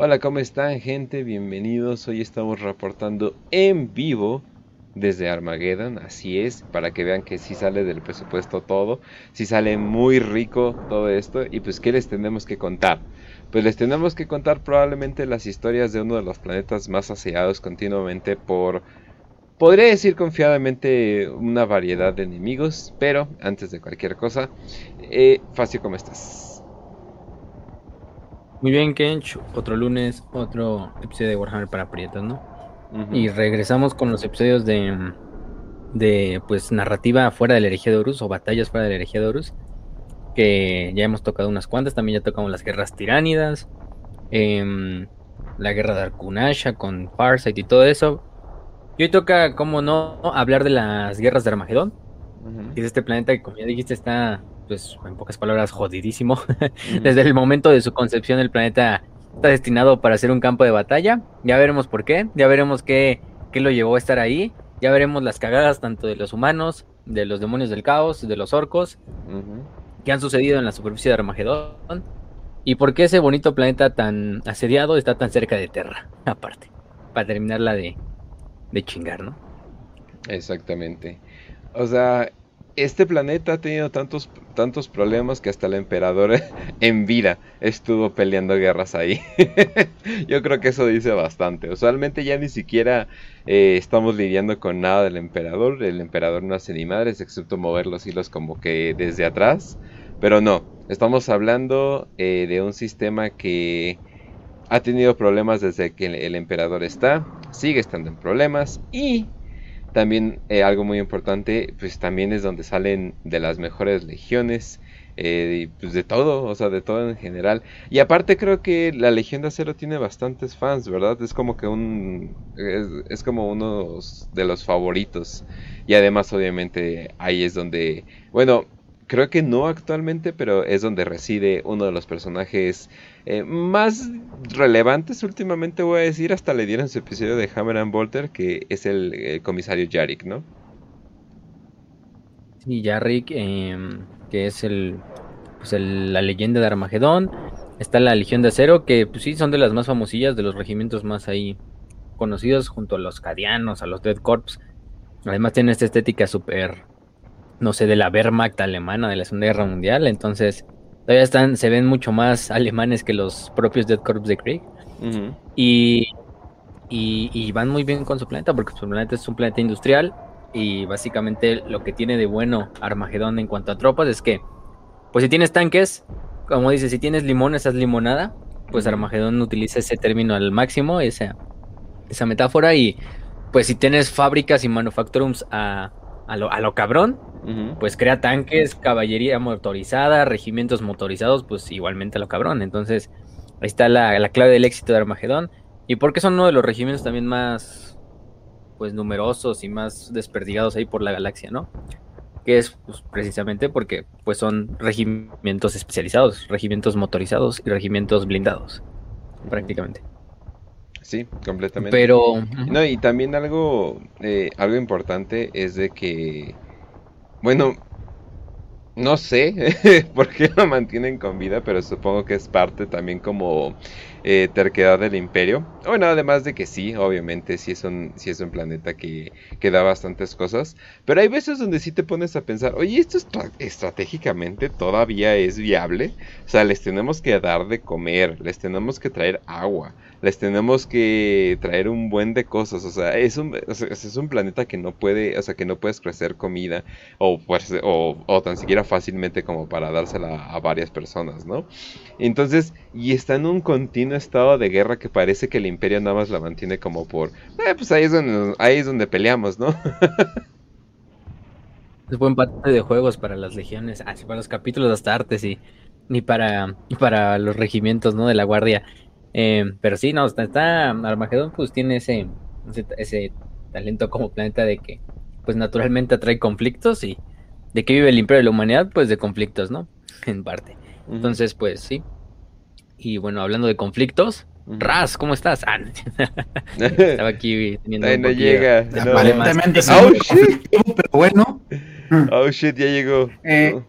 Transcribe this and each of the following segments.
Hola, ¿cómo están gente? Bienvenidos. Hoy estamos reportando en vivo desde Armageddon, así es, para que vean que sí sale del presupuesto todo, sí sale muy rico todo esto y pues ¿qué les tenemos que contar? Pues les tenemos que contar probablemente las historias de uno de los planetas más asediados continuamente por, podría decir confiadamente, una variedad de enemigos, pero antes de cualquier cosa, eh, Facio, ¿cómo estás? Muy bien, Kench. Otro lunes, otro episodio de Warhammer para Prietos, ¿no? Y regresamos con los episodios de, de pues narrativa fuera de la herejía de Horus o batallas fuera de la herejía de Horus. Que ya hemos tocado unas cuantas. También ya tocamos las guerras tiránidas. Em, la guerra de Arkunasha con Farsight y todo eso. Y hoy toca, como no, hablar de las guerras de Armagedón. Y de este planeta que, como ya dijiste, está pues en pocas palabras, jodidísimo. Desde el momento de su concepción, el planeta está destinado para ser un campo de batalla. Ya veremos por qué, ya veremos qué, qué lo llevó a estar ahí. Ya veremos las cagadas tanto de los humanos, de los demonios del caos, de los orcos, que han sucedido en la superficie de Armagedón. Y por qué ese bonito planeta tan asediado está tan cerca de Terra, aparte. Para terminarla de, de chingar, ¿no? Exactamente. O sea, este planeta ha tenido tantos, tantos problemas que hasta el emperador en vida estuvo peleando guerras ahí. Yo creo que eso dice bastante. Usualmente ya ni siquiera eh, estamos lidiando con nada del emperador. El emperador no hace ni madres excepto mover los hilos como que desde atrás. Pero no, estamos hablando eh, de un sistema que ha tenido problemas desde que el emperador está, sigue estando en problemas y también eh, algo muy importante, pues también es donde salen de las mejores legiones, eh, pues de todo, o sea, de todo en general. Y aparte creo que la Legión de Acero tiene bastantes fans, ¿verdad? Es como que un... es como uno de los favoritos. Y además obviamente ahí es donde... Bueno, creo que no actualmente, pero es donde reside uno de los personajes eh, más relevantes últimamente, voy a decir, hasta le dieron su episodio de Hammer and Bolter, que es el, comisario Jarrick, ¿no? Sí, Jarrick, em, que es pues el, la leyenda de Armagedón. Está la Legión de Acero, que pues sí, son de las más famosillas, de los regimientos más ahí conocidos, junto a los Cadianos, a los Dead Corps. Además tiene esta estética súper no sé, de la Wehrmacht alemana de la Segunda Guerra Mundial, entonces todavía están, se ven mucho más alemanes que los propios Dead Corps de Krieg. y, y, van muy bien con su planeta, porque su planeta es un planeta industrial, y básicamente lo que tiene de bueno Armagedón en cuanto a tropas es que, pues si tienes tanques, como dice, si tienes limones, haz limonada, pues Armagedón utiliza ese término al máximo, esa, esa metáfora, y pues si tienes fábricas y manufacturums a a lo, a lo cabrón, pues crea tanques, caballería motorizada, regimientos motorizados, pues igualmente a lo cabrón. Entonces, ahí está la, clave del éxito de Armagedón. Y porque son uno de los regimientos también más, pues, numerosos y más desperdigados ahí por la galaxia, ¿no? Que es pues, precisamente porque, pues, son regimientos especializados, regimientos motorizados y regimientos blindados, prácticamente. Sí, completamente. Pero. No, y también algo, eh, algo importante es de que. Bueno, no sé por qué lo mantienen con vida, pero supongo que es parte también como eh, terquedad del imperio. Bueno, además de que sí, obviamente, sí es un, sí es un planeta que, que da bastantes cosas. Pero hay veces donde sí te pones a pensar, oye, esto estratégicamente todavía es viable. O sea, les tenemos que dar de comer, les tenemos que traer agua, les tenemos que traer un buen de cosas. O sea, es un, es un planeta que no puede, o sea, que no puedes crecer comida o, pues, o, o, tan siquiera fácilmente como para dársela a varias personas, ¿no? Entonces, y está en un continuo estado de guerra que parece que el imperio nada más la mantiene como por, eh, pues ahí es donde, ahí es donde peleamos, ¿no? es buen parte de juegos para las legiones, así para los capítulos hasta artes y ni para, para los regimientos, ¿no? De la guardia. Eh, pero sí, no, está, está, Armagedón pues tiene ese, ese, talento como planeta de que pues naturalmente atrae conflictos y de que vive el imperio de la humanidad, pues de conflictos, ¿no? En parte. Entonces, pues sí. Y bueno, hablando de conflictos, Raz, ¿cómo estás? Ah, estaba aquí teniendo un no llega. Aparentemente oh, shit. pero bueno. Oh shit, ya llegó. Eh,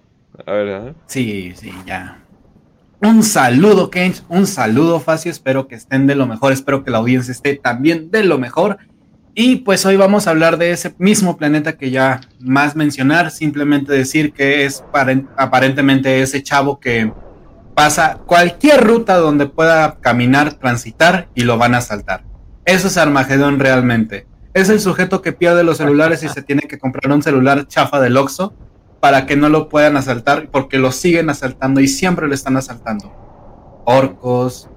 a ver, ¿eh? Sí, sí, ya. Un saludo, Kench, un saludo, Facio. Espero que estén de lo mejor, espero que la audiencia esté también de lo mejor. Y pues hoy vamos a hablar de ese mismo planeta que ya más mencionar, simplemente decir que es aparentemente ese chavo que pasa cualquier ruta donde pueda caminar, transitar y lo van a saltar. Eso es Armagedón realmente. Es el sujeto que pierde los celulares y se tiene que comprar un celular chafa del Oxxo para que no lo puedan asaltar porque lo siguen asaltando y siempre lo están asaltando. Orcos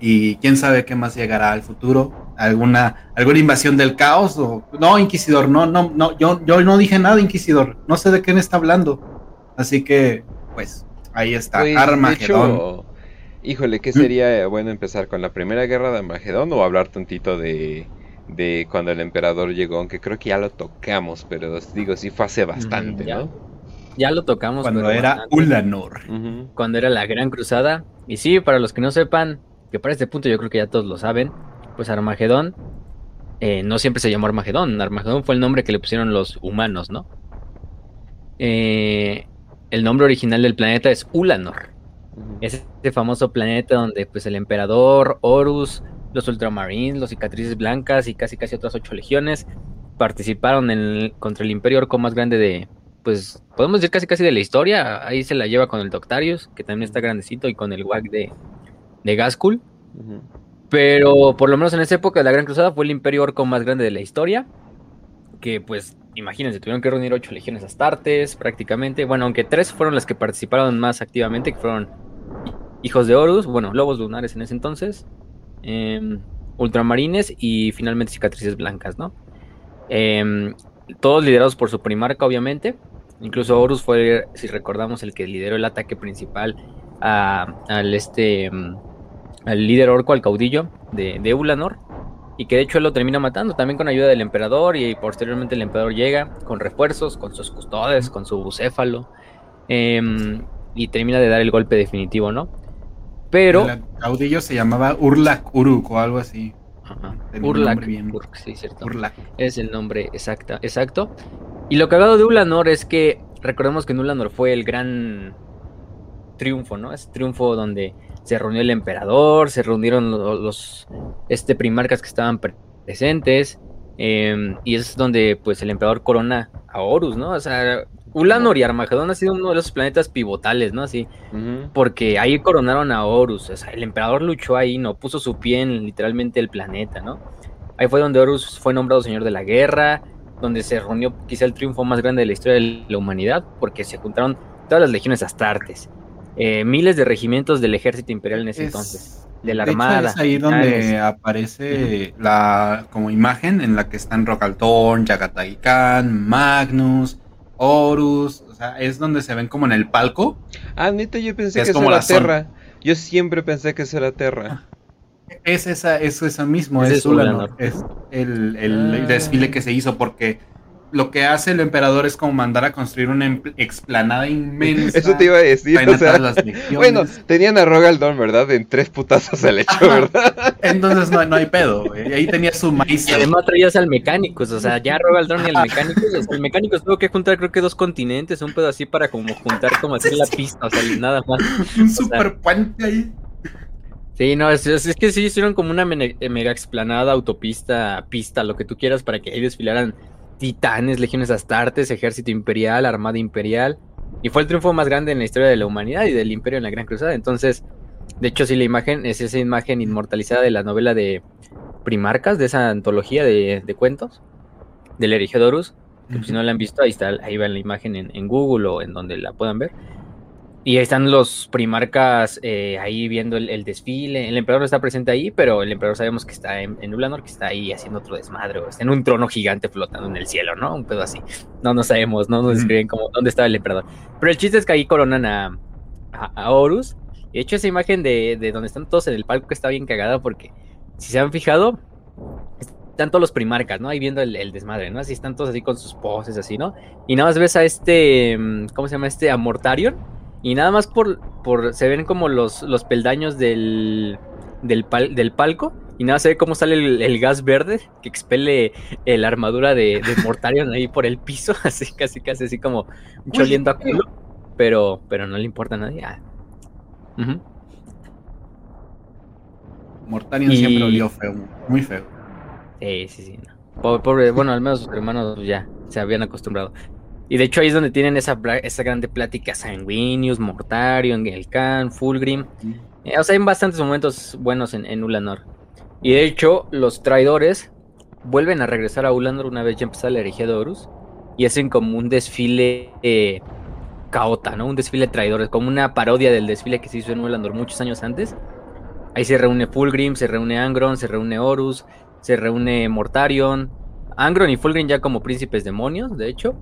y quién sabe qué más llegará al futuro alguna, alguna invasión del caos o no, Inquisidor, no, no, no, yo, yo no dije nada, Inquisidor, no sé de qué me está hablando. Así que, pues, ahí está, pues, Armagedón. híjole, ¿qué sería bueno empezar con la primera guerra de Armagedón o hablar tantito de, de cuando el emperador llegó? Aunque creo que ya lo tocamos, pero digo, sí fue hace bastante, ya, ¿no? Ya lo tocamos. Cuando era Ulanor. Cuando era la Gran Cruzada. Y sí, para los que no sepan, que para este punto yo creo que ya todos lo saben, pues Armagedón eh, no siempre se llamó Armagedón. Armagedón fue el nombre que le pusieron los humanos, ¿no? Eh, el nombre original del planeta es Ulanor. Es este famoso planeta donde pues el emperador, Horus, los ultramarines, los cicatrices blancas y casi casi otras ocho legiones participaron en contra el imperio orco más grande de, pues podemos decir casi casi de la historia. Ahí se la lleva con el Doctarius, que también está grandecito, y con el Wag de, de Gaskul. Pero por lo menos en esa época de la Gran Cruzada fue el imperio orco más grande de la historia. Que pues, imagínense, tuvieron que reunir ocho legiones astartes prácticamente. Bueno, aunque tres fueron las que participaron más activamente, que fueron hijos de Horus, bueno, lobos lunares en ese entonces, em, ultramarines y finalmente cicatrices blancas, ¿no? Em, todos liderados por su primarca, obviamente. Incluso Horus fue, si recordamos, el que lideró el ataque principal al este em, al líder orco, al caudillo de, Ulanor, y que de hecho él lo termina matando también con ayuda del emperador, y posteriormente el emperador llega con refuerzos, con sus custodes, con su bucéfalo, em, y termina de dar el golpe definitivo, ¿no? Pero... El caudillo se llamaba Urlak Uruk o algo así. Urlak, Urk, sí, cierto. Urlak. Es el nombre exacto, exacto. Y lo cagado de Ulanor es que recordemos que en Ulanor fue el gran triunfo, ¿no? Es triunfo donde se reunió el emperador, se reunieron los, este, primarcas que estaban presentes, em, y es donde pues el emperador corona a Horus, ¿no? O sea, Ulanor y Armagedón ha sido uno de los planetas pivotales, ¿no? Así, porque ahí coronaron a Horus, o sea, el emperador luchó ahí, no puso su pie en literalmente el planeta, ¿no? Ahí fue donde Horus fue nombrado señor de la guerra, donde se reunió quizá el triunfo más grande de la historia de la humanidad, porque se juntaron todas las legiones astartes. Eh, miles de regimientos del ejército imperial en ese entonces, de la armada. es ahí donde aparece la como imagen en la que están Rogaltorn, Yagatai Magnus, Horus, o sea, es donde se ven como en el palco. Ah, neta, yo pensé que, es como la Terra. Yo siempre pensé que eso era Terra. Es esa, es esa mismo, es, es el, el ah. desfile que se hizo porque lo que hace el emperador es como mandar a construir una explanada inmensa. Eso te iba a decir. O sea, bueno, tenían a Rogaldon, ¿verdad? En tres putazos el hecho, ¿verdad? Entonces no, no hay pedo, güey. Ahí tenía su maíz. Además traías al Mecánicos, o sea, ya Rogaldon y el Mecánicos. el Mecánicos tuvo que juntar, creo que dos continentes, un pedo así para como juntar como así la pista, o sea, nada más. Un super puente ahí. Sí, no, es, es, que sí hicieron como una mega explanada, autopista, pista, lo que tú quieras, para que ahí desfilaran titanes, legiones astartes, ejército imperial, armada imperial. Y fue el triunfo más grande en la historia de la humanidad y del imperio en la Gran Cruzada. Entonces, de hecho, sí, la imagen es esa imagen inmortalizada de la novela de Primarcas, de esa antología de, cuentos, del Erigedorus. Que pues, si no la han visto, ahí está, ahí va la imagen en, en Google o en donde la puedan ver. Y están los primarcas eh, ahí viendo el, desfile. El emperador está presente ahí, pero el emperador sabemos que está en, en Ulanor, que está ahí haciendo otro desmadre. O está en un trono gigante flotando en el cielo, ¿no? Un pedo así. No, no sabemos, no nos describen cómo, dónde estaba el emperador. Pero el chiste es que ahí coronan a, a, Horus. Y de hecho, esa imagen de, de, donde están todos en el palco está bien cagada porque, si se han fijado, están todos los primarcas, ¿no? Ahí viendo el, el, desmadre, ¿no? Así están todos así con sus poses, así, ¿no? Y nada más ves a este, mm, ¿cómo se llama? Este Amortarion y nada más por, por se ven como los, los peldaños del, del, del palco. Y nada, se ve cómo sale el, gas verde que expele eh, la armadura de, de Mortarion ahí por el piso. Así, casi, casi así como choliendo a culo. Pero, pero no le importa a nadie. Ah. Mortarion Y- siempre olió feo, muy feo. Sí, sí, sí. no. Pobre, pobre- bueno, al menos sus hermanos ya se habían acostumbrado. Y de hecho ahí es donde tienen esa, esa grande plática Sanguinius, Mortarion, Gelkan, Fulgrim. Eh, o sea, hay bastantes momentos buenos en, en Ulanor. Y de hecho, los traidores vuelven a regresar a Ulanor una vez ya empezada la herejía de Horus. Y hacen como un desfile eh, caota, ¿no? Un desfile de traidores, como una parodia del desfile que se hizo en Ulanor muchos años antes. Ahí se reúne Fulgrim, se reúne Angron, se reúne Horus, se reúne Mortarion. Angron y Fulgrim ya como príncipes demonios, de hecho.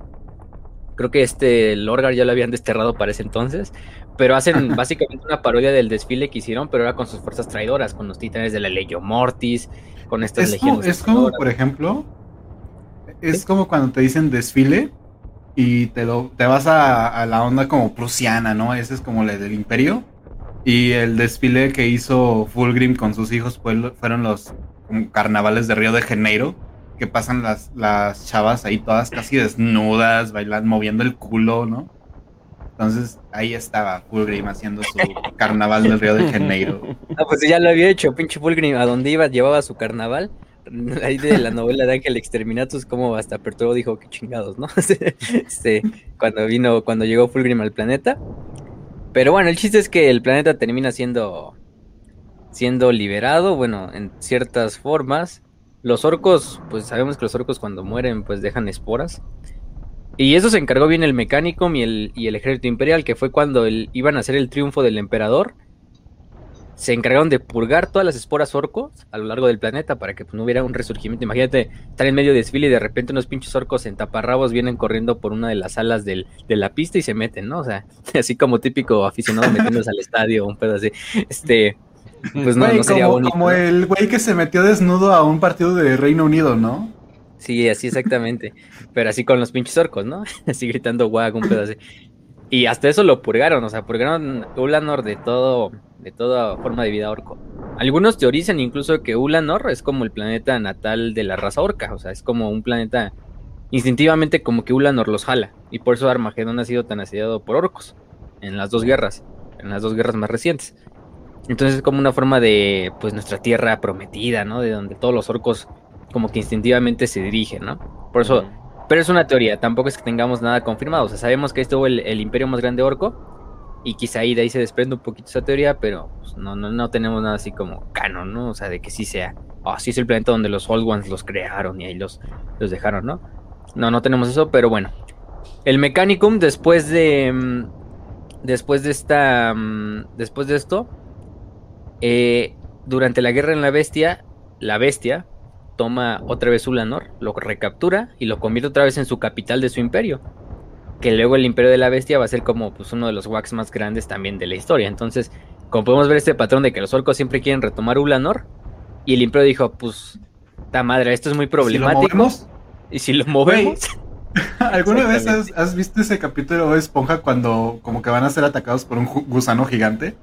Creo que este Lorgar ya lo habían desterrado para ese entonces. Pero hacen básicamente una parodia del desfile que hicieron, pero ahora con sus fuerzas traidoras, con los titanes de la Legio Mortis, con estas Es como, legiones. es como, por ejemplo, es como cuando te dicen desfile y te, lo, te vas a, a la onda como prusiana, ¿no? Ese es como la del imperio. Y el desfile que hizo Fulgrim con sus hijos fue fueron los como carnavales de Río de Janeiro, que pasan las, las chavas ahí todas casi desnudas, bailando, moviendo el culo, ¿no? Entonces ahí estaba Fulgrim haciendo su carnaval del Río de Janeiro. Ah, pues ya lo había hecho, pinche Fulgrim, a donde iba llevaba su carnaval. Ahí de la novela de Ángel Exterminatus, como hasta Perturbo dijo que chingados, ¿no? este, cuando vino, cuando llegó Fulgrim al planeta. Pero bueno, el chiste es que el planeta termina siendo siendo liberado, bueno, en ciertas formas. Los orcos, pues sabemos que los orcos cuando mueren, pues dejan esporas. Y eso se encargó bien el Mechanicum y el, y el ejército imperial, que fue cuando iban a hacer el triunfo del emperador. Se encargaron de purgar todas las esporas orcos a lo largo del planeta para que pues, no hubiera un resurgimiento. Imagínate estar en medio de desfile y de repente unos pinches orcos en taparrabos vienen corriendo por una de las alas del- de la pista y se meten, ¿no? O sea, así como típico aficionado metiéndose al estadio, un pedo así. Este, pues no, no sería como, bonito. como el güey que se metió desnudo a un partido de Reino Unido, ¿no? Sí, así exactamente. Pero así con los pinches orcos, ¿no? Así gritando guag, un pedo así. Y hasta eso lo purgaron, o sea, purgaron Ulanor de todo, de toda forma de vida orco. Algunos teorizan incluso que Ulanor es como el planeta natal de la raza orca, o sea, es como un planeta instintivamente como que Ulanor los jala. Y por eso Armagedón ha sido tan asediado por orcos en las dos guerras, en las dos guerras más recientes. Entonces es como una forma de, pues, nuestra tierra prometida, ¿no? De donde todos los orcos como que instintivamente se dirigen, ¿no? Por eso, pero es una teoría, tampoco es que tengamos nada confirmado. O sea, sabemos que estuvo el, el imperio más grande orco y quizá ahí de ahí se desprende un poquito esa teoría, pero pues, no, no, no tenemos nada así como canon, ¿no? O sea, de que sí sea, oh, sí es el planeta donde los Old Ones los crearon y ahí los, los dejaron, ¿no? No, no tenemos eso, pero bueno. El Mechanicum después de... mm, Después de esta... mm, Después de esto... eh, durante la guerra en la bestia, la bestia toma otra vez Ulanor, lo recaptura y lo convierte otra vez en su capital de su imperio. Que luego el imperio de la bestia va a ser como pues, uno de los wax más grandes también de la historia. Entonces, como podemos ver este patrón de que los orcos siempre quieren retomar Ulanor, y el imperio dijo, pues, ta madre, esto es muy Si lo problemático. movemos, y si lo movemos, ¿Alguna vez has, has visto ese capítulo de Esponja cuando como que van a ser atacados por un gusano gigante?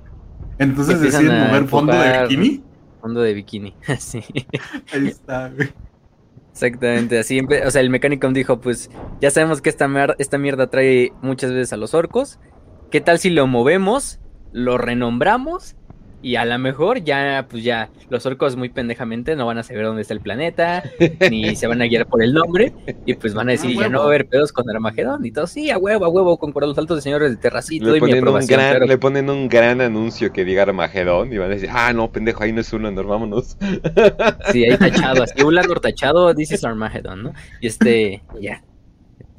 Entonces deciden mover fondo de bikini. fondo de bikini. sí. Ahí está, güey. Exactamente, así, o sea, el Mechanicum dijo, pues ya sabemos que esta, esta mierda trae muchas veces a los orcos, ¿qué tal si lo movemos, lo renombramos y a lo mejor ya, pues ya, los orcos muy pendejamente no van a saber dónde está el planeta, ni se van a guiar por el nombre, y pues van a decir, A ya no va a haber pedos con Armagedón y todo, sí, a huevo, a huevo, con los altos de señores de Terracito Le y mi ponen, un aprobación, gran, claro. le ponen un gran anuncio que diga Armagedón y van a decir, ah, no, pendejo, ahí no es Ulanor, vámonos. Sí, ahí tachado, así, Ulanor tachado, dices Armageddon, ¿no? Y este, ya.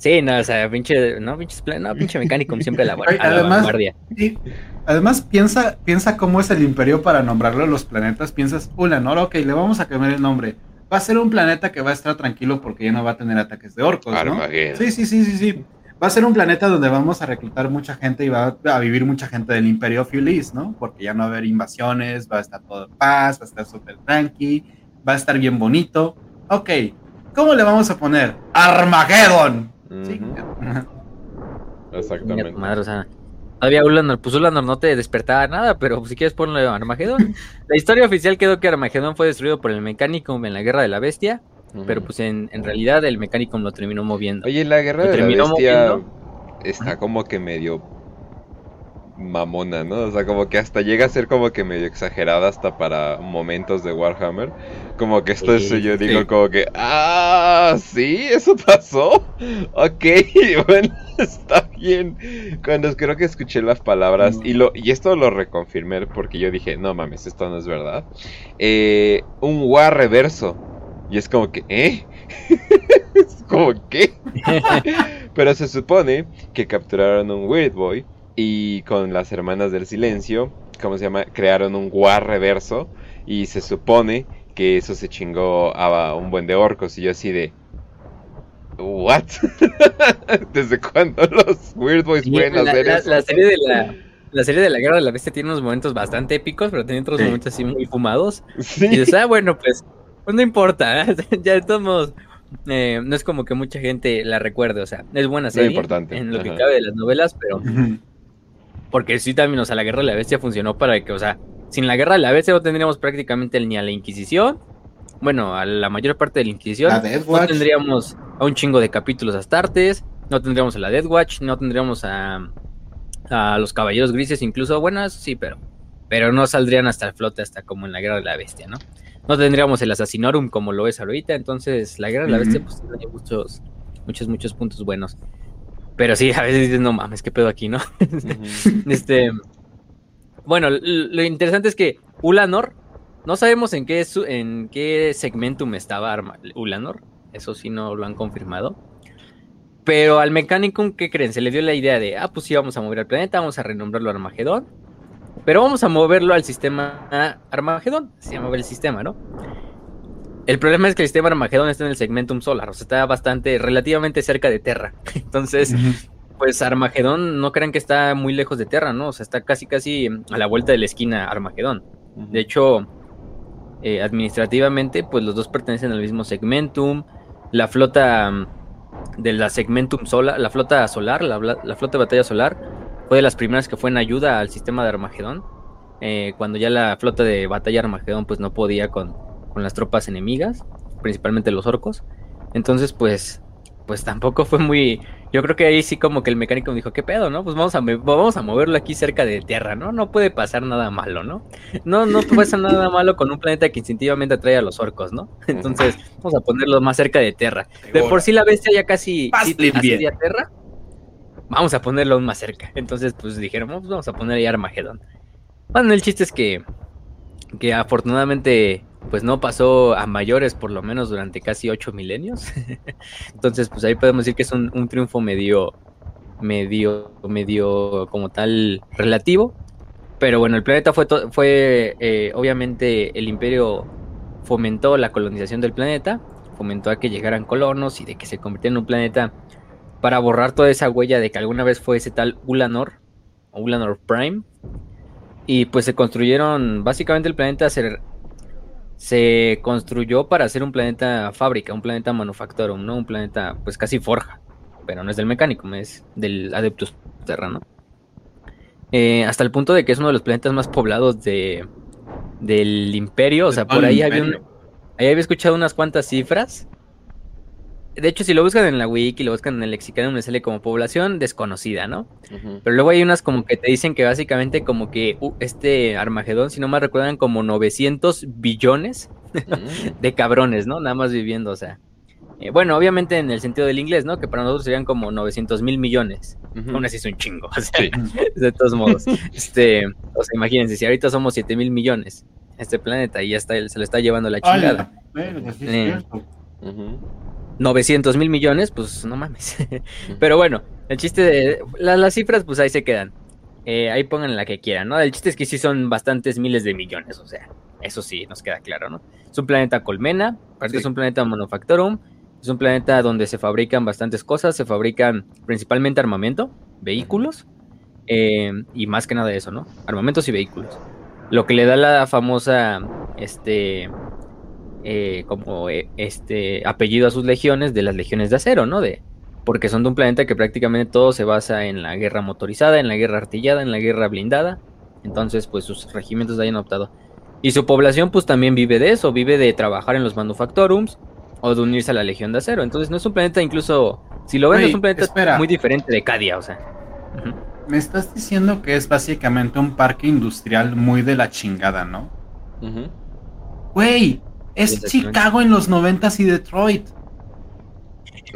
Sí, no, o sea, pinche, no, pinche, plan- no, pinche mecánico, siempre a la, Ay, a la además- vanguardia. Y además piensa, piensa cómo es el imperio para nombrarlo a los planetas. Piensas, Ulanor, ok, le vamos a cambiar el nombre. Va a ser un planeta que va a estar tranquilo porque ya no va a tener ataques de orcos, ¿no? Sí, sí, sí, sí, sí. Va a ser un planeta donde vamos a reclutar mucha gente y va a vivir mucha gente del Imperio Feliz, ¿no? Porque ya no va a haber invasiones, va a estar todo en paz, va a estar súper tranqui, va a estar bien bonito. Ok, ¿cómo le vamos a poner? Armageddon. Sí. Exactamente. madre, o sea, todavía Ulanor, pues Ulanor no te despertaba nada, pero pues, si quieres ponle Armagedón. La historia oficial quedó que Armagedón fue destruido por el Mechanicum en la Guerra de la Bestia, pero pues en, en realidad el Mechanicum lo terminó moviendo. Oye, la guerra Lo de la bestia moviendo. está como que medio mamona, ¿no? O sea, como que hasta llega a ser como que medio exagerada hasta para momentos de Warhammer. Como que esto es, yo digo como que, ah, sí, eso pasó. Ok, bueno, está bien. Cuando creo que escuché las palabras y lo y esto lo reconfirmé porque yo dije, no mames, esto no es verdad. Eh, un war reverso. Y es como que, ¿eh? es como que... Pero se supone que capturaron un Weird Boy y con las hermanas del silencio, ¿cómo se llama? Crearon un war reverso y se supone que eso se chingó a un buen de orcos y yo así de... ¿What? ¿Desde cuándo los Weird Boys pueden hacer eso? La serie de la... La serie de la Guerra de la Bestia tiene unos momentos bastante épicos, pero tiene otros momentos así muy fumados. Y dices, ah, bueno, pues, pues no importa, ya estamos eh, no es como que mucha gente la recuerde, o sea, es buena serie importante. en lo que cabe de las novelas, pero porque sí también, o sea, la Guerra de la Bestia funcionó para que, o sea, sin la Guerra de la Bestia no tendríamos prácticamente ni a la Inquisición, bueno, a la mayor parte de la Inquisición, no tendríamos a un chingo de capítulos astartes, no tendríamos a la Death Watch, no tendríamos a, a los Caballeros Grises, incluso, buenas, sí, pero, pero no saldrían hasta el flote, hasta como en la Guerra de la Bestia, ¿no? no tendríamos el Assassinorum como lo es ahorita, entonces la guerra de la bestia pues tiene muchos, muchos, muchos puntos buenos. Pero sí, a veces dices, no mames, qué pedo aquí, ¿no? este, bueno, lo interesante es que Ulanor, no sabemos en qué, en qué segmentum estaba Ulanor, eso sí no lo han confirmado. Pero al Mechanicum, ¿qué creen? Se le dio la idea de, ah, pues sí, vamos a mover al planeta, vamos a renombrarlo Armagedón. Pero vamos a moverlo al sistema Armagedón. Se llama el sistema, ¿no? El problema es que el sistema Armagedón está en el segmentum solar, o sea, está bastante, relativamente cerca de Terra. Entonces, pues Armagedón, no crean que está muy lejos de Terra, ¿no? O sea, está casi, casi a la vuelta de la esquina Armagedón. De hecho, eh, administrativamente, pues los dos pertenecen al mismo segmentum. La flota mm, de la segmentum solar, la flota solar, la flota de batalla solar, fue de las primeras que fue en ayuda al sistema de Armagedón. Eh, cuando ya la flota de batalla Armagedón pues no podía con, las tropas enemigas, principalmente los orcos. Entonces pues pues tampoco fue muy... Yo creo que ahí sí como que el mecánico me dijo, ¿qué pedo, no? Pues vamos a, vamos a moverlo aquí cerca de Tierra, ¿no? No puede pasar nada malo, ¿no? No, no pasar nada malo con un planeta que instintivamente atrae a los orcos, ¿no? Entonces vamos a ponerlo más cerca de Tierra. De por sí la bestia ya casi... Sí, Tierra vamos a ponerlo aún más cerca. Entonces, pues dijeron, pues, vamos a poner ahí Armagedón. Bueno, el chiste es que, que afortunadamente, pues no pasó a mayores, por lo menos durante casi ocho milenios. Entonces, pues ahí podemos decir que es un, triunfo medio, medio, medio como tal relativo. Pero bueno, el planeta fue, fue eh, obviamente, el imperio fomentó la colonización del planeta, fomentó a que llegaran colonos y de que se convirtiera en un planeta para borrar toda esa huella de que alguna vez fue ese tal Ulanor, Ulanor Prime. Y pues se construyeron, básicamente el planeta se, se construyó para ser un planeta fábrica, un planeta manufactorum, ¿no? Un planeta pues casi forja, pero no es del mecánico, es del Adeptus Terra, ¿no? Eh, hasta el punto de que es uno de los planetas más poblados de, del imperio, o sea, por ahí había, un, ahí había escuchado unas cuantas cifras de hecho, si lo buscan en la wiki, lo buscan en el lexicano, me sale como población desconocida, ¿no? Pero luego hay unas como que te dicen que básicamente como que uh, este Armagedón, si no me recuerdan, como 900 billones mm. de cabrones, ¿no? Nada más viviendo, o sea. Eh, bueno, obviamente en el sentido del inglés, ¿no? Que para nosotros serían como 900 mil millones. Aún así es un chingo. O sea, De todos modos. este, o sea, imagínense, si ahorita somos 7 mil millones, este planeta y ya está, se le está llevando la chingada. Ay, 900 mil millones, pues no mames. Pero bueno, el chiste de las cifras, pues ahí se quedan. Eh, ahí pongan la que quieran, ¿no? El chiste es que sí son bastantes miles de millones, o sea, eso sí nos queda claro, ¿no? Es un planeta colmena, aparte es un planeta manufactorum, es un planeta donde se fabrican bastantes cosas, se fabrican principalmente armamento, vehículos, eh, y más que nada eso, ¿no? Armamentos y vehículos. Lo que le da la famosa, este, eh, como eh, este apellido a sus legiones de las legiones de acero, ¿no? De, porque son de un planeta que prácticamente todo se basa en la guerra motorizada, en la guerra artillada, en la guerra blindada. Entonces, pues sus regimientos hayan optado. Y su población, pues también vive de eso, vive de trabajar en los manufactorums o de unirse a la Legión de Acero. Entonces, no es un planeta, incluso, si lo ven, es un planeta muy diferente de Cadia, o sea. me estás diciendo que es básicamente un parque industrial muy de la chingada, ¿no? Güey, es Chicago en los noventas y Detroit.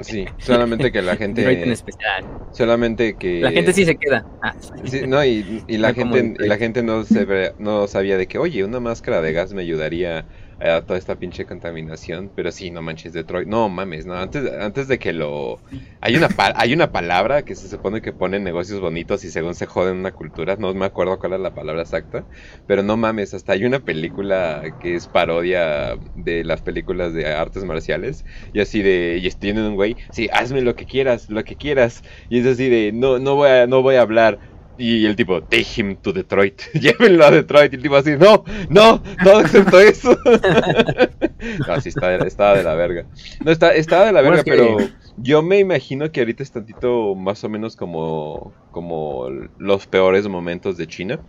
Sí, solamente que la gente. en especial. Solamente que. La gente sí se queda. Ah. Sí, no, y, la gente, y la gente no, se, no sabía de que, oye, una máscara de gas me ayudaría a toda esta pinche contaminación. Pero sí, no manches, Detroit. No mames, no. Antes, antes de que lo. Hay una, hay una palabra que se supone que pone negocios bonitos y según se joden una cultura. No me acuerdo cuál es la palabra exacta. Pero no mames, hasta hay una película que es parodia de las películas de artes marciales. Y así de. Y tienen un güey. Sí, hazme lo que quieras, lo que quieras. Y es así de. No, no, voy, a, no voy a hablar y el tipo, take him to Detroit. Llévenlo a Detroit. Y el tipo así, no, no, todo excepto eso. no, sí, está, estaba de la verga. No, está, estaba de la verga, pero yo me imagino que ahorita es tantito más o menos como, como los peores momentos de China.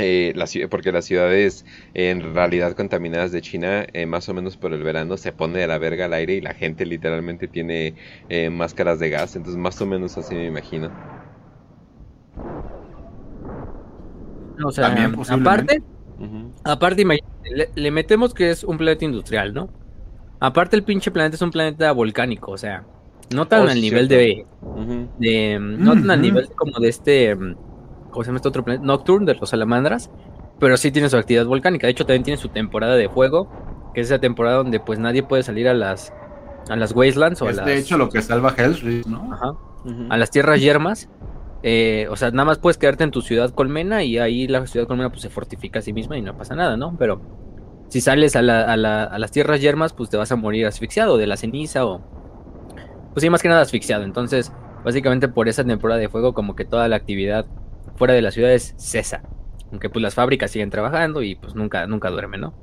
Eh, la, porque las ciudades en realidad contaminadas de China, eh, más o menos por el verano, se pone de la verga al aire y la gente literalmente tiene eh, máscaras de gas. Entonces, más o menos así me imagino. O sea, aparte, aparte le, metemos que es un planeta industrial, ¿no? Aparte el pinche planeta es un planeta volcánico, o sea, no tan oh, al nivel de, no tan al nivel como de este, ¿cómo se llama este otro planeta? Nocturne de los salamandras, pero sí tiene su actividad volcánica. De hecho, también tiene su temporada de fuego, que es esa temporada donde pues nadie puede salir a las a las wastelands o a las... de hecho lo que salva Hell's ¿no? Ajá. A las tierras yermas eh, o sea, nada más puedes quedarte en tu ciudad colmena y ahí la ciudad colmena pues se fortifica a sí misma y no pasa nada, ¿no? Pero si sales a, las tierras yermas, pues te vas a morir asfixiado de la ceniza o... Pues sí, más que nada asfixiado. Entonces, básicamente por esa temporada de fuego, como que toda la actividad fuera de las ciudades cesa. Aunque pues las fábricas siguen trabajando y pues nunca, nunca duermen, ¿no?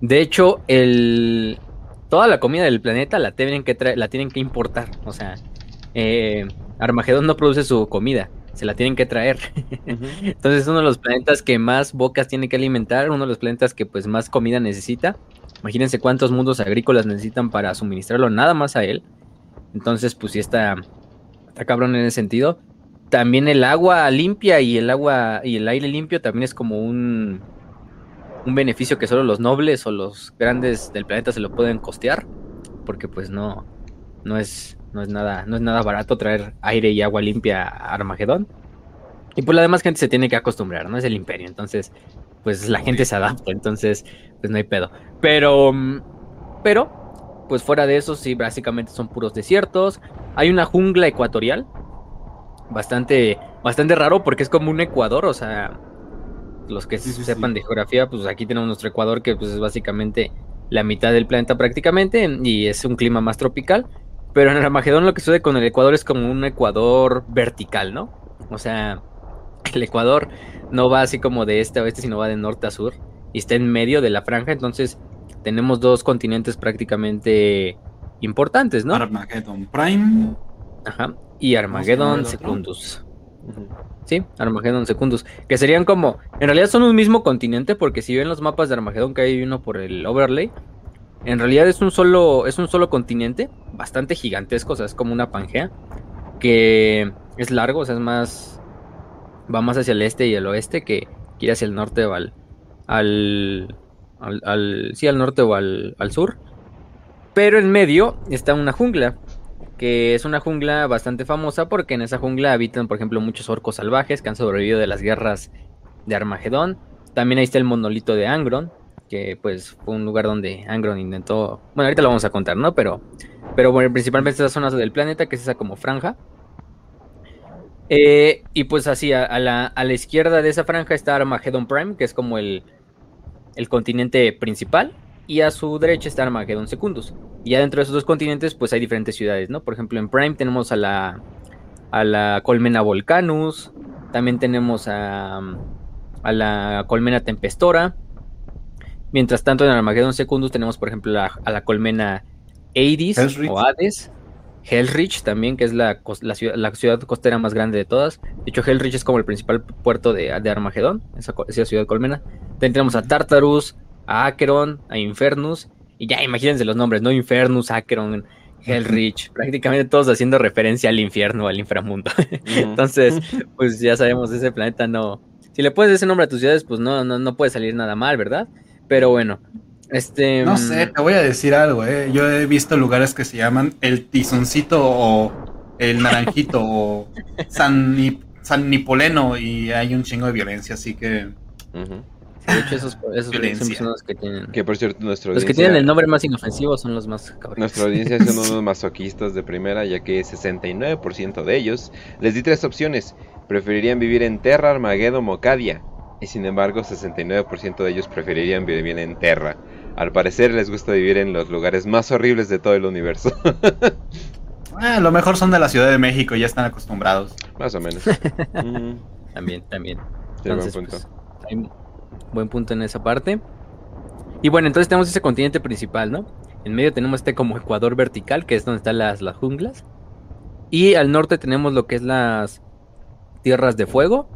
De hecho, el... Toda la comida del planeta la tienen que, la tienen que importar. O sea, eh, Armagedón no produce su comida, se la tienen que traer. Entonces es uno de los planetas que más bocas tiene que alimentar, uno de los planetas que pues más comida necesita. Imagínense cuántos mundos agrícolas necesitan para suministrarlo nada más a él. Entonces pues sí está, está cabrón en ese sentido. También el agua limpia y el agua y el aire limpio también es como un, un beneficio que solo los nobles o los grandes del planeta se lo pueden costear. Porque pues no, no es no es nada, no es nada barato traer aire y agua limpia a Armagedón. Y pues la demás gente se tiene que acostumbrar, ¿no? Es el imperio. Entonces, pues la gente se adapta. Entonces, pues no hay pedo. Pero, mm, pero, pues fuera de eso, sí, básicamente son puros desiertos. Hay una jungla ecuatorial. Bastante, bastante raro porque es como un Ecuador, o sea, los que sepan de geografía, pues aquí tenemos nuestro Ecuador que pues es básicamente la mitad del planeta prácticamente y es un clima más tropical. Pero en el Armagedón lo que sucede con el Ecuador es como un Ecuador vertical, ¿no? O sea, el Ecuador no va así como de este a oeste, sino va de norte a sur. Y está en medio de la franja, entonces tenemos dos continentes prácticamente importantes, ¿no? Armageddon Prime. Ajá. Y Armageddon Secundus. Sí, Armageddon Secundus. Que serían como. En realidad son un mismo continente, porque si ven los mapas de Armageddon que hay uno por el overlay, en realidad es un solo, es un solo continente, bastante gigantesco, o sea, es como una pangea, que es largo, o sea, es más, va más hacia el este y el oeste que, ir hacia el norte o al, al, al, sí, al norte o al, al sur. Pero en medio está una jungla, que es una jungla bastante famosa porque en esa jungla habitan, por ejemplo, muchos orcos salvajes que han sobrevivido de las guerras de Armagedón. También ahí está el monolito de Angron, que pues fue un lugar donde Angron intentó, bueno, ahorita lo vamos a contar, ¿no? Pero, pero bueno, principalmente esa zona del planeta, que es esa como franja. Eh, y pues así, a, la, a, la, izquierda de esa franja está Armageddon Prime, que es como el, el continente principal, y a su derecha está Armageddon Secundus. Y ya dentro de esos dos continentes, pues hay diferentes ciudades, ¿no? Por ejemplo, en Prime tenemos a la, a la colmena Volcanus, también tenemos a, a la colmena Tempestora, Mientras tanto, en Armageddon Secundus tenemos, por ejemplo, a la colmena Hades o Hades. Hellrich también, que es la, ciudad, costera más grande de todas. De hecho, Hellrich es como el principal puerto de, Armagedón, esa, esa, ciudad colmena. También tenemos a Tartarus, a Acheron, a Infernus. Y ya imagínense los nombres, ¿no? Infernus, Acheron, Hellrich, prácticamente todos haciendo referencia al infierno, al inframundo. Entonces, pues ya sabemos, ese planeta no. Si le pones ese nombre a tus ciudades, pues no, no, no puede salir nada mal, ¿verdad? Pero bueno, este. No sé, mm, te voy a decir algo, ¿eh? Yo he visto lugares que se llaman el tizoncito o el naranjito o San, San Nipoleno y hay un chingo de violencia, así que. De hecho, esos, esos son los que tienen. Que por cierto, nuestro Los que tienen el nombre más inofensivo son los más cabrones. Nuestra audiencia son unos masoquistas de primera, ya que 69% de ellos les di tres opciones. Preferirían vivir en Terra, Armageddon, Mocadia. Y sin embargo, 69% de ellos preferirían vivir en Terra. Al parecer les gusta vivir en los lugares más horribles de todo el universo. ah, lo mejor son de la Ciudad de México, ya están acostumbrados. Más o menos. También, también. buen punto. Pues, buen punto en esa parte. Y bueno, entonces tenemos ese continente principal, ¿no? En medio tenemos este como ecuador vertical, que es donde están las, las junglas. Y al norte tenemos lo que es las tierras de fuego,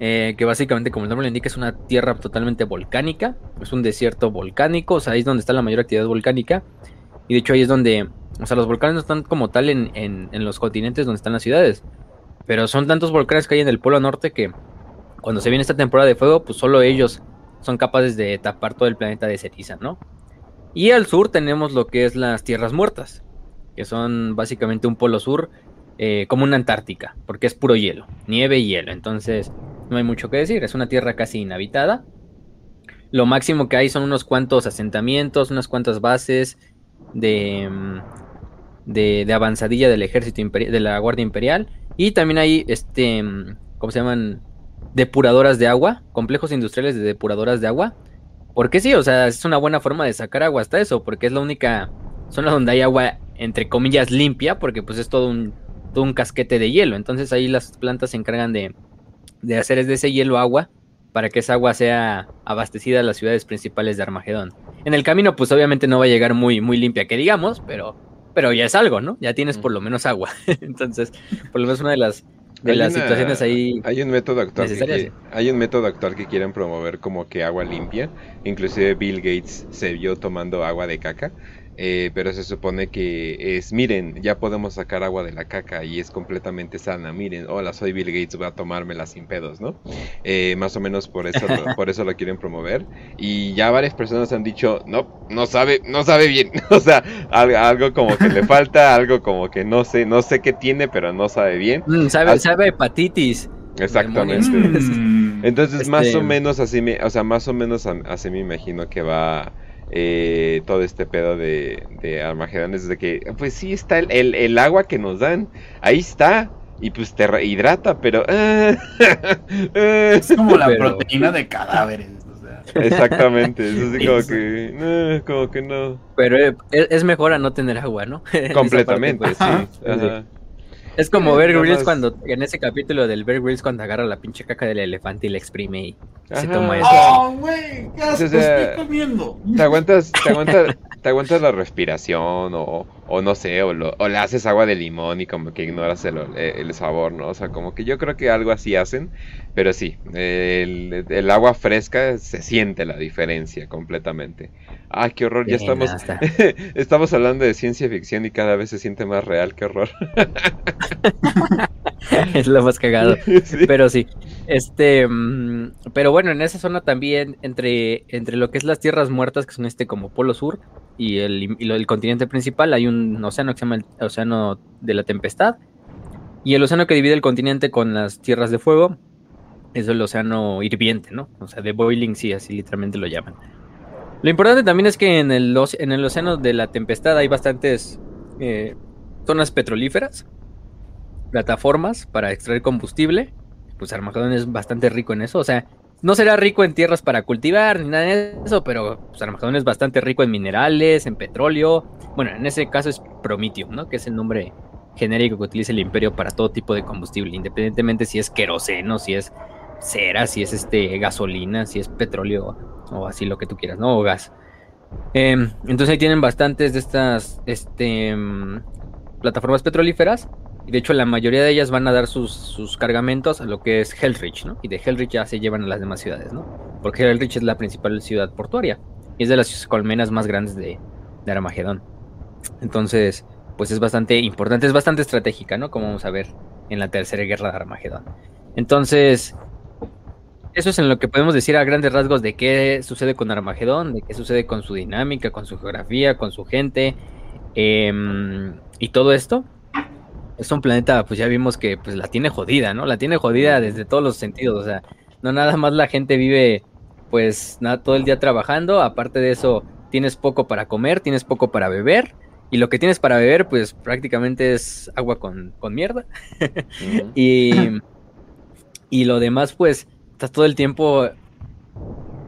eh, que básicamente, como el nombre lo indica, es una tierra totalmente volcánica, es un desierto volcánico, o sea, ahí es donde está la mayor actividad volcánica. Y de hecho ahí es donde, o sea, los volcanes no están como tal en, en los continentes donde están las ciudades, pero son tantos volcanes que hay en el Polo Norte que cuando se viene esta temporada de fuego, pues solo ellos son capaces de tapar todo el planeta de ceniza, ¿no? Y al sur tenemos lo que es las tierras muertas, que son básicamente un polo sur eh, como una Antártica, porque es puro hielo, nieve y hielo, entonces no hay mucho que decir, es una tierra casi inhabitada. Lo máximo que hay son unos cuantos asentamientos, unas cuantas bases de, mm, de, de avanzadilla del ejército de la Guardia Imperial. Y también hay, este, mm, ¿cómo se llaman? depuradoras de agua, complejos industriales de depuradoras de agua. Porque sí, o sea, es una buena forma de sacar agua hasta eso, porque es la única zona donde hay agua, entre comillas, limpia, porque pues es todo un, todo un casquete de hielo. Entonces ahí las plantas se encargan de, de hacer de ese hielo agua para que esa agua sea abastecida a las ciudades principales de Armagedón. En el camino, pues obviamente no va a llegar muy, muy limpia, que digamos, pero, pero ya es algo, ¿no? Ya tienes por lo menos agua. Entonces, por lo menos una de las de las situaciones ahí. Hay un método actual que, hay un método actual que quieren promover como que agua limpia. Inclusive Bill Gates se vio tomando agua de caca. Eh, pero se supone que es, miren, ya podemos sacar agua de la caca y es completamente sana. Miren, hola, soy Bill Gates, voy a tomármela sin pedos, ¿no? Eh, más o menos por eso, lo, por eso lo quieren promover. Y ya varias personas han dicho, no, no sabe, no sabe bien. o sea, algo, como que le falta, algo como que no sé, no sé qué tiene, pero no sabe bien. Mm, sabe, sabe hepatitis. Exactamente. Mm. Entonces, más o este menos así me, o sea, más o menos así me imagino que va eh, todo este pedo de, de Armagedón es de que, pues sí, está el, el, agua que nos dan, ahí está, y pues te rehidrata, pero... es como la proteína de cadáveres. Exactamente, es así como que, no, como que no. Pero eh, es mejor a no tener agua, ¿no? Completamente, pues. sí. Es como Bear Grylls cuando, en ese capítulo del Bear Grylls cuando agarra la pinche caca del elefante y le exprime y se toma eso. ¡Oh, güey! ¿Qué haces? estoy comiendo? Te aguantas, te aguantas, te aguantas la respiración o, o no sé, o, o, le haces agua de limón y como que ignoras el, el, sabor, ¿no? O sea, como que yo creo que algo así hacen, pero sí, el, el agua fresca se siente la diferencia completamente. Ay, qué horror, ya estamos, estamos hablando de ciencia ficción y cada vez se siente más real, qué horror. es lo más cagado. Pero sí. Este, mm, pero bueno, en esa zona también, entre, entre lo que es las tierras muertas, que son este como polo sur, y el, y el continente principal, hay un océano que se llama el océano de la tempestad. Y el océano que divide el continente con las tierras de fuego es el océano hirviente, ¿no? O sea, de boiling, sí, así literalmente lo llaman. Lo importante también es que en el, en el océano de la tempestad hay bastantes eh, zonas petrolíferas, plataformas para extraer combustible. Pues Armagedón es bastante rico en eso. O sea, no será rico en tierras para cultivar ni nada de eso, pero pues, es bastante rico en minerales, en petróleo. Bueno, en ese caso es Promitium, ¿no? Que es el nombre genérico que utiliza el imperio para todo tipo de combustible, independientemente si es queroseno, si es cera, si es este gasolina, si es petróleo o así lo que tú quieras, ¿no? O gas. Em, entonces ahí tienen bastantes de estas este, em, plataformas petrolíferas. Y de hecho la mayoría de ellas van a dar sus, cargamentos a lo que es Hellrich, ¿no? Y de Hellrich ya se llevan a las demás ciudades, ¿no? Porque Hellrich es la principal ciudad portuaria. Y es de las colmenas más grandes de, de Armagedón. Entonces, pues es bastante importante, es bastante estratégica, ¿no? Como vamos a ver en la tercera guerra de Armagedón. Entonces, eso es en lo que podemos decir a grandes rasgos de qué sucede con Armagedón, de qué sucede con su dinámica, con su geografía, con su gente em, y todo esto. Es un planeta, pues ya vimos que pues la tiene jodida, ¿no? La tiene jodida desde todos los sentidos, o sea, no nada más la gente vive pues nada todo el día trabajando, aparte de eso tienes poco para comer, tienes poco para beber y lo que tienes para beber, pues prácticamente es agua con, mierda. y, y lo demás, pues, estás todo el tiempo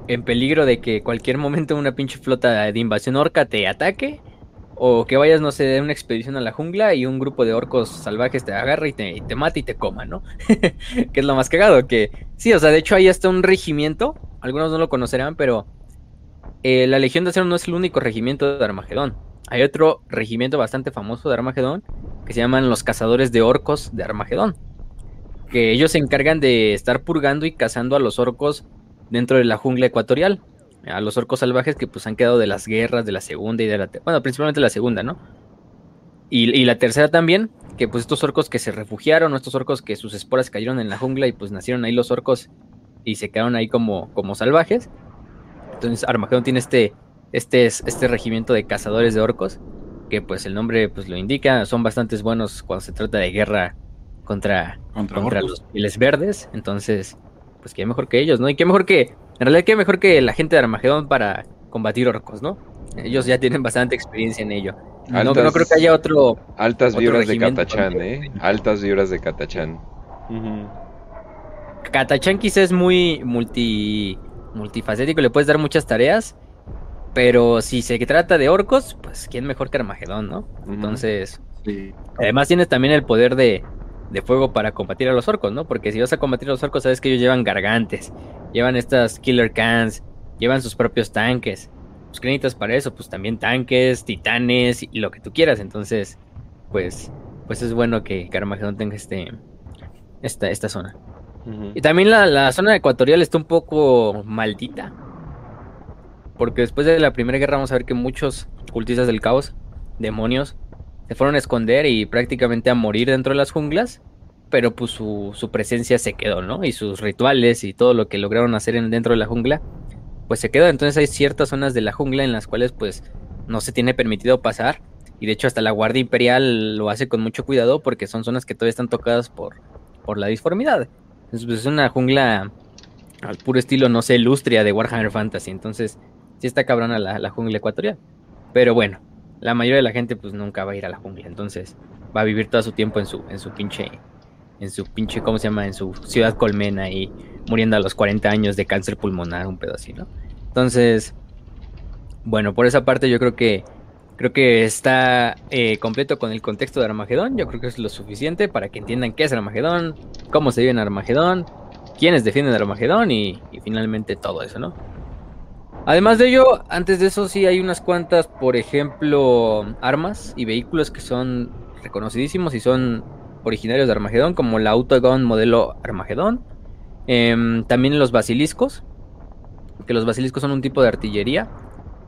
en peligro de que cualquier momento una pinche flota de invasión orca te ataque. O que vayas, no sé, de una expedición a la jungla y un grupo de orcos salvajes te agarre y te, y te mate y te coma, ¿no? que es lo más cagado, que sí, o sea, de hecho hay hasta un regimiento, algunos no lo conocerán, pero eh, la Legión de Acero no es el único regimiento de Armagedón hay otro regimiento bastante famoso de Armagedón que se llaman los cazadores de orcos de Armagedón. Que ellos se encargan de estar purgando y cazando a los orcos dentro de la jungla ecuatorial. A los orcos salvajes que pues han quedado de las guerras de la segunda y de la... Bueno, principalmente la segunda, ¿no? Y, la tercera también, que pues estos orcos que se refugiaron, estos orcos que sus esporas cayeron en la jungla y pues nacieron ahí los orcos y se quedaron ahí como, como salvajes. Entonces Armagedón tiene este, este, es, este regimiento de cazadores de orcos, que pues el nombre pues lo indica, son bastante buenos cuando se trata de guerra contra, contra, los piles verdes, entonces pues qué mejor que ellos, ¿no? Y qué mejor que, en realidad qué mejor que la gente de Armagedón para combatir orcos, ¿no? Ellos ya tienen bastante experiencia en ello. no, creo que haya otro... Altas vibras de Katachan, ¿eh? Altas vibras de Katachan. Katachan quizás es muy multi multifacético, le puedes dar muchas tareas, pero si se trata de orcos, pues quién mejor que Armagedón, ¿no? Entonces, además tienes también el poder de, fuego para combatir a los orcos, ¿no? Porque si vas a combatir a los orcos, sabes que ellos llevan gargantes, llevan estas killer cans, llevan sus propios tanques. Pues necesitas para eso, pues también tanques, titanes y lo que tú quieras. Entonces, pues, pues es bueno que, Armagedón tenga este, esta, esta zona. Y también la, la zona ecuatorial está un poco maldita porque después de la Primera Guerra vamos a ver que muchos cultistas del caos, demonios, se fueron a esconder y prácticamente a morir dentro de las junglas. Pero pues su, presencia se quedó, ¿no? Y sus rituales y todo lo que lograron hacer en, dentro de la jungla, pues se quedó. Entonces hay ciertas zonas de la jungla en las cuales pues no se tiene permitido pasar. Y de hecho hasta la Guardia Imperial lo hace con mucho cuidado porque son zonas que todavía están tocadas por, por la disformidad. Entonces pues, es una jungla al puro estilo, no sé, lustria de Warhammer Fantasy. Entonces sí está cabrona la, la jungla ecuatorial. Pero bueno, la mayoría de la gente pues nunca va a ir a la jungla, entonces va a vivir todo su tiempo en su, en su pinche, en su pinche, ¿cómo se llama? En su ciudad colmena y muriendo a los 40 años de cáncer pulmonar, un pedo así, ¿no? Entonces, bueno, por esa parte yo creo que creo que está eh, completo con el contexto de Armagedón. Yo creo que es lo suficiente para que entiendan qué es Armagedón, cómo se vive en Armagedón, quiénes defienden Armagedón y, y finalmente todo eso, ¿no? Además de ello, antes de eso sí hay unas cuantas, por ejemplo, armas y vehículos que son reconocidísimos y son originarios de Armagedón, como la Autogun modelo Armagedón. Em, también los basiliscos, que los basiliscos son un tipo de artillería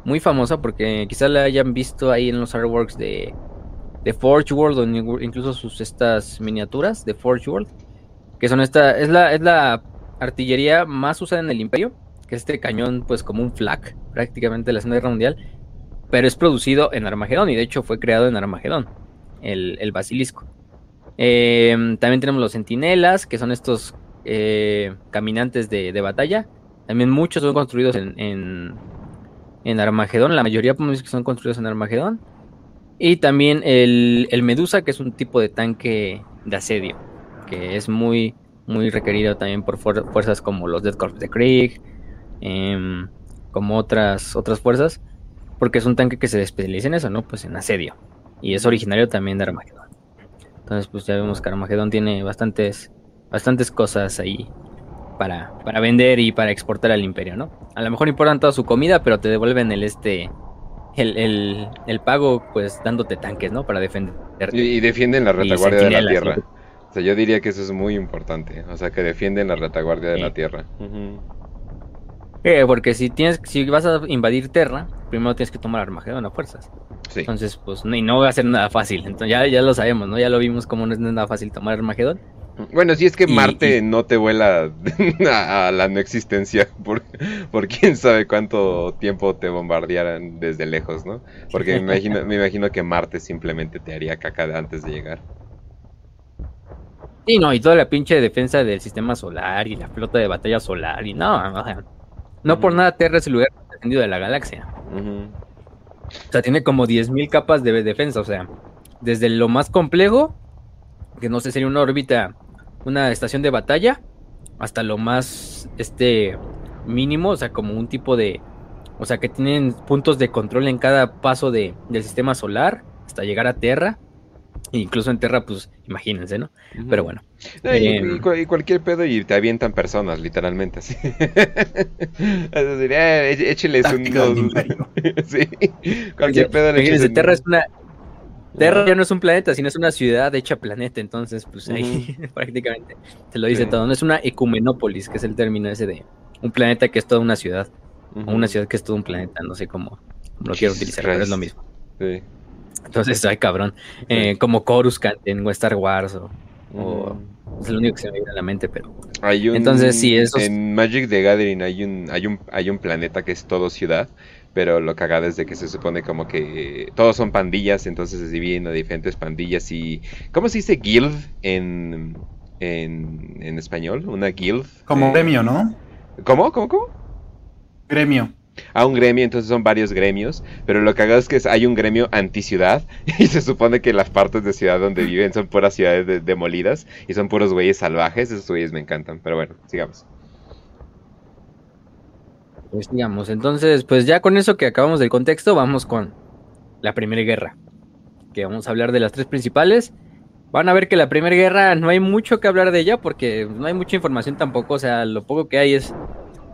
muy famosa porque quizás la hayan visto ahí en los artworks de, de Forge World o incluso sus estas miniaturas de Forge World, que son esta es la es la artillería más usada en el Imperio este cañón, pues como un flak, prácticamente de la Segunda Guerra Mundial, pero es producido en Armagedón y de hecho fue creado en Armagedón, el, basilisco. Em, también tenemos los centinelas, que son estos eh, caminantes de, batalla. También muchos son construidos en, en, Armagedón, la mayoría que son construidos en Armagedón. Y también el, el, Medusa, que es un tipo de tanque de asedio, que es muy, muy requerido también por fuerzas como los Dead Corps de Krieg, Em, como otras, otras fuerzas, porque es un tanque que se especializa en eso, ¿no? Pues en asedio. Y es originario también de Armagedón. Entonces, pues ya vemos que Armagedón tiene bastantes, bastantes cosas ahí para, para vender y para exportar al imperio, ¿no? A lo mejor importan toda su comida, pero te devuelven el este. El, el, pago, pues dándote tanques, ¿no? Para defenderte. Y, defienden la retaguardia de la tierra. O sea, yo diría que eso es muy importante. O sea, que defienden la retaguardia de la tierra. Eh, porque si tienes, si vas a invadir Terra, primero tienes que tomar Armagedón a fuerzas. Entonces, pues, y no va a ser nada fácil. Entonces, ya, ya lo sabemos, ¿no? Ya lo vimos como no es nada fácil tomar Armagedón. Bueno, si es que Marte no te vuela a, la no existencia por, por quién sabe cuánto tiempo te bombardearan desde lejos, ¿no? Porque me imagino, me imagino que Marte simplemente te haría caca antes de llegar. Sí, no, y toda la pinche defensa del sistema solar y la flota de batalla solar y no, no por nada Terra es el lugar más defendido de la galaxia. O sea, tiene como 10.000 capas de defensa, o sea, desde lo más complejo, que no sé, sería una órbita, una estación de batalla, hasta lo más, este, mínimo, o sea, como un tipo de, o sea, que tienen puntos de control en cada paso de, del sistema solar, hasta llegar a Terra Incluso en Terra, pues imagínense, ¿no? Pero bueno. y, cualquier pedo y te avientan personas, literalmente. Así. es decir, eh, écheles un. sí. Cualquier pedo le Terra es una. Terra ya no es un planeta, sino es una ciudad hecha planeta, entonces, pues ahí prácticamente se lo dice todo. No es una ecumenópolis, que es el término ese de un planeta que es toda una ciudad, o una ciudad que es todo un planeta, no sé cómo, lo quiero utilizar, pero es lo mismo. Sí. Entonces, ay, cabrón. Eh, como Coruscant en Star Wars o, es lo único que se me viene a la mente, pero. Hay un, Entonces, sí, eso. En Magic the Gathering hay un, hay un, hay un planeta que es todo ciudad. Pero lo cagado es de que se supone como que todos son pandillas, entonces se dividen a diferentes pandillas y... ¿Cómo se dice guild en, en, en español? ¿Una guild? Como gremio, ¿no? ¿Cómo? ¿Cómo? ¿Cómo? Gremio a un gremio, entonces son varios gremios, pero lo que hago es que hay un gremio anti-ciudad y se supone que las partes de ciudad donde viven son puras ciudades demolidas y son puros güeyes salvajes, esos güeyes me encantan, pero bueno, sigamos. Pues digamos, entonces, pues ya con eso que acabamos del contexto, vamos con la Primera Guerra, que vamos a hablar de las tres principales. Van a ver que la Primera Guerra no hay mucho que hablar de ella porque no hay mucha información tampoco, o sea, lo poco que hay es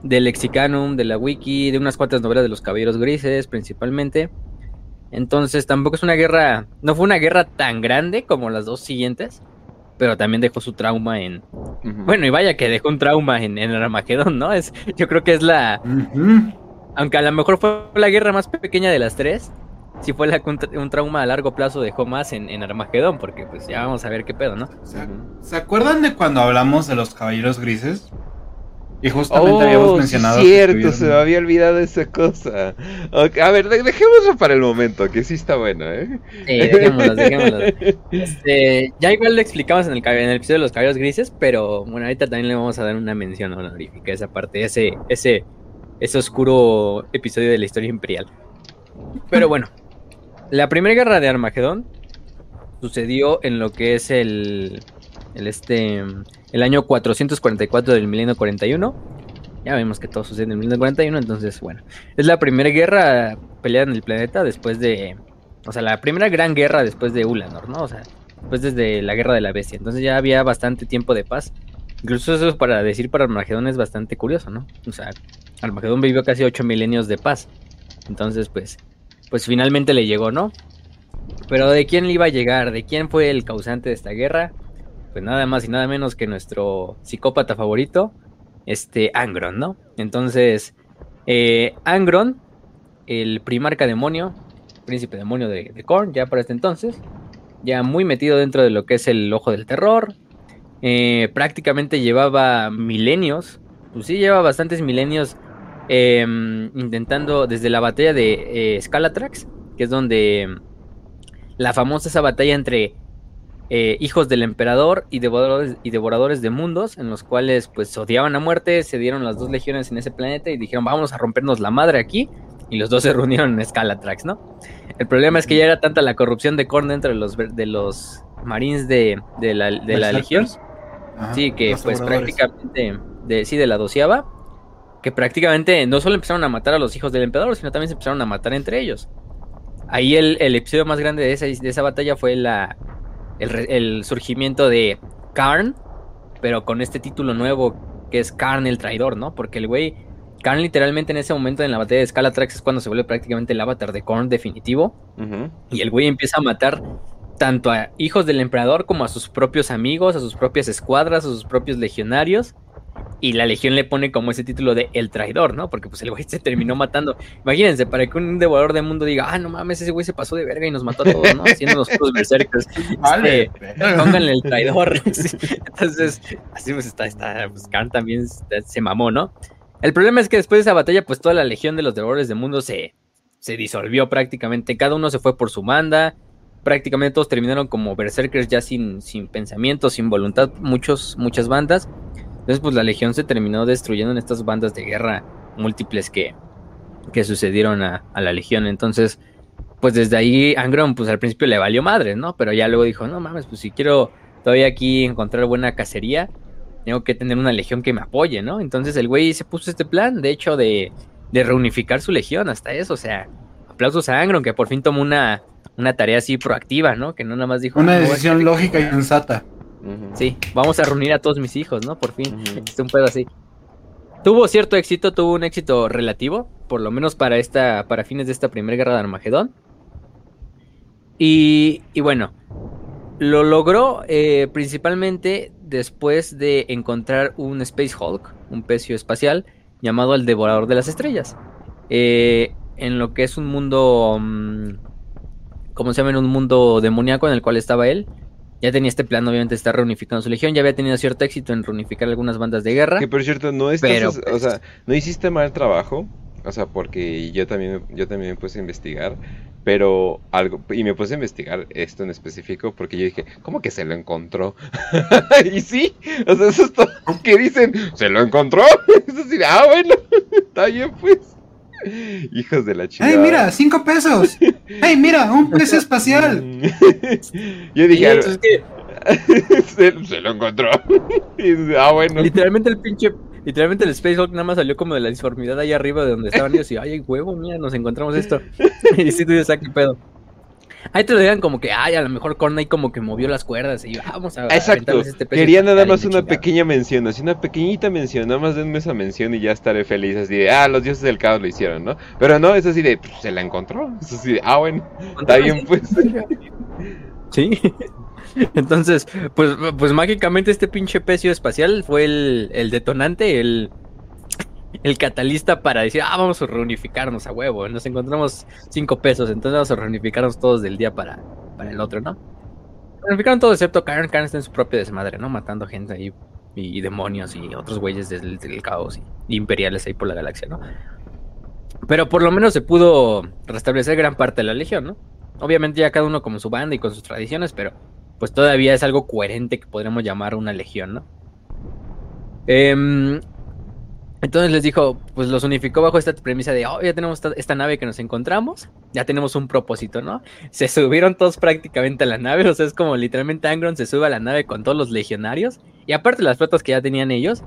del Lexicanum, de la Wiki, de unas cuantas novelas de los Caballeros Grises, principalmente. Entonces tampoco es una guerra, no fue una guerra tan grande como las dos siguientes, pero también dejó su trauma en... Bueno, y vaya que dejó un trauma en, en Armagedón, ¿no? Es, yo creo que es la... Aunque a lo mejor fue la guerra más pequeña de las tres, sí fue la, un, trauma a largo plazo dejó más en, en, Armagedón, porque pues ya vamos a ver qué pedo, ¿no? ¿Se acuerdan de cuando hablamos de los Caballeros Grises? Y justamente habíamos oh, mencionado. cierto, se me había olvidado esa cosa. a ver, dejémoslo para el momento, que sí está bueno, ¿eh? Sí, dejémoslo, dejémoslo. Este, ya igual lo explicamos en el, en el episodio de los caballos grises, pero bueno, ahorita también le vamos a dar una mención honorífica a esa parte, ese, ese, ese oscuro episodio de la historia imperial. Pero bueno, la primera guerra de Armagedón sucedió en lo que es el, el este el año 444 del milenio 41. Ya vemos que todo sucede en el milenio 41, entonces, bueno. Es la primera guerra peleada en el planeta después de... O sea, la primera gran guerra después de Ulanor, ¿no? O sea, después desde la guerra de la bestia. Entonces ya había bastante tiempo de paz. Incluso eso para decir para Armagedón es bastante curioso, ¿no? O sea, Armagedón vivió casi 8 milenios de paz. Entonces, pues, pues finalmente le llegó, ¿no? Pero ¿de quién le iba a llegar? ¿De quién fue el causante de esta guerra? Pues nada más y nada menos que nuestro psicópata favorito, este Angron, ¿no? Entonces, eh, Angron, el primarca demonio, príncipe demonio de, Korn, ya para este entonces, ya muy metido dentro de lo que es el ojo del terror, eh, prácticamente llevaba milenios, pues sí, lleva bastantes milenios em, intentando desde la batalla de eh, Scalatrax, que es donde la famosa esa batalla entre eh, hijos del emperador y devoradores, y devoradores de mundos, en los cuales pues odiaban a muerte, se dieron las dos legiones en ese planeta y dijeron vamos a rompernos la madre aquí, y los dos se reunieron en Scalatrax, ¿no? El problema es que ya era tanta la corrupción de Korn dentro de los, de los marines de, la, legión, sí, que pues prácticamente, de, sí, de la doceava, que prácticamente no solo empezaron a matar a los hijos del emperador, sino también se empezaron a matar entre ellos. Ahí el, episodio más grande de esa, de esa batalla fue la, el, surgimiento de Karn, pero con este título nuevo que es Karn el traidor, ¿no? Porque el güey, Karn literalmente en ese momento en la batalla de Scalatrax es cuando se vuelve prácticamente el avatar de Korn definitivo. Y el güey empieza a matar tanto a hijos del emperador como a sus propios amigos, a sus propias escuadras, a sus propios legionarios. Y la Legión le pone como ese título de El Traidor, ¿no? Porque pues el güey se terminó matando. Imagínense, para que un devorador de mundo diga, ah, no mames, ese güey se pasó de verga y nos mató a todos, ¿no? Haciendo los puros berserkers. Vale. Este, pónganle el traidor. Entonces, así pues está, está, pues Khan también se mamó, ¿no? El problema es que después de esa batalla, pues toda la Legión de los devoradores de mundo se, se disolvió prácticamente. Cada uno se fue por su banda. Prácticamente todos terminaron como berserkers ya sin, sin pensamiento, sin voluntad, muchos, muchas bandas. Entonces, pues la Legión se terminó destruyendo en estas bandas de guerra múltiples que, que sucedieron a, la Legión. Entonces, pues desde ahí Angron, pues al principio le valió madre, ¿no? Pero ya luego dijo, no mames, pues si quiero todavía aquí encontrar buena cacería, tengo que tener una legión que me apoye, ¿no? Entonces el güey se puso este plan, de hecho, de, de reunificar su legión, hasta eso, o sea, aplausos a Angron, que por fin tomó una, una tarea así proactiva, ¿no? Que no nada más dijo... Una ah, decisión lógica y sensata. Sí, vamos a reunir a todos mis hijos, ¿no? Por fin. Es un pedo así. Tuvo cierto éxito, tuvo un éxito relativo, por lo menos para esta, para fines de esta primera guerra de Armagedón. Y, y bueno, lo logró eh, principalmente después de encontrar un Space Hulk, un pecio espacial, llamado el Devorador de las Estrellas. Eh, en lo que es un mundo, mm, como se llama? En un mundo demoníaco en el cual estaba él ya tenía este plan, obviamente, de estar reunificando su legión. Ya había tenido cierto éxito en reunificar algunas bandas de guerra. Que por cierto, no estás, pero, o sea, no hiciste mal trabajo. O sea, porque yo también, yo también me puse a investigar. Pero algo, y me puse a investigar esto en específico porque yo dije, ¿cómo que se lo encontró? y sí, o sea, eso es todo que dicen, ¿se lo encontró? Eso sí, ah, bueno, está bien, pues. Hijos de la chica. ¡Ey, mira! ¡Cinco pesos! ¡Ey, mira! ¡Un peso espacial! Yo dije. se, lo encontró. ah, bueno. Literalmente el pinche. Literalmente el Space Hulk nada más salió como de la disformidad ahí arriba de donde estaban ellos y, ay, huevo, mira, nos encontramos esto. y sí, tú dices, ah, qué pedo. Ahí te lo digan como que, ay, a lo mejor Corney como que movió las cuerdas y vamos a Exacto. Este Quería nada más una pequeña mención, así una pequeñita mención, nada más denme esa mención y ya estaré feliz, así de, ah, los dioses del caos lo hicieron, ¿no? Pero no, es así de, pues, se la encontró, es así de, ah, bueno, está bien, pues. Sí. Entonces, pues, pues mágicamente este pinche pecio espacial fue el, el detonante, el, el catalista para decir, ah, vamos a reunificarnos a huevo. Nos encontramos cinco pesos, entonces vamos a reunificarnos todos del día para, para el otro, ¿no? Reunificaron todo excepto Karen. Karen está en su propia desmadre, ¿no? Matando gente ahí y, demonios y otros güeyes del, caos y, imperiales ahí por la galaxia, ¿no? Pero por lo menos se pudo restablecer gran parte de la legión, ¿no? Obviamente ya cada uno como su banda y con sus tradiciones, pero pues todavía es algo coherente que podríamos llamar una legión, ¿no? Eh, entonces les dijo, pues los unificó bajo esta premisa de, oh, ya tenemos esta, nave que nos encontramos, ya tenemos un propósito, ¿no? Se subieron todos prácticamente a la nave, o sea, es como literalmente Angron se sube a la nave con todos los legionarios, y aparte las flotas que ya tenían ellos,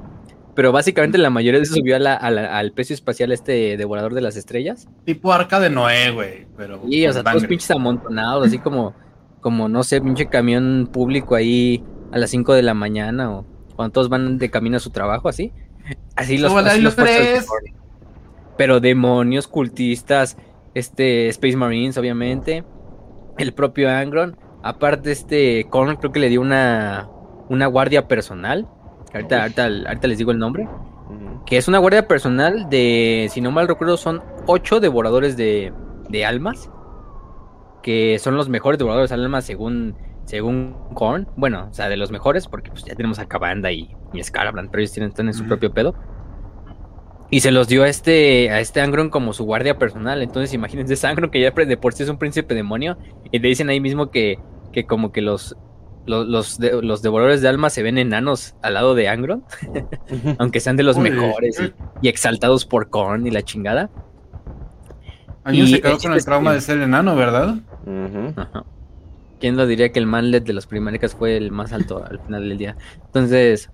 pero básicamente la mayoría se subió al pecio espacial este devorador de las estrellas. Tipo arca de Noé, güey, pero... Sí, o sea, todos pinches amontonados, así como, como, no sé, pinche camión público ahí a las 5 de la mañana, o cuando todos van de camino a su trabajo, así. Así los, Pero demonios, cultistas, este, Space Marines, obviamente. El propio Angron. Aparte, este, Con creo que le dio una, una guardia personal. Ahorita, ahorita, les digo el nombre. Que es una guardia personal de, si no mal recuerdo, son ocho devoradores de, de almas. Que son los mejores devoradores de almas según según Korn, bueno, o sea, de los mejores, porque pues ya tenemos a Cabanda y, y Scarabrand, pero ellos tienen, están en su propio pedo. Y se los dio a este, a este Angron como su guardia personal. Entonces imagínense ese Angron que ya de por sí es un príncipe demonio. Y le dicen ahí mismo que, que como que los, los, los, devoradores de almas se ven enanos al lado de Angron. aunque sean de los mejores y, exaltados por Korn y la chingada. Año se quedó con el trauma de ser enano, ¿verdad? Ajá. ¿Quién lo diría que el manlet de los primarias fue el más alto al final del día? Entonces,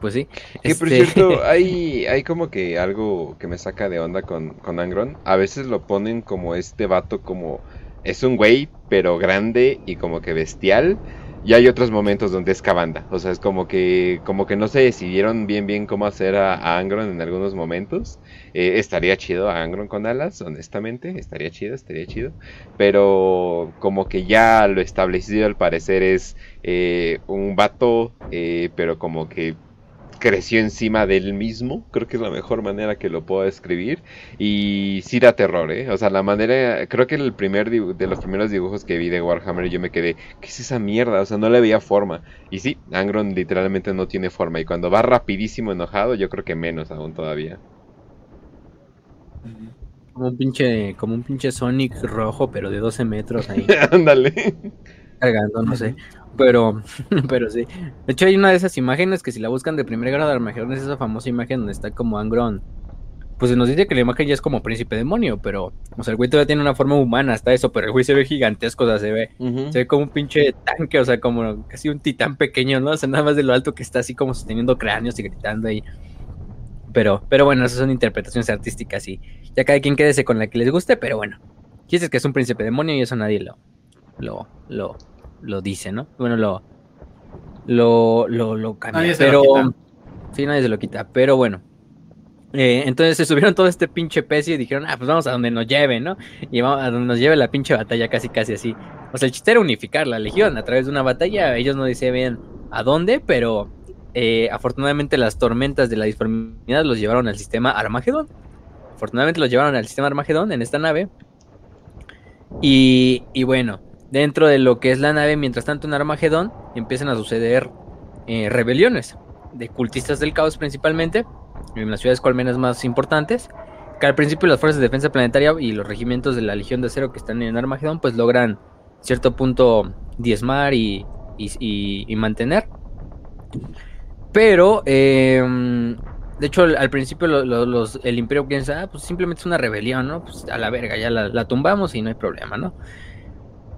pues sí. Que por este cierto, hay, hay como que algo que me saca de onda con, con Angron. A veces lo ponen como este vato como... Es un güey, pero grande y como que bestial. Y hay otros momentos donde es cabanda. O sea, es como que, como que no se decidieron bien bien cómo hacer a, Angron en algunos momentos. Eh, estaría chido a Angron con alas, honestamente. Estaría chido, estaría chido. Pero como que ya lo establecido al parecer es eh, un vato, eh, pero como que creció encima del mismo. Creo que es la mejor manera que lo puedo describir. Y sí da terror, ¿eh? O sea, la manera. Creo que el primer de los primeros dibujos que vi de Warhammer, yo me quedé, ¿qué es esa mierda? O sea, no le veía forma. Y sí, Angron literalmente no tiene forma. Y cuando va rapidísimo enojado, yo creo que menos aún todavía. Como un pinche, como un pinche Sonic rojo, pero de 12 metros ahí. Ándale. cargando, no sé. Pero, pero sí. De hecho, hay una de esas imágenes que si la buscan de primer grado de Armagedón es esa famosa imagen donde está como Angron. Pues se nos dice que la imagen ya es como príncipe demonio, pero, o sea, el güey todavía tiene una forma humana hasta eso, pero el güey se ve gigantesco, o sea, se ve, se ve como un pinche tanque, o sea, como casi un titán pequeño, ¿no? O sea, nada más de lo alto que está así como sosteniendo cráneos y gritando ahí. Pero, pero bueno, esas son interpretaciones artísticas y ya cada quien quédese con la que les guste, pero bueno. Dices que es un príncipe demonio y eso nadie lo, lo, lo, lo dice, ¿no? Bueno, lo, lo, lo, lo cambia. pero, sí, nadie se lo quita. Pero bueno, eh, entonces se subieron todo este pinche pez y dijeron, ah, pues vamos a donde nos lleve, ¿no? Y vamos a donde nos lleve la pinche batalla casi casi así. O sea, el chiste era unificar la legión a través de una batalla. Ellos no decían bien a dónde, pero eh, afortunadamente las tormentas de la disformidad los llevaron al sistema Armagedón. Afortunadamente los llevaron al sistema Armagedón en esta nave. Y, y bueno, dentro de lo que es la nave, mientras tanto en Armagedón empiezan a suceder eh, rebeliones de cultistas del caos principalmente, en las ciudades colmenas más importantes, que al principio las fuerzas de defensa planetaria y los regimientos de la Legión de Acero que están en Armagedón pues logran cierto punto diezmar y, y, mantener. Pero, em, de hecho, al, principio el imperio piensa, ah, pues simplemente es una rebelión, ¿no? Pues a la verga, ya la, la tumbamos y no hay problema, ¿no?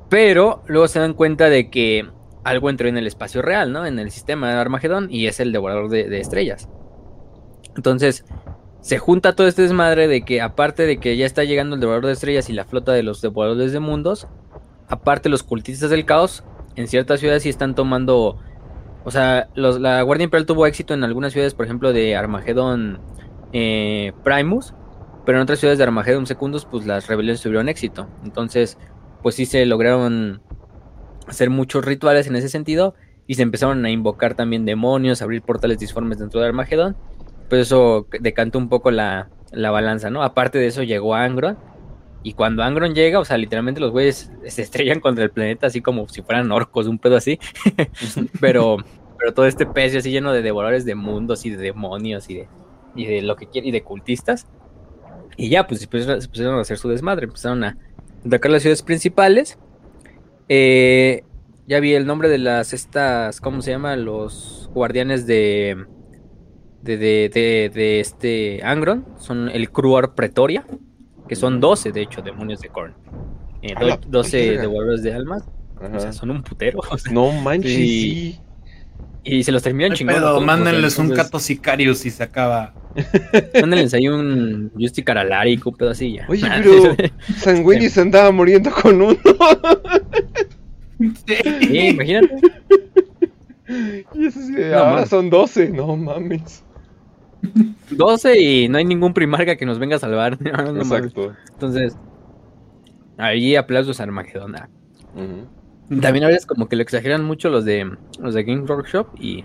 Pero luego se dan cuenta de que algo entró en el espacio real, ¿no? En el sistema de Armagedón y es el devorador de, estrellas. Entonces, se junta todo este desmadre de que aparte de que ya está llegando el devorador de estrellas y la flota de los devoradores de mundos, aparte los cultistas del caos en ciertas ciudades sí están tomando... O sea, la Guardia Imperial tuvo éxito en algunas ciudades, por ejemplo, de Armagedón eh, Primus, pero en otras ciudades de Armagedón Secundus, pues las rebeliones tuvieron éxito. Entonces, pues sí se lograron hacer muchos rituales en ese sentido y se empezaron a invocar también demonios, abrir portales disformes dentro de Armagedón. Pues eso decantó un poco la, balanza, ¿no? Aparte de eso llegó Angron. Y cuando Angron llega, o sea, literalmente los güeyes se estrellan contra el planeta así como si fueran orcos, un pedo así. pero, pero todo este pez así lleno de devoradores de mundos y de demonios y de, y de lo que quiere y de cultistas. Y ya, pues se pusieron a hacer su desmadre, empezaron a, atacar las ciudades principales. Eh, ya vi el nombre de las estas, ¿cómo se llama? Los guardianes de de, de, de, este Angron. Son el Cruor Pretoria, que son 12, de hecho, demonios de Korn. 12 eh, devoradores de almas. O sea, son un putero. no manches, sí. Y se los terminan chingando. Pero mándenles un Cato Sicarius y se acaba. Mándenles ahí un Justy Caralari, un pedo así ya. Oye, pero Sanguini se andaba muriendo con uno. sí, imagínate. Y eso sí, ahora son 12, no mames. 12 y no hay ningún primarca que nos venga a salvar. Exacto. Entonces, ahí aplausos a Armagedona. También a veces como que lo exageran mucho los de los de Game Workshop y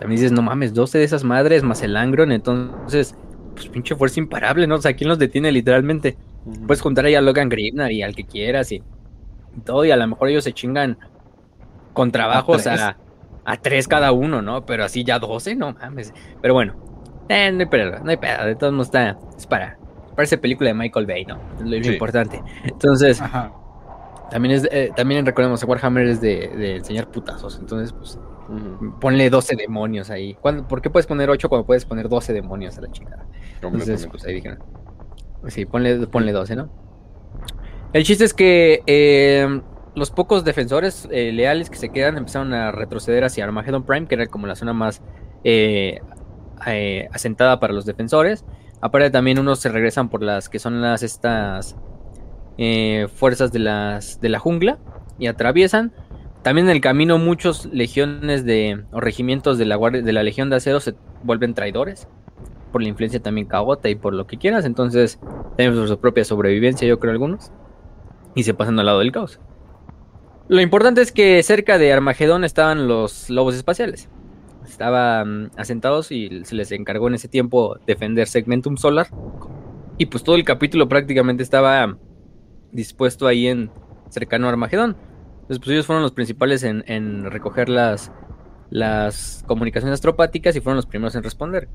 también dices, no mames, 12 de esas madres más el Angron, entonces, pues pinche fuerza imparable, ¿no? O sea, ¿quién los detiene literalmente? Puedes juntar ahí a Logan Gribnar y al que quieras y, todo, y a lo mejor ellos se chingan con trabajos a, a, tres cada uno, ¿no? Pero así ya 12, no mames. Pero bueno, eh, no hay pedo, no hay pedo, de todos modos está, es para, parece película de Michael Bay, ¿no? Es lo, importante. Entonces, también es, eh, también recordemos, Warhammer es de, de enseñar putazos, entonces, pues, ponle 12 demonios ahí. ¿Por qué puedes poner 8 cuando puedes poner 12 demonios a la chingada? Entonces, pues ahí dijeron. Sí, ponle, ponle 12, ¿no? El chiste es que eh, los pocos defensores eh, leales que se quedan empezaron a retroceder hacia Armageddon Prime, que era como la zona más asentada para los defensores. Aparte también unos se regresan por las que son las estas eh, fuerzas de, de la jungla y atraviesan. También en el camino muchos legiones de, o regimientos de la, de la Legión de Acero se vuelven traidores. Por la influencia también cagota y por lo que quieras. Entonces tenemos su propia sobrevivencia, yo creo algunos. Y se pasan al lado del caos. Lo importante es que cerca de Armagedón estaban los lobos espaciales. estaban asentados y se les encargó en ese tiempo defender Segmentum Solar. Y pues todo el capítulo prácticamente estaba dispuesto ahí en cercano a Armagedón. Entonces pues ellos fueron los principales en, recoger las, las comunicaciones astropáticas y fueron los primeros en responder.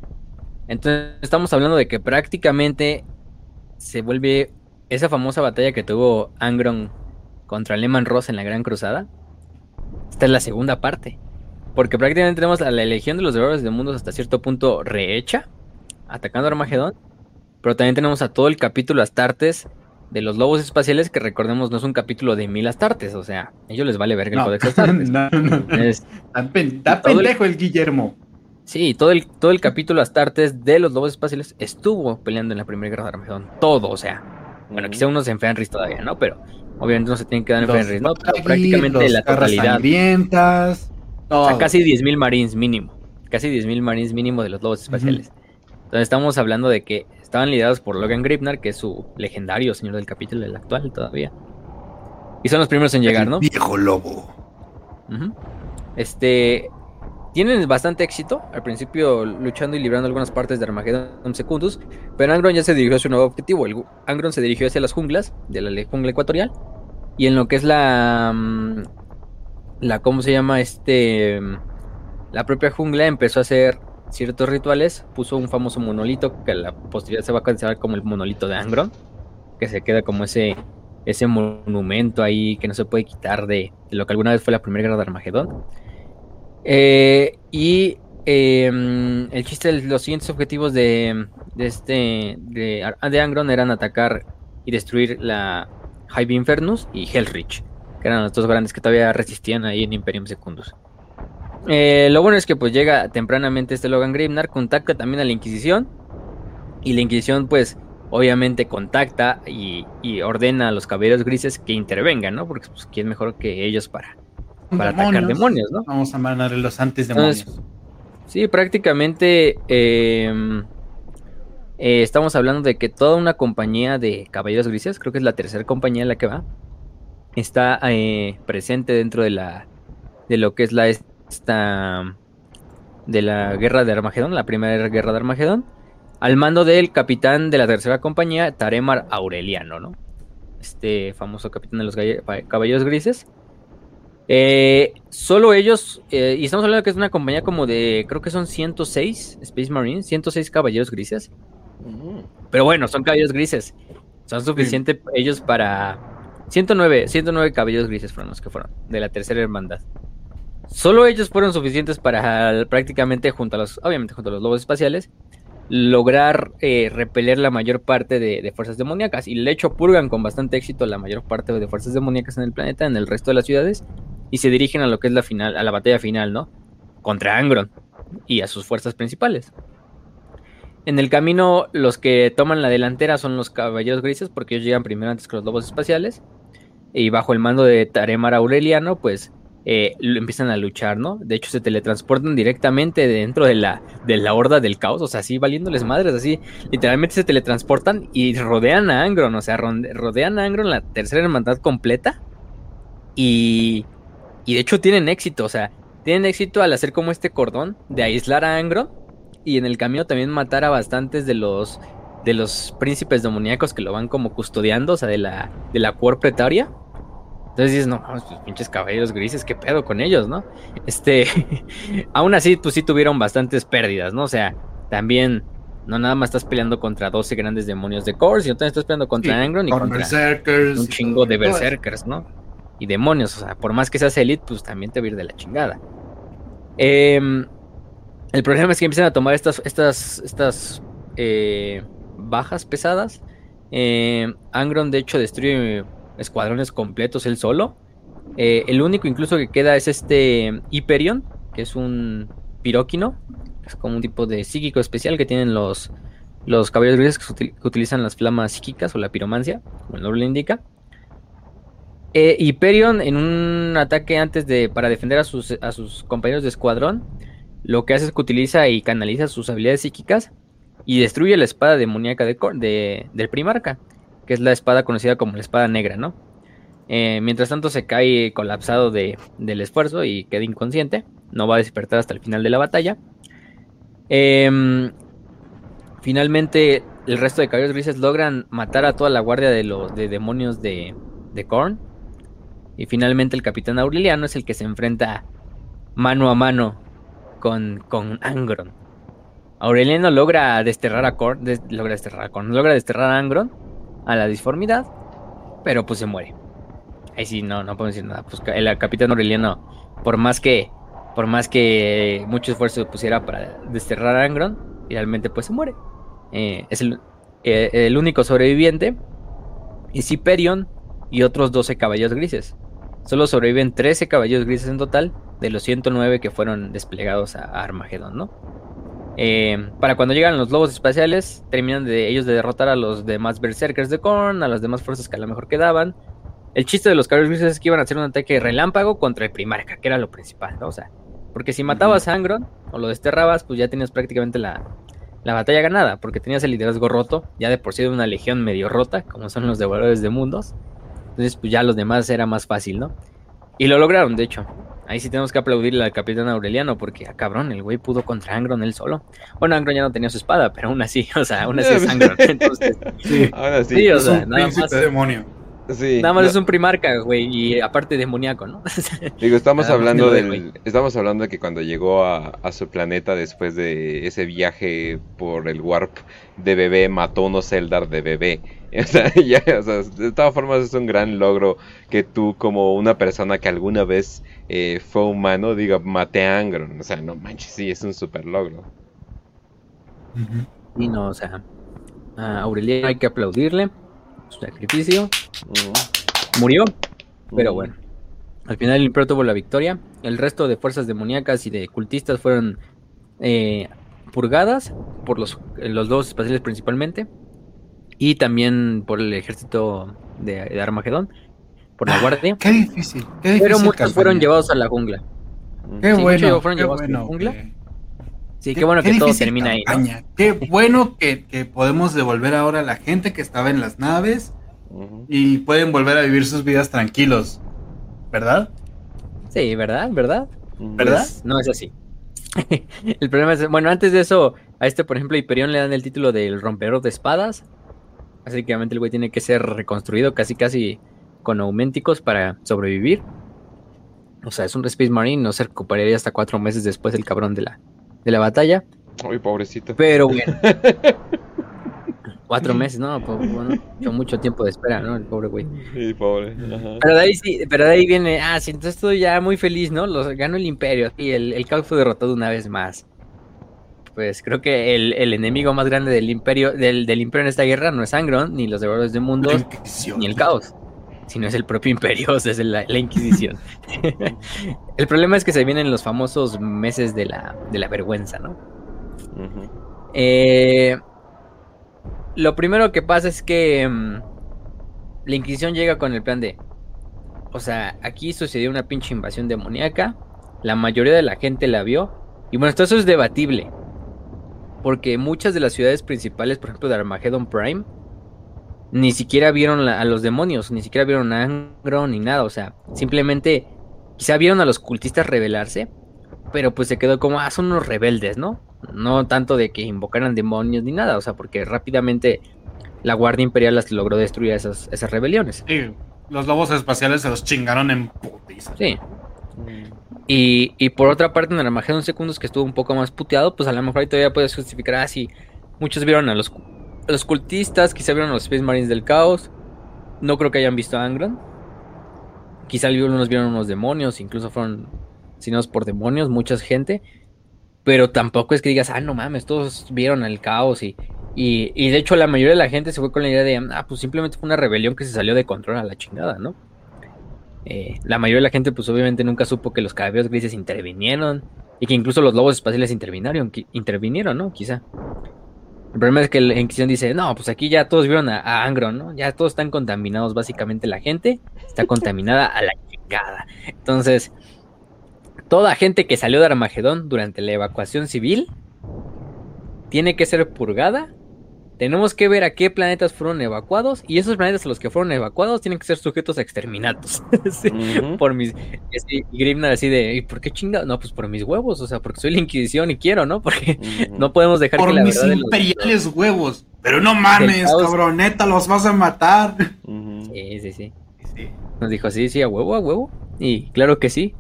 Entonces estamos hablando de que prácticamente se vuelve esa famosa batalla que tuvo Angron contra Lehman Ross en la Gran Cruzada. Esta es la segunda parte. Porque prácticamente tenemos a la Legión de los Devoradores de Mundos hasta cierto punto rehecha, atacando a Armagedón. Pero también tenemos a todo el capítulo Astartes de los lobos espaciales, que recordemos no es un capítulo de mil Astartes, o sea, a ellos les vale ver el Codex Astartes. no, no, está, pendejo el... Guillermo. Sí, todo el, todo el capítulo Astartes de los lobos espaciales estuvo peleando en la Primera Guerra de Armagedón. Todo, o sea. Bueno, quizá unos en Fenris todavía, ¿no? Pero obviamente no se tienen que dar en Fenris, ¿no? Pero prácticamente la totalidad. O sea, casi 10.000 Marines mínimo. Casi 10.000 Marines mínimo de los lobos espaciales. Entonces estamos hablando de que estaban liderados por Logan Gripnar, que es su legendario señor del capítulo, el actual todavía. Y son los primeros en llegar, ¿no? Viejo lobo. Este. Tienen bastante éxito, al principio luchando y librando algunas partes de Armageddon Secundus, pero Angron ya se dirigió a su nuevo objetivo. El, Angron se dirigió hacia las junglas, de la jungla ecuatorial, y en lo que es la, mm, la ¿cómo se llama? Este, la propia jungla empezó a hacer ciertos rituales, puso un famoso monolito que a la posterior se va a considerar como el monolito de Angron, que se queda como ese, ese monumento ahí que no se puede quitar de, lo que alguna vez fue la primera guerra de Armagedón. Eh, y em, el chiste los siguientes objetivos de, de este de, de Angron eran atacar y destruir la Hive Infernus y Hellrich eran los dos grandes que todavía resistían ahí en Imperium Secundus. Eh, lo bueno es que pues llega tempranamente este Logan Grimnar, contacta también a la Inquisición y la Inquisición pues obviamente contacta y, ordena a los caballeros grises que intervengan, ¿no? Porque pues quién mejor que ellos para, para atacar demonios, ¿no? Vamos a mandar los antes demonios. sí, prácticamente em, eh, estamos hablando de que toda una compañía de caballeros grises, creo que es la tercera compañía en la que va, está eh, presente dentro de la de lo que es la esta de la guerra de Armagedón, la primera guerra de Armagedón, al mando del capitán de la tercera compañía, Taremar Aureliano, ¿no? Este famoso capitán de los caballeros grises. Eh, solo ellos, eh, y estamos hablando que es una compañía como de, creo que son 106 Space Marines, 106 caballeros grises. Pero bueno, son caballeros grises. Son suficientes ellos para 109, 109 caballeros grises fueron los que fueron, de la tercera hermandad. Solo ellos fueron suficientes para prácticamente, junto a los, obviamente junto a los lobos espaciales, lograr eh, repeler la mayor parte de, fuerzas demoníacas. Y de hecho purgan con bastante éxito la mayor parte de fuerzas demoníacas en el planeta, en el resto de las ciudades, y se dirigen a lo que es la final, a la batalla final, ¿no? Contra Angron y a sus fuerzas principales. En el camino, los que toman la delantera son los caballeros grises, porque ellos llegan primero antes que los lobos espaciales. Y bajo el mando de Taremar Aureliano, pues eh, empiezan a luchar, ¿no? De hecho, se teletransportan directamente dentro de la, de la horda del caos, o sea, así valiéndoles madres, así. Literalmente se teletransportan y rodean a Angron, o sea, rodean a Angron la tercera hermandad completa. Y, y de hecho tienen éxito, o sea, tienen éxito al hacer como este cordón de aislar a Angron y en el camino también matar a bastantes de los de los príncipes demoníacos que lo van como custodiando, o sea, de la de la cuor pretaria. Entonces dices, no, pues pinches caballeros grises, qué pedo con ellos, ¿no? Este, aún así, pues sí tuvieron bastantes pérdidas, ¿no? O sea, también no nada más estás peleando contra 12 grandes demonios de Core, sino también estás peleando contra Angron y contra un chingo de berserkers, ¿no? Y demonios, o sea, por más que seas elite, pues también te va a ir de la chingada. Eh, el problema es que empiezan a tomar estas, estas, estas eh, bajas pesadas. Eh, Angron, de hecho, destruye escuadrones completos él solo. Eh, el único incluso que queda es este Hyperion, que es un piróquino. Es como un tipo de psíquico especial que tienen los, los caballeros grises que, utilizan las flamas psíquicas o la piromancia, como el nombre le indica. Hyperion, en un ataque antes de. para defender a sus, a sus compañeros de escuadrón lo que hace es que utiliza y canaliza sus habilidades psíquicas y destruye la espada demoníaca de, del Primarca, que es la espada conocida como la espada negra, ¿no? Eh, mientras tanto se cae colapsado de, del esfuerzo y queda inconsciente. No va a despertar hasta el final de la batalla. Em, finalmente el resto de caballeros grises logran matar a toda la guardia de los de demonios de, de Korn. Y finalmente el capitán Aureliano es el que se enfrenta mano a mano con, con Angron. Aureliano logra desterrar a Korn, logra desterrar a Korn, logra desterrar a Angron a la disformidad, pero pues se muere. Ahí sí, no, no puedo decir nada. Pues el capitán Aureliano, por más que, por más que mucho esfuerzo pusiera para desterrar a Angron, realmente pues se muere. Eh, es el, eh, el, único sobreviviente. Y Ciperion y otros 12 caballos grises. Solo sobreviven 13 caballos grises en total de los 109 que fueron desplegados a, Armagedón, ¿no? Eh, para cuando llegan los lobos espaciales, terminan de ellos de derrotar a los demás berserkers de Korn, a las demás fuerzas que a lo mejor quedaban. El chiste de los caballos grises es que iban a hacer un ataque relámpago contra el primarca, que era lo principal, ¿no? O sea, porque si matabas a Angron o lo desterrabas, pues ya tenías prácticamente la, la batalla ganada, porque tenías el liderazgo roto, ya de por sí de una legión medio rota, como son los devoradores de mundos. Entonces, pues ya los demás era más fácil, ¿no? Y lo lograron, de hecho. Ahí sí tenemos que aplaudirle al capitán Aureliano, porque, ah, cabrón, el güey pudo contra Angron él solo. Bueno, Angron ya no tenía su espada, pero aún así, o sea, aún así es Angron. Entonces, sí, sí. o sea, nada más. demonio. Nada más es un primarca, güey, y aparte demoníaco, ¿no? Digo, estamos hablando del, estamos hablando de que cuando llegó a, a, su planeta después de ese viaje por el warp de bebé, mató unos Eldar de bebé. O sea, ya, o sea, de todas formas es un gran logro que tú como una persona que alguna vez eh, fue humano diga, mate a Angron. O sea, no manches, sí, es un super logro. Y no, o sea, a Aureliano hay que aplaudirle su sacrificio. Murió, pero bueno. Al final el Imperio tuvo la victoria. El resto de fuerzas demoníacas y de cultistas fueron eh, purgadas por los, los dos espaciales principalmente. Y también por el ejército de, Armagedón. Por la ah, guardia. Qué difícil. pero muchos fueron llevados a la jungla. Qué bueno. Fueron llevados a la jungla. Sí, qué, bueno que todo termina ahí. Qué bueno que, que, podemos devolver ahora a la gente que estaba en las naves y pueden volver a vivir sus vidas tranquilos, ¿verdad? Sí, ¿verdad? ¿Verdad? ¿Verdad? Pues, no es así. el problema es, bueno, antes de eso, a este, por ejemplo, Hyperion le dan el título del rompedor de espadas. Así que obviamente el güey tiene que ser reconstruido casi casi con auménticos para sobrevivir. O sea, es un Space Marine, no se recuperaría hasta cuatro meses después del cabrón de la, de la batalla. Ay, pobrecito. Pero bueno. Cuatro meses, ¿no? Bueno, mucho tiempo de espera, ¿no? El pobre güey. Sí, pobre. Pero de ahí sí, pero de ahí viene, ah, sí, entonces estoy ya muy feliz, ¿no? Los, ganó el imperio y el, el caos fue derrotado una vez más. Pues creo que el, el enemigo más grande del imperio, del, del, imperio en esta guerra no es Angron, ni los devoradores de mundos, ni el caos, sino es el propio imperio, o sea, es la, la Inquisición. el problema es que se vienen los famosos meses de la, de la vergüenza, ¿no? eh lo primero que pasa es que mm, la Inquisición llega con el plan de. O sea, aquí sucedió una pinche invasión demoníaca. La mayoría de la gente la vio. Y bueno, esto eso es debatible. Porque muchas de las ciudades principales, por ejemplo, de Armageddon Prime, ni siquiera vieron a los demonios, ni siquiera vieron a Angron ni nada. O sea, simplemente quizá vieron a los cultistas rebelarse. Pero pues se quedó como, ah, son unos rebeldes, ¿no? No tanto de que invocaran demonios ni nada, o sea, porque rápidamente la Guardia Imperial las logró destruir esas, esas rebeliones. Sí, los lobos espaciales se los chingaron en putiza. Sí. Y, y, por otra parte, en el Armagedón Secundos, que estuvo un poco más puteado, pues a lo mejor ahí todavía puedes justificar así. Ah, muchos vieron a los, los cultistas, quizá vieron a los Space Marines del Caos. No creo que hayan visto a Angron. Quizá algunos vieron unos demonios, incluso fueron sinados por demonios, mucha gente. Pero tampoco es que digas, ah, no mames, todos vieron el caos y, y, de hecho la mayoría de la gente se fue con la idea de, ah, pues simplemente fue una rebelión que se salió de control a la chingada, ¿no? Eh, la mayoría de la gente pues obviamente nunca supo que los caballeros grises intervinieron y que incluso los lobos espaciales intervinieron, intervinieron, ¿no? Quizá. El problema es que la Inquisición dice, no, pues aquí ya todos vieron a, a Angron, ¿no? Ya todos están contaminados, básicamente la gente está contaminada a la chingada. Entonces, Toda gente que salió de Armagedón durante la evacuación civil tiene que ser purgada tenemos que ver a qué planetas fueron evacuados y esos planetas a los que fueron evacuados tienen que ser sujetos a exterminatos. sí, Por mis y Grimnar así de, ¿y por qué chingado? No, pues por mis huevos, o sea, porque soy la Inquisición y quiero, ¿no? Porque no podemos dejar por que la mis verdad imperiales huevos. Pero no mames, cabroneta, los vas a matar. Sí, sí, sí, sí. Nos dijo, sí, sí, a huevo, a huevo. Y claro que sí.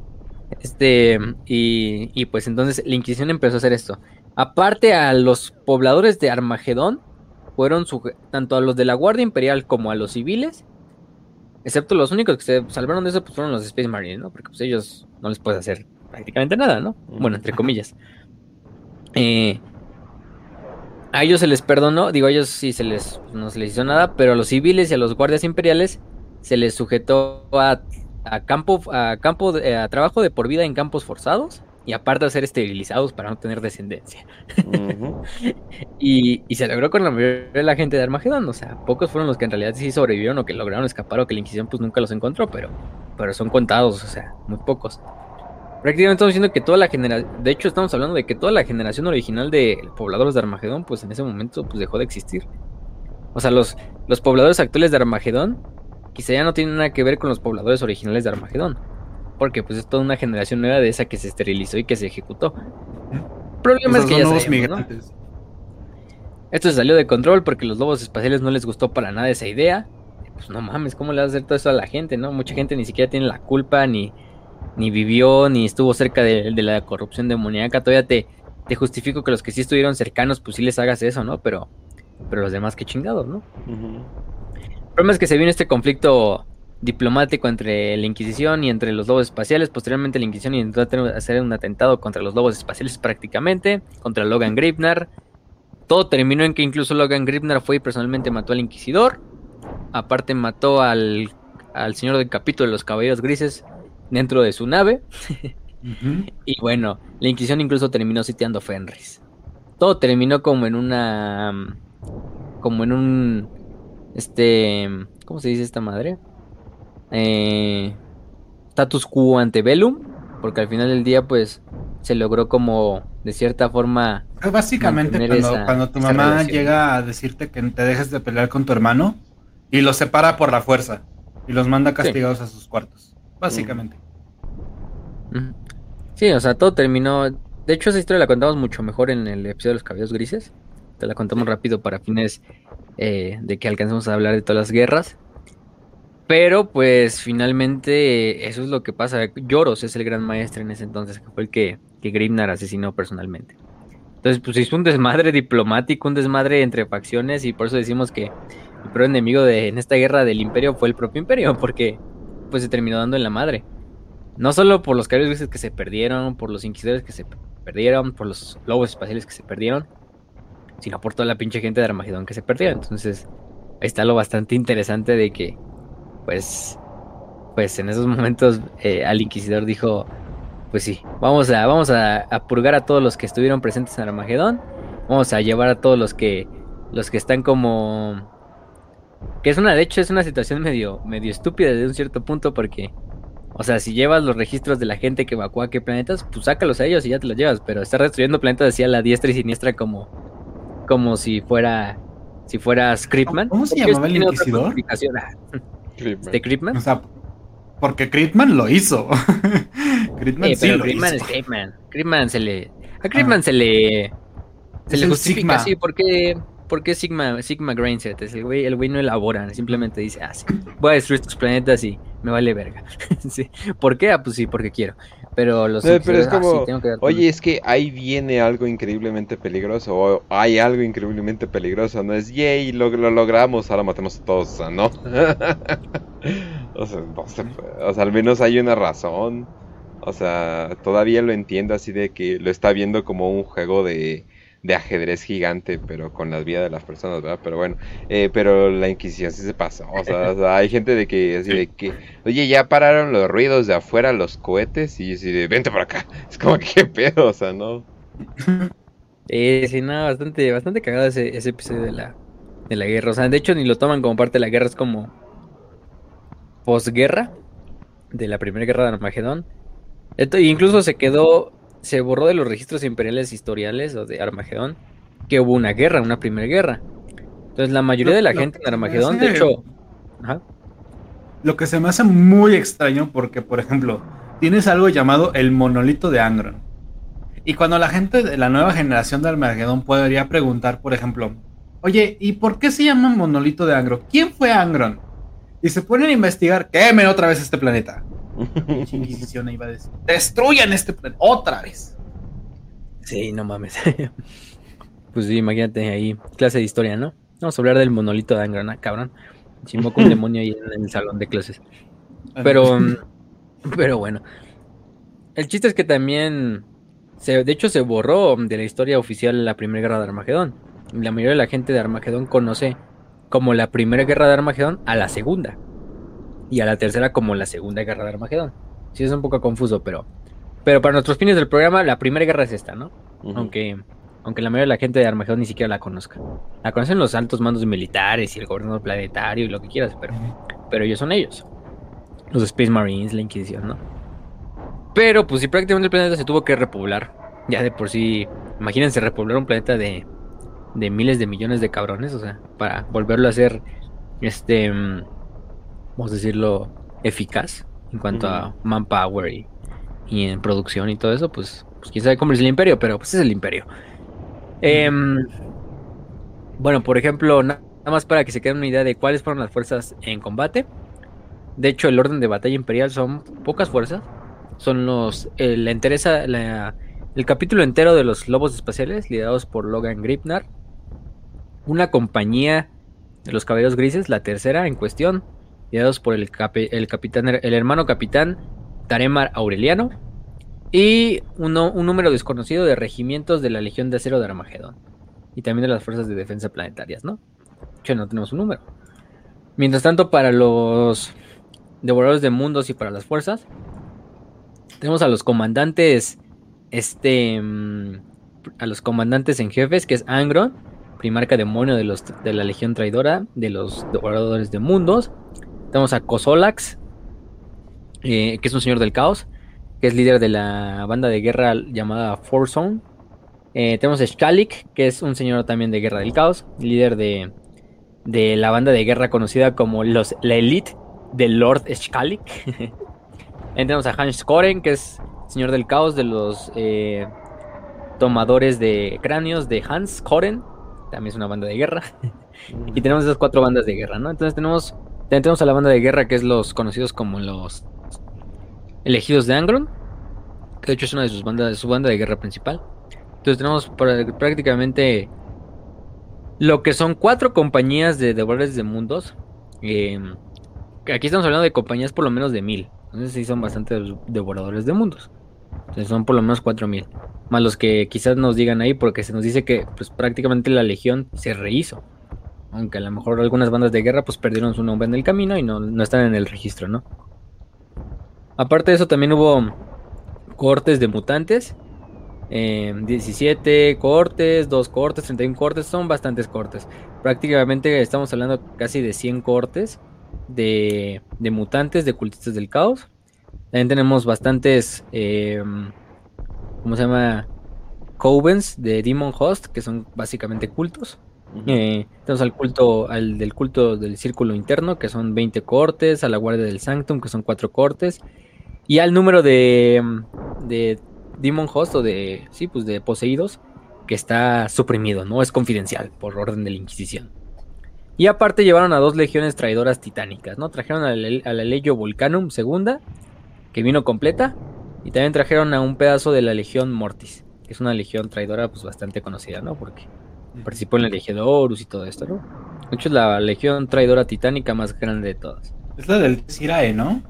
Este, y, y pues entonces la Inquisición empezó a hacer esto. Aparte a los pobladores de Armagedón, fueron tanto a los de la Guardia Imperial como a los civiles, excepto los únicos que se salvaron de eso pues fueron los Space Marines, ¿no? Porque pues ellos no les puede hacer prácticamente nada, ¿no? Bueno, entre comillas. Eh, a ellos se les perdonó, digo, a ellos sí se les, no se les hizo nada, pero a los civiles y a los guardias imperiales se les sujetó a, campo, a campo, a trabajo de por vida en campos forzados y aparte de ser esterilizados para no tener descendencia. y, se logró con la mayoría de la gente de Armagedón, o sea, pocos fueron los que en realidad sí sobrevivieron o que lograron escapar o que la Inquisición pues nunca los encontró, pero, pero son contados, o sea, muy pocos. Prácticamente estamos diciendo que toda la generación, de hecho estamos hablando de que toda la generación original de pobladores de Armagedón pues en ese momento pues dejó de existir. O sea, los, los pobladores actuales de Armagedón quizá ya no tienen nada que ver con los pobladores originales de Armagedón porque pues es toda una generación nueva de esa que se esterilizó y que se ejecutó. El problema es que ya sabemos, Esto se salió de control porque los lobos espaciales no les gustó para nada esa idea. Pues no mames, ¿cómo le vas a hacer todo eso a la gente, no? Mucha gente ni siquiera tiene la culpa, ni, ni vivió, ni estuvo cerca de, la corrupción demoníaca. Todavía te, te justifico que los que sí estuvieron cercanos, pues sí les hagas eso, ¿no? Pero, pero los demás, qué chingados, ¿no? El problema es que se viene este conflicto diplomático entre la Inquisición y entre los lobos espaciales. Posteriormente la Inquisición intentó hacer un atentado contra los lobos espaciales prácticamente, contra Logan Gripnar. Todo terminó en que incluso Logan Gripnar fue y personalmente mató al Inquisidor. Aparte mató al, al señor del capítulo de los Caballeros Grises dentro de su nave. Y bueno, la Inquisición incluso terminó sitiando Fenris. Todo terminó como en una... como en un... Este... ¿Cómo se dice esta madre? Eh, status quo ante Velum, porque al final del día pues se logró como de cierta forma... Pues, básicamente cuando, tu mamá llega a decirte que te dejes de pelear con tu hermano y los separa por la fuerza y los manda castigados a sus cuartos, básicamente. Sí, o sea, todo terminó... De hecho, esa historia la contamos mucho mejor en el episodio de los cabellos grises. Te la contamos rápido para fines eh, de que alcancemos a hablar de todas las guerras. Pero pues finalmente eso es lo que pasa. Lloros es el gran maestro en ese entonces, que fue el que, que Grimnar asesinó personalmente. Entonces pues hizo un desmadre diplomático, un desmadre entre facciones y por eso decimos que el peor enemigo de, en esta guerra del imperio fue el propio imperio, porque pues se terminó dando en la madre. No solo por los caballeros que se perdieron, por los inquisidores que se perdieron, por los lobos espaciales que se perdieron, sino por toda la pinche gente de Armagedón que se perdió. Entonces ahí está lo bastante interesante de que pues, pues en esos momentos eh, al inquisidor dijo, pues sí, vamos a, vamos a, purgar a todos los que estuvieron presentes en Armagedón, vamos a llevar a todos los que, los que están como, que es una, de hecho es una situación medio, medio estúpida desde un cierto punto porque, o sea, si llevas los registros de la gente que evacúa qué planetas, pues sácalos a ellos y ya te los llevas, pero estar destruyendo planetas así a la diestra y siniestra como, como si fuera, si fuera Scriptman. ¿Cómo se llamaba el inquisidor? ¿De Creepman? O sea, porque Creepman lo hizo. Creepman sí, pero Creepman es Creepman. Creepman se le. A Creepman ah. se le. Se le justifica así, porque. Porque Sigma, Sigma Grainset, el güey, el güey no elabora, simplemente dice, ah, sí, voy a destruir estos planetas y me vale verga. sí. ¿Por qué? Ah, pues sí, porque quiero. Pero los pero es ah, como, oye, es que ahí viene algo increíblemente peligroso, o hay algo increíblemente peligroso, no es, yay, lo, lo logramos, ahora matemos a todos, ¿no? o, sea, no se o sea, al menos hay una razón. O sea, todavía lo entiendo así de que lo está viendo como un juego de de ajedrez gigante, pero con las vidas de las personas, ¿verdad? Pero bueno, eh, pero la Inquisición sí se pasó. O sea, hay gente de que, así de que, oye, ya pararon los ruidos de afuera, los cohetes, y así de, vente por acá. Es como que, ¿qué pedo? O sea, ¿no? Eh, sí, no, bastante, bastante cagado ese, ese episodio de la, de la guerra. O sea, de hecho, ni lo toman como parte de la guerra, es como posguerra de la primera guerra de Armagedón. Esto, incluso se quedó se borró de los registros imperiales historiales o de Armagedón que hubo una guerra, una primera guerra. Entonces la mayoría de la gente en Armagedón, de hecho... Lo que se me hace muy extraño porque, por ejemplo, tienes algo llamado el monolito de Angron. Y cuando la gente de la nueva generación de Armagedón podría preguntar, por ejemplo, oye, ¿y por qué se llama monolito de Angron? ¿Quién fue Angron? Y se ponen a investigar, quemen otra vez este planeta. Iba a decir, destruyan este planeta otra vez. Sí, no mames. pues sí, imagínate ahí, clase de historia, ¿no? Vamos a hablar del monolito de Angron, ¿ah, cabrón. Chimo con demonio ahí en el salón de clases. Pero, pero bueno. El chiste es que también, se, de hecho, se borró de la historia oficial la Primera Guerra de Armagedón. La mayoría de la gente de Armagedón conoce como la Primera Guerra de Armagedón a la Segunda. Y a la tercera como la Segunda Guerra de Armagedón. Sí, es un poco confuso, pero, pero para nuestros fines del programa, la Primera Guerra es esta, ¿no? Aunque aunque la mayoría de la gente de Armagedón ni siquiera la conozca. La conocen los altos mandos militares y el gobierno planetario y lo que quieras, pero, pero ellos son ellos. Los Space Marines, la Inquisición, ¿no? Pero pues si prácticamente el planeta se tuvo que repoblar. Ya de por sí, imagínense repoblar un planeta de, de miles de millones de cabrones, o sea, para volverlo a hacer, este, mm, vamos a decirlo, eficaz en cuanto a manpower y, y en producción y todo eso, pues, pues quién sabe cómo es el imperio, pero pues es el imperio. Em, bueno, por ejemplo, nada más para que se queden una idea de cuáles fueron las fuerzas en combate. De hecho, el orden de batalla imperial son pocas fuerzas. Son los. Eh, la interesa, el capítulo entero de los lobos espaciales, liderados por Logan Gripnar. Una compañía de los caballeros grises, la tercera en cuestión, liderados por el, capitán, el hermano capitán Taremar Aureliano y un número desconocido de regimientos de la Legión de Acero de Armagedón. Y también de las fuerzas de defensa planetarias, ¿no? Que no tenemos un número. Mientras tanto, para los devoradores de mundos y para las fuerzas, tenemos a los comandantes, este, mm, a los comandantes en jefes, que es Angron, primarca demonio de, los, de la Legión Traidora, de los devoradores de mundos. Tenemos a Kozolax, eh, que es un señor del caos que es líder de la banda de guerra llamada Forzone. Eh, tenemos a Skalik, que es un señor también de Guerra del Caos, líder de, de la banda de guerra conocida como los, la Elite del Lord Skalik. tenemos a Hans Koren, que es señor del caos de los eh, tomadores de cráneos de Hans Koren. También es una banda de guerra. y tenemos esas cuatro bandas de guerra, ¿no? Entonces tenemos, tenemos a la banda de guerra, que es los conocidos como los elegidos de Angron, que de hecho es una de sus bandas, su banda de guerra principal. Entonces tenemos prácticamente lo que son cuatro compañías de devoradores de mundos. Em, aquí estamos hablando de compañías por lo menos de mil. Entonces sí son bastantes devoradores de mundos. Entonces son por lo menos cuatro mil. Más los que quizás nos digan ahí porque se nos dice que pues prácticamente la legión se rehizo. Aunque a lo mejor algunas bandas de guerra pues perdieron su nombre en el camino y no, no están en el registro, ¿no? Aparte de eso, también hubo cortes de mutantes. 17 em, cortes, 2 cortes, 31 cortes, son bastantes cortes. Prácticamente estamos hablando casi de 100 cortes de, mutantes, de cultistas del caos. También tenemos bastantes, em, ¿cómo se llama? Covens de Demon Host, que son básicamente cultos. Eh, tenemos al culto, al del culto del círculo interno, que son 20 cortes, a la guardia del Sanctum, que son 4 cortes, y al número de, de Demon Host o de, sí, pues de poseídos que está suprimido, no es confidencial por orden de la Inquisición. Y aparte llevaron a dos legiones traidoras titánicas, ¿no? Trajeron a la, Legio Volcanum segunda, que vino completa, y también trajeron a un pedazo de la Legión Mortis, que es una legión traidora pues bastante conocida, ¿no? Porque participó en la Legión de Horus y todo esto, ¿no? De hecho es la legión traidora titánica más grande de todas. Es la del Sirae, ¿no?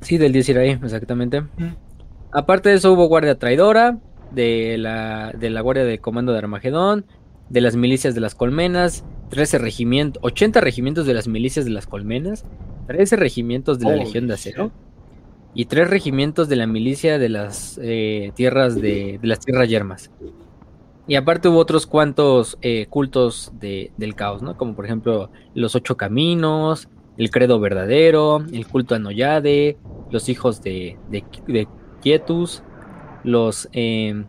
Sí, del 10 ahí, exactamente. Aparte de eso, hubo guardia traidora, de la, de la guardia de comando de Armagedón, de las milicias de las colmenas, 13 regimientos, 80 regimientos de las milicias de las colmenas, 13 regimientos de la Legión de Acero y 3 regimientos de la milicia de las eh, tierras de, las tierras yermas. Y aparte hubo otros cuantos eh, cultos del caos, ¿no? Como por ejemplo los ocho caminos, el credo verdadero, el culto a Noyade, los hijos de, de, Quietus, los em,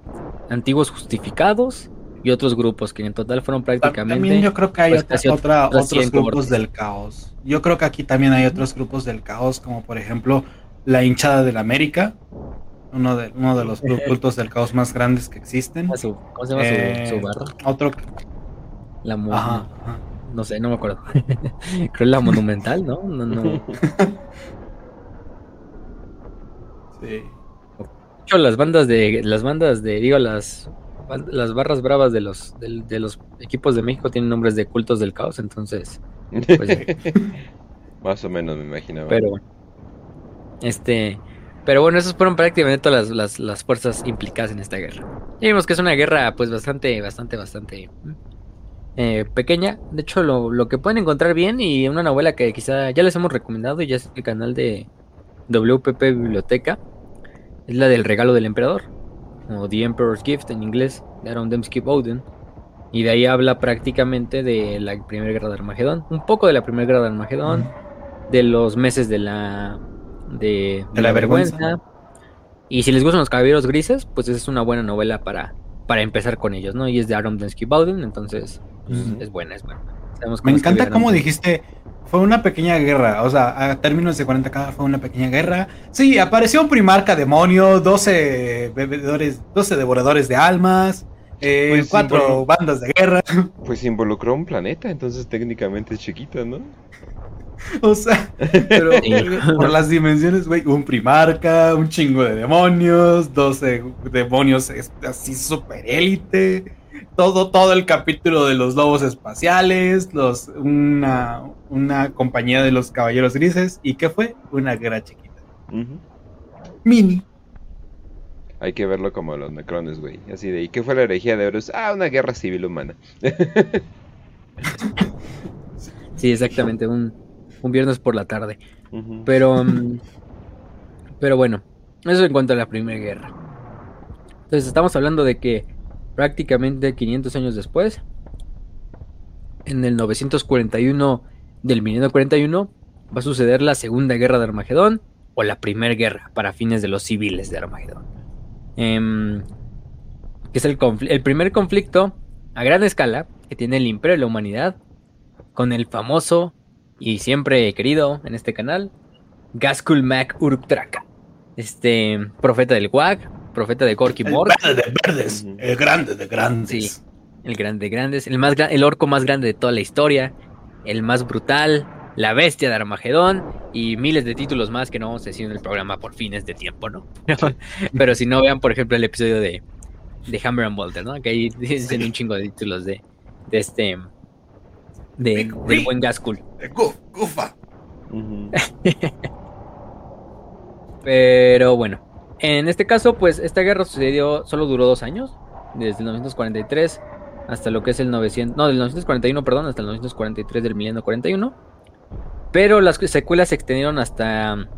antiguos justificados, y otros grupos que en total fueron prácticamente. También yo creo que hay pues, otra, otros grupos del caos. Yo creo que aquí también hay otros grupos del caos, como por ejemplo la hinchada del América, uno de, uno de los cultos del caos más grandes que existen. ¿Cómo se llama su, eh, barra? Otro. La No sé, no me acuerdo. Creo que la monumental, ¿no? No, no. sí. las bandas de. Las bandas de. Digo, las las barras bravas de los, de, los equipos de México tienen nombres de cultos del caos, entonces. Pues, Más o menos me imaginaba. Pero bueno. Este. Pero bueno, esos fueron prácticamente todas las, las, fuerzas implicadas en esta guerra. Y vimos que es una guerra, pues bastante, bastante, bastante eh, pequeña. De hecho, lo, lo, que pueden encontrar bien y una novela que quizá ya les hemos recomendado y ya es el canal de WPP Biblioteca, es la del regalo del emperador o The Emperor's Gift en inglés, de Aaron Dembski Bowden. Y de ahí habla prácticamente de la Primera Guerra de Armagedón, un poco de la Primera Guerra de Armagedón, de los meses de la de, la, vergüenza. Y si les gustan los caballeros grises, pues es una buena novela para, para empezar con ellos, ¿no? Y es de Aaron Dembski Bowden, entonces pues, es buena, es buena. Me encanta cómo dijiste fue una pequeña guerra, o sea, a términos de 40k fue una pequeña guerra. Sí, apareció un primarca demonio, 12 bebedores, 12 devoradores de almas, eh, pues cuatro bandas de guerra. Pues involucró un planeta, entonces técnicamente es chiquito, ¿no? O sea, pero por las dimensiones, güey, un primarca, un chingo de demonios, 12 demonios así super élite todo, todo el capítulo de los lobos espaciales, los, una, una compañía de los caballeros grises. ¿Y qué fue? Una guerra chiquita. Mini. Hay que verlo como los necrones, güey. Así de, ¿y qué fue la herejía de Horus? Ah, una guerra civil humana. sí, exactamente, un, un, viernes por la tarde. Pero, mm, pero bueno, eso en cuanto a la primera guerra. Entonces estamos hablando de que prácticamente 500 años después, en el 941 del 1941, va a suceder la Segunda Guerra de Armagedón o la Primera Guerra para fines de los civiles de Armagedón. Em, que es el, el primer conflicto a gran escala que tiene el Imperio de la Humanidad con el famoso y siempre querido en este canal, Gaskul Mac Uruktraka, este profeta del Wag, profeta de Corky Mork. El de verdes, el grande de grandes. Sí, el grande de grandes, el, más, el orco más grande de toda la historia, el más brutal, la bestia de Armagedón y miles de títulos más que no vamos a decir en el programa por fines de tiempo, ¿no? Pero si no, vean por ejemplo el episodio de, de Hammer and Bolter, ¿no? Que ahí dicen un chingo de títulos de, de este... De, del buen Gaskul. De Gufa. Pero bueno, en este caso, pues esta guerra sucedió, solo duró dos años, desde el 943 hasta lo que es el 900, no, del 941, perdón, hasta el 943 del milenio 41. Pero las secuelas se extendieron hasta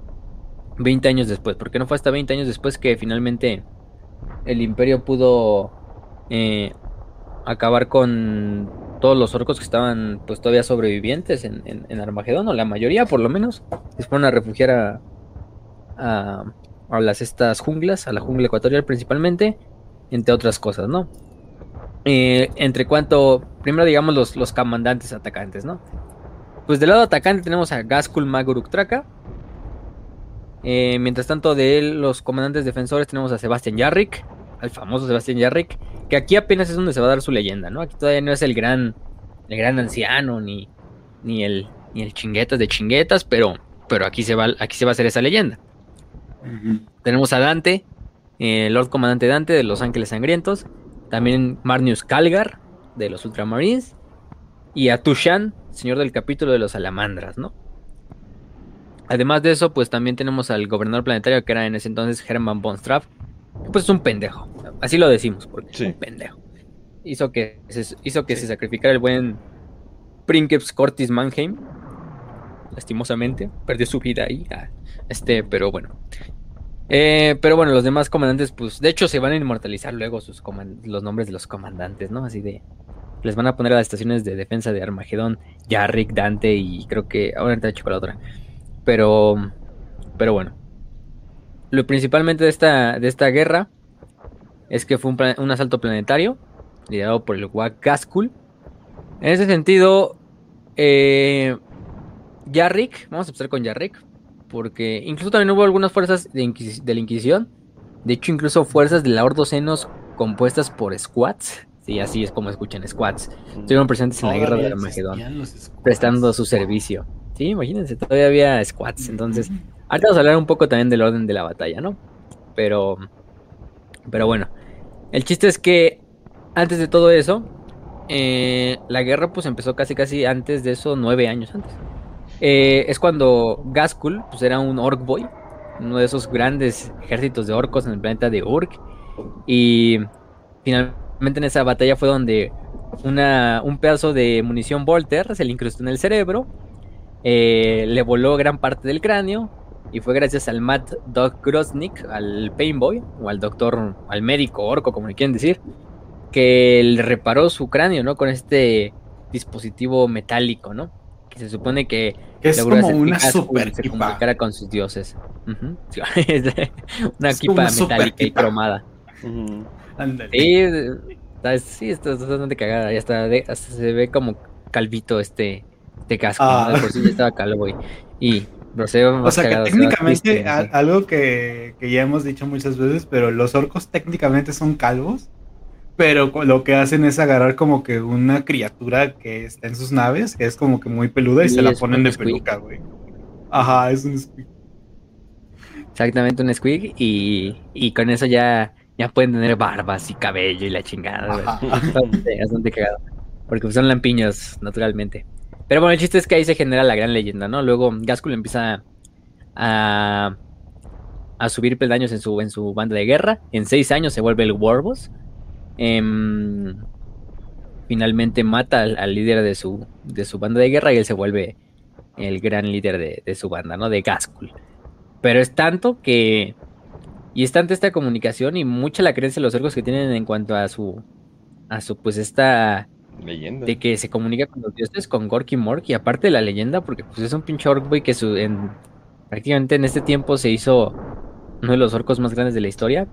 20 años después, porque no fue hasta 20 años después que finalmente el imperio pudo eh, acabar con todos los orcos que estaban pues todavía sobrevivientes en, Armagedón, o la mayoría por lo menos, se fueron a refugiar a, a las estas junglas, a la jungla ecuatorial principalmente, entre otras cosas, ¿no? Eh, entre cuanto, primero digamos los, los comandantes atacantes, ¿no? Pues del lado atacante tenemos a Gaskul Maguruk Traka. Eh, mientras tanto, de él, los comandantes defensores tenemos a Sebastian Yarrick, al famoso Sebastian Yarrick, que aquí apenas es donde se va a dar su leyenda, ¿no? Aquí todavía no es el gran, el gran anciano, ni, ni, el, ni el chinguetas de chinguetas, pero, pero aquí, se va, aquí se va a hacer esa leyenda. Tenemos a Dante, eh, Lord Comandante Dante de los Ángeles Sangrientos. También Marnius Calgar de los Ultramarines. Y a Tushan, señor del capítulo de los Salamandras, ¿no? Además de eso, pues también tenemos al gobernador planetario que era en ese entonces Hermann von Straff. Pues es un pendejo. Así lo decimos, porque es un pendejo. Hizo que, se, hizo que se sacrificara el buen Princeps Cortis Mannheim. Lastimosamente. Perdió su vida ahí. Ah, este, pero bueno. Eh, pero bueno, los demás comandantes, pues, de hecho, se van a inmortalizar luego sus los nombres de los comandantes, ¿no? Así de. Les van a poner a las estaciones de defensa de Armagedón, Jarrick, Dante y creo que. Ahora te hecho con la otra. Pero. Pero bueno. Lo principalmente de esta, de esta guerra es que fue un, un asalto planetario liderado por el Wag Gaskul. En ese sentido, eh, Yarrick, vamos a empezar con Yarrick, porque incluso también hubo algunas fuerzas de, la Inquisición, de hecho incluso fuerzas de la Ordocenos compuestas por squats, sí, así es como escuchan squats, estuvieron presentes en la guerra de Armagedón, prestando su servicio. Sí, imagínense, todavía había squats, entonces, ahorita vamos a hablar un poco también del orden de la batalla, ¿no? Pero, pero bueno, el chiste es que antes de todo eso, eh, la guerra pues empezó casi casi antes de eso, nueve años antes. Eh, es cuando Gaskul pues era un orc boy, uno de esos grandes ejércitos de orcos en el planeta de Urk. Y finalmente en esa batalla fue donde una, un pedazo de munición Volter se le incrustó en el cerebro, eh, le voló gran parte del cráneo. Y fue gracias al Matt Doc Grosnick, al Painboy, o al doctor, al médico orco, como le quieren decir, que le reparó su cráneo, ¿no? Con este dispositivo metálico, ¿no? Que se supone que, es como una super se comunicara con sus dioses. una equipa metálica y cromada. Sí, está, sí, está bastante cagada. Ya está, se ve como calvito este, este casco. Ah. Por sí ya estaba calvo y, y o sea que técnicamente algo que, que, ya hemos dicho muchas veces, pero los orcos técnicamente son calvos pero lo que hacen es agarrar como que una criatura que está en sus naves, que es como que muy peluda y, se la ponen de peluca, güey. Ajá, es un squig. Exactamente, un squig y, y con eso ya, ya pueden tener barbas y cabello y la chingada, bastante, bastante cagado. Porque son lampiños, naturalmente. Pero bueno, el chiste es que ahí se genera la gran leyenda, ¿no? Luego Gaskul empieza a, a subir peldaños en su, en su banda de guerra. En seis años se vuelve el Warboss Em, finalmente mata al, líder de su, de su banda de guerra y él se vuelve el gran líder de, su banda, ¿no? De Gaskul. Pero es tanto que... Y es tanta esta comunicación y mucha la creencia de los orcos que tienen en cuanto a su... A su, pues, esta... Leyenda. De que se comunica con los dioses, con Gorky Mork. Y aparte de la leyenda, porque pues es un pinche orc, que su, en, prácticamente en este tiempo se hizo uno de los orcos más grandes de la historia.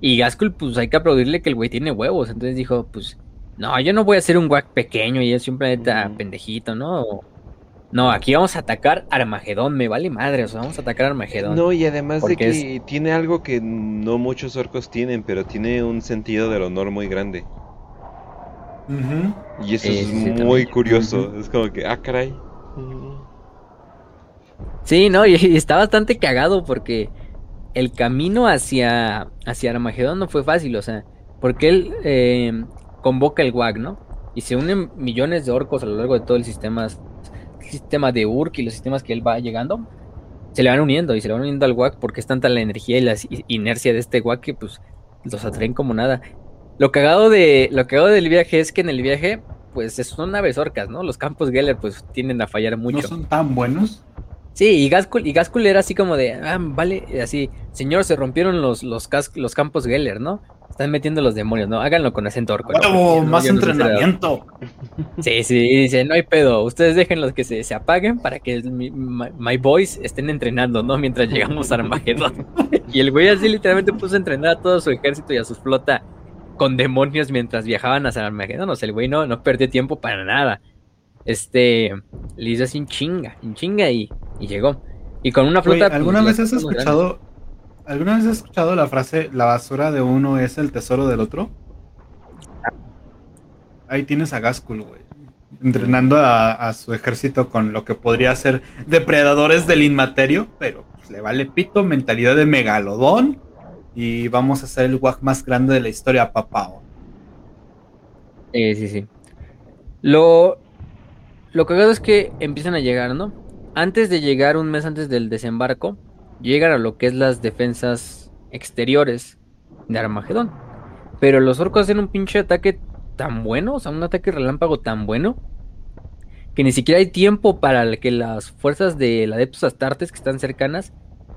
Y Gaskell, pues hay que aplaudirle que el güey tiene huevos. Entonces dijo, pues, no, yo no voy a ser un guac pequeño y es un planeta pendejito, ¿no? No, aquí vamos a atacar Armagedón, me vale madre, o sea, vamos a atacar Armagedón. No, y además de que tiene algo que no muchos orcos tienen, pero tiene un sentido del honor muy grande. Y eso es muy curioso, es como que, ah, caray. Sí, no, y está bastante cagado porque el camino hacia, hacia Armagedón no fue fácil, o sea, porque él eh, convoca el WAG, ¿no? Y se unen millones de orcos a lo largo de todo el sistema, el sistema de Urk y los sistemas que él va llegando, se le van uniendo y se le van uniendo al WAG porque es tanta la energía y la inercia de este WAG que pues los atraen como nada. Lo cagado, de, lo cagado del viaje es que en el viaje, pues son naves orcas, ¿no? Los campos Geller pues tienden a fallar mucho. ¿No son tan buenos? Sí, y Gaskul, y era así como de, ah, vale, así, señor, se rompieron los, los, los campos Geller, ¿no? Están metiendo los demonios, ¿no? Háganlo con acento orco. ¿no? más entrenamiento! sí, sí, dice, no hay pedo, ustedes dejen los que se, se apaguen para que mi, my, boys estén entrenando, ¿no? Mientras llegamos a Armagedón. y el güey así literalmente puso a entrenar a todo su ejército y a su flota con demonios mientras viajaban hacia Armagedón. O sea, el güey no, no perdió tiempo para nada este, le hizo así chinga, en chinga y, y, llegó. Y con una flota... Pues, ¿Alguna vez has escuchado, alguna vez has escuchado la frase, la basura de uno es el tesoro del otro? Ahí tienes a Gaskul, güey. Entrenando a, su ejército con lo que podría ser depredadores del inmaterio, pero pues, le vale pito, mentalidad de megalodón. Y vamos a ser el wag más grande de la historia, papá. Sí, sí, sí. Lo, lo cagado es que empiezan a llegar, ¿no? Antes de llegar, un mes antes del desembarco, llegan a lo que es las defensas exteriores de Armagedón. Pero los orcos hacen un pinche ataque tan bueno, o sea, un ataque relámpago tan bueno, que ni siquiera hay tiempo para que las fuerzas del Adeptus Astartes que están cercanas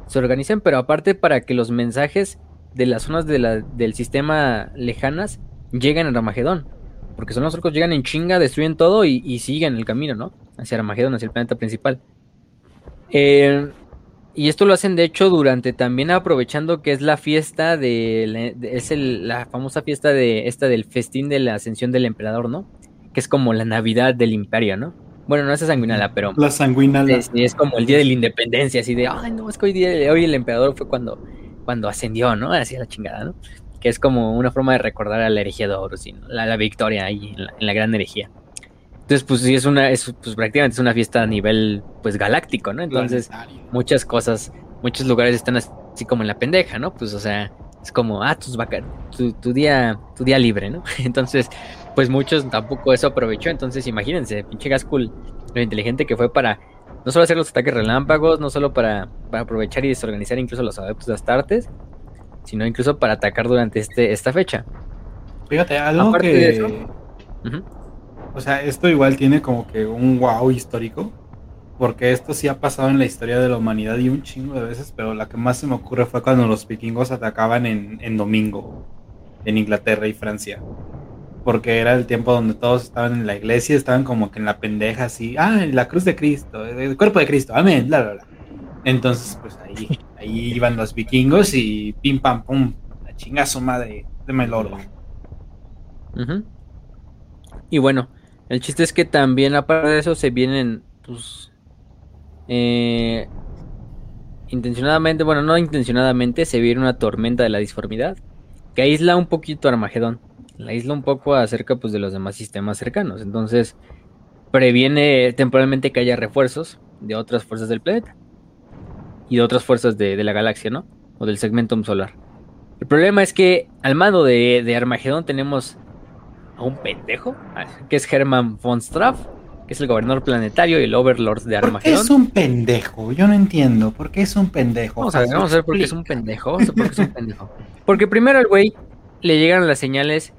se organicen, pero aparte para que los mensajes de las zonas del sistema lejanas lleguen a Armagedón. Porque son los orcos, llegan en chinga, destruyen todo y, siguen el camino, ¿no? Hacia Armagedón, hacia el planeta principal. Eh, y esto lo hacen de hecho durante también aprovechando que es la fiesta de, es la famosa fiesta de esta del festín de la ascensión del emperador, ¿no? Que es como la Navidad del Imperio, ¿no? Bueno, no es sanguinala, pero la sanguinala es, es, como el día de la independencia, así de, ay, no, es que hoy día hoy el emperador fue cuando cuando ascendió, ¿no? Así la chingada, ¿no? Que es como una forma de recordar a la herejía de Horus, la, la, victoria ahí en la, en la gran herejía. Entonces, pues sí, es una, es, pues prácticamente es una fiesta a nivel, pues galáctico, ¿no? Entonces, muchas cosas, muchos lugares están así como en la pendeja, ¿no? Pues, o sea, es como, ah, tus vaca, tu, tu, día, tu día libre, ¿no? Entonces, pues muchos tampoco eso aprovechó. Entonces, imagínense, pinche Gaskul, lo inteligente que fue para no solo hacer los ataques relámpagos, no solo para, para aprovechar y desorganizar incluso los adeptos de Astartes, sino incluso para atacar durante este, esta fecha. Fíjate, algo que... O sea, esto igual tiene como que un wow histórico. Porque esto sí ha pasado en la historia de la humanidad y un chingo de veces, pero la que más se me ocurre fue cuando los vikingos atacaban en, en domingo en Inglaterra y Francia. Porque era el tiempo donde todos estaban en la iglesia, estaban como que en la pendeja así, ah, la cruz de Cristo, el cuerpo de Cristo, amén, bla, bla, bla. Entonces, pues ahí, ahí iban los vikingos y pim pam pum, la chingazo madre, de meloro. Y bueno, el chiste es que también aparte de eso se vienen, pues, eh, intencionadamente, bueno, no intencionadamente, se viene una tormenta de la disformidad que aísla un poquito Armagedón, la aísla un poco acerca pues de los demás sistemas cercanos, entonces previene temporalmente que haya refuerzos de otras fuerzas del planeta y de otras fuerzas de, la galaxia, ¿no? O del segmentum solar. El problema es que al mando de, de Armagedón tenemos a un pendejo, que es Hermann von Straff, que es el gobernador planetario y el overlord de Armagedón. ¿Por qué es un pendejo? Yo no entiendo. ¿Por qué es un pendejo? Vamos a ver, vamos a ver por qué es un pendejo. Porque primero al güey le llegan las señales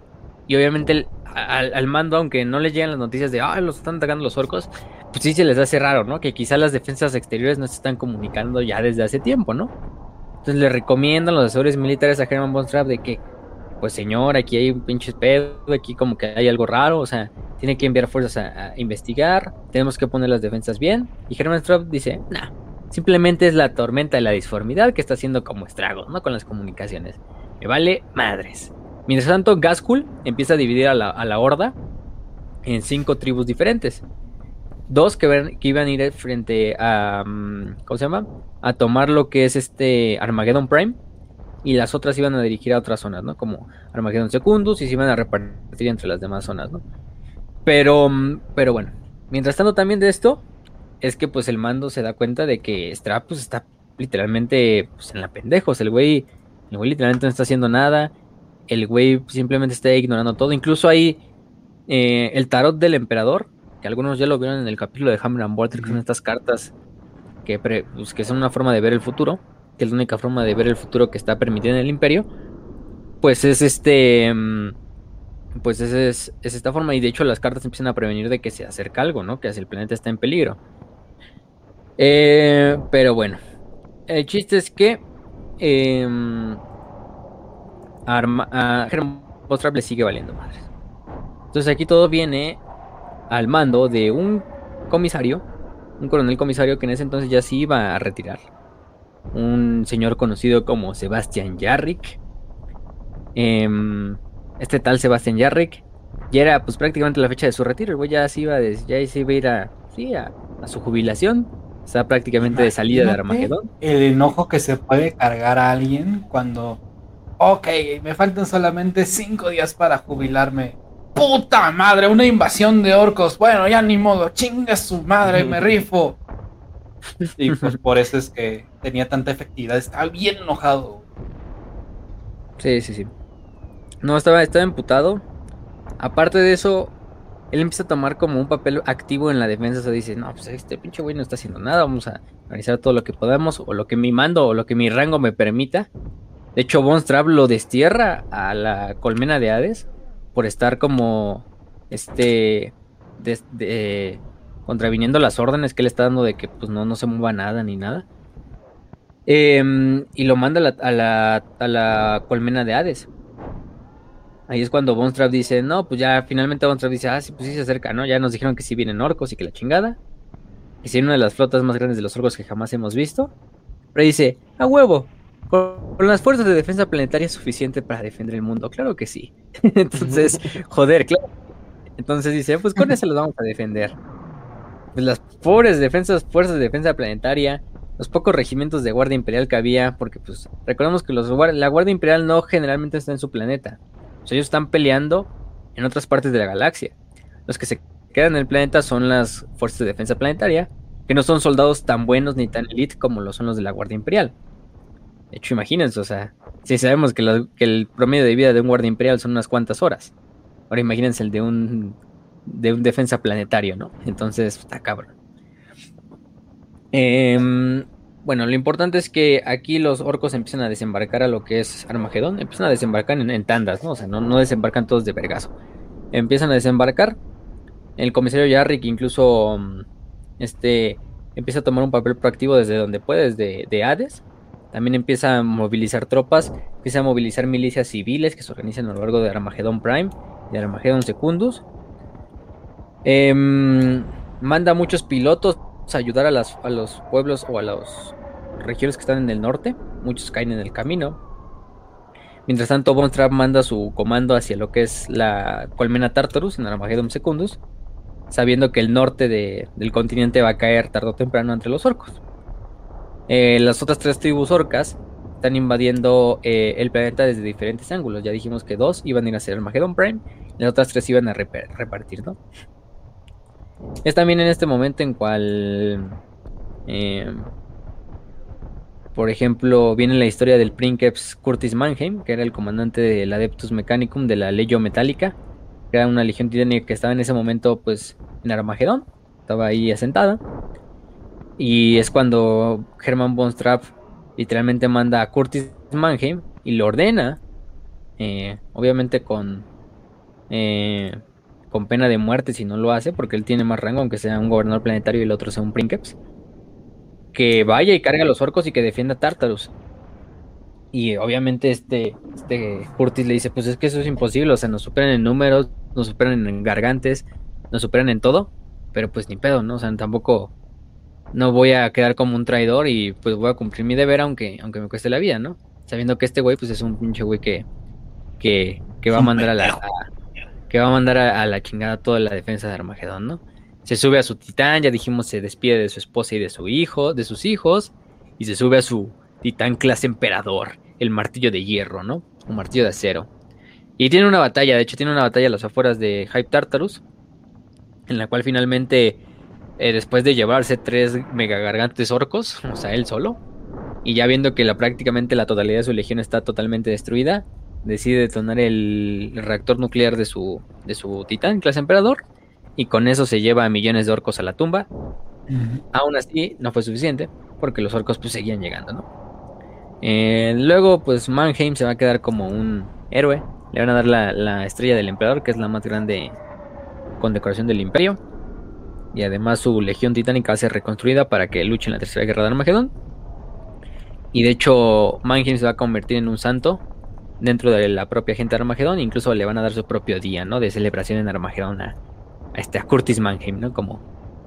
y obviamente al, mando, aunque no le llegan las noticias de, ah, los están atacando los orcos, pues sí se les hace raro, ¿no? Que quizá las defensas exteriores no se están comunicando ya desde hace tiempo, ¿no? Entonces le recomiendan los asesores militares a Hermann von de que pues señor, aquí hay un pinche pedo, aquí como que hay algo raro, o sea, tiene que enviar fuerzas a, investigar, tenemos que poner las defensas bien. Y Herman Straub dice, nah, simplemente es la tormenta de la disformidad que está haciendo como estragos, ¿no? Con las comunicaciones. Me vale madres. Mientras tanto, Gaskul empieza a dividir a la, horda en cinco tribus diferentes. Dos que, que, iban a ir frente a. Mm, ¿Cómo se llama? A tomar lo que es este Armageddon Prime y las otras iban a dirigir a otras zonas, ¿no? Como Armageddon Secundus y se iban a repartir entre las demás zonas, ¿no? Pero, mm, pero bueno, mientras tanto también de esto, es que pues el mando se da cuenta de que Strap pues está literalmente pues, en la pendejos, el güey, el güey literalmente no está haciendo nada, el güey simplemente está ignorando todo, incluso hay eh, el tarot del emperador, que algunos ya lo vieron en el capítulo de Hammer and Bolter, que son estas cartas que, pues, que son una forma de ver el futuro que es la única forma de ver el futuro que está permitido en el imperio, pues es este, mm, pues es, esta forma y de hecho las cartas empiezan a prevenir de que se acerca algo, ¿no? Que el planeta está en peligro. Eh, pero bueno, el chiste es que eh, a le sigue valiendo madres. Entonces aquí todo viene al mando de un comisario, un coronel comisario que en ese entonces ya sí iba a retirar un señor conocido como Sebastián Yarrick. Em, este tal Sebastián Yarrick ya era pues prácticamente la fecha de su retiro, el güey ya se iba, ya se iba a ir a, sí, a, su jubilación, está prácticamente de salida de Armagedón. El enojo que se puede cargar a alguien cuando, ok, me faltan solamente cinco días para jubilarme. Puta madre, una invasión de orcos. Bueno, ya ni modo, chinga su madre, me rifo. Y pues por eso es que tenía tanta efectividad. Estaba bien enojado. Sí, sí, sí. No, estaba, estaba emputado. Aparte de eso, él empieza a tomar como un papel activo en la defensa. O sea, dice, no, pues este pinche güey no está haciendo nada. Vamos a organizar todo lo que podamos. O lo que mi mando o lo que mi rango me permita. De hecho, Von lo destierra a la colmena de Hades. Por estar como. Este. contraviniendo las órdenes que él está dando de que pues no, no se mueva nada ni nada. Em, y lo manda a la, a, la, colmena de Hades. Ahí es cuando Bonstrap dice, no, pues ya finalmente Bonstrap dice, ah, sí, pues sí se acerca, ¿no? Ya nos dijeron que sí vienen orcos y que la chingada. Y si una de las flotas más grandes de los orcos que jamás hemos visto. Pero dice, a huevo, con las fuerzas de defensa planetaria suficiente para defender el mundo. Claro que sí. Entonces, joder, claro. Entonces dice, pues con eso los vamos a defender. Pues las pobres defensas, fuerzas de defensa planetaria, los pocos regimientos de guardia imperial que había, porque pues recordemos que los, la guardia imperial no generalmente está en su planeta. O sea, ellos están peleando en otras partes de la galaxia. Los que se quedan en el planeta son las fuerzas de defensa planetaria, que no son soldados tan buenos ni tan elite como lo son los de la guardia imperial. De hecho, imagínense, o sea, si sabemos que, el promedio de vida de un guardia imperial son unas cuantas horas. Ahora imagínense el de un de un defensa planetario, ¿no? Entonces, está cabrón. Em, bueno, lo importante es que aquí los orcos empiezan a desembarcar a lo que es Armagedón. Empiezan a desembarcar en, tandas, ¿no? O sea, no, no, desembarcan todos de vergazo. Empiezan a desembarcar. El comisario Yarrick incluso mm, este, empieza a tomar un papel proactivo desde donde puede, desde de Hades. También empieza a movilizar tropas, empieza a movilizar milicias civiles que se organizan a lo largo de Armageddon Prime, de Armageddon Secundus. Em, manda muchos pilotos a ayudar a, a los pueblos o a las regiones que están en el norte. Muchos caen en el camino. Mientras tanto, Von manda su comando hacia lo que es la colmena Tartarus en Armageddon Secundus, sabiendo que el norte del continente va a caer tarde o temprano entre los orcos. Eh, las otras tres tribus orcas están invadiendo eh, el planeta desde diferentes ángulos. Ya dijimos que dos iban a ir a hacer Armageddon Prime, las otras tres iban a repartir, ¿no? Es también en este momento en cual, eh, por ejemplo, viene la historia del Princeps Curtis Mannheim, que era el comandante del Adeptus Mechanicum de la Legio Metallica, que era una legión titánica que estaba en ese momento, pues, en Armagedón, estaba ahí asentada. Y es cuando Hermann von literalmente manda a Curtis Mannheim y lo ordena, eh, obviamente con, eh, con pena de muerte si no lo hace, porque él tiene más rango, aunque sea un gobernador planetario y el otro sea un Princeps, que vaya y cargue a los orcos y que defienda a Tartarus. Y obviamente este, este Curtis le dice, pues es que eso es imposible, o sea, nos superan en números, nos superan en gargantes, nos superan en todo, pero pues ni pedo, ¿no? O sea, tampoco no voy a quedar como un traidor y pues voy a cumplir mi deber aunque, aunque me cueste la vida, ¿no? Sabiendo que este güey pues es un pinche güey que, que, que va a mandar a la que va a mandar a, la chingada toda la defensa de Armagedón, ¿no? Se sube a su titán, ya dijimos, se despide de su esposa y de su hijo, de sus hijos, y se sube a su titán clase emperador, el martillo de hierro, ¿no? Un martillo de acero. Y tiene una batalla, de hecho tiene una batalla a las afueras de Hype Tartarus, en la cual finalmente eh, después de llevarse tres mega gargantes orcos, o sea, él solo, y ya viendo que la, prácticamente la totalidad de su legión está totalmente destruida, decide detonar el, reactor nuclear de su, de su titán, clase emperador, y con eso se lleva a millones de orcos a la tumba. Aún así, no fue suficiente, porque los orcos pues seguían llegando, ¿no? Eh, luego, pues Mannheim se va a quedar como un héroe. Le van a dar la, la estrella del emperador, que es la más grande condecoración del imperio y además su legión titánica va a ser reconstruida para que luche en la tercera guerra de Armagedón. Y de hecho, Mannheim se va a convertir en un santo dentro de la propia gente de Armagedón. Incluso le van a dar su propio día, ¿no? De celebración en Armagedón a, este, a Curtis Mannheim, ¿no? Como,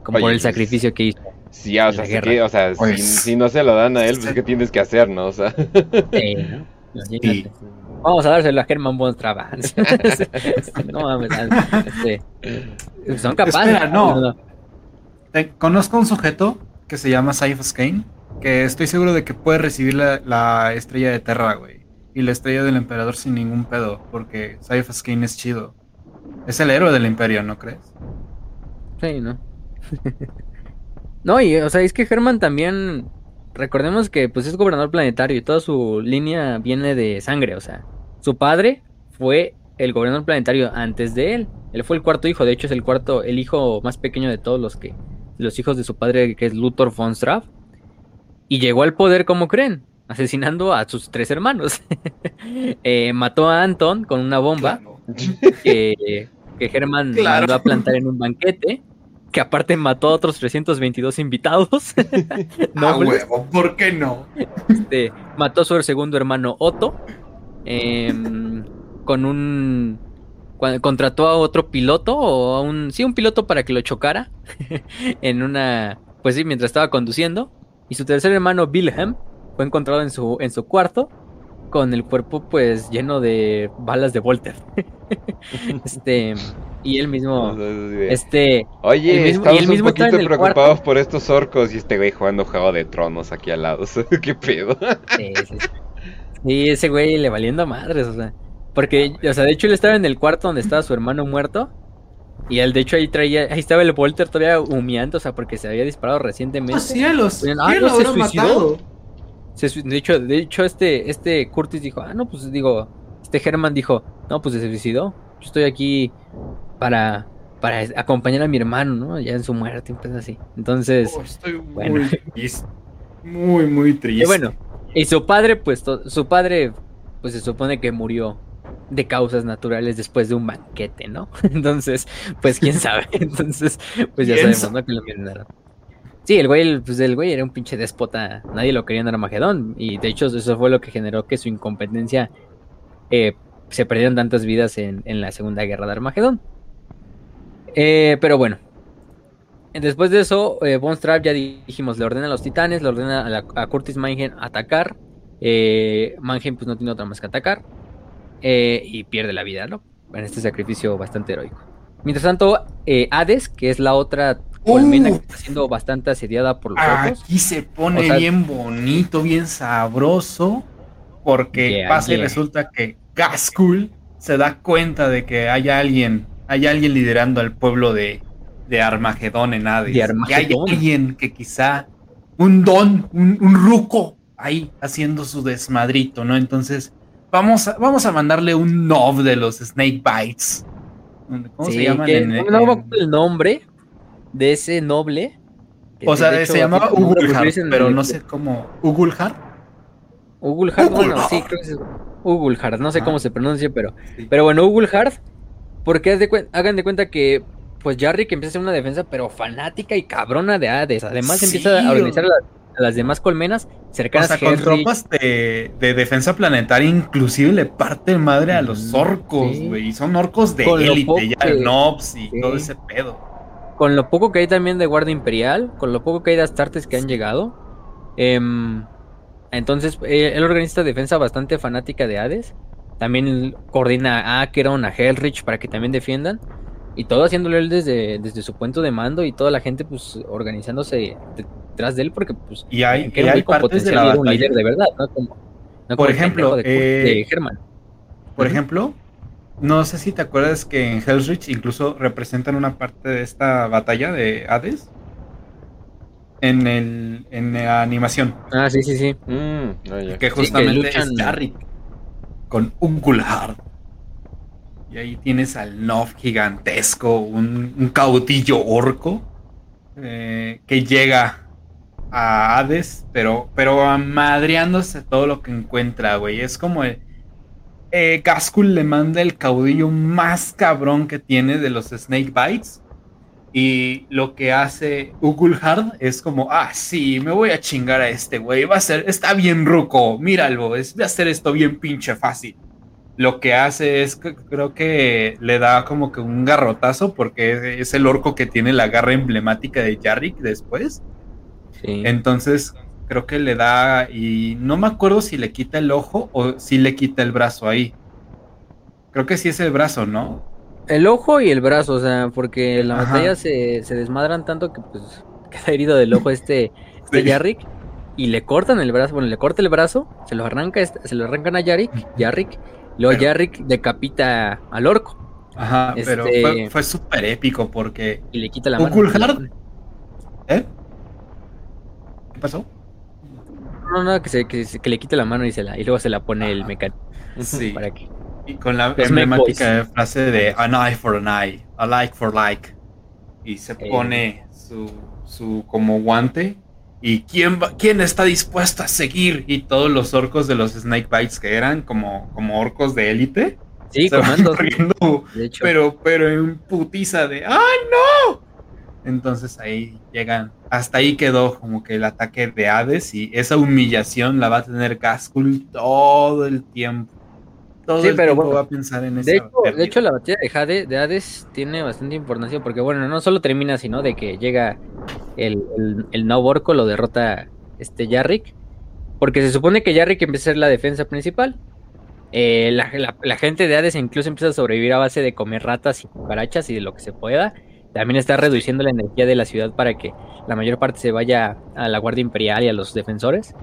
como por el pues, sacrificio que hizo. Sí, o sea, o sea pues si, no se lo dan a él, pues ¿qué tienes que hacer, no? O sea. Sí, Vamos a dárselo a Germán von no mames, este, son capaces. no conozco un sujeto que se llama Saif Kane, que estoy seguro de que puede recibir la, estrella de Terra, güey. Y la estrella del emperador sin ningún pedo, porque Saif Kane es chido. Es el héroe del imperio, ¿no crees? Sí, ¿no? no, y o sea, es que Germán también, recordemos que pues es gobernador planetario y toda su línea viene de sangre, o sea, su padre fue el gobernador planetario antes de él. Él fue el cuarto hijo, de hecho es el cuarto, el hijo más pequeño de todos los que los hijos de su padre, que es Luthor von Straff, y llegó al poder como creen, asesinando a sus tres hermanos. Eh, mató a Anton con una bomba que, que Herman mandó a plantar en un banquete, que aparte mató a otros 322 invitados. no, ah, huevo, ¿por qué no? Este, mató a su segundo hermano Otto, em, con un contrató a otro piloto o a un sí un piloto para que lo chocara en una pues sí mientras estaba conduciendo. Y su tercer hermano Wilhelm fue encontrado en su, en su cuarto con el cuerpo pues lleno de balas de Volter. este y él mismo este oye estamos un poquito preocupados por estos orcos y este güey jugando juego de tronos aquí al lado qué pedo sí, sí, sí. ese güey le valiendo madres o sea porque o sea de hecho él estaba en el cuarto donde estaba su hermano muerto y él, de hecho, ahí traía, ahí estaba el Volter todavía humeando, o sea, porque se había disparado recientemente. ¡Oh, cielos! Ah, ¿Quién lo habrá matado? de hecho, de hecho, este, este Curtis dijo, ah, no, pues digo, este Herman dijo, no, pues se suicidó. Yo estoy aquí para, para acompañar a mi hermano, ¿no? Ya en su muerte, pues así. Entonces, oh, estoy bueno. muy triste. Muy, muy triste. Y bueno, y su padre, pues, su padre, pues se supone que murió de causas naturales después de un banquete, ¿no? Entonces, pues quién sabe. Entonces, pues ya sabemos, ¿no? Que lo envenenaron. Sí, el güey, pues el güey era un pinche déspota. Nadie lo quería en Armagedón. Y de hecho, eso fue lo que generó que su incompetencia eh, se perdieron tantas vidas en, la Segunda Guerra de Armagedón. Eh, pero bueno. Después de eso, eh, ya dijimos, le ordena a los titanes, le ordena a, Curtis Mannheim atacar. Eh, Mannheim pues no tiene otra más que atacar. Eh, y pierde la vida, ¿no? En este sacrificio bastante heroico. Mientras tanto, eh, Hades, que es la otra colmena que está siendo bastante asediada por los Aquí se pone bien bonito, bien sabroso, porque pasa y resulta que Gaskul se da cuenta de que hay alguien, hay alguien liderando al pueblo de, de Armagedón en Hades. Que hay alguien que quizá, un don, un, un ruco ahí haciendo su desmadrito, ¿no? Entonces Vamos a, vamos a mandarle un nov de los Snake Bites. ¿Cómo se llaman? no el nombre de ese noble. O sea, se llamaba Ugulhar, pero no sé cómo. ¿Ugulhar? Ugulhar, bueno, sí, creo que es Ugulhar, no sé ah. cómo se pronuncia, pero, pero bueno, Ugulhar, porque hagan de cuenta que pues Jarrick empieza a hacer una defensa, pero fanática y cabrona de Hades. Además empieza a organizar la, a las demás colmenas cercanas. O sea, con tropas de, defensa planetaria, inclusive le parte madre a los orcos, güey. Y son orcos de élite, ya nobs y todo ese pedo. Con lo poco que hay también de Guardia Imperial, con lo poco que hay de Astartes que han llegado. Em, entonces, eh, él organiza defensa bastante fanática de Hades. También coordina a Acheron, a Hellrich para que también defiendan. Y todo haciéndolo él desde, desde su puente de mando y toda la gente pues organizándose detrás de él porque pues y hay, que hay partes de un líder de verdad, ¿no? por ejemplo, de, eh, Por ejemplo, no sé si te acuerdas que en Hell's incluso representan una parte de esta batalla de Hades en el en la animación. Ah, sí, sí, sí. Mm, que justamente es Jarrick con. Y ahí tienes al Nov gigantesco, un, un caudillo orco eh, que llega a Hades, pero, pero amadreándose todo lo que encuentra, güey. Es como el, eh, le manda el caudillo más cabrón que tiene de los Snake Bites. Y lo que hace Ugulhard es como, ah, sí, me voy a chingar a este güey. Va a ser, está bien ruco, míralo, es de hacer esto bien pinche fácil. Lo que hace es, que creo que le da como que un garrotazo porque es el orco que tiene la garra emblemática de Jarrick después. Entonces, creo que le da, y no me acuerdo si le quita el ojo o si le quita el brazo ahí. Creo que sí es el brazo, ¿no? El ojo y el brazo, o sea, porque en la batalla se, desmadran tanto que pues queda herido del ojo este, este Yarrick y le cortan el brazo, bueno, le corta el brazo, se lo arranca, este, se lo arrancan a Yarrick, Yarrick, luego Yarrick decapita al orco. Ajá, pero fue, este, súper épico porque... Y le quita la mano. ¿Eh? Pasó? No, no, que, se, que, le quite la mano y, se la, y luego se la pone el mecánico. Sí. ¿Para qué? Y con la emblemática frase de an eye for an eye, a like for like. Y se eh. pone su, su como guante. ¿Y quién, va, quién está dispuesto a seguir? Y todos los orcos de los Snake Bites que eran como, como orcos de élite. Sí, comando. Pero, pero en putiza de ¡Ay, no! Entonces ahí llegan, hasta ahí quedó como que el ataque de Hades y esa humillación la va a tener Gaskul todo el tiempo. Todo el pero tiempo va a pensar en de hecho, de hecho, la batalla de, de Hades tiene bastante importancia porque, bueno, no solo termina, sino de que llega el, el, el lo derrota este Yarrick. Porque se supone que Jarrick empieza a ser la defensa principal. Eh, la, gente de Hades incluso empieza a sobrevivir a base de comer ratas y cucarachas y de lo que se pueda. También está reduciendo la energía de la ciudad para que la mayor parte se vaya a la Guardia Imperial y a los defensores.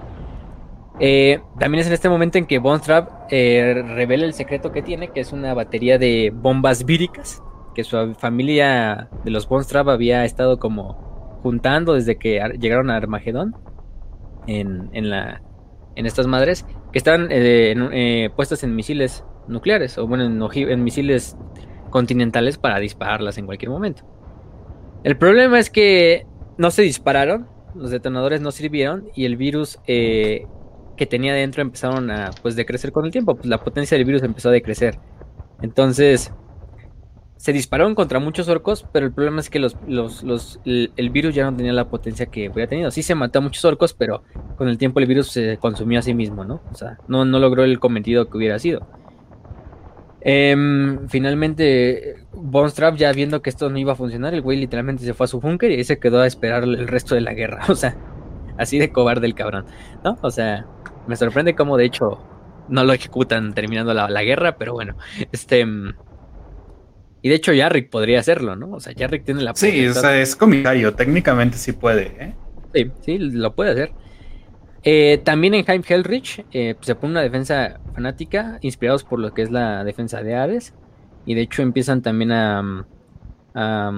Eh, también es en este momento en que Bonstrap eh, revela el secreto que tiene, que es una batería de bombas víricas, que su familia de los Bonstrap había estado como juntando desde que llegaron a Armagedón en, la, en estas madres, que están eh, puestas en misiles nucleares, o bueno, en misiles continentales para dispararlas en cualquier momento. El problema es que no se dispararon, los detonadores no sirvieron y el virus eh, que tenía dentro empezaron a pues decrecer con el tiempo, pues la potencia del virus empezó a decrecer. Entonces se dispararon contra muchos orcos, pero el problema es que los, los, el, virus ya no tenía la potencia que hubiera tenido. Sí se mató a muchos orcos, pero con el tiempo el virus se consumió a sí mismo, ¿no? O sea, no, no logró el cometido que hubiera sido. Em, finalmente, Bonstrap ya viendo que esto no iba a funcionar, el güey literalmente se fue a su búnker y se quedó a esperar el resto de la guerra. O sea, así de cobarde el cabrón, ¿no? O sea, me sorprende cómo de hecho no lo ejecutan terminando la, guerra, pero bueno, este... Em, y de hecho Yarrick podría hacerlo, ¿no? O sea, Yarrick tiene la... Sí, o sea, es comisario, técnicamente sí puede, ¿eh? Sí, sí, lo puede hacer. Eh, también en Heim Hellrich eh, se pone una defensa fanática, inspirados por lo que es la defensa de Hades. Y de hecho empiezan también a, a,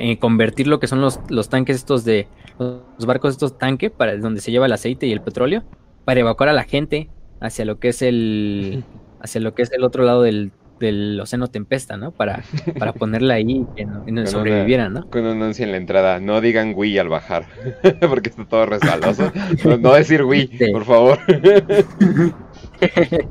eh, convertir lo que son los, los, tanques estos de... Los barcos estos tanque, para donde se lleva el aceite y el petróleo, para evacuar a la gente hacia lo que es el... hacia lo que es el otro lado del, del Océano Tempesta, ¿no? Para, para ponerla ahí y no, sobrevivieran, ¿no? Con un anuncio en la entrada, no digan Wii al bajar, porque está todo resbaloso. No, decir Wii, por favor.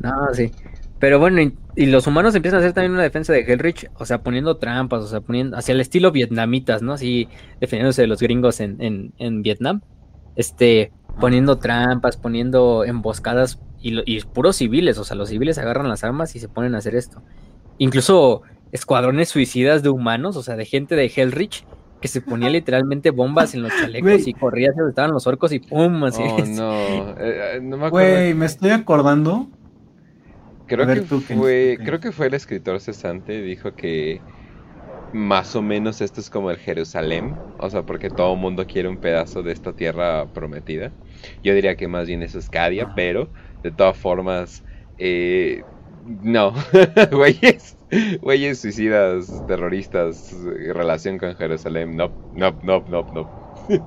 no, sí. Pero bueno, y, los humanos empiezan a hacer también una defensa de Hellrich, o sea, poniendo trampas, o sea, poniendo hacia el estilo vietnamitas, ¿no? Así defendiéndose de los gringos en, en, en Vietnam. Este, poniendo trampas, poniendo emboscadas y, puros civiles, o sea, los civiles agarran las armas y se ponen a hacer esto. Incluso escuadrones suicidas de humanos, o sea, de gente de Hellrich, que se ponía literalmente bombas en los chalecos y corría donde estaban los orcos y ¡pum! Así oh, no, eh, eh, no me acuerdo. Güey, me estoy acordando. Creo que, fue, creo que fue el escritor cesante, dijo que más o menos esto es como el Jerusalén, o sea, porque todo el mundo quiere un pedazo de esta tierra prometida. Yo diría que más bien es Escadia, pero de todas formas, eh, no, güeyes, güeyes suicidas, terroristas, en relación con Jerusalén, no, no, no, no, no.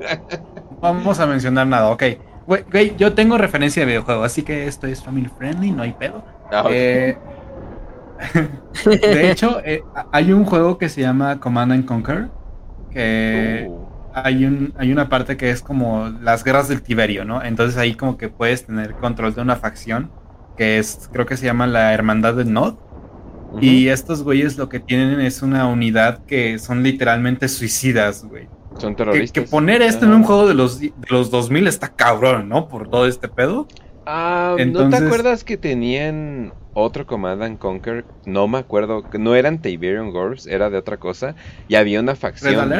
Vamos a mencionar nada, ok. Güey, yo tengo referencia de videojuego, así que esto es family friendly, no hay pedo. Ah, eh, de hecho, eh, hay un juego que se llama Command and Conquer, que uh hay, un, hay una parte que es como las guerras del Tiberio, ¿no? Entonces ahí como que puedes tener control de una facción que es, creo que se llama la Hermandad del Nod. Y estos güeyes lo que tienen es una unidad que son literalmente suicidas, güey. Son terroristas. Que, poner esto en un juego de los, de los 2000 está cabrón, ¿no? Por todo este pedo. Ah, ¿no te acuerdas que tenían otro Command and Conquer? No me acuerdo, no eran Tiberian Wars, era de otra cosa. Y había una facción.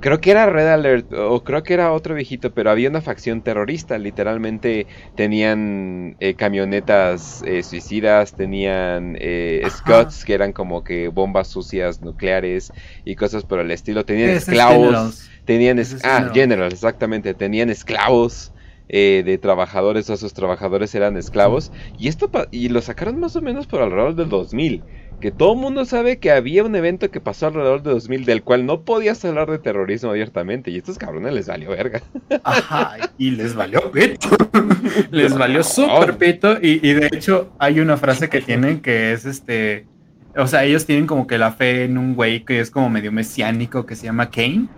Creo que era Red Alert o creo que era otro viejito, pero había una facción terrorista. Literalmente tenían eh, camionetas eh, suicidas, tenían eh, Scots que eran como que bombas sucias nucleares y cosas por el estilo. Tenían esclavos. Tenían ah, generals, exactamente. Tenían esclavos. de trabajadores, o sus trabajadores eran esclavos, y esto y lo sacaron más o menos por alrededor del 2000 que todo el mundo sabe que había un evento que pasó alrededor de 2000 del cual no podías hablar de terrorismo abiertamente y estos cabrones les valió verga. Ajá, y les valió pito. les valió súper pito y, y, de hecho hay una frase que tienen que es este, o sea, ellos tienen como que la fe en un güey que es como medio mesiánico que se llama Kane.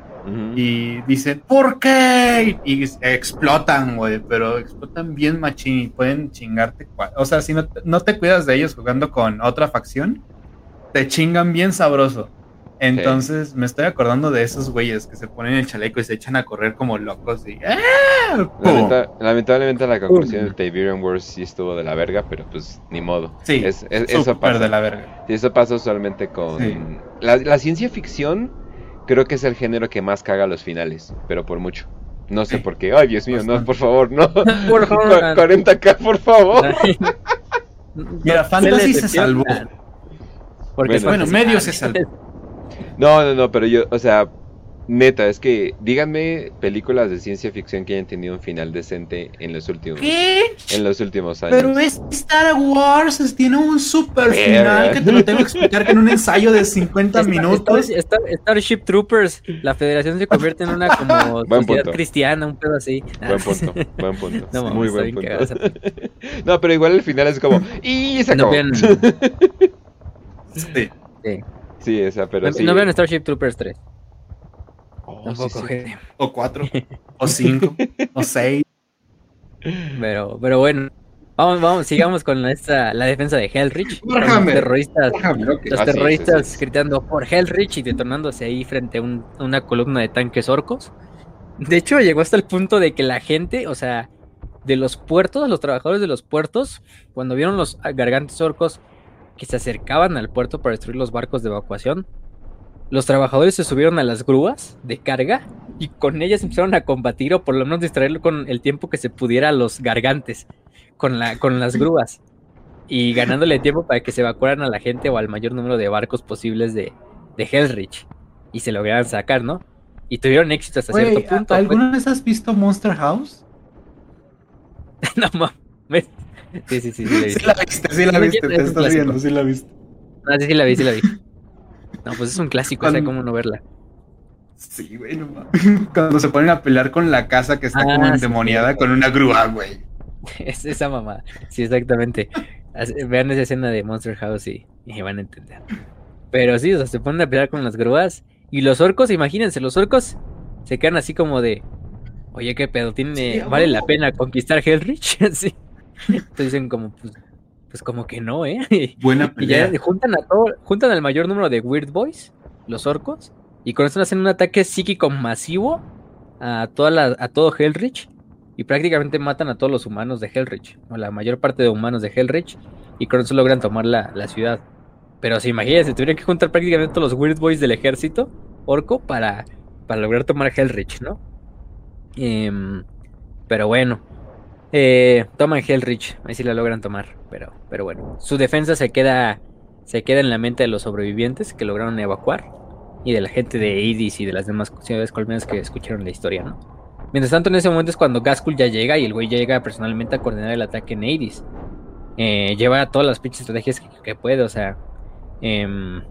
Y dicen, ¿por qué? Y explotan, güey, pero explotan bien machín y pueden chingarte. O sea, si no, no te cuidas de ellos jugando con otra facción, te chingan bien sabroso. Entonces me estoy acordando de esos güeyes que se ponen el chaleco y se echan a correr como locos y ¡ah! lamentablemente la conclusión de Tiberian Wars sí estuvo de la verga, pero pues ni modo. Sí, es, eso pasa. de la verga. Eso pasa usualmente con la, la, ciencia ficción. Creo que es el género que más caga los finales, pero por mucho. No sé por qué. Ay, Dios mío, no, por favor, no. Por favor. 40k, por favor. Mira, Fantasy se salvó. Porque Bueno, Bueno, medio se salvó. No, no, no, pero yo, o sea, neta, es que díganme películas de ciencia ficción que hayan tenido un final decente en los últimos, ¿Qué? en los últimos años. Pero es Star Wars, es- tiene un super Verga. final que te lo tengo que explicar que en un ensayo de 50 Star- minutos. Star- Star- Starship Troopers, la federación se convierte en una como Buen sociedad punto. cristiana, un pedo así. Buen punto, buen punto. No, Muy buen punto. no, pero igual el final es como, y se No acabó. Sí. sí. Sí, esa, pero no, sí. no vean Starship Troopers 3. Oh, Tampoco, sí, sí. gente. O cuatro, o cinco, o seis. Pero, pero bueno. Vamos, vamos, sigamos con la, esta, la defensa de Hellrich. los terroristas, los Ah, sí, terroristas sí, sí. gritando por Hellrich y detonándose ahí frente a un- una columna de tanques orcos. De hecho, llegó hasta el punto de que la gente, o sea, de los puertos, los trabajadores de los puertos, cuando vieron los gargantes orcos que se acercaban al puerto para destruir los barcos de evacuación, los trabajadores se subieron a las grúas de carga y con ellas empezaron a combatir o por lo menos distraerlo con el tiempo que se pudiera a los gargantes con, la, con las grúas y ganándole tiempo para que se evacuaran a la gente o al mayor número de barcos posibles de, de Hellrich y se lograran sacar, ¿no? Y tuvieron éxito hasta cierto punto. Fue- ¿Alguna vez has visto Monster House? no mames. Sí, sí, sí, sí, la vi. Sí la viste, sí la viste, te estás viendo, sí la viste. Ah, sí, sí la vi, sí la vi. No, pues es un clásico, o sea, cómo no verla. Sí, güey, no mames. Cuando se ponen a pelear con la casa que está Ah, como sí, endemoniada con una grúa, güey. Es esa mamá. Sí, exactamente. Vean esa escena de Monster House y, y van a entender. Pero sí, o sea, se ponen a pelear con las grúas. Y los orcos, imagínense, los orcos se quedan así como de. Oye, qué pedo, tiene, Sí, vale la pena conquistar Hellrich. sí. Entonces dicen como, pues, pues como que no, ¿eh? Buena Y ya pelea. juntan a todo, juntan al mayor número de Weird Boys, los orcos, y con esto hacen un ataque psíquico masivo a toda la, a todo Hellrich, y prácticamente matan a todos los humanos de Hellrich, o la mayor parte de humanos de Hellrich, y con eso logran tomar la, la ciudad. Pero si imagínense, tuvieron que juntar prácticamente todos los Weird Boys del ejército orco para, para lograr tomar Hellrich, ¿no? Em, pero bueno, eh, toman Hellrich, ahí sí la logran tomar, pero, pero bueno, su defensa se queda, se queda en la mente de los sobrevivientes que lograron evacuar y de la gente de Hades y de las demás ciudades colmenas que escucharon la historia, ¿no? Mientras tanto, en ese momento es cuando Gaskul ya llega y el güey llega personalmente a coordinar el ataque en Hades. Eh, lleva todas las pinches estrategias que, que puede, o sea, em,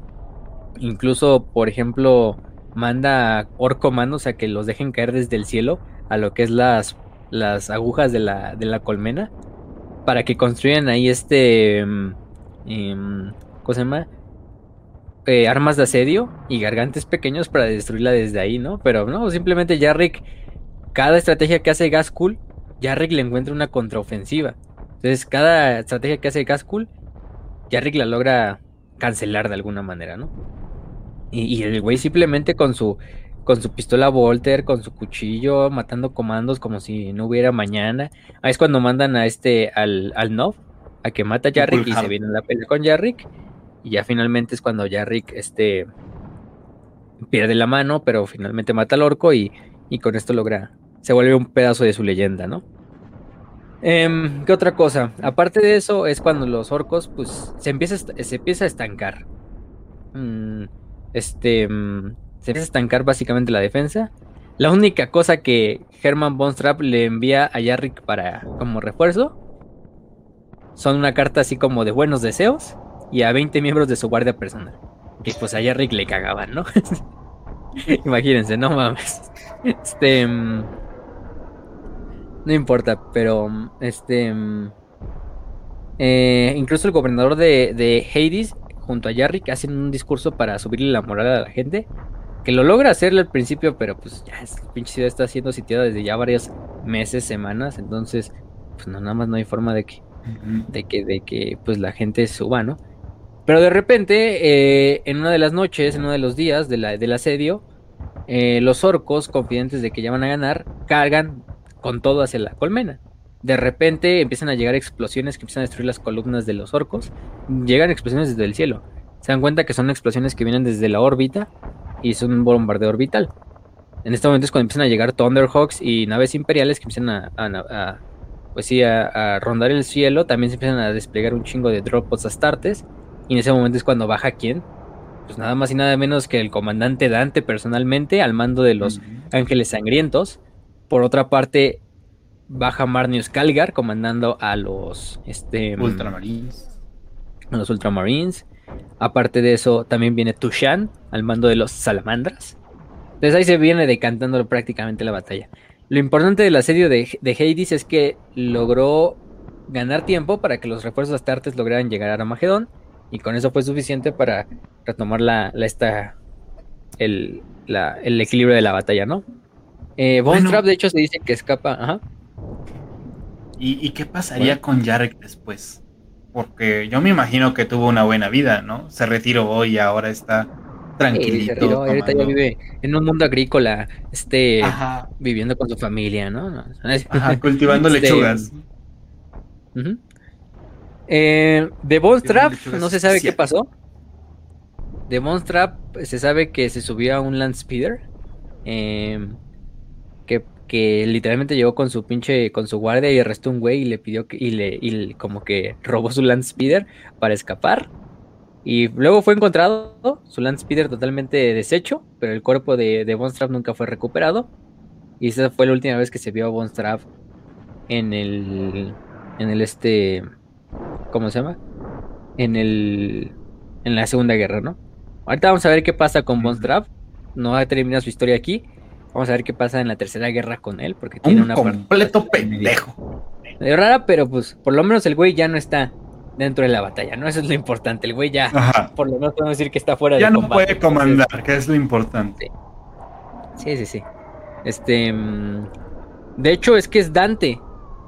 incluso, por ejemplo, manda a orcomanos a que los dejen caer desde el cielo a lo que es las, las agujas de la, de la colmena para que construyan ahí este em, em, ¿cómo se llama? Eh, armas de asedio y gargantes pequeños para destruirla desde ahí, ¿no? Pero no, simplemente Jarrick, cada estrategia que hace Gaskul, Jarrick le encuentra una contraofensiva. Entonces, cada estrategia que hace Gaskul, Jarrick la logra cancelar de alguna manera, ¿no? Y, y el güey simplemente con su con su pistola Volter, con su cuchillo, matando comandos como si no hubiera mañana. Ahí es cuando mandan a este, al, al Nov, a que mata a Jarrick y se viene la pelea con Jarrick. Y ya finalmente es cuando Jarrick este, pierde la mano, pero finalmente mata al orco y, y con esto logra, se vuelve un pedazo de su leyenda, ¿no? Em, ¿Qué otra cosa? Aparte de eso, es cuando los orcos, pues, se empieza, se empieza a estancar. Mm, este, mm, se empieza a estancar básicamente la defensa. La única cosa que Herman Von Trapp le envía a Jarrick para, como refuerzo son una carta así como de buenos deseos y a 20 miembros de su guardia personal. Que pues a Jarrick le cagaban, ¿no? Imagínense, no mames. Este. mm, no importa, pero. mm, Este. mm, eh, incluso el gobernador de, de Hades, junto a Jarrick, hacen un discurso para subirle la moral a la gente. Que lo logra hacerle al principio, pero pues ya esta pinche ciudad está siendo sitiada desde ya varios meses, semanas. Entonces, pues no, nada más no hay forma de que de que, de que pues la gente suba, ¿no? Pero de repente, eh, en una de las noches, en uno de los días de la, del asedio, eh, los orcos, confidentes de que ya van a ganar, cargan con todo hacia la colmena. De repente empiezan a llegar explosiones que empiezan a destruir las columnas de los orcos. Llegan explosiones desde el cielo. Se dan cuenta que son explosiones que vienen desde la órbita y son un bombardeo orbital. en este momento es cuando empiezan a llegar Thunderhawks y naves imperiales que empiezan a, pues sí, a, rondar el cielo. También se empiezan a desplegar un chingo de dropods astartes. Y en ese momento es cuando baja quién? Pues nada más y nada menos que el comandante Dante personalmente al mando de los Ángeles Sangrientos. Por otra parte, baja Marnius Calgar comandando a los este, Ultramarines. A los Ultramarines. Aparte de eso, también viene Tushan al mando de los Salamandras. Entonces ahí se viene decantando prácticamente la batalla. Lo importante del asedio de, de Hades es que logró ganar tiempo para que los refuerzos astartes lograran llegar a Armagedón. Y con eso fue suficiente para retomar la, esta, el, equilibrio de la batalla, ¿no? Eh, de hecho, se dice que escapa. Ajá. ¿Y, qué pasaría con Jarek después? Porque yo me imagino que tuvo una buena vida, ¿no? Se retiró y ahora está tranquilito. ahorita ya vive en un mundo agrícola, este, viviendo con su familia, ¿no? cultivando este, lechugas. eh, de Bonstrap, no se sabe qué pasó. De Bonstrap se sabe que se subió a un Landspeeder. Eh, que, que, literalmente llegó con su pinche, con su guardia y arrestó un güey y le pidió que, y le, y como que robó su Landspeeder para escapar. Y luego fue encontrado su Land Speeder totalmente deshecho, pero el cuerpo de, de nunca fue recuperado. Y esa fue la última vez que se vio a Bonstraff en el. En el este. ¿Cómo se llama? En el. En la Segunda Guerra, ¿no? Ahorita vamos a ver qué pasa con Bonstraff. No va a terminar su historia aquí. Vamos a ver qué pasa en la Tercera Guerra con él, porque tiene Un una completo pendejo. Es rara, pero pues por lo menos el güey ya no está dentro de la batalla, ¿no? Eso es lo importante. El güey ya, por lo menos podemos decir que está fuera de Ya no puede comandar, que es lo importante. Sí, sí, sí. Este. Mm, de hecho, es que es Dante.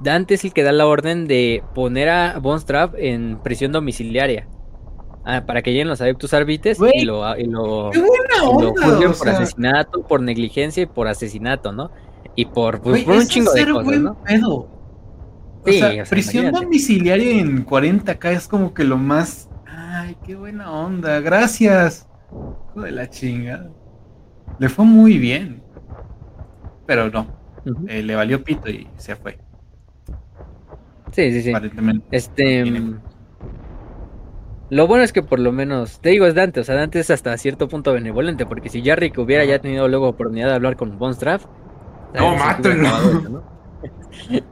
Dante es el que da la orden de poner a Bonstrap en prisión domiciliaria. Ah, para que lleguen los adeptos arbites y lo, y lo, juzguen por asesinato, por negligencia y por asesinato, ¿no? Y por, pues, por un chingo de cosas, ¿no? o sea, prisión domiciliaria en 40k es como que lo más. Ay, qué buena onda, gracias. Hijo de la chingada. Le fue muy bien. Pero no. Eh, le valió pito y se fue. Sí, sí, sí. Este. Lo bueno es que por lo menos, te digo, es Dante, o sea, Dante es hasta cierto punto benevolente, porque si Jarrick hubiera ya tenido luego oportunidad de hablar con Bonstraff, no, mátenlo.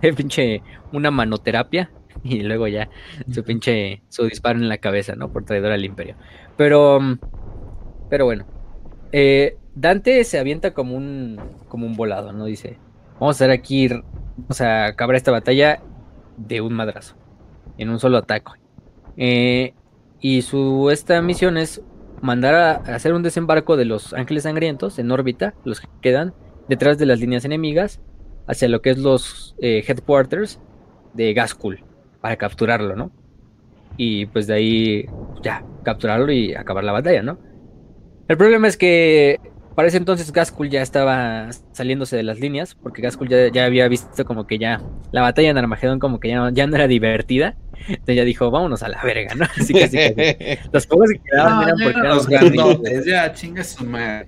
pinche una manoterapia y luego ya su pinche su disparo en la cabeza, ¿no? Por traidor al imperio. Pero mm, pero bueno. Eh, Dante se avienta como un como un volado, ¿no? Dice, vamos a hacer aquí vamos a acabar esta batalla de un madrazo, en un solo ataque. Eh, y su esta misión es mandar a, hacer un desembarco de los ángeles sangrientos en órbita, los que quedan detrás de las líneas enemigas hacia lo que es los eh, headquarters de Gaskul para capturarlo, ¿no? Y pues de ahí ya, capturarlo y acabar la batalla, ¿no? El problema es que para ese entonces Gaskul ya estaba saliéndose de las líneas, porque Gaskul ya, había visto como que ya la batalla en Armagedón como que ya, ya no era divertida. Entonces ya dijo, vámonos a la verga, ¿no? Así que, así que los pocos que quedaban eran porque eran los grandes. Ya, chinga su madre.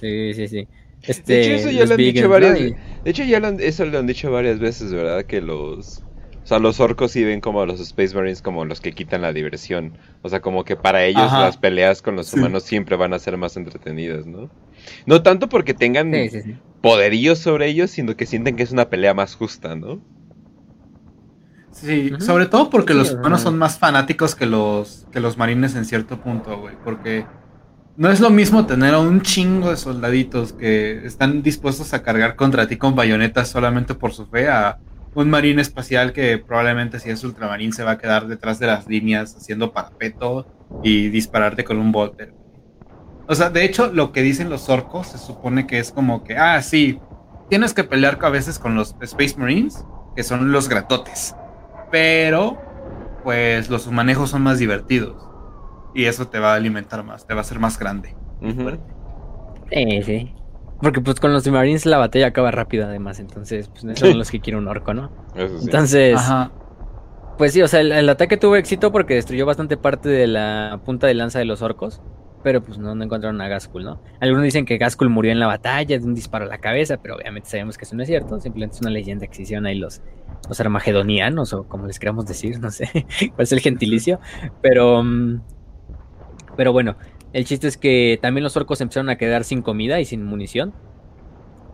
Sí, sí, sí. Este, de hecho, eso ya lo han dicho varias De hecho, ya eso lo han dicho varias veces, ¿verdad? Que los. O sea, los orcos sí ven como a los Space Marines como los que quitan la diversión. O sea, como que para ellos las peleas con los humanos siempre van a ser más entretenidas, ¿no? No tanto porque tengan poderíos sobre ellos, sino que sienten que es una pelea más justa, ¿no? Sí, sobre todo porque los humanos son más fanáticos que los, que los marines en cierto punto, güey. Porque no es lo mismo tener a un chingo de soldaditos que están dispuestos a cargar contra ti con bayonetas solamente por su fe a un marín espacial que probablemente si es ultramarín se va a quedar detrás de las líneas haciendo parapeto y dispararte con un bolter. O sea, de hecho, lo que dicen los orcos se supone que es como que, ah, sí, tienes que pelear a veces con los Space Marines, que son los gratotes. Pero, pues los humanejos son más divertidos. Y eso te va a alimentar más, te va a hacer más grande. Sí, sí. Porque pues con los Marines la batalla acaba rápido además, entonces pues son los que quiere un orco, ¿no? Entonces, pues sí, o sea, el, ataque tuvo éxito porque destruyó bastante parte de la punta de lanza de los orcos. Pero pues no, no encontraron a Gaskul, ¿no? Algunos dicen que Gaskul murió en la batalla de un disparo a la cabeza, pero obviamente sabemos que eso no es cierto, simplemente es una leyenda que se hicieron ahí los, los armagedonianos, o como les queramos decir, no sé cuál es el gentilicio, pero, mm, pero bueno, el chiste es que también los orcos empezaron a quedar sin comida y sin munición.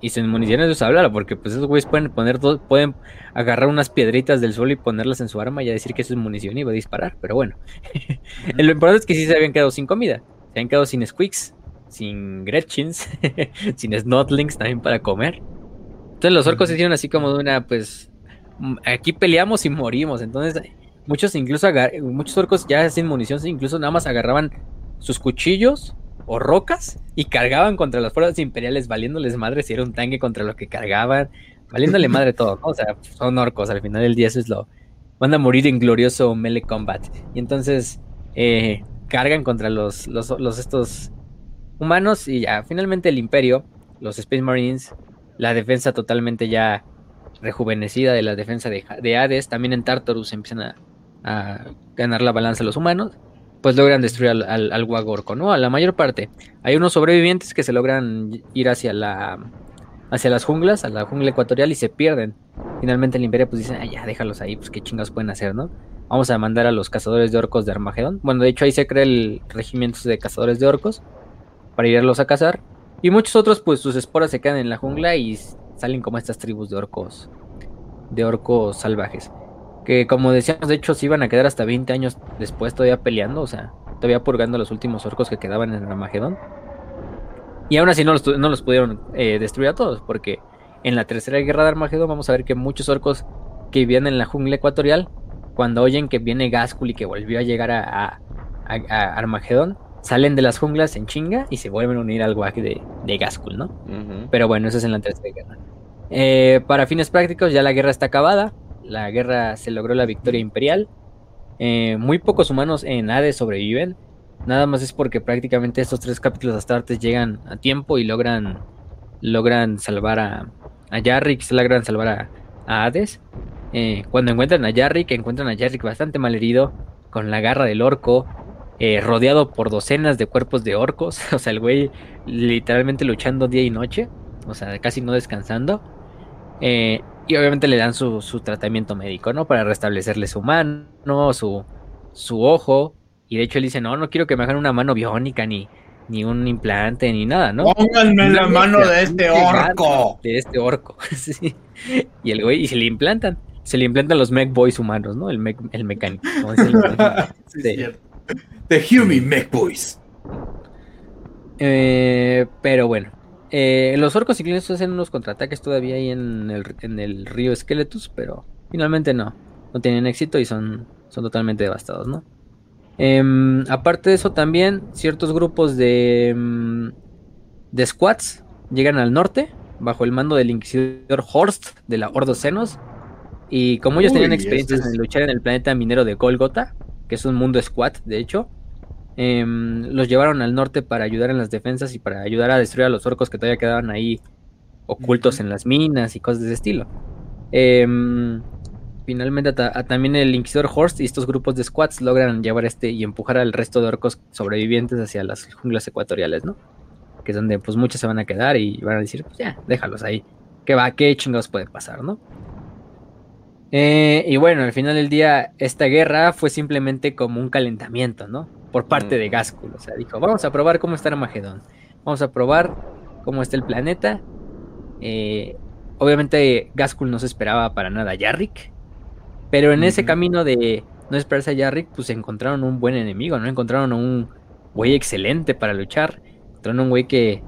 Y sin munición es hablar, porque pues esos güeyes pueden poner pueden agarrar unas piedritas del suelo y ponerlas en su arma y decir que eso es munición y va a disparar. Pero bueno, lo importante es que sí se habían quedado sin comida. Se habían quedado sin squeaks, sin Gretchins, sin Snotlings también para comer. Entonces los orcos se hicieron así como de una, pues, mm, aquí peleamos y morimos. Entonces muchos incluso, muchos orcos ya sin munición, incluso nada más agarraban sus cuchillos o rocas y cargaban contra las fuerzas imperiales, valiéndoles madre si era un tanque contra lo que cargaban, valiéndole madre todo, O sea, son orcos, al final del día eso es lo... Van a morir en glorioso melee combat. Y entonces eh, cargan contra los, los, estos humanos y ya, finalmente el imperio, los Space Marines, la defensa totalmente ya rejuvenecida de la defensa de, Hades, también en Tartarus empiezan a, a ganar la balanza los humanos pues logran destruir al, al, al, Wagorco, ¿no? A la mayor parte. Hay unos sobrevivientes que se logran ir hacia la hacia las junglas, a la jungla ecuatorial y se pierden. Finalmente el imperio pues dice, ah, ya déjalos ahí, pues qué chingados pueden hacer, ¿no? Vamos a mandar a los cazadores de orcos de Armagedón. Bueno, de hecho ahí se crea el regimiento de cazadores de orcos para irlos a cazar. Y muchos otros pues sus esporas se quedan en la jungla y salen como estas tribus de orcos de orcos salvajes que como decíamos, de hecho se iban a quedar hasta 20 años después todavía peleando, o sea, todavía purgando los últimos orcos que quedaban en Armagedón. Y aún así no los, no los pudieron eh, destruir a todos, porque en la tercera guerra de Armagedón vamos a ver que muchos orcos que vivían en la jungla ecuatorial, cuando oyen que viene Gaskul y que volvió a llegar a, Armagedón, salen de las junglas en chinga y se vuelven a unir al guaje de, de Gaskul, ¿no? Pero bueno, eso es en la tercera guerra. Eh, para fines prácticos, ya la guerra está acabada la guerra se logró la victoria imperial. Eh, muy pocos humanos en Hades sobreviven. Nada más es porque prácticamente estos tres capítulos astartes llegan a tiempo y logran, logran salvar a, a Yarrick, se logran salvar a, Hades. Eh, cuando encuentran a Yarrick, encuentran a Yarrick bastante mal herido, con la garra del orco, eh, rodeado por docenas de cuerpos de orcos. O sea, el güey literalmente luchando día y noche, o sea, casi no descansando. Eh, y obviamente le dan su, su, tratamiento médico, ¿no? Para restablecerle su mano, su, su ojo. Y de hecho él dice, no, no quiero que me hagan una mano biónica, ni, ni un implante, ni nada, ¿no? Pónganme la mano de este orco. De este orco, sí. Y el güey, y se le implantan. Se le implantan los mech boys humanos, ¿no? El, mech, el mecánico. sí, de, The Human Mech Boys. Eh, pero bueno, eh, los orcos incluso hacen unos contraataques todavía ahí en el, en el río Skeletus, pero finalmente no. No tienen éxito y son, son totalmente devastados, ¿no? Em, aparte de eso, también ciertos grupos de, em, de squats llegan al norte bajo el mando del inquisidor Horst de la Ordo Senos. Y como ellos tenían experiencias en luchar en el planeta minero de Golgotha, que es un mundo squat, de hecho, Em, los llevaron al norte para ayudar en las defensas y para ayudar a destruir a los orcos que todavía quedaban ahí ocultos en las minas y cosas de ese estilo. Em, finalmente también el Inquisidor Horst y estos grupos de squats logran llevar este y empujar al resto de orcos sobrevivientes hacia las junglas ecuatoriales, ¿no? Que es donde pues muchos se van a quedar y van a decir, pues ya, déjalos ahí. ¿Qué va? ¿Qué chingados puede pasar, no? Eh, y bueno, al final del día, esta guerra fue simplemente como un calentamiento, ¿no? por parte de Gaskul. O sea, dijo, vamos a probar cómo está Armagedón. Vamos a probar cómo está el planeta. Eh, obviamente Gaskul no se esperaba para nada a Yarrick. Pero en ese camino de no esperarse a Yarrick, pues encontraron un buen enemigo, ¿no? Encontraron un güey excelente para luchar. Encontraron un güey que,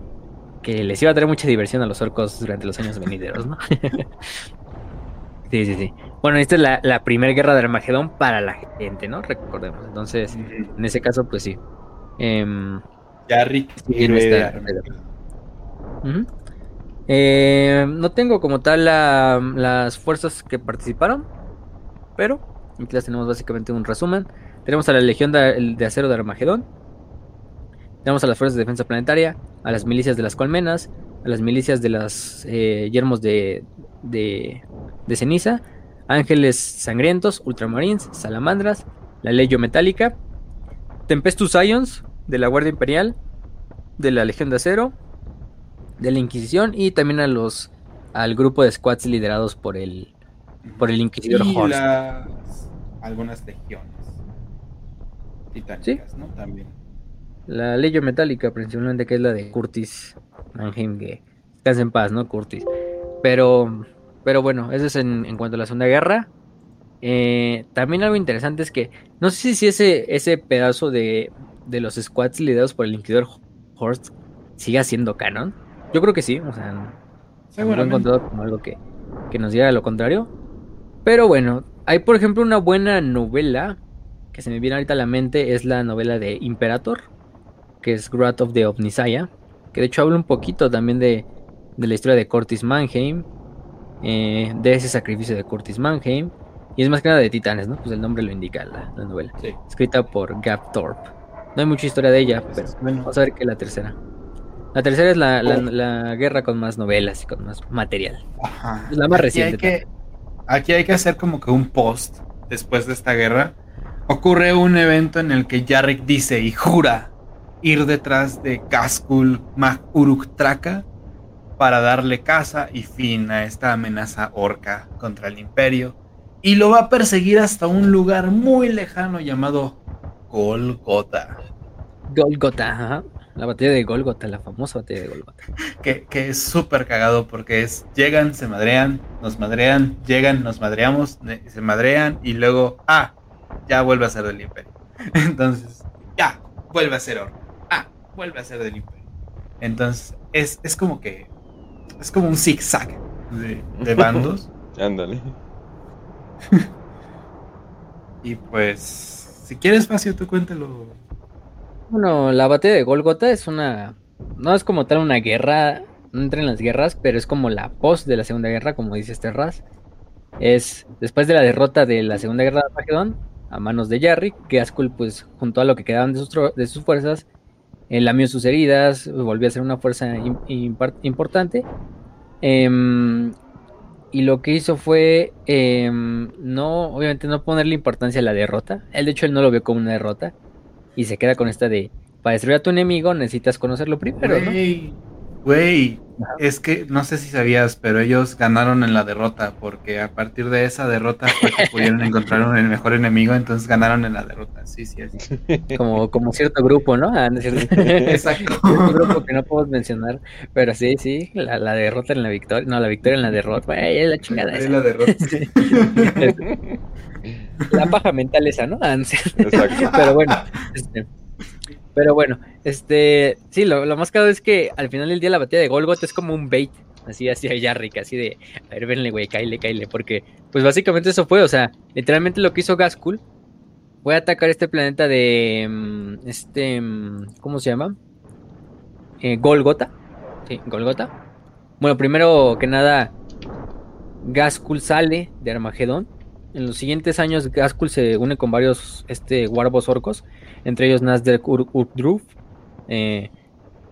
que les iba a traer mucha diversión a los orcos durante los años venideros, ¿no? sí, sí, sí. Bueno, esta es la, primera guerra de Armagedón para la gente, ¿no? Recordemos. Entonces, en ese caso, pues sí. Eh, ya Rick eh, no tengo como tal las fuerzas que participaron, pero aquí las tenemos básicamente un resumen. Tenemos a la Legión de, Acero de Armagedón, tenemos a las Fuerzas de Defensa Planetaria, a las milicias de las Colmenas, a las milicias de las eh, Yermos de, de, de Ceniza, Ángeles Sangrientos, Ultramarines, Salamandras, la Legio Metálica, Tempestus Ions, de la Guardia Imperial, de la Legión de Acero, de la Inquisición y también a los al grupo de squads liderados por el por el Inquisidor Y Horst. las- algunas legiones titánicas, ¿no? También. La Legión Metálica, principalmente, que es la de Curtis Mannheim, que descansa en paz, ¿no? Curtis. Pero, pero bueno, eso es en, en cuanto a la Segunda Guerra. Eh, también algo interesante es que, no sé si ese, ese pedazo de, de los squads liderados por el Inquisidor Horst siga siendo canon. Yo creo que sí, o sea, no he encontrado como algo que, que nos diga lo contrario. Pero bueno, hay por ejemplo una buena novela que se me viene ahorita a la mente, es la novela de Imperator, que es Wrath of the Omnisaya, que de hecho habla un poquito también de, de la historia de Curtis Mannheim, eh, de ese sacrificio de Curtis Mannheim, y es más que nada de titanes, ¿no? Pues el nombre lo indica la, la novela, Sí. escrita por Gap Thorpe. No hay mucha historia de ella, pero Bueno, vamos a ver qué es la tercera. La tercera es la, la- Oh. la guerra con más novelas y con más material. ajá. Es la más Aquí reciente. hay, que, aquí hay que hacer como que un post después de esta guerra. Ocurre un evento en el que Yarrick dice y jura ir detrás de Gaskul Mag Uruk Traka para darle caza y fin a esta amenaza orca contra el imperio. Y lo va a perseguir hasta un lugar muy lejano llamado Golgotha. Golgotha, ajá. La batalla de Golgotha, la famosa batalla de Golgotha. que, que es súper cagado porque es llegan, se madrean, nos madrean, llegan, nos madreamos, se madrean y luego, ah, ya vuelve a ser del imperio. Entonces, ya, vuelve a ser oro. Ah, vuelve a ser del imperio. Entonces, es, es como que, es como un zigzag de, de bandos. Ándale. y pues, si quieres, Facio, tú cuéntalo. Bueno, la batalla de Golgotha es una. No es como tal una guerra. No entra en las guerras, pero es como la post de la Segunda Guerra, como dice este Raz. Es después de la derrota de la Segunda Guerra de Armagedón, a manos de Yarrick, Gaskell, pues, junto a lo que quedaban de sus, de sus fuerzas, eh, lamió sus heridas, volvió a ser una fuerza importante. Em, y lo que hizo fue em, no, obviamente no ponerle importancia a la derrota. Él, de hecho, él no lo vio como una derrota. Y se queda con esta de, para destruir a tu enemigo necesitas conocerlo primero, ¿no? Güey, Ajá. es que no sé si sabías, pero ellos ganaron en la derrota, porque a partir de esa derrota fue que pudieron encontrar un el mejor enemigo, entonces ganaron en la derrota. Sí, sí, es. Como, como cierto grupo, ¿no? Ah. Exacto. Cierto grupo que no podemos mencionar, pero sí, sí, la, la derrota en la victoria, no, la victoria en la derrota, güey, es la chingada Es esa. la derrota. La paja mental esa, ¿no? Ah. Exacto. Pero bueno, este, pero bueno, este, sí, lo, lo más caro es que al final del día la batalla de Golgot es como un bait, así, así a Yarrick, así de, a ver, venle, güey, caile, caile, porque, pues básicamente eso fue, o sea, literalmente lo que hizo Gaskul fue atacar este planeta de, mm, este, mm, ¿cómo se llama? Eh, Golgota, sí, Golgota. Bueno, primero que nada, Gaskul sale de Armagedón. En los siguientes años, Gaskul se une con varios este, Warbos orcos, entre ellos Nasdaq Ur Urdruf, eh,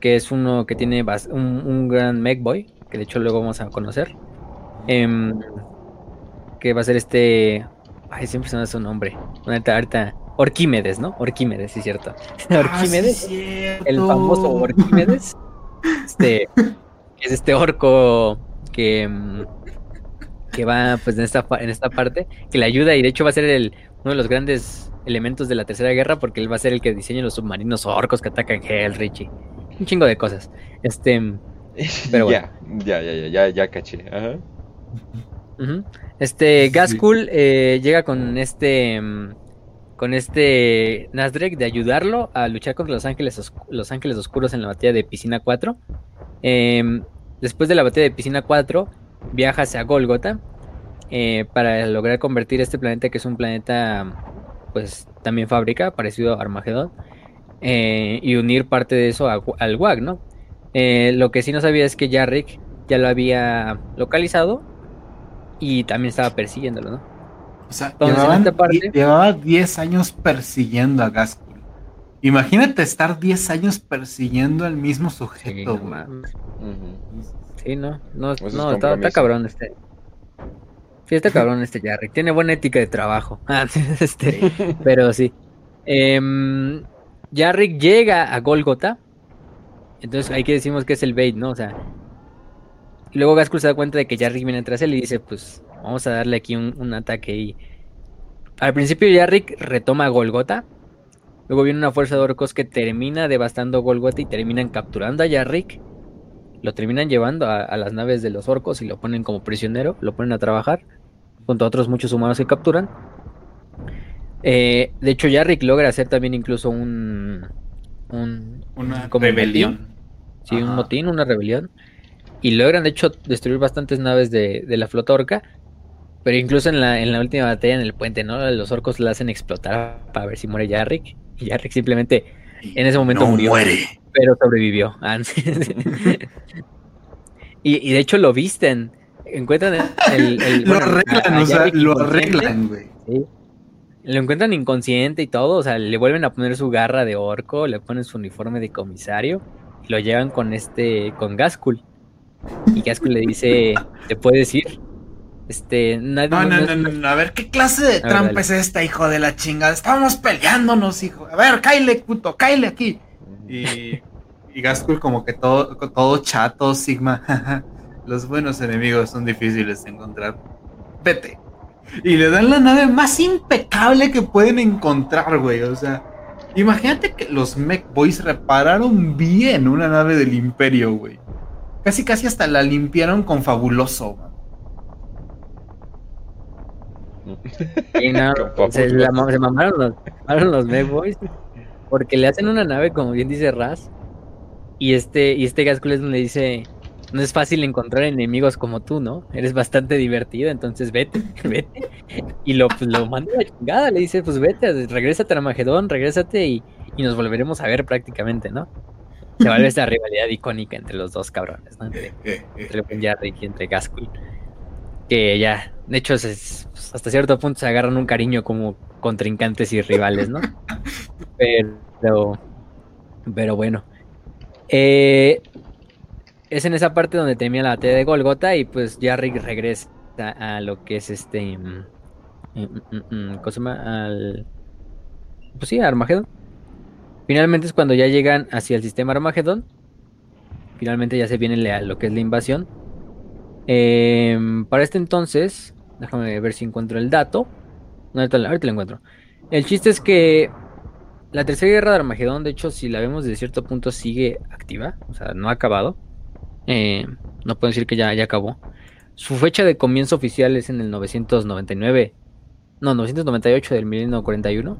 que es uno que tiene un, un gran Megboy, que de hecho luego vamos a conocer. Em, que va a ser este. Ay, siempre se me da su nombre. Ahorita, ahorita- Orquímedes, ¿no? Orquímedes, sí, cierto. Orquímedes. Ah, sí, cierto. el famoso Orquímedes. Este, es este orco que, mm, que va pues en esta, en esta parte, que le ayuda y de hecho va a ser el, uno de los grandes elementos de la Tercera Guerra porque él va a ser el que diseña los submarinos orcos que atacan Hellrich y un chingo de cosas. Este, Pero bueno. ya, ya, ya, ya, ya, ya caché. Ajá. Este Sí. Gaskul eh, llega con este con este Nasdrek de ayudarlo a luchar contra los ángeles Os- los ángeles oscuros en la batalla de Piscina 4. Em, después de la batalla de Piscina 4 viaja hacia Golgotha eh, para lograr convertir este planeta que es un planeta pues también fábrica parecido a Armagedón eh, y unir parte de eso a- al WAG, ¿no? Eh, lo que sí no sabía es que Yarrick ya lo había localizado y también estaba persiguiéndolo, ¿no? O sea, Entonces, llevaban parte- llevaba 10 años persiguiendo a Gaskul. Imagínate estar 10 años persiguiendo al mismo Sí, sujeto, güey. Ujú. Sí, no, no, no, está, cabrón este. Sí, está cabrón este Yarrick. Tiene buena ética de trabajo. Ah, este, pero sí. Em, Yarrick llega a Golgotha. Entonces ahí que decimos que es el bait, ¿no? O sea. Luego Gaskul se da cuenta de que Yarrick viene tras él y dice, pues vamos a darle aquí un, un ataque y... Al principio Yarrick retoma Golgotha. Luego viene una fuerza de orcos que termina devastando Golgotha y terminan capturando a Yarrick. Lo terminan llevando a, a las naves de los orcos y lo ponen como prisionero, lo ponen a trabajar junto a otros muchos humanos que capturan. Eh, de hecho, Yarrick logra hacer también incluso un. un Una como un rebelión. motín. Sí, un motín, una rebelión. Y logran, de hecho, destruir bastantes naves de, de la flota orca. Pero incluso en la, en la última batalla en el puente, ¿no? Los orcos la hacen explotar para ver si muere Yarrick. Y simplemente en ese momento no murió. muere. pero sobrevivió. Ah, y, y de hecho lo visten. Encuentran el. el- Lo bueno, arreglan, a o sea, Yarrick lo arreglan, güey. Sí. Lo encuentran inconsciente y todo, o sea, le vuelven a poner su garra de orco, le ponen su uniforme de comisario y lo llevan con este, con Gaskul. Y Gaskul le dice, ¿te puedes ir? Este, nadie No, no, no- no, no, a ver, ¿qué clase de trampa es esta, hijo de la chingada? Estábamos peleándonos, hijo. A ver, cáile, puto, cáile aquí. Y, y Gaskul como que todo, todo chato, Sigma. Los buenos enemigos son difíciles de encontrar. Vete. Y le dan la nave más impecable que pueden encontrar, güey. O sea, imagínate que los Mech Boys repararon bien una nave del Imperio, güey. Casi, casi hasta la limpiaron con fabuloso, güey. No, se, la mamaron los, mamaron los Mech Boys porque le hacen una nave, como bien dice Raz, y este, y este Gaskul es donde le dice, no es fácil encontrar enemigos como tú, ¿no? Eres bastante divertido, entonces vete, vete. Y lo, pues, lo manda a la chingada, le dice, pues vete, regrésate a Armagedón, regrésate y, y nos volveremos a ver prácticamente, ¿no? Se vuelve esta rivalidad icónica entre los dos cabrones, ¿no? Entre, entre y entre Gaskul. Que ya, de hecho, se- hasta cierto punto se agarran un cariño como contrincantes y rivales, ¿no? Pero, pero bueno. Eh, es en esa parte donde termina la batalla de Golgota y pues Yarrick regresa a lo que es este... mm, mm, mm, mm, ¿Cómo se llama? Al... Pues sí, a Armagedón. Finalmente es cuando ya llegan hacia el sistema Armagedón. Finalmente ya se viene la- lo que es la invasión. Em, para este entonces, déjame ver si encuentro el dato. Ahorita, lo encuentro. El chiste es que la tercera guerra de Armagedón, de hecho, si la vemos desde cierto punto, sigue activa. O sea, no ha acabado. Eh, no puedo decir que ya, ya acabó. Su fecha de comienzo oficial es en el 999. No, 998 del 1941.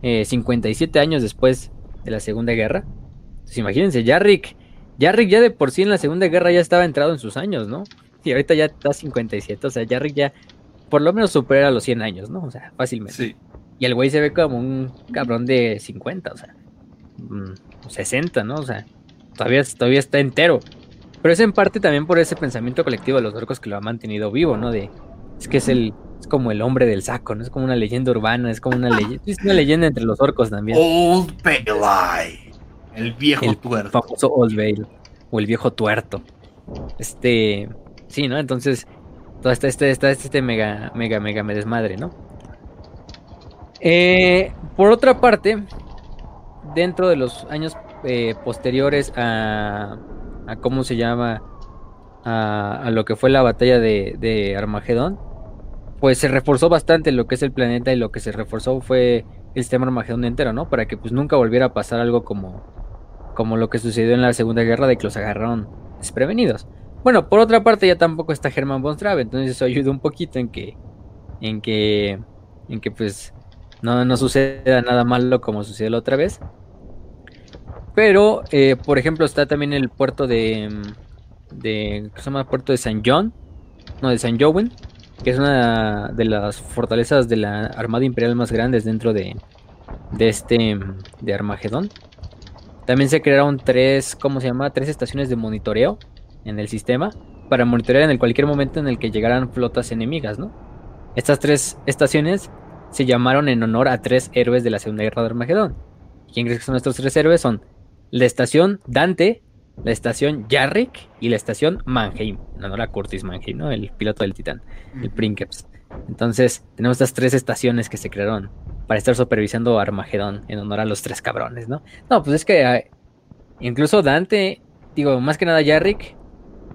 Eh, 57 años después de la Segunda Guerra. Entonces, imagínense, Yarrick. Yarrick ya de por sí en la Segunda Guerra ya estaba entrado en sus años, ¿no? Y ahorita ya está 57. O sea, Yarrick ya por lo menos supera los 100 años, ¿no? O sea, fácilmente. Sí. Y el güey se ve como un cabrón de 50, o sea, mm, 60, ¿no? O sea, todavía, todavía está entero. Pero es en parte también por ese pensamiento colectivo de los orcos que lo ha mantenido vivo, ¿no? De, es que es el, es como el hombre del saco, ¿no? Es como una leyenda urbana, es como una leyenda, es una leyenda entre los orcos también. Old Pale El viejo El tuerto. famoso Old Vale o el viejo tuerto. Este, sí, ¿no? Entonces, todo este, este, este, este mega, mega, mega me desmadre, ¿no? Eh, por otra parte, dentro de los años eh, posteriores a, a cómo se llama a, a lo que fue la batalla de, de Armagedón, pues se reforzó bastante lo que es el planeta y lo que se reforzó fue el sistema Armagedón entero, ¿no? Para que pues nunca volviera a pasar algo como, como lo que sucedió en la Segunda Guerra de que los agarraron desprevenidos. Bueno, por otra parte ya tampoco está Germán von entonces eso ayuda un poquito en que en que en que pues no, no suceda nada malo como sucedió la otra vez. Pero, eh, por ejemplo, está también el puerto de de ¿qué se llama? Puerto de San John, no, de San Joven, que es una de las fortalezas de la Armada Imperial más grandes dentro de de este de Armagedón. También se crearon tres, ¿cómo se llama? Tres estaciones de monitoreo en el sistema para monitorear en el cualquier momento en el que llegaran flotas enemigas, ¿no? Estas tres estaciones se llamaron en honor a tres héroes de la Segunda Guerra de Armagedón. ¿Quién crees que son estos tres héroes? Son la estación Dante, la estación Yarrick y la estación Mannheim, en honor a Curtis Mannheim, ¿no? El piloto del Titán, el Princeps. Entonces, tenemos estas tres estaciones que se crearon para estar supervisando Armagedón en honor a los tres cabrones, ¿no? No, pues es que ah, incluso Dante, digo, más que nada Jarrick,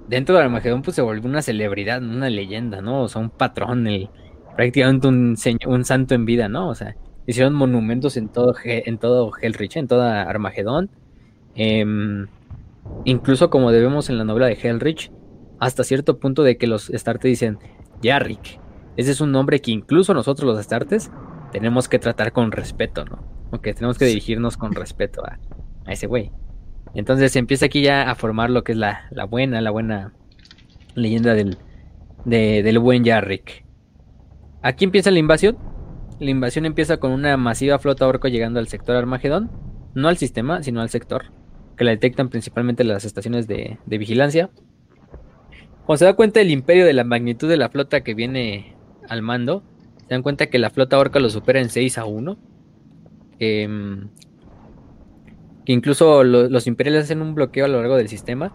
dentro de Armagedón pues se volvió una celebridad, una leyenda, ¿no? O sea, un patrón, el, prácticamente un, un santo en vida, ¿no? O sea, hicieron monumentos en todo, en todo Hellrich, en toda Armagedón. Em, incluso como debemos en la novela de Hellrich, hasta cierto punto de que los Astartes dicen, Jarrick, ese es un nombre que incluso nosotros los Astartes tenemos que tratar con respeto, ¿no? Porque tenemos que dirigirnos con respeto a, ese güey. Entonces se empieza aquí ya a formar lo que es la, buena, la buena leyenda del, del buen Jarrick. Aquí empieza la invasión. La invasión empieza con una masiva flota orco llegando al sector Armagedón. No al sistema, sino al sector. Que la detectan principalmente las estaciones de, vigilancia. Cuando se da cuenta el imperio de la magnitud de la flota que viene al mando, dan cuenta que la flota orca lo supera en 6 a 1. Em, que incluso los imperiales hacen un bloqueo a lo largo del sistema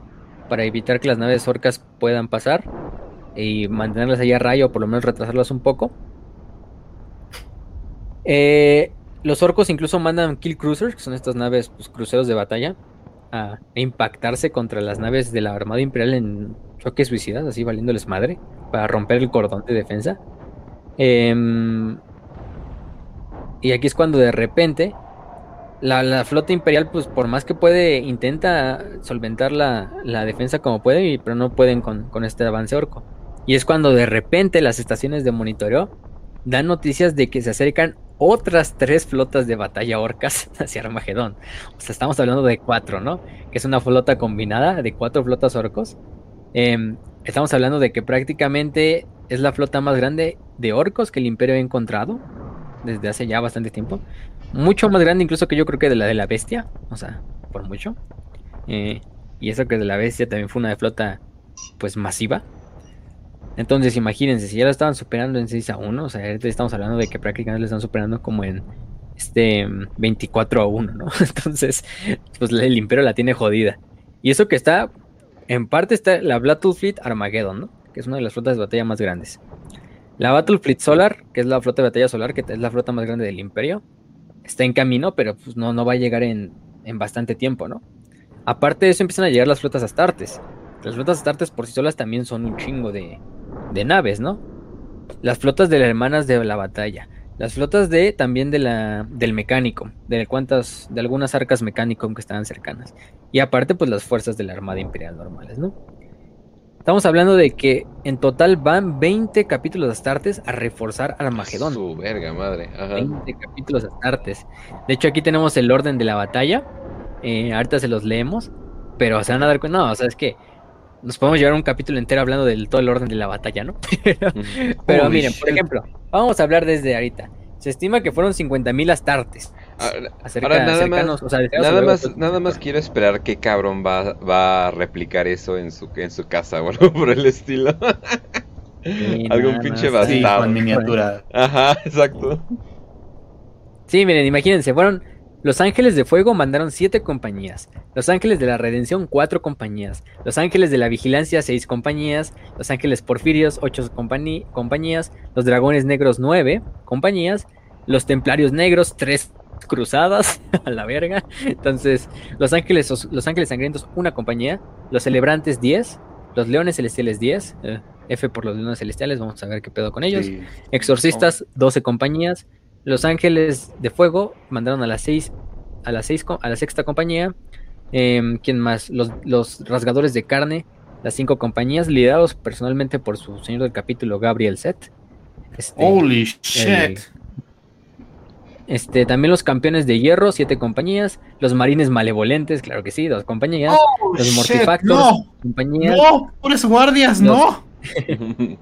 para evitar que las naves orcas puedan pasar y mantenerlas ahí a rayo o por lo menos retrasarlas un poco. Eh, los orcos incluso mandan kill cruisers, que son estas naves pues, cruceros de batalla, a, impactarse contra las naves de la Armada Imperial en choques suicidas, así valiéndoles madre, para romper el cordón de defensa. Em, y aquí es cuando de repente la, flota imperial, pues por más que puede, intenta solventar la, defensa como puede, pero no pueden con, este avance orco. Y es cuando de repente las estaciones de monitoreo dan noticias de que se acercan otras tres flotas de batalla orcas hacia Armagedón. O sea, estamos hablando de cuatro, ¿no? Que es una flota combinada de cuatro flotas orcos. Em, estamos hablando de que prácticamente es la flota más grande de orcos que el imperio ha encontrado desde hace ya bastante tiempo. Mucho más grande incluso que yo creo que de la de la bestia. O sea, por mucho. Eh, y eso que de la bestia también fue una flota pues masiva. Entonces, imagínense, si ya lo estaban superando en 6 a 1, o sea, estamos hablando de que prácticamente lo están superando como en este 24 a 1, ¿no? Entonces, pues el Imperio la tiene jodida. Y eso que está, en parte está la Battle Fleet Armageddon, ¿no? Es una de las flotas de batalla más grandes. La Battle Fleet Solar, que es la flota de batalla solar, que es la flota más grande del Imperio, está en camino, pero pues no, no va a llegar en, en bastante tiempo, ¿no? Aparte de eso, empiezan a llegar las flotas Astartes. Las flotas Astartes por sí solas también son un chingo de, de naves, ¿no? Las flotas de las hermanas de la batalla. Las flotas de también de la del mecánico, de de algunas arcas mecánico que estaban cercanas. Y aparte pues las fuerzas de la Armada Imperial normales, ¿no? Estamos hablando de que en total van 20 capítulos astartes a reforzar Armagedón. Su verga madre. 20 capítulos astartes. De hecho, aquí tenemos el orden de la batalla. Eh, ahorita se los leemos. Pero se van a dar cuenta. No, o sea, es que nos podemos llevar un capítulo entero hablando del todo el orden de la batalla, ¿no? pero, miren, por ejemplo, vamos a hablar desde ahorita. Se estima que fueron 50.000 astartes. Ahora, nada, más, nada, más, nada más quiero esperar que cabrón va, va a replicar eso en su, en su casa o algo por el estilo. Algún pinche bastardo. con miniatura. Ajá, exacto. Sí, miren, imagínense, fueron los Ángeles de Fuego mandaron siete compañías, Los Ángeles de la Redención cuatro compañías, Los Ángeles de la Vigilancia seis compañías, Los Ángeles Porfirios ocho compañías, Los Dragones Negros nueve compañías, Los Templarios Negros tres cruzadas a la verga. Entonces, Los Ángeles Los Ángeles Sangrientos una compañía, Los Celebrantes 10, Los Leones Celestiales 10, eh, F por los Leones Celestiales, vamos a ver qué pedo con ellos. Exorcistas 12 compañías, los Ángeles de Fuego mandaron a las seis, a las seis, a la sexta compañía. Em, ¿Quién más? Los, Rasgadores de Carne, las cinco compañías, liderados personalmente por su señor del capítulo, Gabriel Set. Este, Holy shit. Este, también los campeones de hierro, siete compañías. Los marines malevolentes, claro que sí, dos compañías. Oh, los mortifactors, no, compañías. No, pobres guardias, no.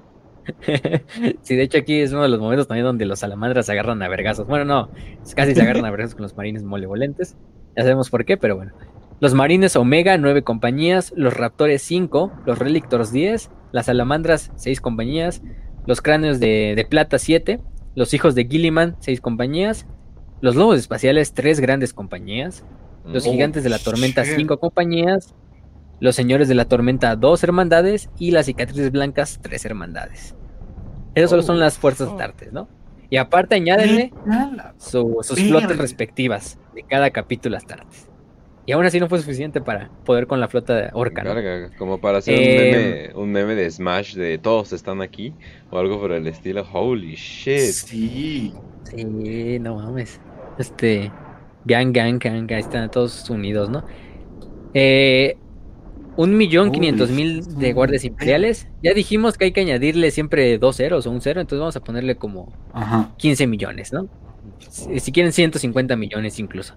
sí, de hecho aquí es uno de los momentos también donde los salamandras se agarran a vergazos. Bueno, no, casi se agarran a vergazos con los marines molevolentes. Ya sabemos por qué, pero bueno. Los marines Omega, nueve compañías. Los raptores, cinco. Los relictors, diez. Las salamandras, seis compañías. Los cráneos de, plata, siete. Los hijos de Gilliman, seis compañías. Los lobos espaciales, tres grandes compañías. Los oh, gigantes de la tormenta, cinco compañías los señores de la tormenta, dos hermandades, y las cicatrices blancas, tres hermandades. Esas solo son las fuerzas oh. astartes, ¿no? Y aparte añádenle su- sus flotas respectivas de cada capítulo Astartes. Y aún así no fue suficiente para poder con la flota de Orca, ¿no? Carga, como para hacer un, Eh, meme, un meme de Smash de todos están aquí o algo por el estilo. Holy shit. Sí. Sí, no mames. Este. Gang, gang, gang, ahí están todos unidos, ¿no? Eh, un millón quinientos mil de guardias imperiales. Ya dijimos que hay que añadirle siempre dos ceros o un cero, entonces vamos a ponerle como Ajá. 15 millones, ¿no? Si, si quieren 150 millones incluso.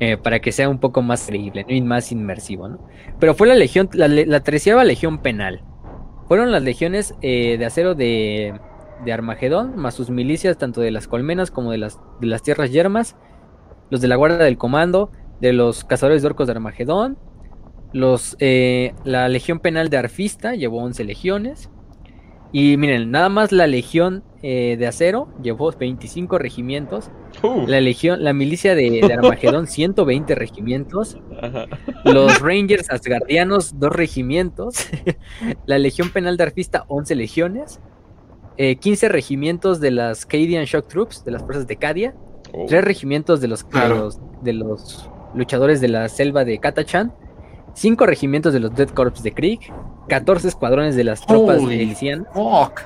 eh, para que sea un poco más creíble ¿no? y más inmersivo, ¿no? Pero fue la legión, la, la treceava legión penal. Fueron las legiones eh, de acero de, de Armagedón, más sus milicias, tanto de las colmenas como de las, de las tierras yermas, los de la guardia del comando, de los cazadores de orcos de Armagedón, los, eh, la legión penal de Arfista llevó 11 legiones. Y miren, nada más la legión eh, de acero llevó 25 regimientos. Uh, La legión, la milicia de, de Armagedón, 120 regimientos. ajá. Los Rangers Asgardianos, 2 regimientos. la legión penal de Arfista, 11 legiones. Eh, 15 regimientos de las Cadian Shock Troops, de las fuerzas de Cadia. Oh, Tres regimientos de los, de los, de los luchadores de la selva de Katachan. Cinco regimientos de los Dead Corps de Krieg. 14 escuadrones de las tropas Holy de Elysian. Fuck.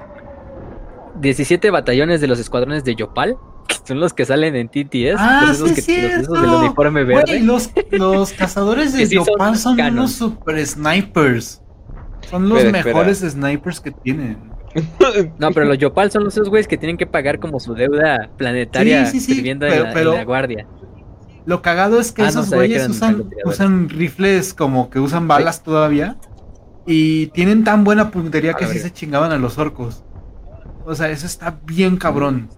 17 batallones de los escuadrones de Yopal. Que son los que salen en TTS. Ah, los esos sí, que, los esos del uniforme verde. Los, los cazadores de sí son Yopal son, unos super snipers. Son los Espera, espera. mejores snipers que tienen. No, pero los Yopal son esos güeyes que tienen que pagar como su deuda planetaria Sí, sí, sí, sirviendo en, pero- la, en la guardia. Lo cagado es que Ah, esos güeyes usan, rifles como que usan balas todavía. Y tienen tan buena puntería que sí se chingaban a los orcos. O sea, eso está bien cabrón.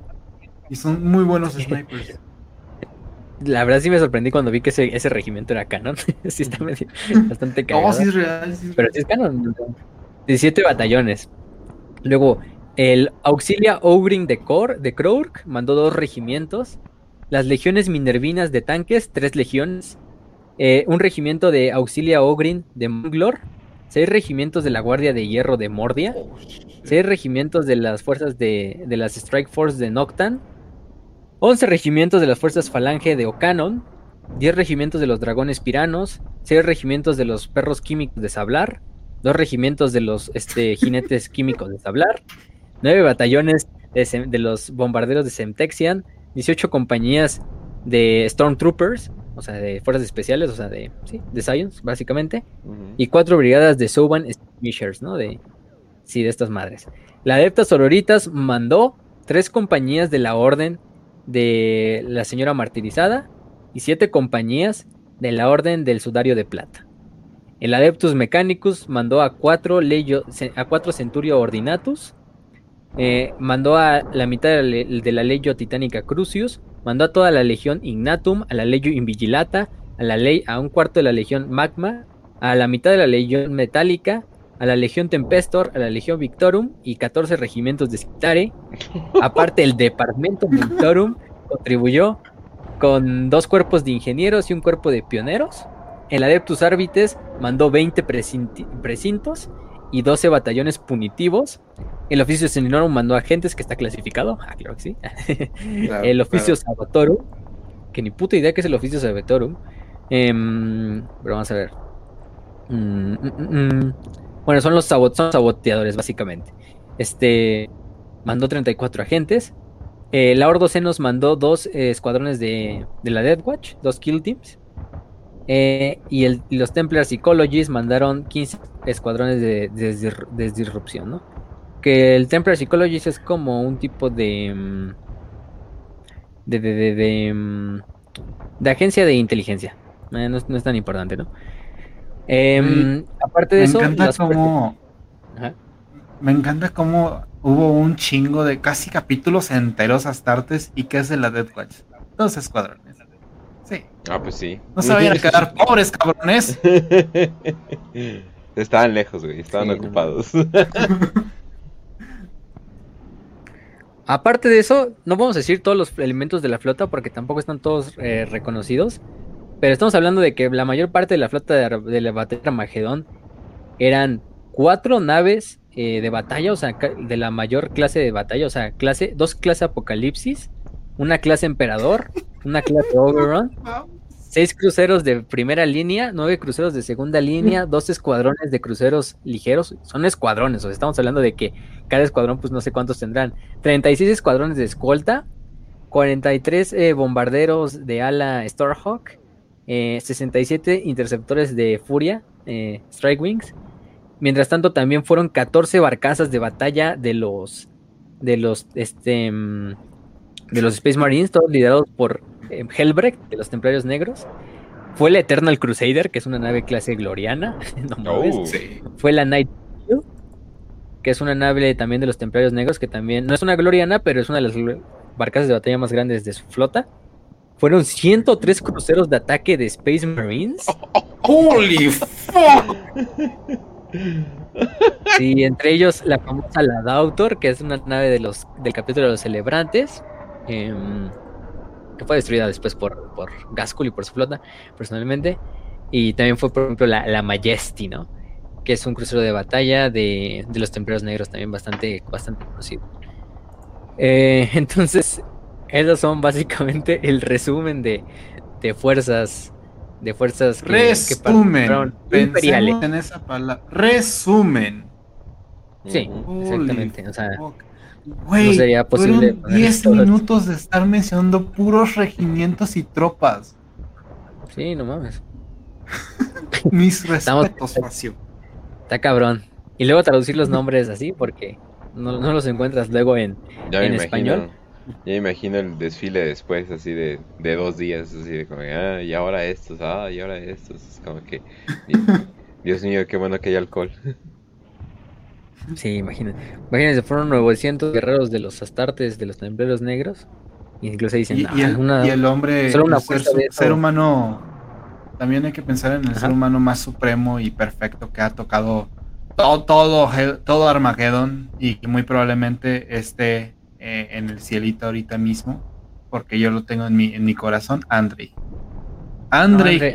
Y son muy buenos snipers. La verdad sí me sorprendí cuando vi que ese, ese regimiento era canon. sí está medio, bastante cagado. No, sí es real. sí es Pero sí es canon. 17 batallones. Luego, el Auxilia Ogrin de, Cor, de Krourk mandó dos regimientos. Las legiones minervinas de tanques, tres legiones. Eh, un regimiento de Auxilia Ogrin de Monglor. Seis regimientos de la Guardia de Hierro de Mordia. Seis regimientos de las fuerzas de, de las Strike Force de Noctan. 11 regimientos de las fuerzas Falange de Ocanon. 10 regimientos de los dragones piranos. 6 regimientos de los perros químicos de Sablar. Dos regimientos de los este, jinetes químicos de Sablar. 9 batallones de, de los bombarderos de Semtexian. 18 compañías de Stormtroopers. O sea, de fuerzas especiales. O sea, de, sí, de Science, básicamente y cuatro brigadas de Soban Skirmishers, ¿no? De, sí, de estas madres. La Adepta Sororitas mandó tres compañías de la Orden de la Señora Martirizada y siete compañías de la Orden del Sudario de Plata. El Adeptus Mechanicus mandó a cuatro, a cuatro Centurio Ordinatus, eh, mandó a la mitad de la, le- de la Legio Titánica Crucius, mandó a toda la Legión Ignatum, a la Legio Invigilata, a, la ley, a un cuarto de la Legión Magma, a la mitad de la Legión Metálica, a la Legión Tempestor, a la Legión Victorum y 14 regimientos de Citare. Aparte, el Departamento Victorum contribuyó con dos cuerpos de ingenieros y un cuerpo de pioneros. El Adeptus Arbites mandó 20 precinti- precintos y 12 batallones punitivos. El oficio Seninorum mandó agentes que está clasificado. Ah, claro que sí. Claro, el oficio claro. Sabatorum, que ni puta idea que es el oficio Sabatorum. Em, pero vamos a ver. Mm, mm, mm. Bueno, son los sabot- son saboteadores, básicamente. Este mandó 34 agentes. Eh, la Ordo Senos mandó dos eh, escuadrones de, de la Death Watch, dos kill teams. Eh, y, el- y los Templar Psychologists mandaron 15 escuadrones de, de disr- de disrupción, ¿no? Que el Templar Psychologist es como un tipo de. mm, de. de. de. de, mm, de agencia de inteligencia. Eh, no, es- no es tan importante, ¿no? Em, aparte de Me eso. encanta cómo. Ajá. Me encanta cómo hubo un chingo de casi capítulos enteros astartes y que es de la Death Watch. Dos escuadrones. Sí. Ah, pues sí. No se vayan a quedar pobres, cabrones. Estaban lejos, güey. Estaban Sí, no ocupados. Aparte de eso, no vamos a decir todos los elementos de la flota porque tampoco están todos eh, reconocidos. Pero estamos hablando de que la mayor parte de la flota de, la batalla de Armagedón eran cuatro naves eh, de batalla, o sea, de la mayor clase de batalla, o sea, clase, dos clases Apocalipsis, una clase Emperador, una clase Overrun, seis cruceros de primera línea, nueve cruceros de segunda línea, dos escuadrones de cruceros ligeros, son escuadrones, o sea, estamos hablando de que cada escuadrón, pues no sé cuántos tendrán, 36 escuadrones de escolta, 43 eh, bombarderos de ala Starhawk, 67 eh, interceptores de Furia, eh, Strike Wings. Mientras tanto, también fueron 14 barcazas de batalla de los de los este mm, de los Space Marines, todos liderados por Helbrecht, de los Templarios Negros. Fue la Eternal Crusader, que es una nave clase gloriana. Oh. Fue la Night que es una nave también de los Templarios Negros, que también no es una gloriana, pero es una de las barcas de batalla más grandes de su flota. Fueron 103 cruceros de ataque de Space Marines. ¡Holy fuck! Sí, entre ellos la famosa La Dautor, que es una nave de los, del capítulo de los celebrantes, em, que fue destruida después por, por y por su flota, personalmente. Y también fue, por ejemplo, la, la Majesty, ¿no? Que es un crucero de batalla de, de los templarios negros, también bastante, bastante conocido. Eh, entonces, esos son básicamente el resumen de, de fuerzas de fuerzas que, resumen imperiales. en esa palabra resumen sí exactamente o sea no sería posible 10 minutos de estar mencionando puros regimientos y tropas. Sí no mames. Mis respetos Facio. Está cabrón. Y luego traducir los nombres así porque no, los encuentras luego en, en español. Ya me imagino el desfile después, así de, de dos días, así de como, ah, y ahora estos, ah, y ahora estos. Es como que, Dios mío, qué bueno que hay alcohol. Sí, imagínate. Imagínense, fueron 900 guerreros de los astartes, de los templarios negros. Incluso dicen, y, y, el, hombre, solo una ser, ser humano, también hay que pensar en el ser humano más supremo y perfecto que ha tocado todo, todo, todo Armagedón y que muy probablemente esté eh, en el cielito ahorita mismo, porque yo lo tengo en mi, en mi corazón, Andre. Andre,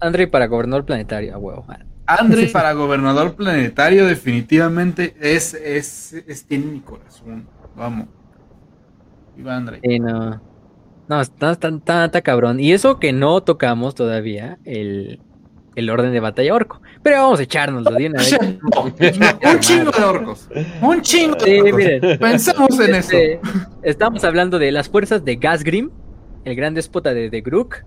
Andre, para gobernador planetario, a huevo. Andre para gobernador planetario definitivamente es, es, es, tiene mi corazón. Vamos. Viva Andre. no. No, está, está, está, cabrón. Y eso que no tocamos todavía, el, el orden de batalla orco. Pero vamos a echarnos de una vez. un chingo de orcos. Un chingo de orcos. Miren, Pensemos en este, eso. Estamos hablando de las fuerzas de Gasgrim, el gran déspota de, de Grook.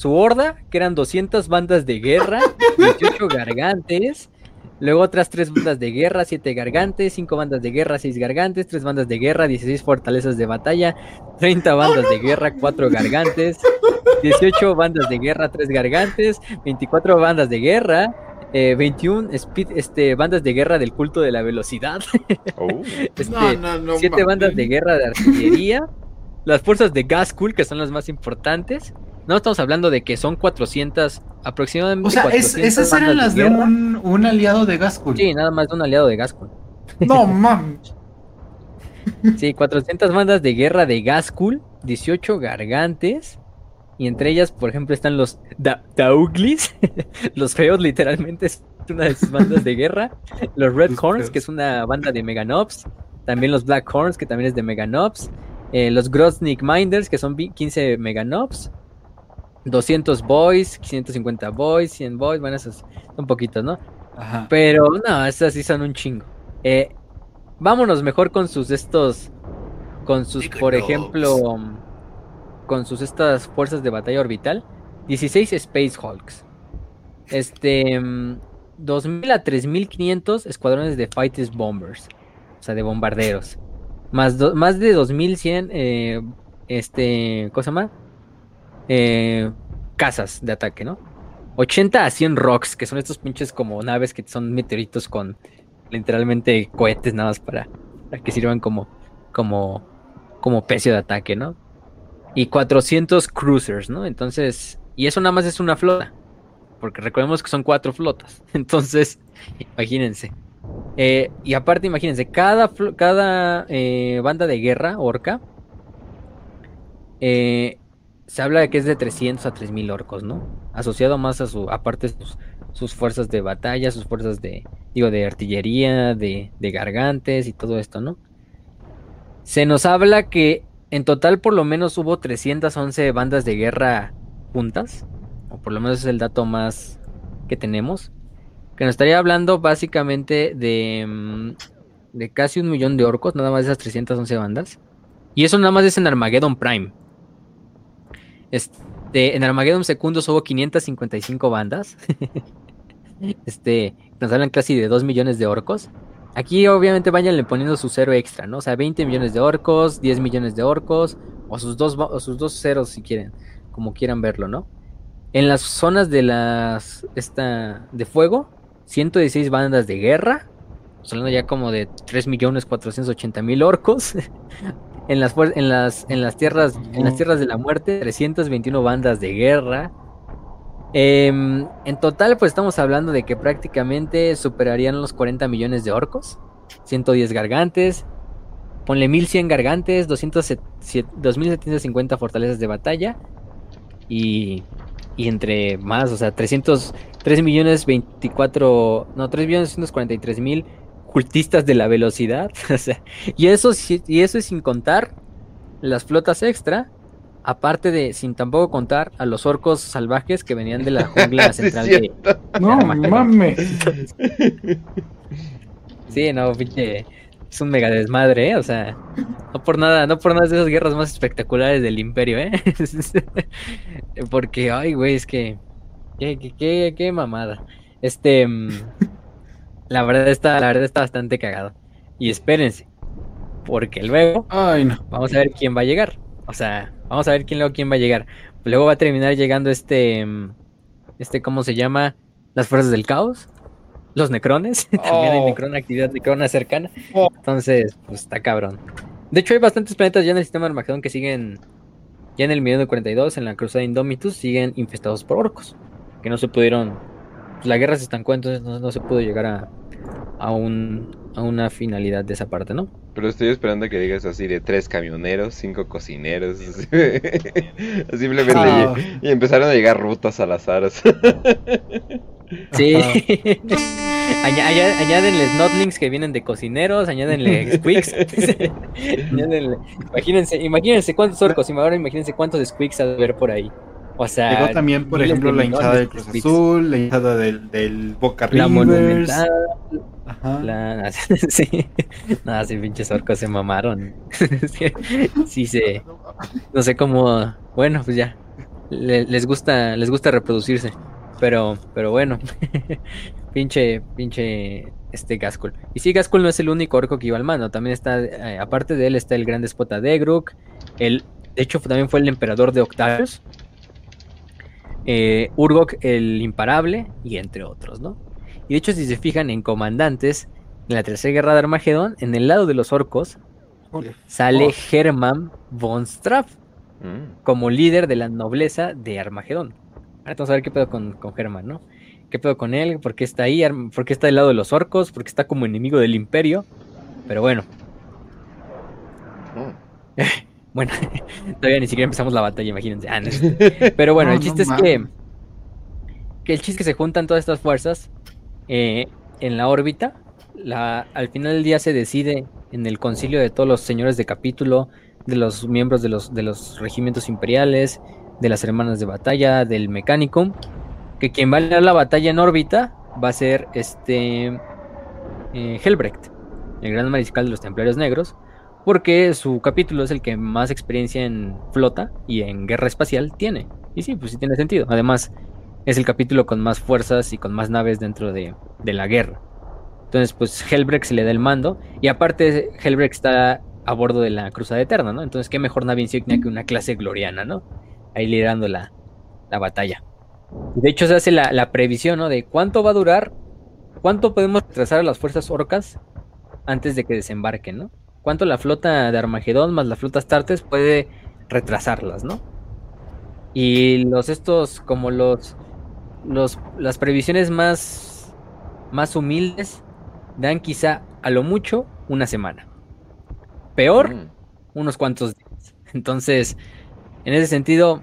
Su horda, que eran 200 bandas de guerra, 18 gargantes, Luego otras tres bandas de guerra, siete gargantes, cinco bandas de guerra, seis gargantes, tres bandas de guerra, 16 fortalezas de batalla, 30 bandas de guerra, cuatro gargantes, 18 bandas de guerra, tres gargantes, 24 bandas de guerra, 21 eh, speed, este, bandas de guerra del culto de la velocidad, oh. este, siete bandas de guerra de artillería, las fuerzas de Gaskul, que son las más importantes, no estamos hablando de que son 400, aproximadamente. O sea, esas eran las de, un, aliado de Gaskull. Sí, nada más de un aliado de Gaskull. No mames. sí, 400 bandas de guerra de Gaskull, 18 gargantes. Y entre ellas, por ejemplo, están los Dauglis, los feos, literalmente es una de sus bandas de guerra. Los Red Horns, que es una banda de Meganobs. También los Black Horns, que también es de Meganobs. Eh, los Groznik Minders, que son 15 Meganobs. 200 boys, 150 boys, 100 boys, bueno, esos son poquitos, ¿no? Ajá. Pero no, esas sí son un chingo. Eh, vámonos mejor con sus estos, con sus, por ejemplo, con sus estas fuerzas de batalla orbital. 16 Space Hulks. Este, 2000 a 3500 escuadrones de Fighters Bombers, o sea, de bombarderos. Más, más de 2100, eh, este, cosa más eh, casas de ataque, ¿no? 80 a 100 rocks, que son estos pinches como naves que son meteoritos con literalmente cohetes nada más para, que sirvan como, como, como pecio de ataque, ¿no? Y 400 cruisers, ¿no? Entonces, y eso nada más es una flota, porque recordemos que son cuatro flotas, entonces, imagínense. Eh, y aparte, imagínense, cada, cada eh, banda de guerra, orca, eh, se habla de que es de 300 a 3000 orcos, ¿no? Asociado más a su, aparte sus, fuerzas de batalla, sus fuerzas de, digo, de artillería, de, de gargantes y todo esto, ¿no? Se nos habla que en total por lo menos hubo 311 bandas de guerra juntas, o por lo menos es el dato más que tenemos, que nos estaría hablando básicamente de, mm, de casi un millón de orcos, nada más de esas 311 bandas. Y eso nada más es en Armageddon Prime. Este, en Armageddon Secundos hubo 555 bandas. este, nos hablan casi de 2 millones de orcos. Aquí obviamente váyanle poniendo su cero extra, ¿no? O sea, 20 millones de orcos, 10 millones de orcos, o sus dos, o sus dos ceros si quieren, como quieran verlo, ¿no? En las zonas de las de fuego, 116 bandas de guerra, hablando ya como de 3 millones 480 mil orcos. en las en las en las tierras en las tierras de la muerte, 321 bandas de guerra, Em, en total, pues estamos hablando de que prácticamente superarían los 40 millones de orcos, 110 gargantes, ponle 1100 gargantes, 2750 fortalezas de batalla y, y entre más, o sea, 300, 3 millones 24, no, 3 millones 243 mil cultistas de la velocidad, o sea, y eso, y eso es sin contar las flotas extra Aparte de, sin tampoco contar a los orcos salvajes que venían de la jungla central de. No mames. sí, no, pinche. Es un mega desmadre, ¿eh? O sea, no por nada, no por nada de esas guerras más espectaculares del imperio, ¿eh? Porque, ay, güey, es que. Qué, qué, qué, mamada. Este. La verdad está, la verdad está bastante cagado. Y espérense. Porque luego. Ay, no. Vamos a ver quién va a llegar. O sea, vamos a ver quién luego quién va a llegar. Luego va a terminar llegando este, mm, este, ¿cómo se llama? Las fuerzas del caos. Los necrones. También hay oh. necron, actividad necrona cercana. Oh. Entonces, pues está cabrón. De hecho, hay bastantes planetas ya en el sistema de Armagedón que siguen, ya en el de 42, en la cruzada Indomitus, siguen infestados por orcos. Que no se pudieron, pues, la guerra se estancó, entonces no, se pudo llegar a, a, un, a una finalidad de esa parte, ¿no? Pero estoy esperando que digas así de tres camioneros, cinco cocineros. Simplemente. Ah. Y, empezaron a llegar rutas al azar. Sí. añádenle snotlings que vienen de cocineros, añádenle squeaks. imagínense, imagínense cuántos orcos, y ahora imagínense cuántos squeaks ha de haber por ahí. O sea, Llegó también, por ejemplo, la hinchada del Cruz Azul, la hinchada del, del Boca Rivers. La monumental, Ajá. sí. Nada, sí, pinches orcos se mamaron. sí, se. No sé cómo. Bueno, pues ya. les gusta, les gusta reproducirse. Pero, pero bueno. pinche, pinche este Gaskell. Y sí, Gaskell no es el único orco que iba al mando. También está, eh, aparte de él, está el gran despota de Egruk. El, de hecho, también fue el emperador de Octavius. Eh, Urgok el imparable. Y entre otros, ¿no? Y de hecho, si se fijan en comandantes, en la tercera guerra de Armagedón, en el lado de los orcos, sale oh. Hermann von Straff mm. como líder de la nobleza de Armagedón. Ahora vamos a ver qué pedo con, con Hermann, ¿no? ¿Qué pedo con él? ¿Por qué está ahí? ¿Por qué está del lado de los orcos? ¿Por qué está como enemigo del imperio? Pero bueno. Mm. bueno, todavía ni siquiera empezamos la batalla, imagínense. Ah, Pero bueno, el chiste es que, que el chiste es que se juntan todas estas fuerzas eh, en la órbita. La, al final del día se decide en el concilio de todos los señores de capítulo, de los miembros de los, de los regimientos imperiales, de las hermanas de batalla, del mecánico, que quien va a ganar la batalla en órbita va a ser este eh, Helbrecht, el gran mariscal de los templarios negros, porque su capítulo es el que más experiencia en flota y en guerra espacial tiene. Y sí, pues sí tiene sentido. Además, es el capítulo con más fuerzas y con más naves dentro de, la guerra. Entonces, pues Helbrecht se le da el mando. Y aparte, Helbrecht está a bordo de la Cruzada Eterna, ¿no? Entonces, qué mejor nave insignia que una clase gloriana, ¿no? Ahí liderando la, la batalla. De hecho, se hace la, previsión, ¿no? De cuánto va a durar, cuánto podemos retrasar a las fuerzas orcas antes de que desembarquen, ¿no? Cuánto la flota de Armagedón más la flota Astartes puede retrasarlas, ¿no? Y los estos, como los los, las previsiones más, más humildes dan quizá a lo mucho una semana. Peor, mm. unos cuantos días. Entonces, en ese sentido,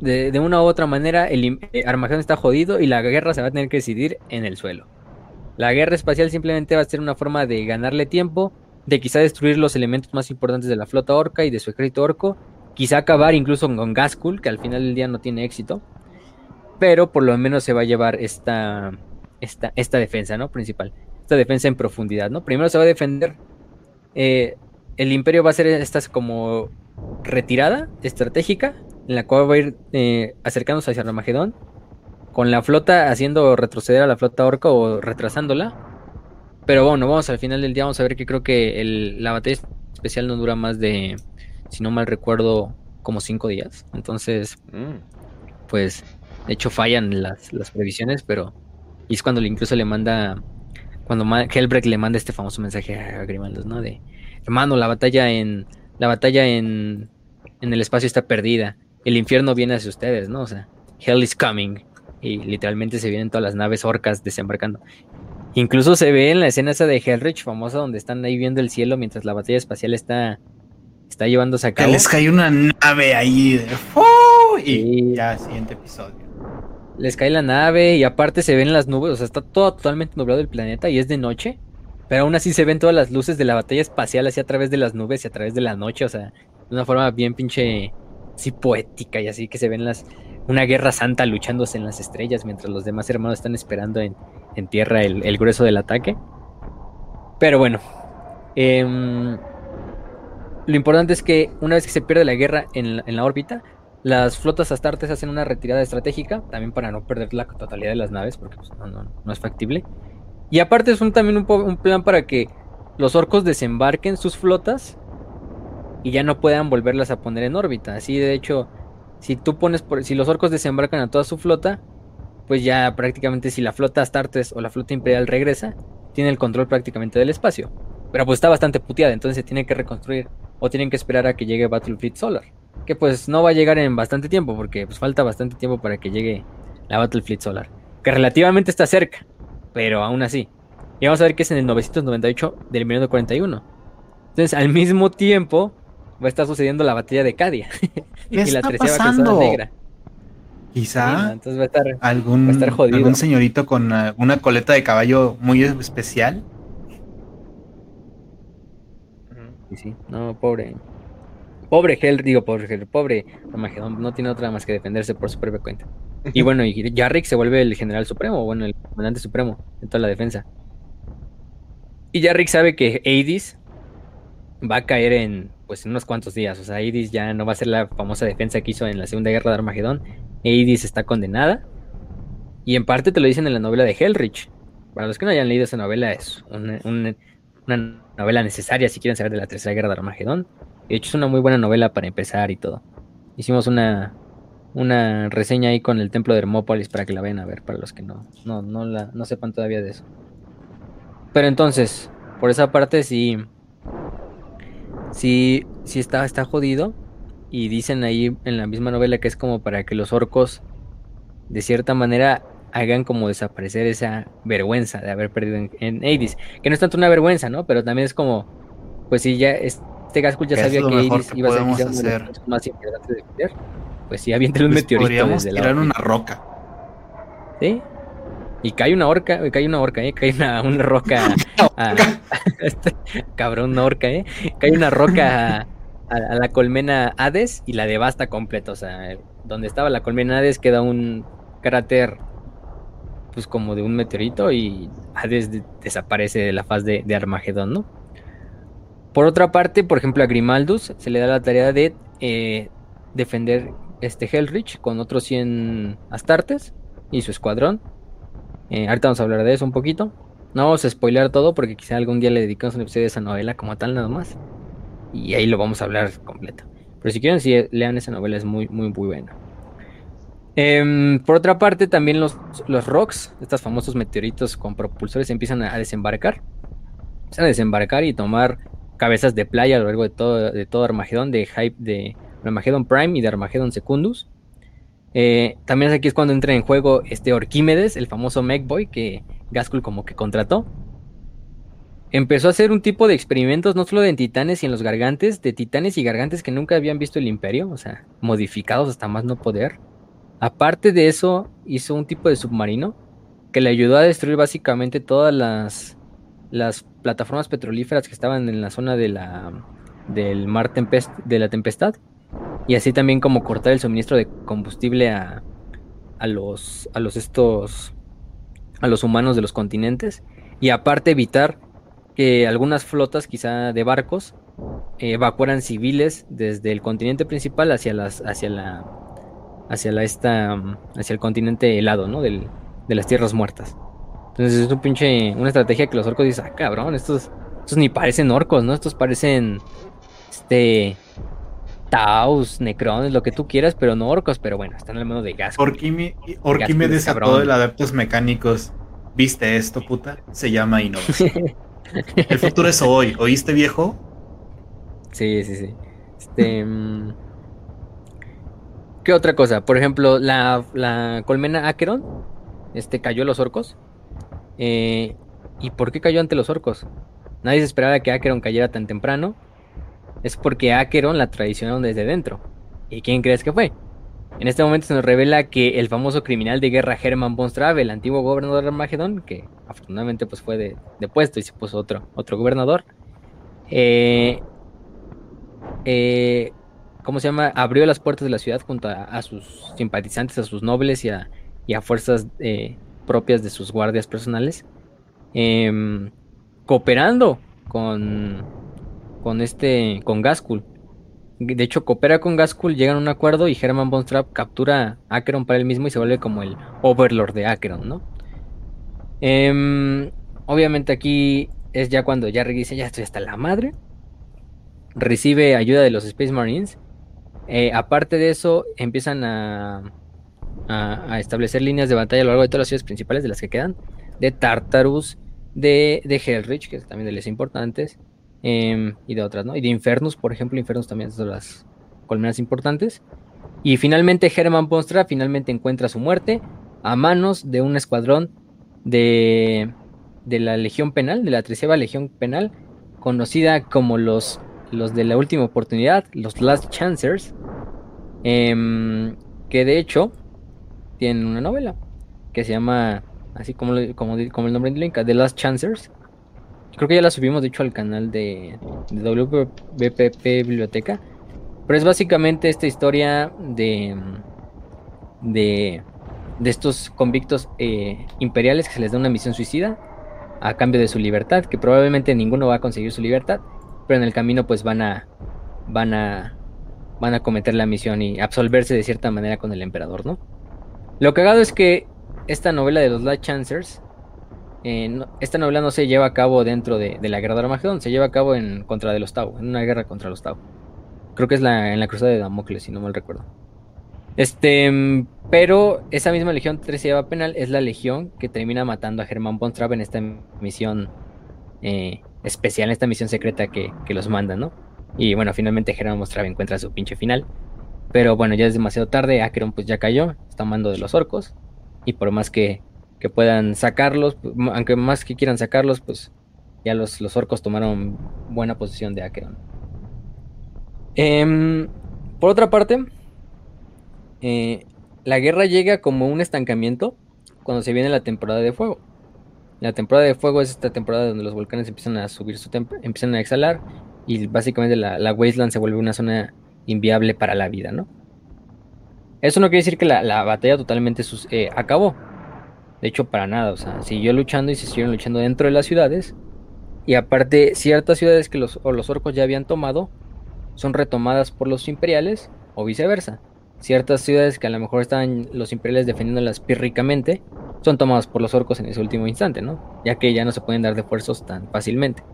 de, de una u otra manera, el eh, Armagedón está jodido y la guerra se va a tener que decidir en el suelo. La guerra espacial simplemente va a ser una forma de ganarle tiempo, de quizá destruir los elementos más importantes de la flota orca y de su ejército orco, quizá acabar incluso con Gaskul, que al final del día no tiene éxito, pero por lo menos se va a llevar esta, esta, esta defensa, ¿no? Principal, esta defensa en profundidad, ¿no? Primero se va a defender, eh, el imperio va a hacer esta como retirada estratégica, en la cual va a ir eh, acercándose hacia Armagedón, con la flota haciendo retroceder a la flota orca o retrasándola. Pero bueno, vamos al final del día, vamos a ver que creo que la batalla especial no dura más de, si no mal recuerdo, como cinco días. Entonces, mm. pues, de hecho fallan las, las previsiones, pero... Y es cuando incluso le manda cuando Helbrecht le manda este famoso mensaje a Grimaldos, ¿no? De, hermano, la batalla en, la batalla en, en el espacio está perdida, el infierno viene hacia ustedes, ¿no? O sea, hell is coming. Y literalmente se vienen todas las naves orcas desembarcando. Incluso se ve en la escena esa de Hellrich famosa donde están ahí viendo el cielo mientras la batalla espacial está, está llevándose a cabo. les cae una nave ahí de... Y ya, siguiente episodio. Les cae la nave y aparte se ven las nubes, o sea, está todo totalmente nublado el planeta y es de noche, pero aún así se ven todas las luces de la batalla espacial así a través de las nubes y a través de la noche, o sea, de una forma bien pinche, así poética y así que se ven las, una guerra santa luchándose en las estrellas mientras los demás hermanos están esperando en, tierra el, grueso del ataque. Pero bueno, em, lo importante es que una vez que se pierde la guerra en la órbita, las flotas astartes hacen una retirada estratégica, también para no perder la totalidad de las naves, porque pues, no, es factible. Y aparte es un, también un, plan para que los orcos desembarquen sus flotas y ya no puedan volverlas a poner en órbita. Así de hecho, si tú pones, por, si los orcos desembarcan a toda su flota, pues ya prácticamente si la flota Astartes o la flota Imperial regresa, tiene el control prácticamente del espacio. Pero pues está bastante puteada, entonces se tiene que reconstruir o tienen que esperar a que llegue Battlefleet Solar que pues no va a llegar en bastante tiempo, porque pues falta bastante tiempo para que llegue la Battlefleet Solar, que relativamente está cerca, pero aún así. Y vamos a ver que es en el 998 del 1941. Entonces, al mismo tiempo, va a estar sucediendo la batalla de Cadia. y la treceava negra. Quizá va a estar, algún, algún señorito con una, una coleta de caballo muy especial. Sí, sí, no, pobre. Pobre Hell, digo, pobre Hell, pobre Armagedón, no tiene otra más que defenderse por su propia cuenta. Y bueno, y Jarrick se vuelve el general supremo, bueno, el comandante supremo en toda la defensa. Y Jarrick sabe que Aedis va a caer en, pues, en unos cuantos días. O sea, Aedis ya no va a ser la famosa defensa que hizo en la Segunda Guerra de Armagedón. Aedis está condenada. Y en parte te lo dicen en la novela de Hellrich. Para los que no hayan leído esa novela, es una, una novela necesaria si quieren saber de la Tercera Guerra de Armagedón. De hecho, es una muy buena novela para empezar y todo. Hicimos una, una reseña ahí con el templo de Hermópolis para que la vean a ver, para los que no, no, no, la, no sepan todavía de eso. Pero entonces, por esa parte sí. Sí, sí está, está jodido. Y dicen ahí en la misma novela que es como para que los orcos, de cierta manera, hagan como desaparecer esa vergüenza de haber perdido en, en Hades. Que no es tanto una vergüenza, ¿no? Pero también es como, pues sí, ya es, este Gaskell ya sabía que Iris iba a ser hacer? uno de los más importantes de Peter. Pues sí, avienta un pues meteorito desde la una roca. ¿Sí? Y cae una orca, cae una orca, ¿eh? Cae una, una roca. a, este, cabrón, una orca, ¿eh? Cae una roca a, la colmena Hades y la devasta completo. O sea, donde estaba la colmena Hades queda un cráter, pues como de un meteorito y Hades desaparece de la faz de, Armagedón, ¿no? Por otra parte, por ejemplo, a Grimaldus se le da la tarea de eh, defender este Hellrich con otros 100 Astartes y su escuadrón. Eh, ahorita vamos a hablar de eso un poquito. No vamos a spoiler todo porque quizá algún día le dedicamos un episodio de esa novela como tal nada más. Y ahí lo vamos a hablar completo. Pero si quieren, si lean esa novela, es muy, muy, muy buena. Em, por otra parte, también los, los rocks, estos famosos meteoritos con propulsores, empiezan a, desembarcar. Empiezan a desembarcar y tomar cabezas de playa a lo largo de todo, de todo Armagedón, de Hype de Armagedón Prime y de Armagedón Secundus. Eh, también aquí es cuando entra en juego este Orquímedes, el famoso Megboy que Gaskell como que contrató. Empezó a hacer un tipo de experimentos no solo en titanes y en los gargantes, de titanes y gargantes que nunca habían visto el imperio, o sea, modificados hasta más no poder. Aparte de eso, hizo un tipo de submarino que le ayudó a destruir básicamente todas las, las plataformas petrolíferas que estaban en la zona de la, del mar de la tempestad. Y así también como cortar el suministro de combustible a, a los, a los estos, a los humanos de los continentes. Y aparte evitar que algunas flotas, quizá de barcos, evacuaran civiles desde el continente principal hacia las, hacia la, hacia la esta, hacia el continente helado, ¿no? Del, de las tierras muertas. Entonces es un pinche, una estrategia que los orcos dicen, ah, cabrón, estos, estos ni parecen orcos, ¿no? Estos parecen, este, Taos, Necrones, lo que tú quieras, pero no orcos, pero bueno, están al menos de gas. Orquímedes a todo el adeptos mecánicos. ¿Viste esto, puta? Se llama innovación. El futuro es hoy, ¿oíste, viejo? Sí, sí, sí. Este... Mm, ¿Qué otra cosa? Por ejemplo, la, la colmena Acheron este, cayó los orcos. Eh, ¿Y por qué cayó ante los orcos? Nadie se esperaba que Acheron cayera tan temprano. Es porque Acheron la traicionaron desde dentro. ¿Y quién crees que fue? En este momento se nos revela que el famoso criminal de guerra Herman von Strave, el antiguo gobernador de Armagedón, que afortunadamente pues fue de, puesto y se puso otro, otro gobernador, eh, eh, ¿cómo se llama? Abrió las puertas de la ciudad junto a sus simpatizantes, a sus nobles y a, y a fuerzas eh, propias de sus guardias personales, em, cooperando con, con este, con Gaskul. De hecho, coopera con Gaskul, llegan a un acuerdo y Herman von Trapp captura a Acheron para él mismo y se vuelve como el Overlord de Acheron, ¿no? Em, obviamente aquí es ya cuando ya dice, ya estoy hasta la madre. Recibe ayuda de los Space Marines. Eh, aparte de eso, empiezan a, a, establecer líneas de batalla a lo largo de todas las ciudades principales de las que quedan, de Tartarus, de, de Hellrich, que también de las importantes, em, y de otras, ¿no? Y de Infernus, por ejemplo, Infernus también de las colmenas importantes. Y finalmente Hermann Ponstra finalmente encuentra su muerte a manos de un escuadrón de, de la Legión Penal, de la treceava Legión Penal, conocida como los, los de la última oportunidad, los Last Chancers, em, que de hecho tienen una novela que se llama, así como, como, como el nombre indica, The Last Chancers. Creo que ya la subimos, de hecho, al canal de, de WPP Biblioteca. Pero es básicamente esta historia de, de, de estos convictos eh, imperiales que se les da una misión suicida a cambio de su libertad, que probablemente ninguno va a conseguir su libertad, pero en el camino pues van a, van a, van a cometer la misión y absolverse de cierta manera con el emperador, ¿no? Lo cagado es que esta novela de los Light Chancers, eh, esta novela no se lleva a cabo dentro de, la guerra de Armagedón, se lleva a cabo en contra de los Tau, en una guerra contra los Tau. Creo que es la, en la cruzada de Damocles, si no mal recuerdo. Este, pero esa misma legión lleva penal es la legión que termina matando a Germán von en esta misión eh, especial, en esta misión secreta que, los manda, ¿no? Y bueno, finalmente Germán von encuentra su pinche final. Pero bueno, ya es demasiado tarde, Acheron pues ya cayó, está mando de los orcos. Y por más que, puedan sacarlos, aunque más que quieran sacarlos, pues ya los, los orcos tomaron buena posición de Acheron. Em, por otra parte, eh, la guerra llega como un estancamiento cuando se viene la temporada de fuego. La temporada de fuego es esta temporada donde los volcanes empiezan a subir su empiezan a exhalar y básicamente la, la wasteland se vuelve una zona inviable para la vida, ¿no? Eso no quiere decir que la, batalla totalmente eh, acabó. De hecho, para nada. O sea, siguió luchando y se siguieron luchando dentro de las ciudades. Y aparte, ciertas ciudades que los, los orcos ya habían tomado son retomadas por los imperiales o viceversa. Ciertas ciudades que a lo mejor estaban los imperiales defendiéndolas pírricamente son tomadas por los orcos en ese último instante, ¿no? Ya que ya no se pueden dar de fuerzos tan fácilmente.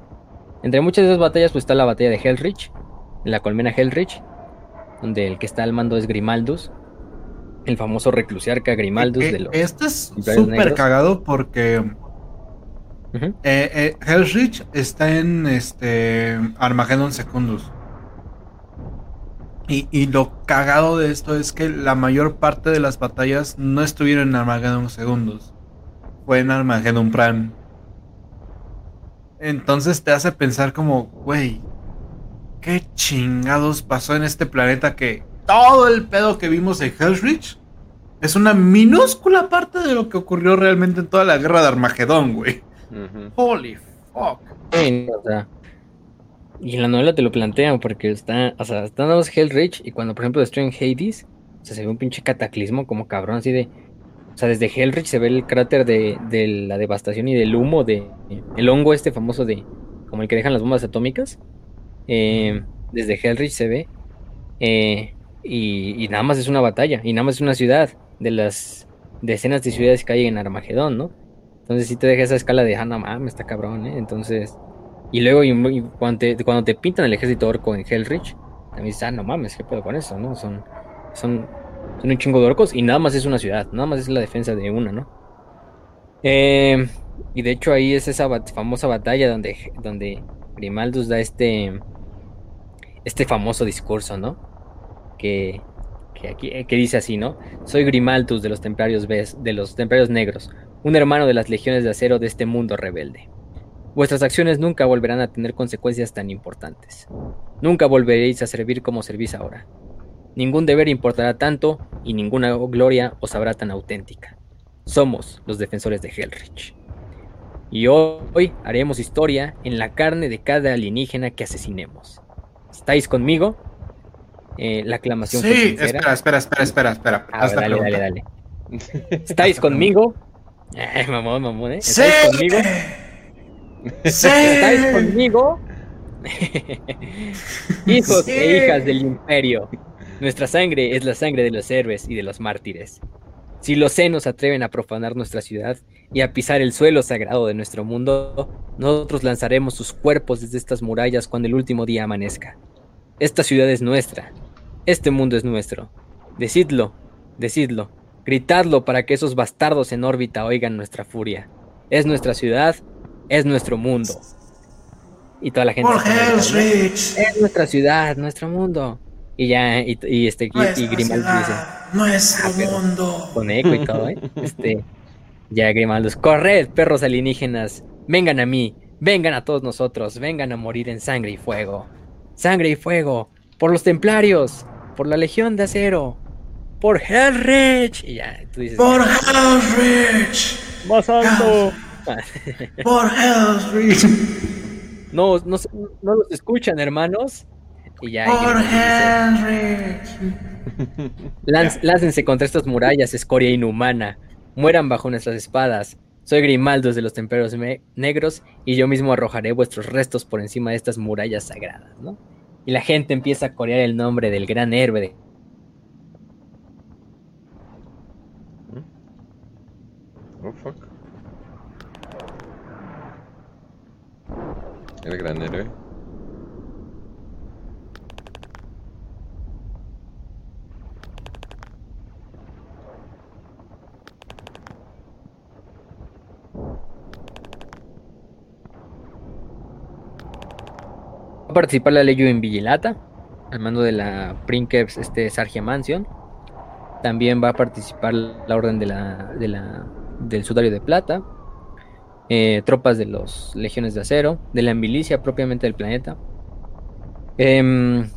Entre muchas de esas batallas pues está la batalla de Hellrich, la colmena Hellrich, donde el que está al mando es Grimaldus, el famoso reclusiarca Grimaldus eh, de los. Este es súper cagado porque. Uh está en este Armageddon Secundus. Y, y, lo cagado de esto es que la mayor parte de las batallas no estuvieron en Armageddon Secundus. Fue en Armageddon Prime. Entonces te hace pensar como, güey, ¿qué chingados pasó en este planeta que todo el pedo que vimos en Hellrich es una minúscula parte de lo que ocurrió realmente en toda la guerra de Armagedón, güey. Holy fuck. y en la novela te lo plantean porque está, o sea, están los Hellrich y cuando por ejemplo destruyen Hades, o sea, se ve un pinche cataclismo como cabrón así de o sea, desde Hellrich se ve el cráter de, de la devastación y del humo de el hongo este famoso de como el que dejan las bombas atómicas. Eh, desde Hellrich se ve. Eh, y, nada más es una batalla. Y nada más es una ciudad de las decenas de ciudades que hay en Armagedón, ¿no? Entonces sí te deja esa escala de, ah, no mames, está cabrón, ¿eh? Entonces... Y luego cuando, te, pintan el ejército orco en Hellrich, también dices, ah, no mames, ¿qué pedo con eso, no? Son, son, son un chingo de orcos y nada más es una ciudad, nada más es la defensa de una, ¿no? Eh, y de hecho ahí es esa famosa batalla donde, donde Grimaldus da este, este famoso discurso, ¿no? Que, que, que dice así, ¿no? Soy Grimaldus de los templarios de los templarios negros, un hermano de las legiones de acero de este mundo rebelde. Vuestras acciones nunca volverán a tener consecuencias tan importantes. Nunca volveréis a servir como servís ahora. Ningún deber importará tanto y ninguna gloria os habrá tan auténtica. Somos los defensores de Hellrich. Y hoy haremos historia en la carne de cada alienígena que asesinemos. ¿Estáis conmigo? Eh, la aclamación. Sí, espera, espera, espera, espera, espera. Ah, dale, dale, dale, ¿Estáis conmigo? Eh, mamón, mamón, ¿eh? ¿Estáis conmigo? Sí. ¿Estáis conmigo? Hijos e hijas del imperio. Nuestra sangre es la sangre de los héroes y de los mártires. Si los senos atreven a profanar nuestra ciudad y a pisar el suelo sagrado de nuestro mundo, nosotros lanzaremos sus cuerpos desde estas murallas cuando el último día amanezca. Esta ciudad es nuestra. Este mundo es nuestro. Decidlo, decidlo. Gritadlo para que esos bastardos en órbita oigan nuestra furia. Es nuestra ciudad, es nuestro mundo. Y toda la gente. Es nuestra ciudad, nuestro mundo. Y ya, y, este, y, Grimaldo dice. Nuestro ah, mundo. Con eco y todo, ¿eh? Este. Ya Grimaldo, corred, perros alienígenas, vengan a mí, vengan a todos nosotros, vengan a morir en sangre y fuego. Sangre y fuego, por los templarios, por la legión de acero, por Hellrich. Y ya, tú dices. Por Hellrich. Más alto. por Hellrich. No, no, no los escuchan, hermanos. Y ya. láncense contra estas murallas, escoria inhumana. Mueran bajo nuestras espadas. Soy Grimaldo de los temperos negros y yo mismo arrojaré vuestros restos por encima de estas murallas sagradas, ¿no? Y la gente empieza a corear el nombre del gran héroe. Oh, fuck. El gran héroe. A participar la ley en Vigilata, al mando de la Princeps este, Sargia Mansion. También va a participar la orden de la, de la, del Sudario de Plata, eh, tropas de los Legiones de Acero, de la milicia propiamente del planeta. Em,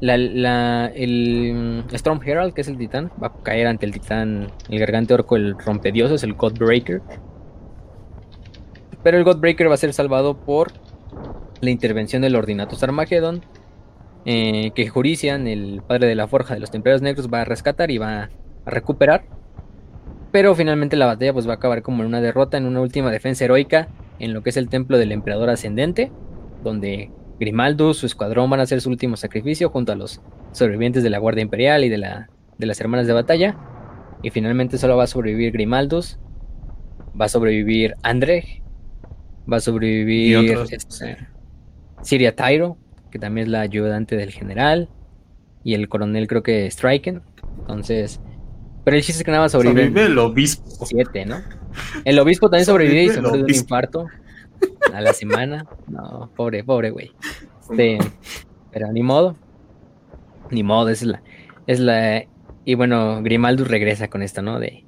el Storm Herald, que es el titán, va a caer ante el titán, el gargante orco, el rompedioses, el Godbreaker. Pero el Godbreaker va a ser salvado por la intervención del Ordinatus Armageddon, eh, que Jurician, el padre de la forja de los templarios negros, va a rescatar y va a recuperar. Pero finalmente la batalla pues va a acabar como en una derrota, en una última defensa heroica en lo que es el templo del emperador ascendente, donde Grimaldus, su escuadrón van a hacer su último sacrificio junto a los sobrevivientes de la Guardia Imperial y de, la, de las hermanas de batalla. Y finalmente solo va a sobrevivir Grimaldus, va a sobrevivir André, va a sobrevivir... Siria Tyro, que también es la ayudante del general, y el coronel creo que Striken. Entonces, pero el chiste es que nada más sobrevive. Sobrevive el obispo. Siete, ¿no? El obispo también sobrevive, y se muere de un infarto a la semana. No, pobre, pobre güey. Este, pero ni modo. Ni modo, es la, es la. Y bueno, Grimaldus regresa con esto, ¿no? De,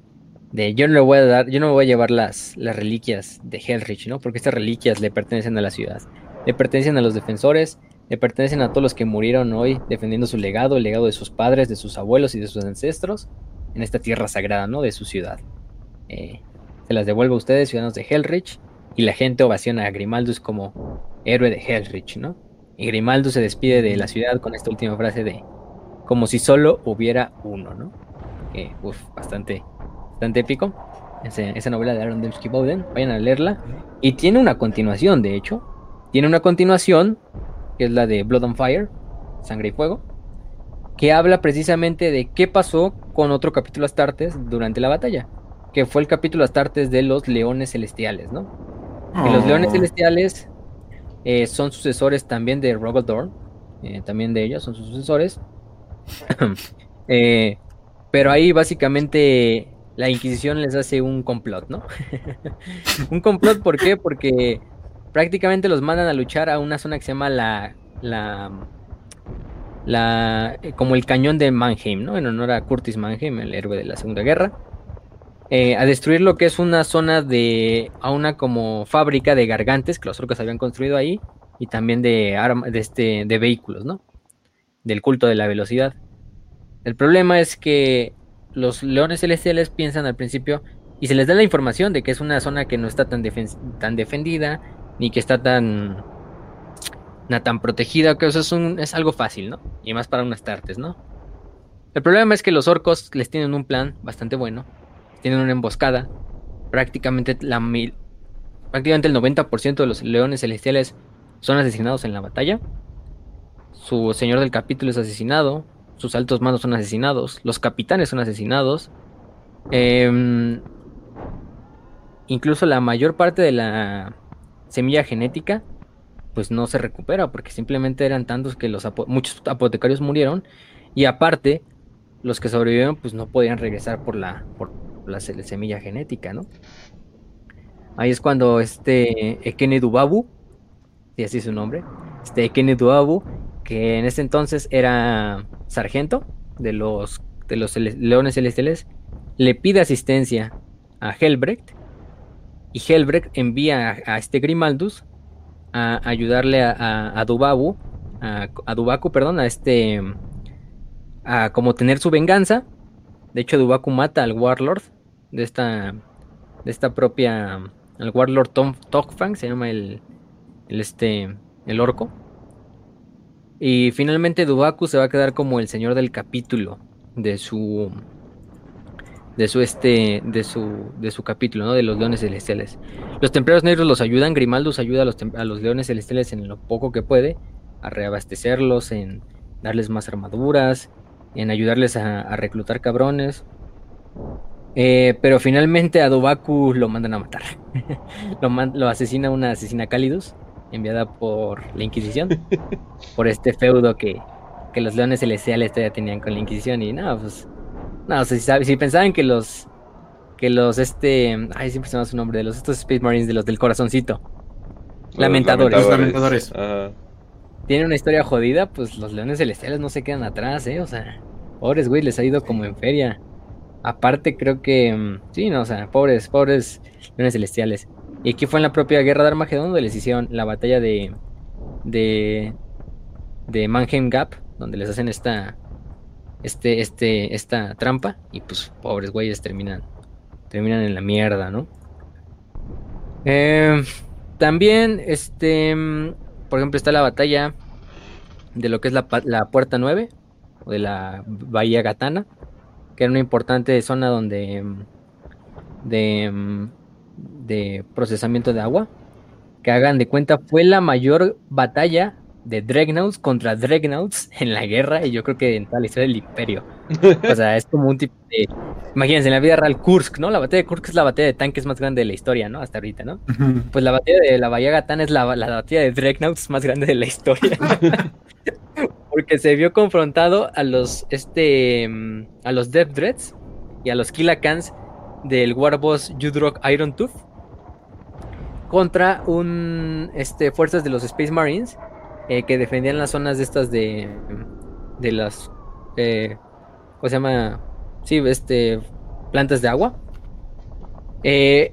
de yo no le voy a dar, yo no me voy a llevar las, las reliquias de Hellrich, ¿no? Porque estas reliquias le pertenecen a la ciudad le pertenecen a los defensores, le pertenecen a todos los que murieron hoy defendiendo su legado, el legado de sus padres, de sus abuelos y de sus ancestros. en esta tierra sagrada, ¿no? De su ciudad. Eh, se las devuelve a ustedes, ciudadanos de Hellrich, y la gente ovaciona a Grimaldus como héroe de Hellrich, ¿no? Y Grimaldus se despide de la ciudad con esta última frase de como si solo hubiera uno, ¿no? Uff, bastante, bastante épico. esa novela de Aaron Dembski Bowden, vayan a leerla. Y tiene una continuación, de hecho. Tiene una continuación, que es la de Blood on Fire, Sangre y Fuego, que habla precisamente de qué pasó con otro capítulo Astartes durante la batalla, que fue el capítulo Astartes de los Leones Celestiales, ¿no? los Leones oh. Celestiales eh, son sucesores también de Robert Dorn, eh, también de ellos son sus sucesores. Eh, pero ahí básicamente la Inquisición les hace un complot, ¿no? un complot, ¿por qué? Porque prácticamente los mandan a luchar a una zona que se llama la, la, la como el cañón de Mannheim, ¿no? En honor a Curtis Mannheim, el héroe de la Segunda Guerra. Eh, a destruir lo que es una zona de, a una como fábrica de gargantes que los orcos habían construido ahí y también de, de, este, de vehículos, ¿no? Del culto de la velocidad. El problema es que los leones celestiales piensan al principio y se les da la información de que es una zona que no está tan, tan defendida ni que está tan tan protegida, que eso es, un, es algo fácil, ¿no? Y más para unas tartes, ¿no? El problema es que los orcos les tienen un plan bastante bueno tienen una emboscada. Prácticamente, la mil, prácticamente el 90% de los leones celestiales son asesinados en la batalla. Su señor del capítulo es asesinado. Sus altos mandos son asesinados. Los capitanes son asesinados. Em, incluso la mayor parte de la semilla genética pues no se recupera porque simplemente eran tantos que los muchos apotecarios murieron y aparte los que sobrevivieron pues no podían regresar por la la semilla genética, ¿no? Ahí es cuando este Ekene Dubabu, si así es su nombre, este Ekene Dubabu, que en ese entonces era sargento de los, de los Leones Celestiales, le pide asistencia a Helbrecht y Helbrecht envía a, este Grimaldus a ayudarle a, a, Dubabu, a, a Dubaku, perdón, a este, a como tener su venganza de hecho, Dubaku mata al Warlord de esta, de esta propia, al Warlord Tom Tokfang, se llama el, el, este, el orco. Y finalmente Dubaku se va a quedar como el señor del capítulo de su, de su este, de su, de su capítulo, ¿no? De los leones celestiales. Los templarios negros los ayudan, Grimaldus ayuda a los, a los leones celestiales en lo poco que puede, a reabastecerlos, en darles más armaduras, en ayudarles a, reclutar cabrones. Eh, pero finalmente a Dobaku lo mandan a matar. lo, lo, asesina una asesina Cálidus, enviada por la Inquisición, por este feudo que, que los leones celestiales todavía tenían con la Inquisición. Y nada, pues. No, si, si pensaban que los. Que los este. Ay, siempre se llama su nombre. De los estos Space Marines, de los del corazoncito. lamentadores. lamentadores tienen una historia jodida, pues los leones celestiales no se quedan atrás, ¿eh? O sea, pobres, güey, les ha ido como en feria. Aparte, creo que. Mm, sí, no, o sea, pobres, pobres leones celestiales. Y aquí fue en la propia guerra de Armagedón donde les hicieron la batalla de. de. de Mannheim Gap, donde les hacen esta. Este, este, esta trampa. Y pues, pobres güeyes terminan. terminan en la mierda, ¿no? Eh, también, este. Por ejemplo, está la batalla de lo que es la, Puerta 9, o de la Bahía Gatana, que era una importante zona donde de, de procesamiento de agua. Que hagan de cuenta, fue la mayor batalla de Dreadnoughts contra Dreadnoughts en la guerra y yo creo que en toda la historia del imperio. O sea, es como un tipo de... Imagínense, en la vida real, Kursk, ¿no? La batalla de Kursk es la batalla de tanques más grande de la historia, ¿no? Hasta ahorita, ¿no? Pues la batalla de la Bahía Gatán es la, la batalla de Dreadnoughts más grande de la historia. Porque se vio confrontado a los, este, a los Death Dreads y a los Killakans del Warboss Judrock Iron Tooth contra un, este, fuerzas de los Space Marines eh, que defendían las zonas de estas de, de las, eh, ¿cómo se llama? Sí, este, plantas de agua. Eh,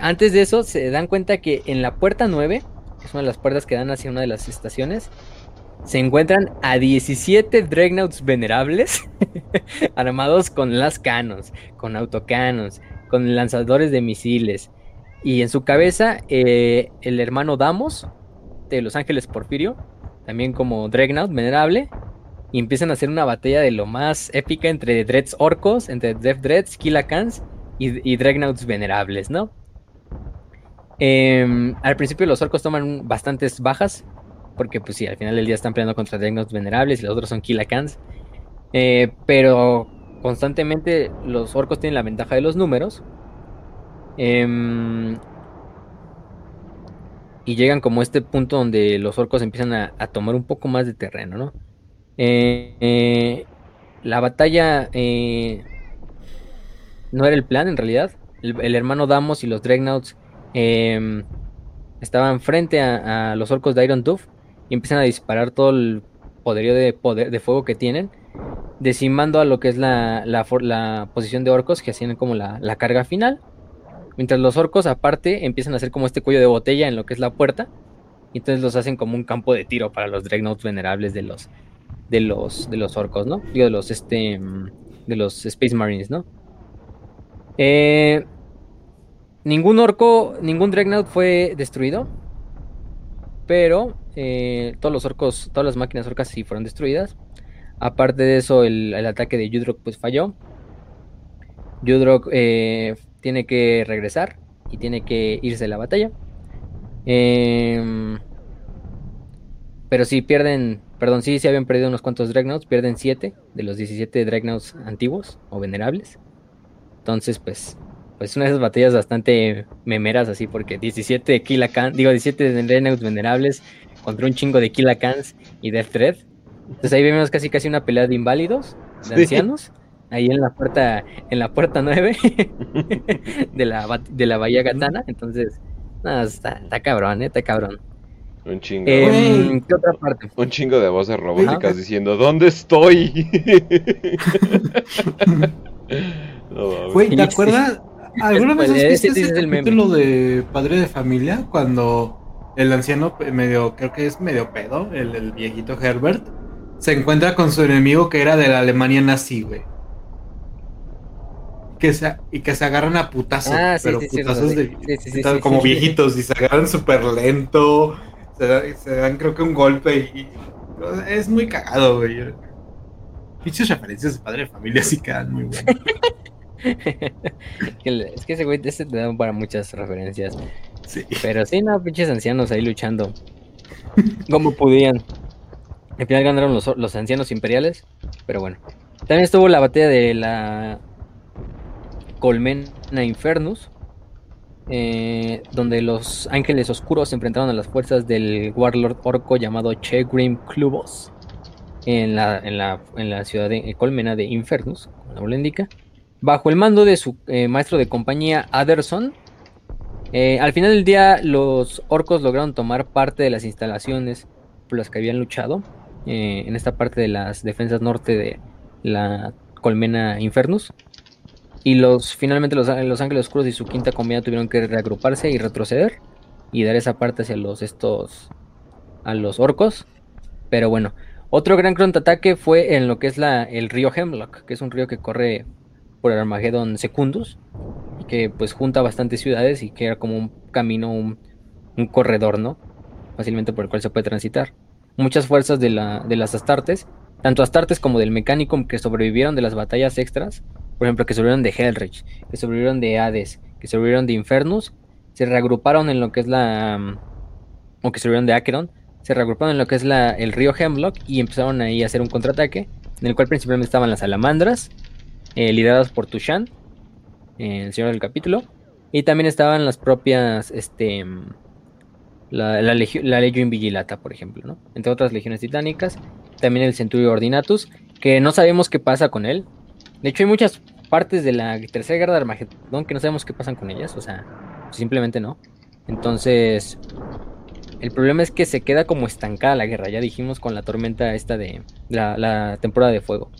antes de eso se dan cuenta que en la puerta 9, que es una de las puertas que dan hacia una de las estaciones, se encuentran a 17 Dreadnoughts venerables armados con las canos, con autocanos, con lanzadores de misiles. Y en su cabeza, eh, el hermano Damos de Los Ángeles Porfirio, también como Dreadnought venerable, y empiezan a hacer una batalla de lo más épica entre Dreads orcos, entre Death Dreads, Killacans y, y Dreadnoughts venerables, ¿no? Em, al principio los orcos toman bastantes bajas, porque pues sí, al final del día están peleando contra Dreadnoughts venerables y los otros son Killacans. Eh, pero constantemente los orcos tienen la ventaja de los números. Em, y llegan como a este punto donde los orcos empiezan a, tomar un poco más de terreno, ¿no? Eh, eh, la batalla no era el plan en realidad. El, hermano Damos y los Dreadnoughts em, estaban frente a, los orcos de Iron Tooth y empiezan a disparar todo el poderío de, poder, de fuego que tienen, decimando a lo que es la, la, posición de orcos que hacían como la, carga final. Mientras los orcos aparte empiezan a hacer como este cuello de botella en lo que es la puerta. Y entonces los hacen como un campo de tiro para los Dreadnoughts venerables de los, de los, de los orcos, ¿no? Digo, de los, este, de los Space Marines, ¿no? Eh, ningún orco, ningún Dreadnought fue destruido. Pero eh, todos los orcos, todas las máquinas orcas sí fueron destruidas. Aparte de eso, el, ataque de Yudrok pues falló. Yudrok eh, tiene que regresar y tiene que irse de la batalla. Em, pero si pierden, perdón, sí, se habían perdido unos cuantos Dreadnoughts, pierden 7 de los 17 Dreadnoughts antiguos o venerables. Entonces, pues pues una de esas batallas bastante memeras así, porque 17 Killacans, digo 17 Dreadnoughts venerables contra un chingo de Killacans y Death Thread. Entonces ahí vemos casi casi una pelea de inválidos, de ancianos, ahí en la puerta, en la puerta 9 de la de la Bahía Katana. Entonces, nada, está, cabrón, eh, está cabrón. Un chingo. Em, ¿Qué otra parte? Un chingo de voces robóticas diciendo, ¿dónde estoy? Güey, ¿te acuerdas? ¿Alguna vez has visto ese capítulo de Padre de Familia? Cuando el anciano medio, creo que es medio pedo, el, viejito Herbert, se encuentra con su enemigo que era de la Alemania nazi, güey. Que se, y que se agarran a putazos, ah, pero putazos de, como viejitos y se agarran súper lento, se, dan creo que un golpe y, es muy cagado, güey. Pinches referencias de padre de familia sí quedan muy buenas. es que ese güey ese te da para muchas referencias. Sí. Pero sí, no, pinches ancianos ahí luchando. Como podían. Al final ganaron los, ancianos imperiales. Pero bueno. También estuvo la batalla de la Colmena Infernus. Eh, donde los ángeles oscuros se enfrentaron a las fuerzas del warlord orco llamado Che Grim Clubos. En la, en, la, en la ciudad de Colmena de Infernus, como nombre indica bajo el mando de su eh, maestro de compañía Aderson. Eh, al final del día los orcos lograron tomar parte de las instalaciones por las que habían luchado eh, en esta parte de las defensas norte de la colmena Infernus. Y los finalmente los, los Ángeles Oscuros y su quinta comunidad tuvieron que reagruparse y retroceder y dar esa parte hacia los estos a los orcos. Pero bueno, otro gran contraataque fue en lo que es la, el río Hemlock, que es un río que corre por el Armagedón Secundus, que pues junta bastantes ciudades y que era como un camino, un, corredor, ¿no? Fácilmente por el cual se puede transitar. Muchas fuerzas de, la, de las Astartes, tanto Astartes como del Mechanicum, que sobrevivieron de las batallas extras, por ejemplo, que sobrevivieron de Hellrich, que sobrevivieron de Hades, que sobrevivieron de Infernus, se reagruparon en lo que es la. Mm, o que sobrevivieron de Acheron, se reagruparon en lo que es la, el río Hemlock y empezaron ahí a hacer un contraataque, en el cual principalmente estaban las salamandras, eh, lideradas por Tushan, el señor del capítulo. Y también estaban las propias, este, la, la, Legión Vigilata, por ejemplo, ¿no? Entre otras legiones titánicas. También el Centurio Ordinatus, que no sabemos qué pasa con él. De hecho, hay muchas partes de la Tercera Guerra de Armagedón que no sabemos qué pasan con ellas, o sea, simplemente no. Entonces, el problema es que se queda como estancada la guerra, ya dijimos con la tormenta esta de la, temporada de fuego.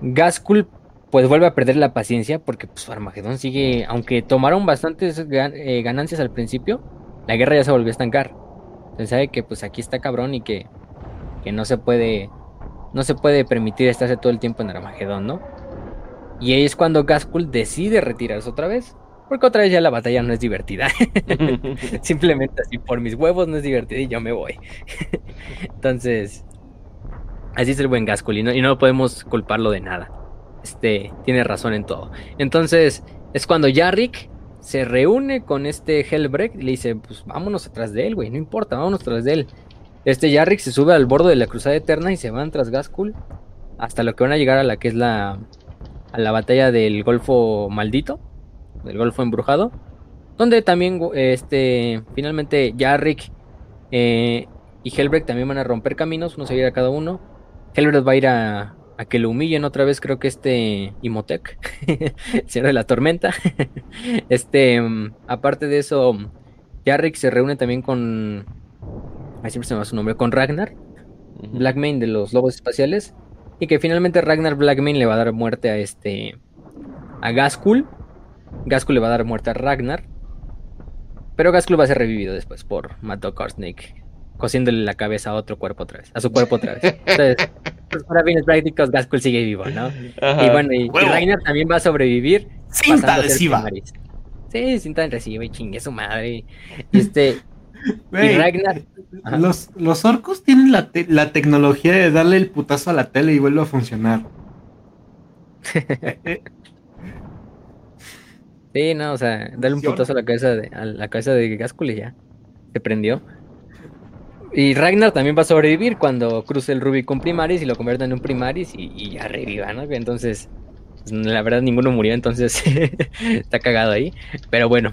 Gaskul pues vuelve a perder la paciencia porque pues Armagedón sigue, aunque tomaron bastantes eh, ganancias al principio, la guerra ya se volvió a estancar. Entonces sabe que pues aquí está cabrón y que que no se puede no se puede permitir estarse todo el tiempo en Armagedón, ¿no? Y ahí es cuando Gaskul decide retirarse otra vez. Porque otra vez ya la batalla no es divertida. Simplemente así, por mis huevos no es divertida y yo me voy. Entonces, así es el buen Gaskul y no, y no podemos culparlo de nada. Este, tiene razón en todo. Entonces, es cuando Yarrick se reúne con este Hellbreak y le dice, pues vámonos atrás de él, güey, no importa, vámonos atrás de él. Este Yarrick se sube al borde de la Cruzada Eterna y se van tras Gaskul hasta lo que van a llegar a la que es la a la batalla del Golfo Maldito, del Golfo Embrujado, donde también este finalmente Yarrick eh, y Hellbreak también van a romper caminos, uno se a cada uno. Hellbreak va a ir a, a que lo humillen otra vez, creo que este Imotec, señor de la tormenta. este, mm, aparte de eso, Yarrick se reúne también con, ahí siempre se me va su nombre, con Ragnar, Blackmane de los Lobos Espaciales, y que finalmente Ragnar Blackmane le va a dar muerte a este, a Gaskul. Gaskul le va a dar muerte a Ragnar. Pero Gaskul va a ser revivido después por Matt Snake cosiéndole la cabeza a otro cuerpo otra vez, a su cuerpo otra vez. Entonces, pues, para fines prácticos, Gaskell sigue vivo, ¿no? Y bueno, y, Ragnar también va a sobrevivir. Cinta adhesiva. Sí, cinta adhesiva y chingue su madre. Este. Y Ragnar. Los, los, orcos tienen la, la, tecnología de darle el putazo a la tele y vuelve a funcionar. sí, no, o sea, darle un putazo a la cabeza de, a la cabeza de Gaskell y ya. Se prendió. Y Ragnar también va a sobrevivir cuando cruce el Rubicon Primaris y lo convierta en un Primaris y, ya reviva, ¿no? Entonces, pues, la verdad ninguno murió, entonces está cagado ahí. Pero bueno,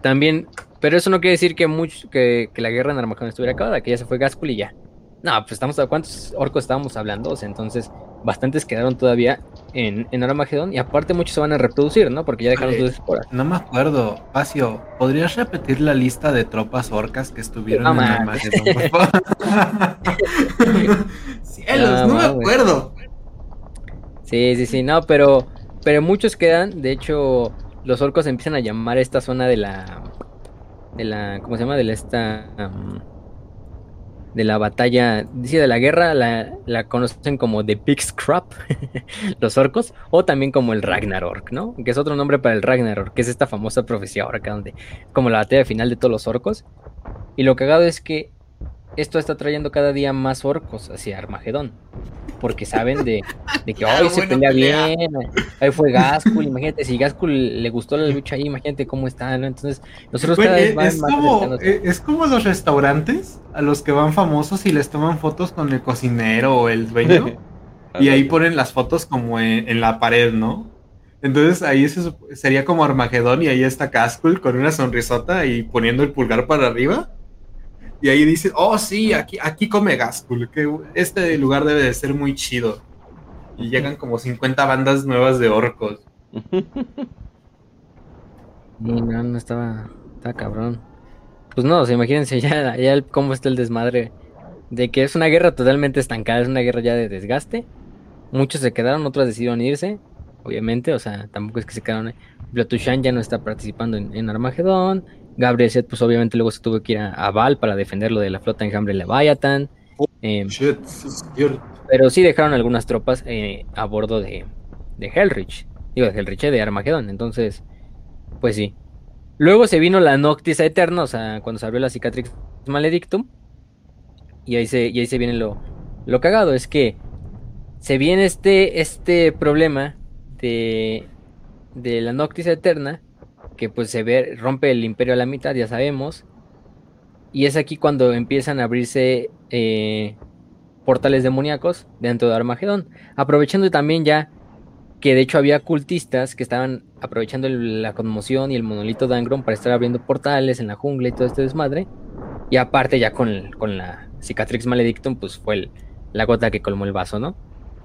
también, pero eso no quiere decir que, mucho, que, que la guerra en Armagedón estuviera acabada, que ya se fue Gaskul y ya. No, pues estamos a cuántos orcos estábamos hablando, entonces bastantes quedaron todavía en, en Armagedón y aparte muchos se van a reproducir, ¿no? Porque ya dejaron sus esporas. No me acuerdo, Pacio, ¿podrías repetir la lista de tropas orcas que estuvieron en Armagedón, Cielos, no, me acuerdo. Sí, sí, sí, no, pero, pero muchos quedan, de hecho, los orcos empiezan a llamar esta zona de la, de la, ¿cómo se llama? De la esta de la batalla, dice de la guerra, la, la conocen como The Big Scrap, los orcos, o también como el Ragnarok, ¿no? Que es otro nombre para el Ragnarok, que es esta famosa profecía ahora donde, como la batalla final de todos los orcos. Y lo cagado es que esto está trayendo cada día más orcos hacia Armagedón. Porque saben de, que hoy se pelea, bien, ahí fue Gaskul, imagínate, si Gaskul le gustó la lucha ahí, imagínate cómo está, ¿no? Entonces, nosotros cada vez es, más como, eh, es como los restaurantes a los que van famosos y les toman fotos con el cocinero o el dueño. y ahí ponen las fotos como en, la pared, ¿no? Entonces ahí sería como Armagedón y ahí está Gaskul con una sonrisota y poniendo el pulgar para arriba. Y ahí dice, oh sí, aquí, aquí come Gaskul, que este lugar debe de ser muy chido. Y llegan como 50 bandas nuevas de orcos. no, no estaba, estaba cabrón. Pues no, o imagínense ya, ya cómo está el desmadre. De que es una guerra totalmente estancada, es una guerra ya de desgaste. Muchos se quedaron, otros decidieron irse, obviamente, o sea, tampoco es que se quedaron. Blatushan ya no está participando en, en Armagedón. Gabriel Set, pues obviamente luego se tuvo que ir a, Val para defenderlo de la flota enjambre Leviathan. Eh, pero sí dejaron algunas tropas eh, a bordo de, de Hellrich. Digo, de Hellrich, eh, de Armagedón. Entonces, pues sí. Luego se vino la Noctis Eterna, o sea, cuando se abrió la Cicatrix Maledictum. Y ahí se, y ahí se viene lo, lo cagado. Es que se viene este, este problema de, de la Noctis Eterna que pues se ve, rompe el imperio a la mitad, ya sabemos. Y es aquí cuando empiezan a abrirse eh, portales demoníacos dentro de Armagedón. Aprovechando también ya que de hecho había cultistas que estaban aprovechando la conmoción y el monolito de Angron para estar abriendo portales en la jungla y todo este desmadre. Y aparte ya con, con la Cicatrix Maledictum, pues fue la gota que colmó el vaso, ¿no?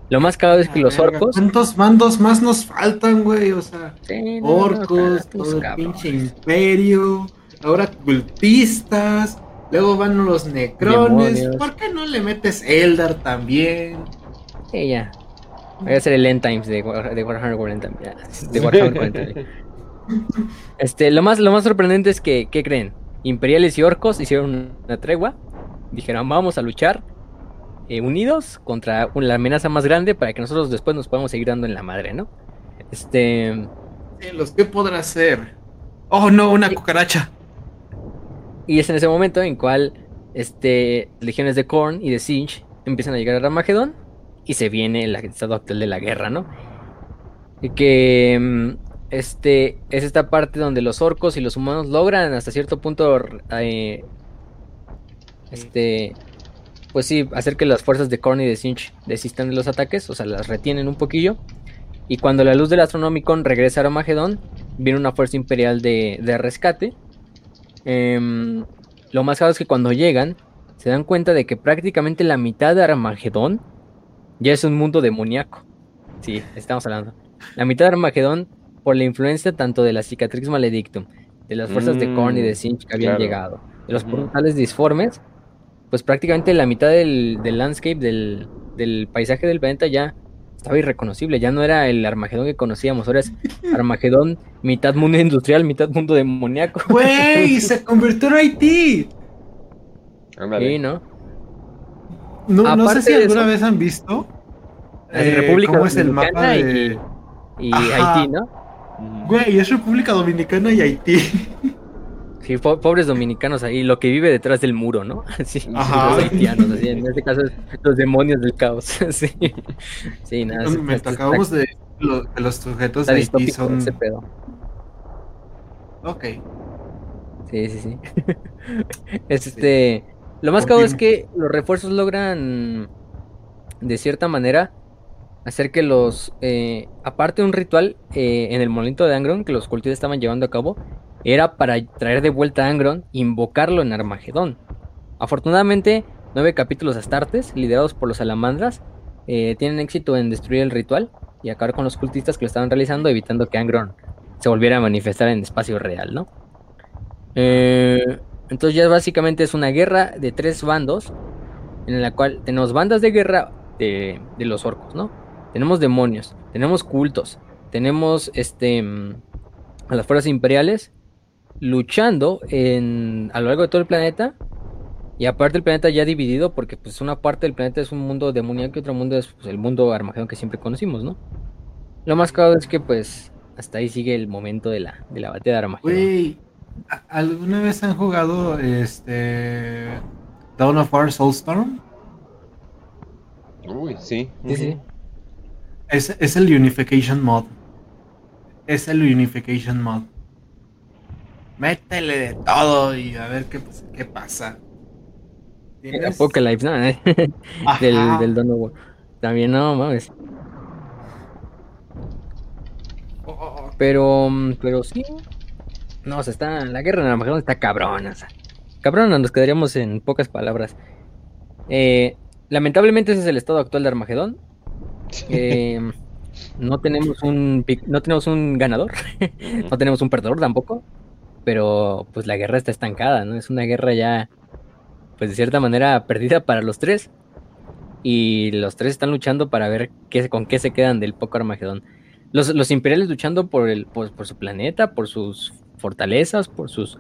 Lo más cagado es que los orcos. ¿Cuántos mandos más nos faltan, güey? O sea, orcos, todo el pinche imperio, ahora cultistas, luego van los necrones. ¿Por qué no le metes Eldar también? Sí, ya. Voy a hacer el End Times de, de Warhammer 40. De Warhammer 40. este, lo más, lo más sorprendente es que, ¿qué creen? Imperiales y orcos hicieron una tregua. Dijeron, vamos a luchar eh, unidos contra la amenaza más grande para que nosotros después nos podamos seguir dando en la madre, ¿no? Este. ¿Los qué podrá ser? Oh no, una cucaracha. Y es en ese momento en cual este, legiones de Korn y de Sinch empiezan a llegar a Armagedón y se viene el estado actual de la guerra, ¿no? Y que mm, este es esta parte donde los orcos y los humanos logran hasta cierto punto eh, este pues sí, hacer que las fuerzas de Korn y de Sinch desistan de los ataques, o sea, las retienen un poquillo. Y cuando la luz del Astronomicon regresa a Armagedón, viene una fuerza imperial de, rescate. Em, lo más claro es que cuando llegan, se dan cuenta de que prácticamente la mitad de Armagedón ya es un mundo demoníaco. Sí, estamos hablando. La mitad de Armagedón, por la influencia tanto de la cicatrix maledictum, de las fuerzas de Korn y de mm, Sinch que habían llegado, de los portales disformes, pues prácticamente la mitad del, landscape, del, paisaje del planeta ya estaba irreconocible, ya no era el Armagedón que conocíamos, ahora es Armagedón, mitad mundo industrial, mitad mundo demoníaco. ¡Güey! ¡Se convirtió en Haití! Sí, ¿no? No, sé si alguna vez han visto eh, República cómo es el mapa de... y, y Haití, ¿no? Güey, es República Dominicana y Haití. Sí, pobres dominicanos ahí, lo que vive detrás del muro, ¿no? Sí, Ajá. los haitianos, así, en este caso los demonios del caos. sí, sí, nada. Me acabamos de, los sujetos de Haití son... Ese pedo. Ok. Sí, sí, sí. este, lo más caro es que los refuerzos logran, de cierta manera, hacer que los, eh, aparte de un ritual eh, en el momento de Angron que los cultistas estaban llevando a cabo, era para traer de vuelta a Angron e invocarlo en Armagedón. Afortunadamente, nueve capítulos astartes, liderados por los salamandras, eh, tienen éxito en destruir el ritual y acabar con los cultistas que lo estaban realizando, evitando que Angron se volviera a manifestar en espacio real, ¿no? Eh, entonces ya básicamente es una guerra de tres bandos, en la cual tenemos bandas de guerra de, de los orcos, ¿no? Tenemos demonios, tenemos cultos, tenemos este mm, a las fuerzas imperiales luchando en, a lo largo de todo el planeta. Y aparte el planeta ya dividido porque pues una parte del planeta es un mundo demoníaco y otro mundo es pues, el mundo Armagedón que siempre conocimos, ¿no? Lo más claro es que pues hasta ahí sigue el momento de la, de la batalla de Armagedón. ¿alguna vez han jugado este Dawn of War Soulstorm? Uy, sí. Sí, sí. Es, es el Unification Mod. Es el Unification Mod métele de todo y a ver qué, qué pasa. Apocalypse, ¿no? del, del Dono También no, mames. Pero, pero sí. No, o sea, está, la guerra en Armagedón está cabrona. O sea, cabrona, nos quedaríamos en pocas palabras. Eh, lamentablemente ese es el estado actual de Armagedón. Eh, no tenemos un no tenemos un ganador, no tenemos un perdedor tampoco pero pues la guerra está estancada, ¿no? Es una guerra ya, pues de cierta manera perdida para los tres. Y los tres están luchando para ver qué, con qué se quedan del poco Armagedón. Los, imperiales luchando por, el, por, su planeta, por sus fortalezas, por sus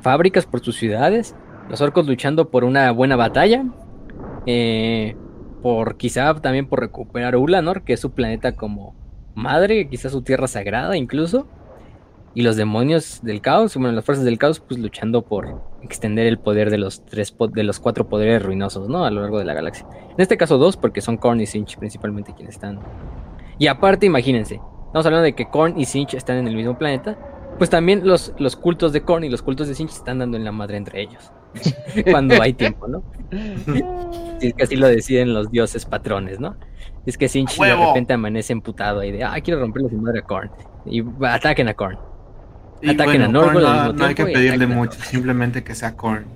fábricas, por sus ciudades. Los orcos luchando por una buena batalla. Eh, por quizá también por recuperar Ulanor, que es su planeta como madre, quizá su tierra sagrada incluso y los demonios del caos, bueno, las fuerzas del caos, pues luchando por extender el poder de los tres de los cuatro poderes ruinosos, ¿no? A lo largo de la galaxia. En este caso dos, porque son Korn y Sinch principalmente quienes están. Y aparte, imagínense, estamos hablando de que Korn y Sinch están en el mismo planeta, pues también los, los cultos de Korn y los cultos de Sinch están dando en la madre entre ellos. Cuando hay tiempo, ¿no? es que así lo deciden los dioses patrones, ¿no? Es que Sinch de repente amanece emputado ahí de, ah, quiero romperle su madre a Korn. Y ataquen a Korn. Ataquen a Norgol no, no hay que pedirle mucho, simplemente que sea Korn.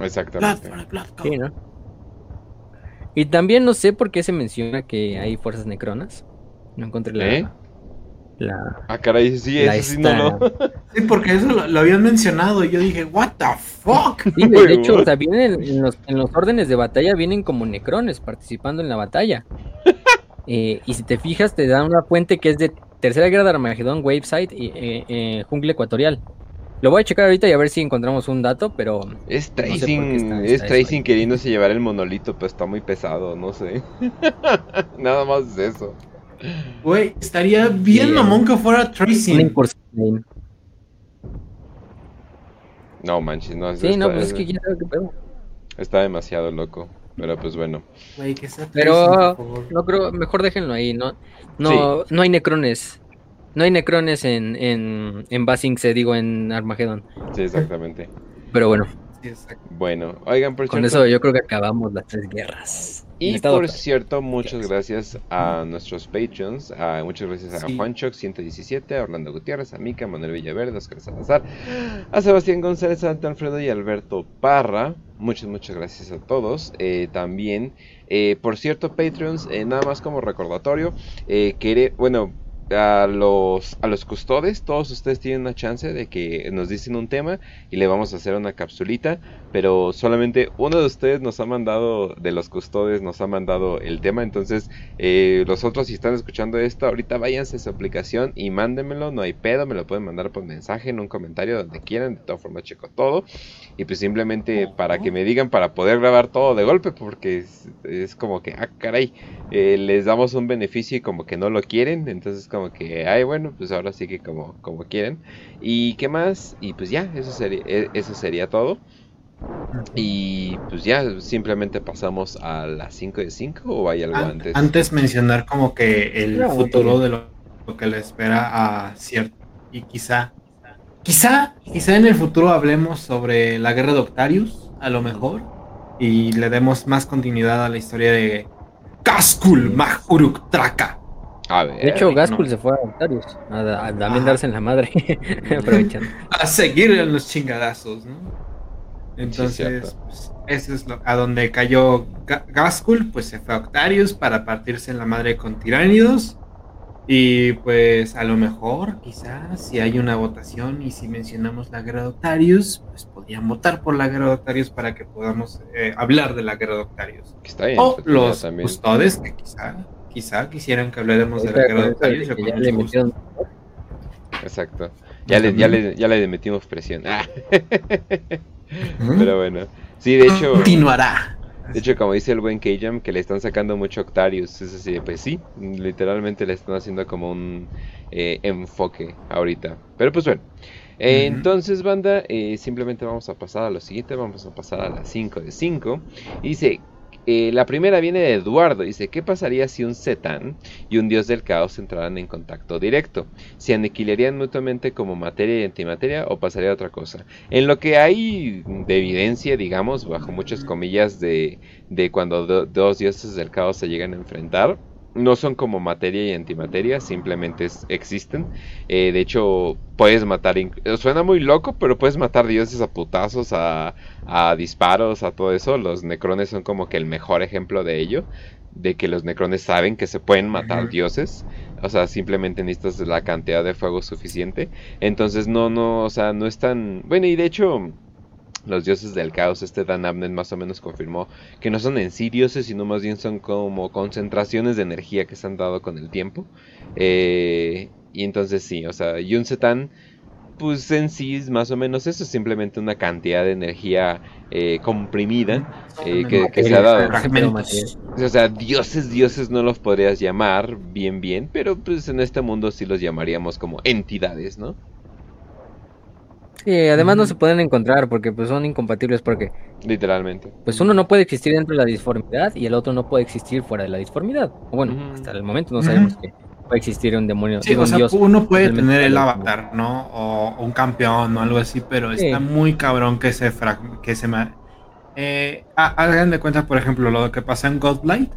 Exactamente. Sí, ¿no? Y también no sé por qué se menciona que hay fuerzas necronas. No encontré la. ¿Eh? la ah, caray, sí, eso sí no lo. Sí, porque eso lo, habían mencionado y yo dije, ¿What the fuck? Sí, de hecho, o sea, vienen en los, en los órdenes de batalla, vienen como necrones participando en la batalla. Eh, y si te fijas, te dan una fuente que es de Tercera Guerra de Armagedón, Waveside y eh, eh, Jungla Ecuatorial. Lo voy a checar ahorita y a ver si encontramos un dato, pero. Es No sé Tracing, está- es Tracing queriéndose llevar el monolito, pero está muy pesado, no sé. Nada más es eso. Güey, estaría bien mamón que fuera Tracing. No manches, no. Sí, está, no, pues es que quién sabe qué pedo. está demasiado loco. Pero pues bueno. Güey, que sea Pero-. No creo, mejor déjenlo ahí, no, no, no hay necrones. No hay necrones en, en, en Basing, se digo, en Armagedón. Sí, exactamente. Pero bueno, Sí. Bueno, oigan, por con cierto. eso yo creo que acabamos las tres guerras. Y por cierto, muchas gracias a nuestros patrons. a- muchas gracias a Sí. Juanchoc 117, a Orlando Gutiérrez, a Mica, Manuel Villaverde, Oscar Salazar, a Sebastián González, a Alfredo y Alberto Parra. Muchas, muchas gracias a todos. Eh, también, eh, por cierto, Patreons, eh, nada más como recordatorio, eh, quere- bueno, a los, a los custodes, todos ustedes tienen una chance de que nos dicen un tema y le vamos a hacer una capsulita, pero solamente uno de ustedes nos ha mandado, de los custodes, nos ha mandado el tema, entonces eh, los otros si están escuchando esto, ahorita váyanse a su aplicación y mándenmelo, no hay pedo, me lo pueden mandar por mensaje, en un comentario, donde quieran, de todas formas checo todo, y pues simplemente para que me digan, para poder grabar todo de golpe, porque es, es como que, ah, caray, eh, les damos un beneficio y como que no lo quieren, entonces como que, ay, bueno, pues ahora sí que como, como quieren. ¿Y qué más? Y pues ya, eso sería, e- eso sería todo. Y pues ya, simplemente pasamos a las 5 de 5 o hay algo An- antes. Antes mencionar como que el No, futuro de lo, lo que le espera a cierto y quizá quizá quizá en el futuro hablemos sobre la guerra de Octarius a lo mejor y le demos más continuidad a la historia de Kaskul Mahuruk Traka. A ver. De hecho, Gaskul no. se fue a Octarius, a, a también darse en la madre, aprovechando. a seguir en los chingadazos, ¿no? Entonces, pues, eso es lo, a donde cayó Ga- Gaskul, pues se fue a Octarius para partirse en la madre con tiránidos. Y pues a lo mejor, quizás, si hay una votación y si mencionamos la guerra de Octarius, pues podrían votar por la guerra de Octarius para que podamos eh, hablar de la guerra de Octarius. está bien. O los también. custodes que quizá, quizá quisieran que hablaremos de la guerra de metieron Exacto. Ya le, ya, le, ya le metimos presión. Ah. Pero bueno. Sí, de hecho. Continuará. De hecho, como dice el buen K-Jam, que le están sacando mucho Octarius. Es así, pues sí, literalmente le están haciendo como un eh, enfoque ahorita. Pero pues bueno. Eh. Entonces, banda, eh, simplemente vamos a pasar a lo siguiente. Vamos a pasar a las 5 de 5. Dice, eh, la primera viene de Eduardo. Dice, ¿qué pasaría si un Zetán y un dios del caos entraran en contacto directo? ¿Se aniquilarían mutuamente como materia y antimateria o pasaría otra cosa? En lo que hay de evidencia, digamos, bajo muchas comillas, de, de cuando do- dos dioses del caos se llegan a enfrentar, no son como materia y antimateria, simplemente es- existen. Eh, de hecho, puedes matar, suena muy loco, pero puedes matar dioses a putazos, a, a disparos, a todo eso. Los necrones son como que el mejor ejemplo de ello, de que los necrones saben que se pueden matar dioses. O sea, simplemente necesitas la cantidad de fuego suficiente. Entonces no, no, o sea, no es tan... Bueno, y de hecho, los dioses del caos, este Dan Abnett más o menos confirmó que no son en sí dioses, sino más bien son como concentraciones de energía que se han dado con el tiempo. Eh, y entonces sí, o sea, Yun Setan, pues en sí es más o menos eso, es simplemente una cantidad de energía eh, comprimida. eh, que- que se ha dado. O sea, dioses, dioses no los podrías llamar bien, bien, pero pues en este mundo sí los llamaríamos como entidades, ¿no? Sí, además no se pueden encontrar porque pues son incompatibles porque Literalmente. pues uno no puede existir dentro de la disformidad y el otro no puede existir fuera de la disformidad. O bueno, hasta el momento no sabemos que puede existir un demonio, Sí, digo, o un sea, dios. uno puede tener el avatar, ¿no? O, o un campeón o algo así, pero Sí. está muy cabrón que se frag- que se ma- eh, ha- hagan de cuenta, por ejemplo, lo que pasa en Godblight,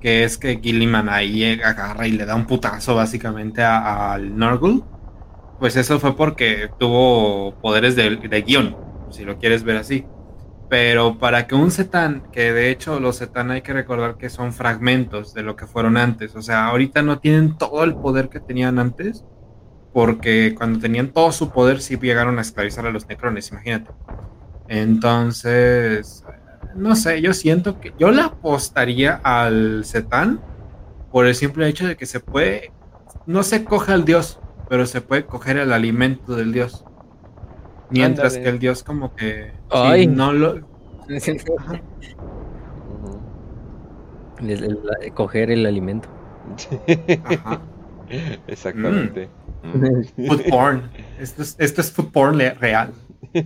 que es que Gilliman ahí agarra y le da un putazo básicamente a- al Nurgle. Pues eso fue porque tuvo poderes de, de guion, si lo quieres ver así. Pero para que un Zetan, que de hecho los Zetan hay que recordar que son fragmentos de lo que fueron antes. O sea, ahorita no tienen todo el poder que tenían antes. Porque cuando tenían todo su poder sí llegaron a esclavizar a los necrones, imagínate. Entonces, no sé, yo siento que yo le apostaría al Zetan por el simple hecho de que se puede, no se coge al dios, pero se puede coger el alimento del dios. Mientras Ándale. que el dios como que Ay. sí, no lo Ajá. El- el- la- coger el alimento. Ajá. Exactamente. Mm. Food porn. Esto es, esto es food porn real.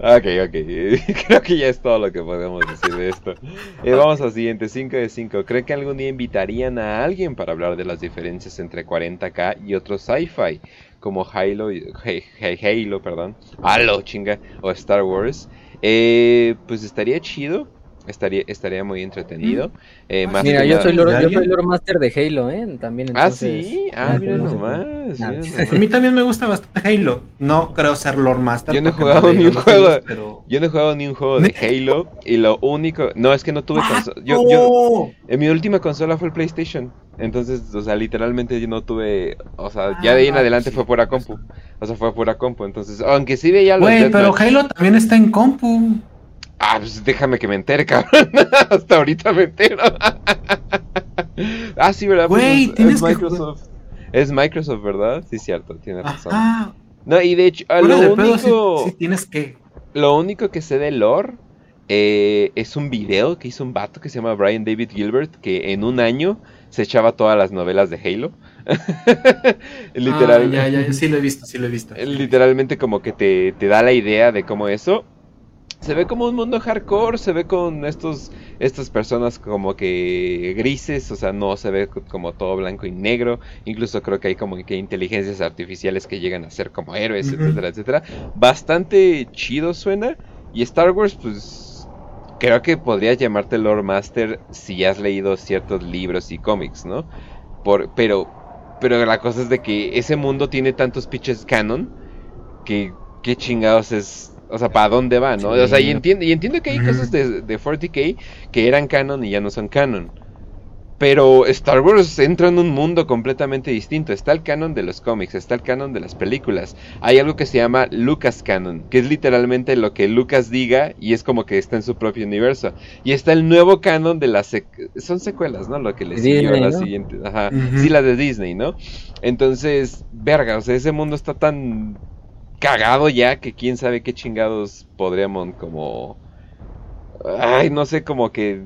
Ok, ok. Creo que ya es todo lo que podemos decir de esto. Eh, vamos al siguiente, 5 de 5. ¿Cree que algún día invitarían a alguien para hablar de las diferencias entre 40k y otros sci-fi? Como Halo, Halo, perdón. Halo, chinga. O Star Wars. Eh, pues estaría chido. Estaría, estaría muy entretenido. Eh, Ah, más Mira, yo soy, lore master de Halo, ¿eh? También Ah, entonces, sí. Ah, mira nomás. Ah, mira sí. nomás. A mí también me gusta bastante Halo. No creo ser Lord Master. Yo no he jugado ni un juego. Pero... Yo no he jugado ni un juego de Halo y lo único, no es que no tuve consola. Yo, yo, ¡Oh! en mi última consola fue el PlayStation, entonces, o sea, literalmente yo no tuve, o sea, ya de ahí en Ah, adelante sí, fue pura compu, o sea, fue pura compu, entonces, aunque sí veía los Güey, pero Halo también está en compu. Ah, pues déjame que me entere, cabrón, hasta ahorita me entero. ah, sí, verdad, Pues Güey, es- tienes es que Microsoft, es Microsoft, ¿verdad? Sí, cierto, tienes razón. Ajá. No, y de hecho, ah, lo de único... sí tienes que. Lo único que sé de lore eh, es un video que hizo un vato que se llama Brian David Gilbert que en un año se echaba todas las novelas de Halo. Literal, Ah, ya, ya, sí lo he visto, sí lo he visto. Literalmente como que te, te da la idea de cómo eso. Se ve como un mundo hardcore, se ve con estos estas personas como que grises, o sea, no se ve co- como todo blanco y negro. Incluso creo que hay como que inteligencias artificiales que llegan a ser como héroes, etcétera, etcétera. Bastante chido suena. Y Star Wars, pues creo que podrías llamarte Lord Master si has leído ciertos libros y cómics, ¿no? Por, pero, pero la cosa es de que ese mundo tiene tantos pitches canon que qué chingados es, o sea, para dónde va, ¿no? Sí. O sea, y entiendo, y entiendo que hay cosas de, de 40k que eran canon y ya no son canon. Pero Star Wars entra en un mundo completamente distinto. Está el canon de los cómics, está el canon de las películas. Hay algo que se llama Lucas Canon, que es literalmente lo que Lucas diga y es como que está en su propio universo. Y está el nuevo canon de las... sec- son secuelas, ¿no? Lo que le De siguió a la ¿no? siguiente... Ajá. Sí, la de Disney, ¿no? Entonces, verga, o sea, ese mundo está tan cagado ya que quién sabe qué chingados podríamos como... Ay, no sé, como que...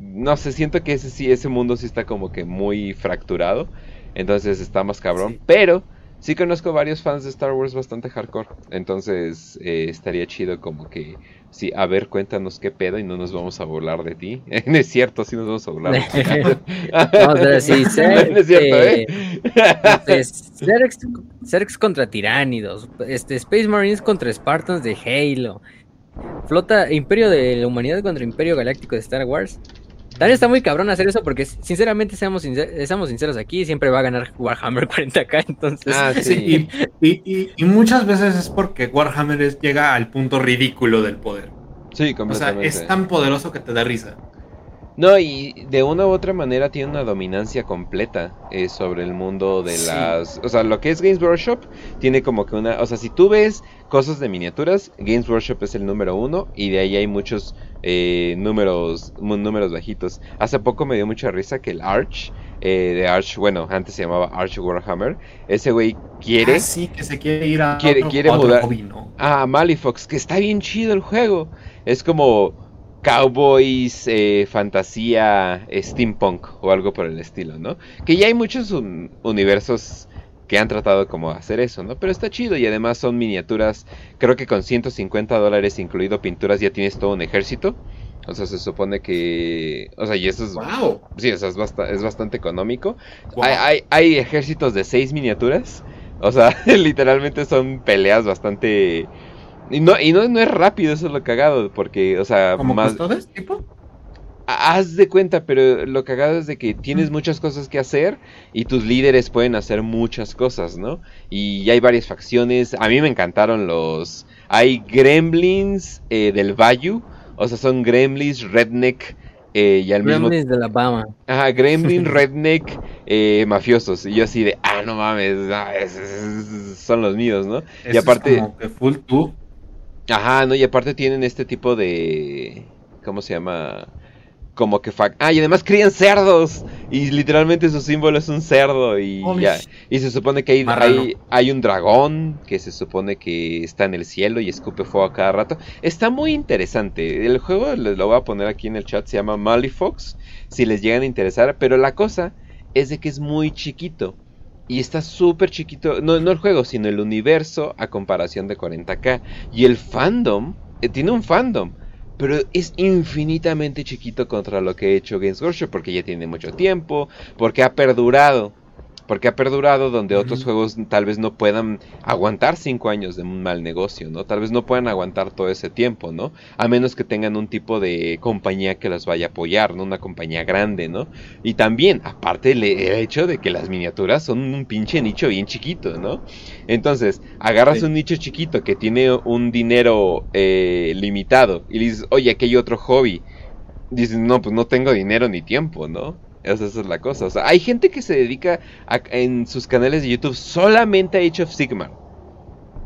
No sé, siento que ese sí, ese mundo sí está como que muy fracturado. Entonces está más cabrón. Sí. Pero sí conozco varios fans de Star Wars bastante hardcore. Entonces eh, estaría chido como que... Sí, a ver, cuéntanos qué pedo y no nos vamos a burlar de ti. no es cierto, sí nos vamos a burlar de ti. Sí, No es cierto, ¿eh? Zerx, Zerx contra tiránidos, este, Space Marines contra Spartans de Halo, Flota Imperio de la Humanidad contra Imperio Galáctico de Star Wars. También está muy cabrón hacer eso porque sinceramente seamos, sincer- seamos sinceros aquí, siempre va a ganar Warhammer 40k, entonces Ah, Sí, y, y- y- y muchas veces es porque Warhammer es- llega al punto ridículo del poder. Sí, O sea, es tan poderoso que te da risa. No, y de una u otra manera tiene una dominancia completa eh, sobre el mundo de Sí. las... O sea, lo que es Games Workshop tiene como que una... O sea, si tú ves cosas de miniaturas, Games Workshop es el número uno y de ahí hay muchos eh, números números bajitos. Hace poco me dio mucha risa que el Arch, eh, de Arch, bueno, antes se llamaba Arch Warhammer, ese güey quiere... Ah, sí, que se quiere ir a Quiere- otro, quiere a otro mudar. hobby, ¿no? Ah, Malifox, que está bien chido el juego. Es como cowboys, eh, fantasía, steampunk o algo por el estilo, ¿no? Que ya hay muchos un- universos que han tratado como hacer eso, ¿no? Pero está chido y además son miniaturas, creo que con 150 dólares incluido pinturas ya tienes todo un ejército. O sea, se supone que... O sea, y eso es... ¡Wow! Sí, o sea, es, basta- es bastante económico. Wow. Hay, hay, hay ejércitos de seis miniaturas. O sea, literalmente son peleas bastante... Y no, y no, no es rápido, eso es lo cagado, porque, o sea, ¿Como más... custodes, tipo? ha- Haz de cuenta, pero lo cagado es de que tienes Mm. muchas cosas que hacer y tus líderes pueden hacer muchas cosas, ¿no? Y hay varias facciones. A mí me encantaron los... Hay gremlins eh, del Bayou, o sea, son gremlins, redneck eh, y al mismo Gremlins de Alabama. Ajá, Gremlin, Redneck, eh, mafiosos. Y yo así de, ah, no mames, ah, es- es- es- son los míos, ¿no? Eso aparte- Es como que full tú. Ajá, no, y aparte tienen este tipo de, ¿cómo se llama? como que... Ah, y además crían cerdos. Y literalmente su símbolo es un cerdo. Y ya. Y se supone que hay, hay, hay, un dragón que se supone que está en el cielo y escupe fuego a cada rato. Está muy interesante. El juego, les lo voy a poner aquí en el chat, se llama Malifox. Si les llegan a interesar. Pero la cosa es de que es muy chiquito. Y está súper chiquito, no, no el juego, sino el universo a comparación de 40k. Y el fandom, eh, tiene un fandom pero es infinitamente chiquito contra lo que ha hecho Games Workshop porque ya tiene mucho tiempo, porque ha perdurado porque ha perdurado donde otros juegos tal vez no puedan aguantar cinco años de un mal negocio, ¿no? Tal vez no puedan aguantar todo ese tiempo, ¿no? A menos que tengan un tipo de compañía que las vaya a apoyar, ¿no? Una compañía grande, ¿no? Y también, aparte el hecho de que las miniaturas son un pinche nicho bien chiquito, ¿no? Entonces, agarras un nicho chiquito que tiene un dinero eh, limitado y dices, oye, aquí hay otro hobby. Dices, no, pues no tengo dinero ni tiempo, ¿no? Esa, es la cosa. O sea, hay gente que se dedica en sus canales de YouTube solamente a Age of Sigmar.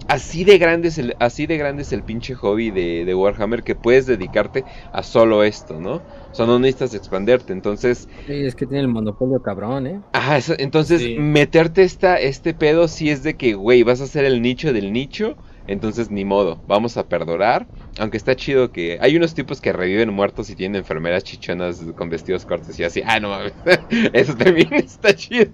Así de grande es el, así de grande es el pinche hobby de, Warhammer que puedes dedicarte a solo esto, ¿no? O sea, no necesitas expanderte, entonces... Sí, es que tiene el monopolio cabrón, ¿eh? Ajá, entonces meterte esta, este pedo si es de que, güey, vas a ser el nicho del nicho entonces, ni modo, vamos a perdonar. Aunque está chido que hay unos tipos que reviven muertos y tienen enfermeras chichonas con vestidos cortos y así. Ah, no mames. Eso también está chido.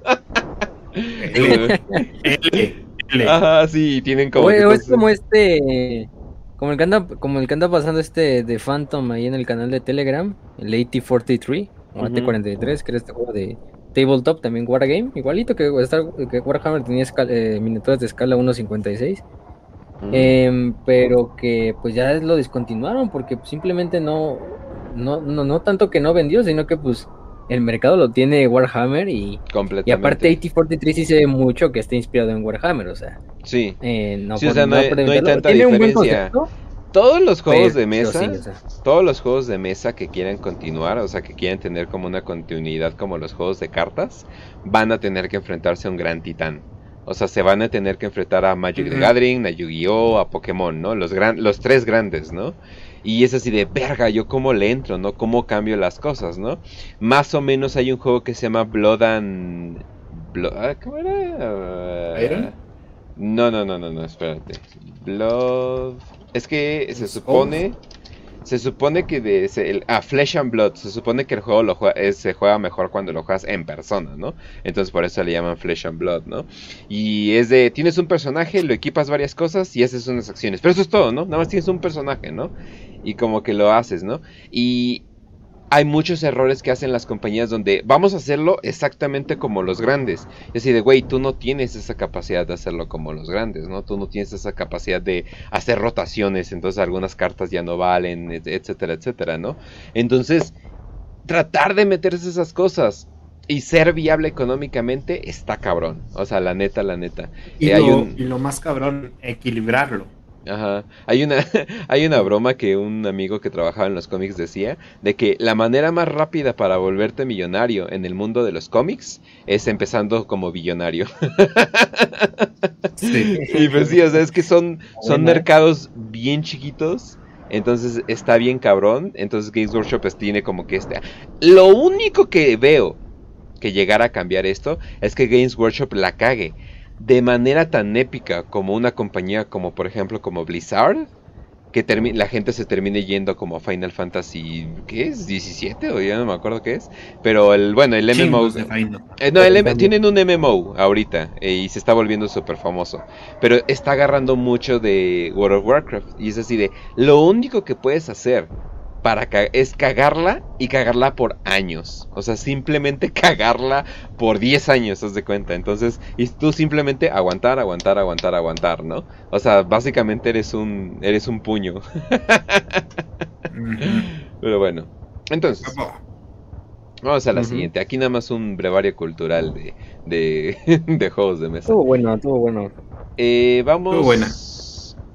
Ajá, sí, tienen como. es como este. Como el, que anda, como el que anda pasando este de Phantom ahí en el canal de Telegram, el AT43 o AT43, que era este juego de Tabletop, también Wargame, igualito que, que Warhammer tenía eh, miniaturas de escala 1.56 Em, pero que pues ya lo descontinuaron porque simplemente no, no, no, no tanto que no vendió, sino que pues el mercado lo tiene Warhammer y, y aparte AT43 sí se ve mucho que está inspirado en Warhammer, o sea. Sí. Eh, no, sí, o sea, no, hay, tanta diferencia. todos los juegos de mesa, todos los juegos de mesa que quieran continuar, o sea, que quieren tener como una continuidad como los juegos de cartas, van a tener que enfrentarse a un gran titán. O sea, se van a tener que enfrentar a Magic the Gathering, a Yu-Gi-Oh, a Pokémon, ¿no? Los, gran, los tres grandes, ¿no? Y es así de, verga, ¿yo cómo le entro, no? ¿Cómo cambio las cosas, no? Más o menos hay un juego que se llama Blood and... Ah, ¿Cómo era? ¿Iron? No, no, no, no, no, espérate. Blood... Es que se supone... Se supone que de el, ah, Flesh and Blood, se supone que el juego lo se juega mejor cuando lo juegas en persona, ¿no? Entonces por eso le llaman Flesh and Blood, ¿no? Y es de, tienes un personaje, lo equipas varias cosas y haces unas acciones. Pero eso es todo, ¿no? Nada más tienes un personaje, ¿no? Y como que lo haces, ¿no? Y hay muchos errores que hacen las compañías donde vamos a hacerlo exactamente como los grandes. Es decir, de, güey, tú no tienes esa capacidad de hacerlo como los grandes, ¿no? Tú no tienes esa capacidad de hacer rotaciones, entonces algunas cartas ya no valen, etcétera, etcétera, ¿no? Entonces, tratar de meterse esas cosas y ser viable económicamente está cabrón. O sea, la neta, la neta. Y, eh, y lo más cabrón, equilibrarlo. Ajá. Hay una, hay una broma que un amigo que trabajaba en los cómics decía de que la manera más rápida para volverte millonario en el mundo de los cómics es empezando como billonario. Sí. Y pues sí, o sea, es que son, son mercados bien chiquitos. Entonces está bien cabrón. Entonces Games Workshop tiene como que este. Lo único que veo que llegara a cambiar esto es que Games Workshop la cague de manera tan épica como una compañía como por ejemplo como Blizzard, que la gente se termine yendo como Final Fantasy, ¿qué es? 17 o ya no me acuerdo qué es, pero el bueno, el MMO eh, no, el tienen un MMO ahorita eh, y se está volviendo súper famoso, pero está agarrando mucho de World of Warcraft y es así de lo único que puedes hacer para es cagarla y cagarla por años. O sea, simplemente cagarla por 10 años, haz de cuenta. Entonces, y tú simplemente aguantar, aguantar, aguantar, aguantar, ¿no? O sea, básicamente eres un eres un puño. Pero bueno. Entonces, vamos a la siguiente. Aquí nada más un brevario cultural de, de, de juegos de mesa. Estuvo bueno, estuvo bueno. Eh, vamos. Estuvo buena.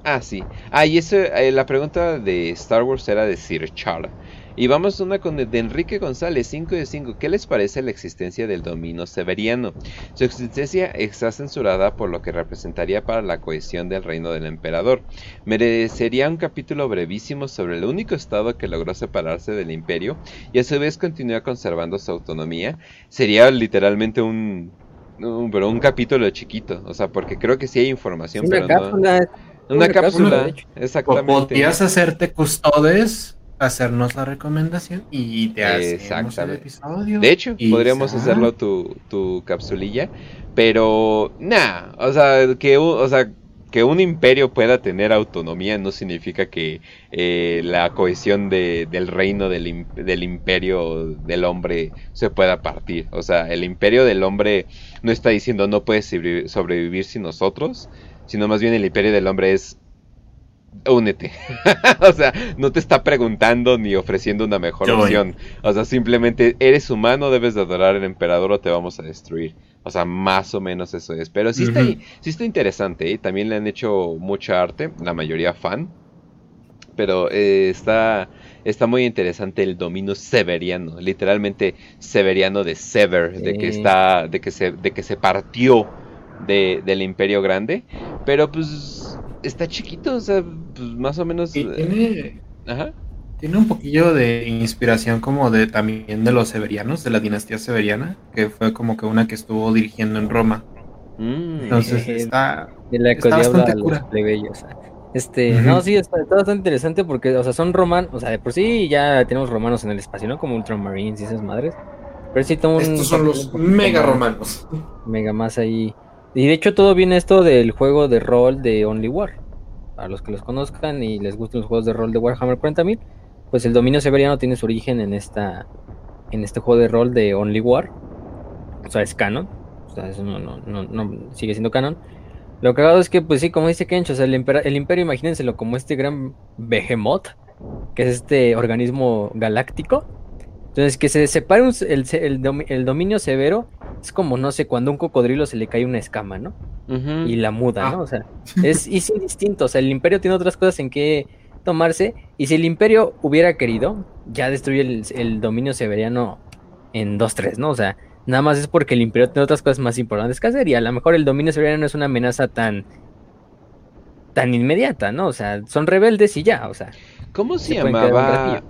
Ah, sí. Ah, y eso, eh, la pregunta de Star Wars era de Sir Char. Y vamos a una con de Enrique González, 5 de 5. ¿Qué les parece la existencia del dominio severiano? Su existencia está censurada por lo que representaría para la cohesión del reino del emperador. Merecería un capítulo brevísimo sobre el único estado que logró separarse del imperio y a su vez continúa conservando su autonomía. Sería literalmente un, un pero un capítulo chiquito, o sea, porque creo que sí hay información, pero no. Una, una cápsula, cápsula, de hecho. exactamente. Podrías hacerte custodes, hacernos la recomendación y te hacemos el episodio. De hecho, Y podríamos hacerlo tu, tu capsulilla, pero nah, o sea, que un, o sea, que un imperio pueda tener autonomía no significa que eh, la cohesión de- del reino del, im- del imperio del hombre se pueda partir. O sea, el imperio del hombre no está diciendo no puedes sobrevi- sobrevivir sin nosotros, sino más bien el imperio del hombre es únete. o sea, no te está preguntando ni ofreciendo una mejor opción. O sea, simplemente eres humano, debes de adorar al emperador o te vamos a destruir. O sea, más o menos eso es. Pero sí está, sí está interesante. ¿eh? También le han hecho mucha arte, la mayoría fan. Pero eh, está, está muy interesante el dominio severiano. Literalmente severiano de sever, de que está, de que se, de que se partió de, del imperio grande. Pero pues está chiquito, o sea, pues más o menos. Y eh, tiene, Ajá. tiene un poquillo de inspiración como de también de los severianos, de la dinastía severiana, que fue como que una que estuvo dirigiendo en Roma. Mm. Entonces Eh, está... De la Está bastante cura. plebeyos. Este, no, sí, está, está bastante interesante porque, o sea, son romanos, o sea, de por sí ya tenemos romanos en el espacio, ¿no? Como Ultramarines y esas madres. Pero sí toma un Estos son los mega romanos. Mega más ahí. Y de hecho todo viene esto del juego de rol de Only War. Para los que los conozcan y les gusten los juegos de rol de Warhammer 40.000, pues el dominio severiano tiene su origen en esta en este juego de rol de Only War. O sea, es canon. O sea, eso no, no, no, no sigue siendo canon. Lo cagado es que, pues sí, como dice Kench, o sea, el, el imperio, imagínenselo como este gran behemoth, que es este organismo galáctico. Entonces, que se separe un- el, el domi- el dominio severo es como, no sé, cuando a un cocodrilo se le cae una escama, ¿no? Ujú. Y la muda, Ah. ¿no? O sea, es, es indistinto. O sea, el imperio tiene otras cosas en que tomarse. Y si el imperio hubiera querido, ya destruye el, el dominio severiano en 2-3, ¿no? O sea, nada más es porque el imperio tiene otras cosas más importantes que hacer. Y a lo mejor el dominio severiano no es una amenaza tan tan inmediata, ¿no? O sea, son rebeldes y ya, o sea. ¿Cómo se, se llamaba?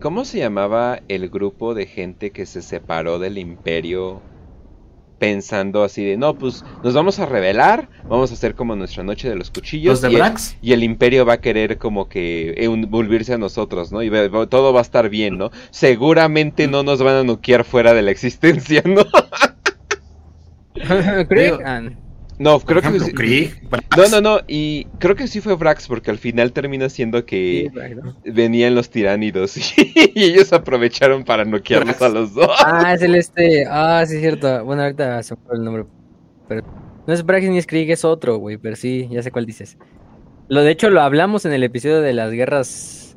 ¿Cómo se llamaba el grupo de gente que se separó del imperio pensando así de, no, pues nos vamos a rebelar, vamos a hacer como nuestra noche de los cuchillos Los de y, el, y el imperio va a querer como que envolverse a nosotros, ¿no? Y todo va a estar bien, ¿no? Seguramente no nos van a nuquear fuera de la existencia, ¿no? Creo- ah, No, Por creo que ejemplo, sí- Krieg, Brax. No, no, no, y creo que sí fue Brax porque al final termina siendo que venían los tiránidos y ellos aprovecharon para noquearlos a los dos. Ah, es el este. Ah, sí, es cierto. Bueno, ahorita se me fue el nombre. Pero no es Brax ni es Krieg, es otro, güey. Pero sí, ya sé cuál dices. Lo de hecho lo hablamos en el episodio de las guerras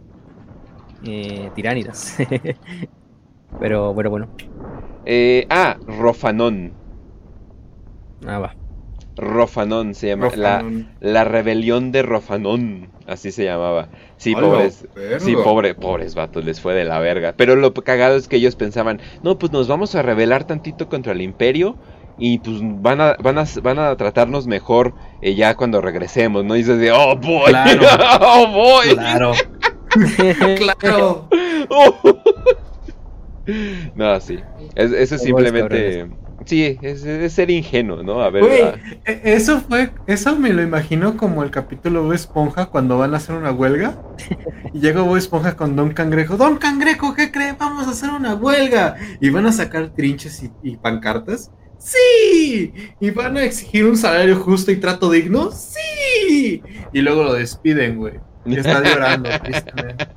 eh, tiránidas. pero bueno, bueno. Eh, ah, Rofanón. Ah, va. Rofanón se llama. La, Rofanón. la rebelión de Rofanón. Así se llamaba. Sí, Hola, pobres. verga. Sí, pobre, pobres vatos, les fue de la verga. Pero lo cagado es que ellos pensaban, no, pues nos vamos a rebelar tantito contra el imperio y pues van a, van a, van a tratarnos mejor eh, ya cuando regresemos, ¿no? Y dices de, oh boy, Claro. oh boy. Claro. claro. no, sí. Es- eso es simplemente. Sí, es, es ser ingenuo, ¿no? A ver. Güey, ah, e- eso fue, eso me lo imagino como el capítulo Bob Esponja cuando van a hacer una huelga. Y llega Bob Esponja con Don Cangrejo. Don Cangrejo, ¿qué cree? Vamos a hacer una huelga. Y van a sacar trinches y, y pancartas. ¡Sí! ¿Y van a exigir un salario justo y trato digno? ¡Sí! Y luego lo despiden, güey. Y está llorando, tristemente.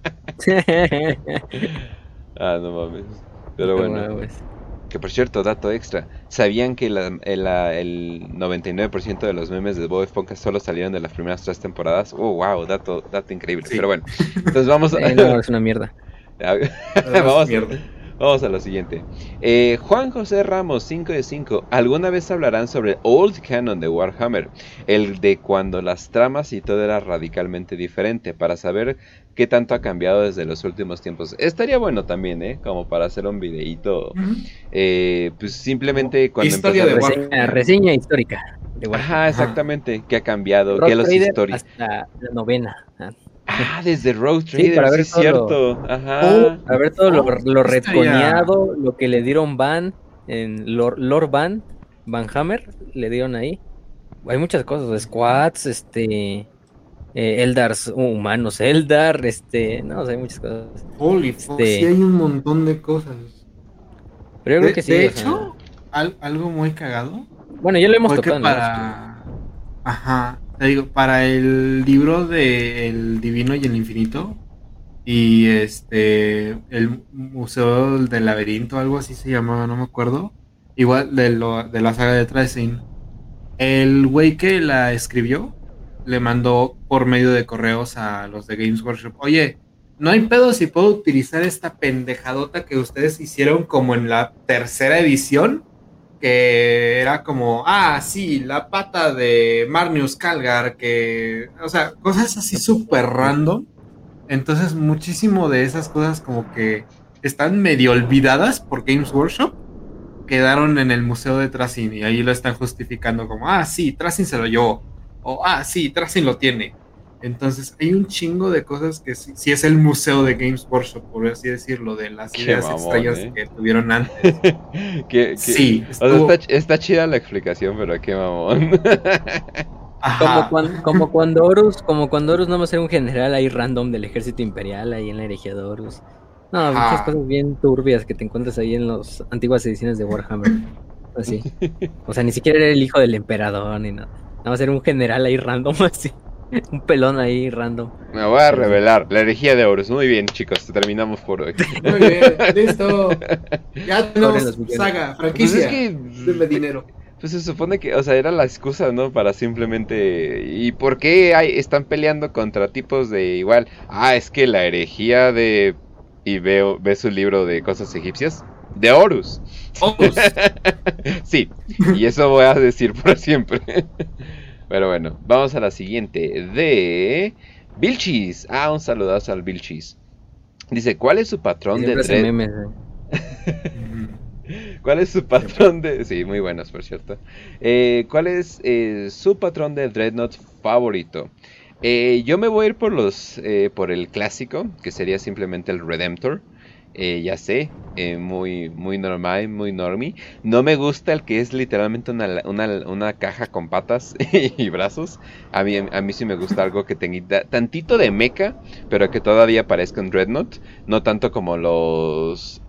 ah, no mames. Pero bueno. pues. Que por cierto, dato extra. ¿Sabían que la- el, la- el 99% de los memes de Bob Esponja solo salieron de las primeras tres temporadas? Oh, wow, dato, dato increíble. Sí. Pero bueno, entonces vamos a... Eh, no, es una mierda. vamos, Mierda. Vamos a lo siguiente. Eh, Juan José Ramos, 5 de 5. ¿Alguna vez hablarán sobre el Old Canon de Warhammer? El de cuando las tramas y todo era radicalmente diferente. Para saber qué tanto ha cambiado desde los últimos tiempos. Estaría bueno también, ¿eh? Como para hacer un videíto. eh, pues simplemente cuando Historia de Reseña, reseña histórica. De Warhammer. Ajá, exactamente. ¿Qué ha cambiado? ¿Qué los historias? Hasta la novena. Ah. Ah, desde Road Sí, Trader, para sí, ver es todo lo- cierto. Ajá. A ver todo lo, lo Estaría- retconeado, lo que le dieron Van en Lord, Lord Van, Van Hammer, le dieron ahí. Hay muchas cosas, squads, este, eh, Eldars humanos, Eldar, este, no, o sea, hay muchas cosas. Holy fuck, Este- sí hay un montón de cosas. Pero yo creo de que sí. de hecho, al- algo muy cagado bueno, ya lo hemos tocado. ¿no? para... Ajá, te digo, para el libro de El Divino y el Infinito y este, el Museo del Laberinto, algo así se llamaba, no me acuerdo. Igual de, lo, de la saga de Tracing. El güey que la escribió le mandó por medio de correos a los de Games Workshop. Oye, no hay pedo si puedo utilizar esta pendejadota que ustedes hicieron como en la tercera edición. Que era como, ah, sí, la pata de Marnius Calgar, que, o sea, cosas así súper random. Entonces, muchísimo de esas cosas como que están medio olvidadas por Games Workshop quedaron en el museo de Tracing y ahí lo están justificando como, ah, sí, Tracing se lo llevó, o ah, sí, Tracing lo tiene. Entonces hay un chingo de cosas que sí, sí es el museo de Games Workshop, por así decirlo, de las Qué ideas mamón, extrañas ¿eh? que tuvieron antes. ¿Qué- qué- Sí, O sea, estuvo- está, ch- está chida la explicación, pero qué mamón. Como cuando, como cuando Horus, como cuando Horus no va a ser un general ahí random del ejército imperial ahí en la herejía de Horus. No, Ajá. muchas cosas bien turbias que te encuentras ahí en las antiguas ediciones de Warhammer. Así. O sea, ni siquiera era el hijo del emperador ni nada. Nada más era un general ahí random así. Un pelón ahí random. Me voy a revelar. La herejía de Horus. Muy bien, chicos. Terminamos por hoy. Muy bien, listo. Ya tenemos saga, Pues franquicia. es que. Denme dinero. Pues se supone que, o sea, era la excusa, ¿no? Para simplemente... ¿Y por qué hay, están peleando contra tipos de igual? Ah, es que la herejía de... Y veo, ve su libro de cosas egipcias. De Horus. Horus. sí, y eso voy a decir por siempre. Pero bueno, vamos a la siguiente. De... Vilchis. Ah, un saludazo al Vilchis. Dice, ¿cuál es su patrón de Siempre Dread? memes, eh. ¿Cuál es su patrón de.? Sí, muy buenos, por cierto. Eh, ¿Cuál es eh, su patrón de Dreadnought favorito? Yo me voy a ir por los eh, por el clásico, que sería simplemente el Redemptor. Eh, ya sé, eh, muy, muy normal, muy normie. No me gusta el que es literalmente una, una- una caja con patas y brazos. A mí, a mí sí me gusta algo que tenga tantito de mecha, pero que todavía parezca un Dreadnought. No tanto como los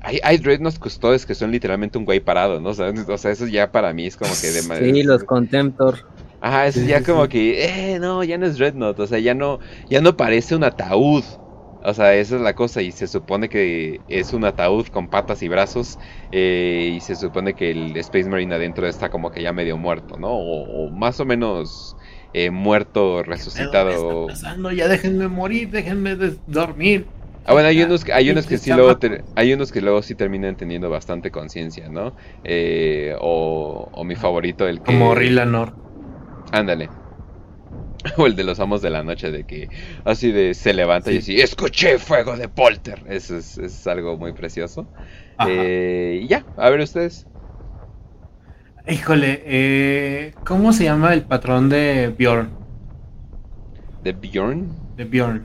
hay, hay Dreadnoughts custodes que son literalmente un güey parado, ¿no? O sea, o sea, eso ya para mí es como que de Sí, los Contemptor. Ajá, eso Sí, ya sí, como que, eh, no, ya no es Dreadnought, o sea, ya no, ya no parece un ataúd. O sea, esa es la cosa, y se supone que es un ataúd con patas y brazos, eh, y se supone que el Space Marine adentro está como que ya medio muerto, ¿no? O, o más o menos eh, muerto, ¿Qué resucitado. me está pasando? Ya déjenme morir, déjenme dormir. Ah, bueno, hay unos, que- hay unos que sí luego ter- hay unos que luego sí terminan teniendo bastante conciencia, ¿no? Eh, o, o mi favorito, el que... Como Rilanor. Ándale. O el de los amos de la noche, de que así de se levanta y Sí. así, escuché fuego de Polter. Eso es, es algo muy precioso. Eh, y ya, a ver ustedes. Híjole, eh, ¿cómo se llama el patrón de Bjorn? De Bjorn. De Bjorn.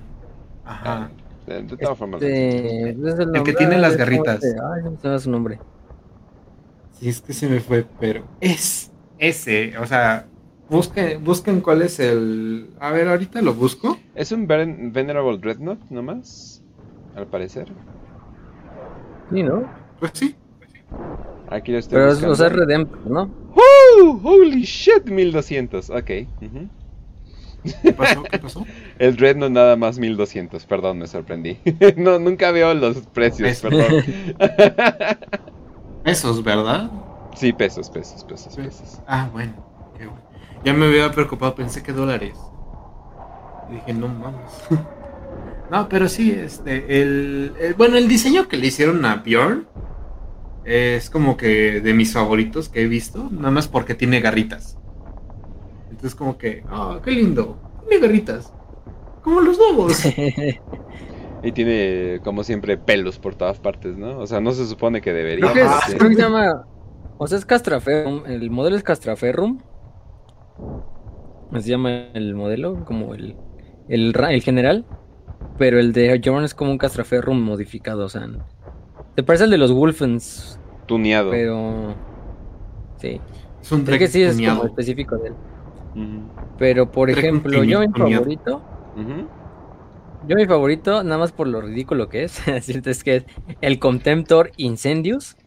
Ajá. De, de todas formas. Este, ¿no es el que tiene las ¿cómo garritas. Ay, ¿cómo se llama su nombre? Sí, es que se me fue, pero es ese, o sea, busquen, busquen cuál es el... A ver, ahorita lo busco. Es un Ven- Venerable Dreadnought nomás, al parecer. Sí, ¿no? Pues sí. Aquí lo estoy Pero es, buscando. o sea, es Redemptor, ¿no? ¡Uh! ¡Holy shit! 1200. Ok. ujú. ¿Qué pasó? ¿Qué pasó? El Dreadnought nada más 1200. Perdón, me sorprendí. no, nunca veo los precios, perdón. Esos, ¿verdad? sí, pesos, pesos, pesos, pesos. Ah, bueno. Ya me había preocupado, pensé que dólares. Y dije, no mames. No, pero sí, este, el, bueno, el diseño que le hicieron a Bjorn es como que de mis favoritos que he visto, nada más porque tiene garritas. Entonces como que, oh, qué lindo, tiene garritas, como los lobos. y tiene, como siempre, pelos por todas partes, ¿no? O sea, no se supone que debería. Creo que, se llama, o sea, es Castraferrum, el modelo es Castraferrum. Se llama el modelo, como el, el, el general. Pero el de Jorn es como un castraferrum modificado, o sea. Te parece el de los Wolfens. Tuneado. Pero. Sí. Es un que sí es como específico de él. Pero por ejemplo, yo mi favorito. Yo mi favorito, nada más por lo ridículo que es, es que es el Contemptor Incendius,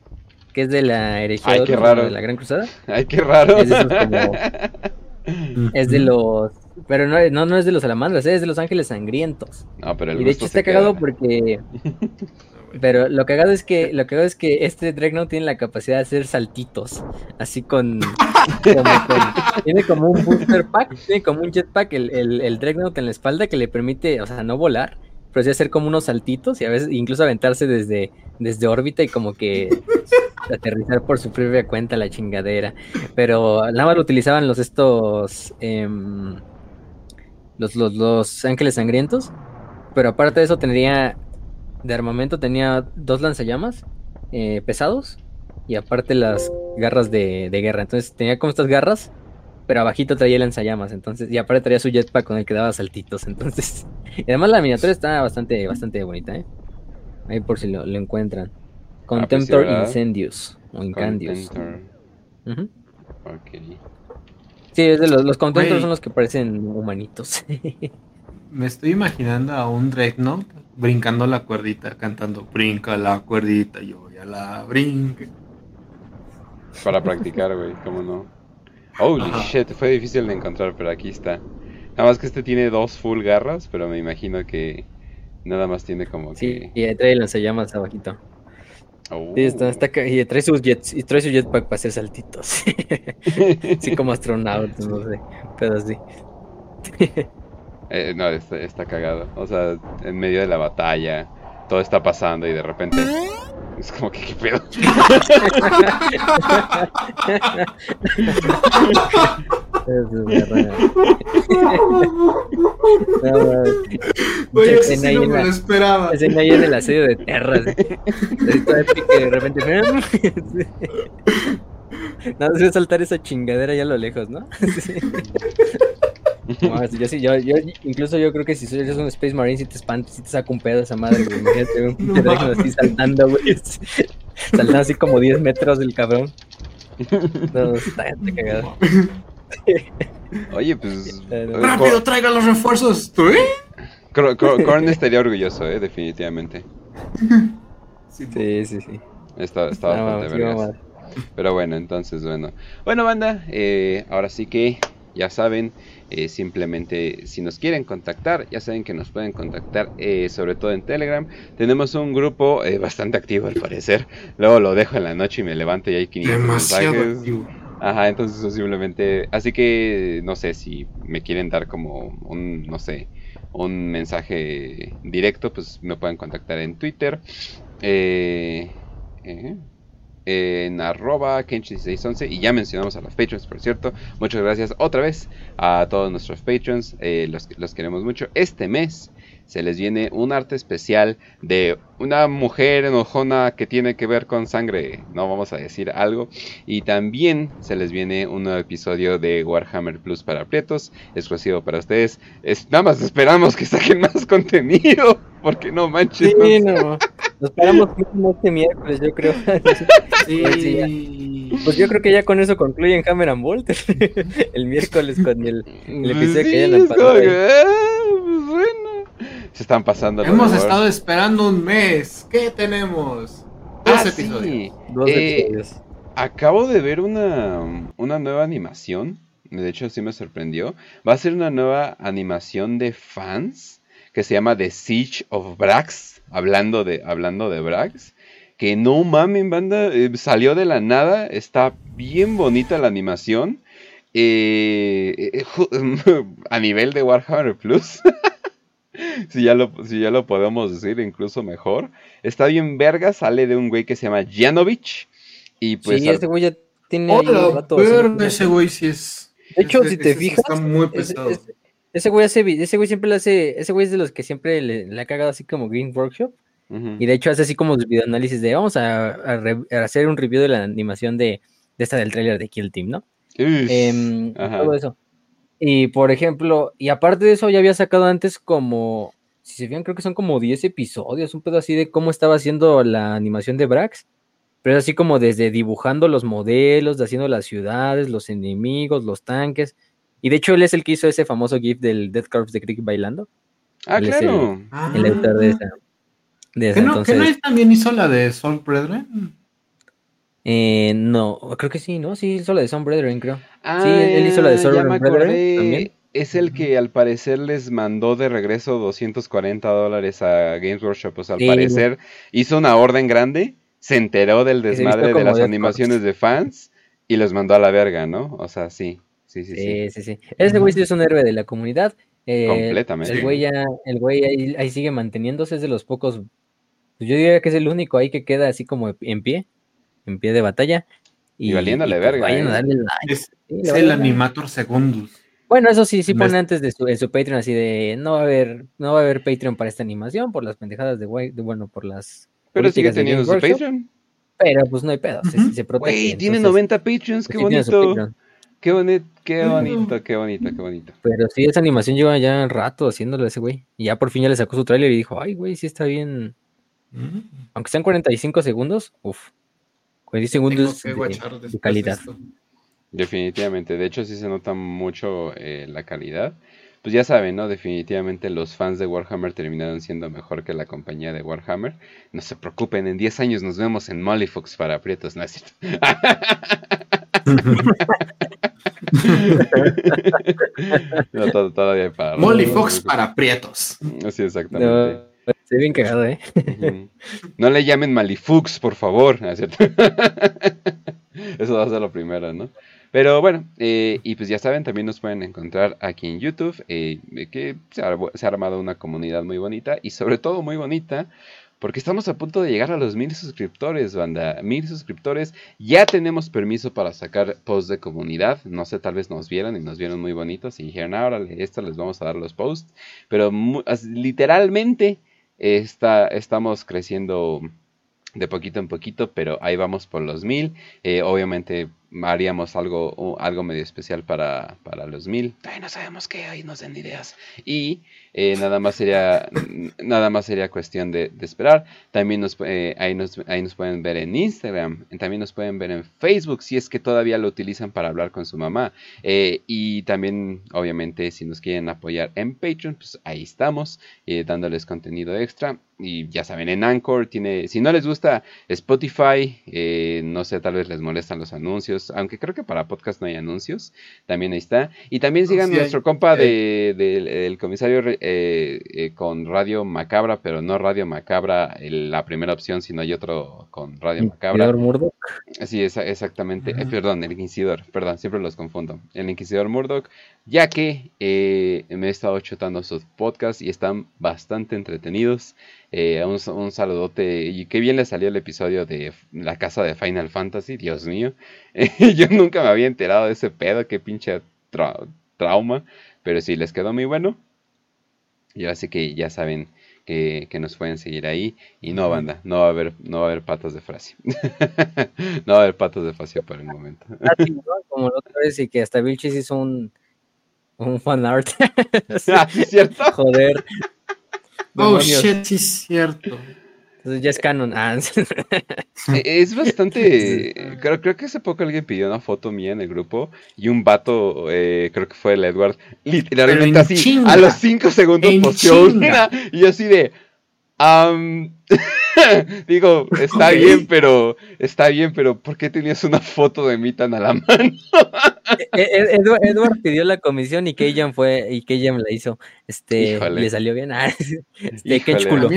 que es de la herejía de la Gran Cruzada. Ay, qué raro. Es es de los pero no, no, es de los salamandras, es de los ángeles sangrientos. No, pero y de hecho está cagado porque. Pero lo cagado es que lo cagado es que este Dreadnought tiene la capacidad de hacer saltitos. Así con. tiene como un booster pack, tiene como un jetpack el, el, el Dreadnought en la espalda que le permite, o sea, no volar, pero sí hacer como unos saltitos y a veces incluso aventarse desde, desde órbita y como que aterrizar por su propia cuenta la chingadera. Pero nada más lo utilizaban los estos. Em, los, los, ángeles sangrientos. Pero aparte de eso tendría, de armamento tenía dos lanzallamas eh, pesados y aparte las garras de, guerra. Entonces tenía como estas garras, pero abajito traía lanzallamas. Entonces, y aparte traía su jetpack con el que daba saltitos. Entonces, y además la miniatura está bastante, bastante bonita, ¿eh? Ahí por si lo, encuentran. Contemptor ah, pues Incendios o Incandios. Sí, es de los, los son los que parecen humanitos. Me estoy imaginando a un Dreadnought brincando la cuerdita, cantando brinca la cuerdita, yo ya la brinque. Para practicar, güey, cómo no. Holy shit, fue difícil de encontrar, pero aquí está. Nada más que este tiene dos full garras, pero me imagino que nada más tiene como sí, que. y trae lanzallamas abajito. Sí, está, está, y trae sus jets, y trae su jetpack para hacer saltitos. sí, como astronautas, no sé, pero sí. Eh, no, está, está, cagado. O sea, en medio de la batalla, todo está pasando y de repente. Es como que, ¿qué pedo? Eso es verdad. Oye, eso sí no me lo esperaba. Escena ahí en el asedio de Terras. de repente. Nada, se saltar esa chingadera ya a lo lejos, ¿no? No, yo sí, yo, yo, incluso yo creo que si eres un Space Marine, si te espantas, si te saca un pedo esa madre, güey. Imagínate un pinche no, así saltando, güey. Saltando así como 10 metros del cabrón. No, está, está cagado. Oye, pues. ¡Rápido, traiga los refuerzos! ¿Tú, eh? Korn estaría orgulloso, ¿eh? Definitivamente. Sí, sí, sí. Está, está bastante Pero bueno, entonces, bueno. Bueno, banda, eh, ahora sí que ya saben, eh, simplemente si nos quieren contactar, ya saben que nos pueden contactar eh, sobre todo en Telegram. Tenemos un grupo eh, bastante activo al parecer. Luego lo dejo en la noche y me levanto y hay 500 Demasiado mensajes. Activo. Ajá, entonces simplemente... Así que no sé si me quieren dar como un, no sé, un mensaje directo, pues me pueden contactar en Twitter. Eh, en arroba kenchi1611 y ya mencionamos a los patrons por cierto. Muchas gracias otra vez a todos nuestros patrons eh, los, los queremos mucho. Este mes se les viene un arte especial de una mujer enojona que tiene que ver con sangre, no vamos a decir algo. Y también se les viene un nuevo episodio de Warhammer Plus para Prietos, exclusivo para ustedes. Es, nada más esperamos que saquen más contenido, porque no manches. Sí, no. Nos esperamos este miércoles, yo creo. Sí. Pues yo creo que ya con eso concluyen Hammer and Bolt. el miércoles con el, episodio que hayan pasado. Se están pasando. Hemos estado esperando un mes. ¿Qué tenemos? Dos ah, episodios. Dos eh, episodios. Acabo de ver una, una nueva animación. De hecho, sí me sorprendió. Va a ser una nueva animación de fans que se llama The Siege of Brax. Hablando de, hablando de Brax. Que no mamen, banda. Eh, salió de la nada. Está bien bonita la animación. Eh, a nivel de Warhammer Plus. si, ya lo, si ya lo podemos decir incluso mejor. Está bien verga, sale de un güey que se llama Janovich. Y pues sí, este güey ya tiene rato. ese güey sí es. De hecho, si te fijas, está muy pesado. Ese, güey hace, ese güey siempre le hace, ese güey es de los que siempre le, ha cagado así como Green Workshop. Y de hecho hace así como videoanálisis de vamos a, hacer un review de la animación de, de esta del tráiler de Kill Team, ¿no? Eh, todo eso. Y por ejemplo, y aparte de eso, ya había sacado antes como, si se fijan, creo que son como 10 episodios, un pedo así de cómo estaba haciendo la animación de Brax. Pero así como desde dibujando los modelos, haciendo las ciudades, los enemigos, los tanques. Y de hecho, él es el que hizo ese famoso GIF del Death Corps de Crick bailando. Ah, claro. el, autor de esa. De ¿Que, no, él también hizo la de Soul Brethren? Eh, no, creo que sí, ¿no? Sí, hizo la de Son Brethren, creo. sí, él hizo la de Son Brethren también. Es el que al parecer les mandó de regreso 240 dólares a Games Workshop. Pues al parecer hizo una orden grande, se enteró del desmadre de las animaciones de fans y los mandó a la verga, ¿no? O sea, sí. Sí, sí, sí. sí, sí, Ese güey sí es un héroe de la comunidad. Eh, Completamente. El güey, ya, el güey ahí, ahí, sigue manteniéndose, es de los pocos. Pues yo diría que es el único ahí que queda así como en pie en pie de batalla. Y, valiéndole pues, verga. Vayan a darle Es, el animator Secundus. Bueno, eso sí, sí pone antes de su, en su Patreon así de no va a haber, no va a haber Patreon para esta animación por las pendejadas de, de bueno, por las Pero sigue teniendo su Patreon. Pero pues no hay pedo, se, protege. tiene 90 Patreons, qué pues bonito. Qué bonito, qué bonito, qué bonito, qué bonito. Pero sí, esa animación lleva ya un rato haciéndolo ese güey. Y ya por fin ya le sacó su tráiler y dijo, ay, güey, sí está bien. Aunque sean 45 segundos, uff. 10 segundos de, calidad. Definitivamente, de hecho sí se nota mucho eh, la calidad. Pues ya saben, ¿no? Definitivamente los fans de Warhammer terminaron siendo mejor que la compañía de Warhammer. No se preocupen, en 10 años nos vemos en Molly Fox para aprietos, ¿no es cierto? todavía para... Molly Fox para prietos. Sí, exactamente. Estoy bien cagado, ¿eh? No le llamen Malifux, por favor. Eso va a ser lo primero, ¿no? Pero bueno, eh, y pues ya saben, también nos pueden encontrar aquí en YouTube, eh, que se ha, armado una comunidad muy bonita y sobre todo muy bonita, porque estamos a punto de llegar a los mil suscriptores, banda. Mil suscriptores. Ya tenemos permiso para sacar posts de comunidad. No sé, tal vez nos vieron y nos vieron muy bonitos y dijeron, ahora esto les vamos a dar los posts. Pero literalmente Está, estamos creciendo de poquito en poquito, pero ahí vamos por los mil. Eh, obviamente haríamos algo, algo medio especial para, para los mil. Todavía no sabemos qué, ahí nos den ideas. Y eh, nada más sería nada más sería cuestión de, esperar. También nos, eh, ahí, nos, ahí nos pueden ver en Instagram, también nos pueden ver en Facebook si es que todavía lo utilizan para hablar con su mamá. Eh, y también, obviamente, si nos quieren apoyar en Patreon, pues ahí estamos, dándoles contenido extra. Y ya saben, en Anchor tiene, si no les gusta Spotify, no sé, tal vez les molestan los anuncios, aunque creo que para podcast no hay anuncios, también ahí está. Y también sigan nuestro compa de, del comisario eh, eh, con Radio Macabra, pero no Radio Macabra la primera opción, sino hay otro con Radio Macabra. Murdoch? Sí, es, exactamente. Eh, perdón, el Inquisidor, perdón, siempre los confundo. El Inquisidor Murdoch, ya que me he estado chutando sus podcasts y están bastante entretenidos. un, un, saludote y qué bien le salió el episodio de la casa de Final Fantasy, Dios mío. Yo nunca me había enterado de ese pedo, qué pinche trauma, pero sí, les quedó muy bueno. Y ahora sí que ya saben que, nos pueden seguir ahí. Y no, banda, no va a haber, no va a haber patos de frase. no va a haber patos de frase por el momento. Como la otra vez y que hasta Vilchis hizo un, un fan art. ah, ¿cierto? Joder. Oh, shit, sí es cierto. Entonces ya es canon. Ah. E, es bastante. Creo, creo que hace poco alguien pidió una foto mía en el grupo y un vato, eh, creo que fue el Edward, literalmente así, a los 5 segundos posteó una. Y yo así de. digo, está bien, pero. Está bien, pero ¿por qué tenías una foto de mí tan a la mano? E, e, Edward, pidió la comisión y Keyan fue. Y Keyan la hizo. Este. Le salió bien. Ah, este, qué chulo.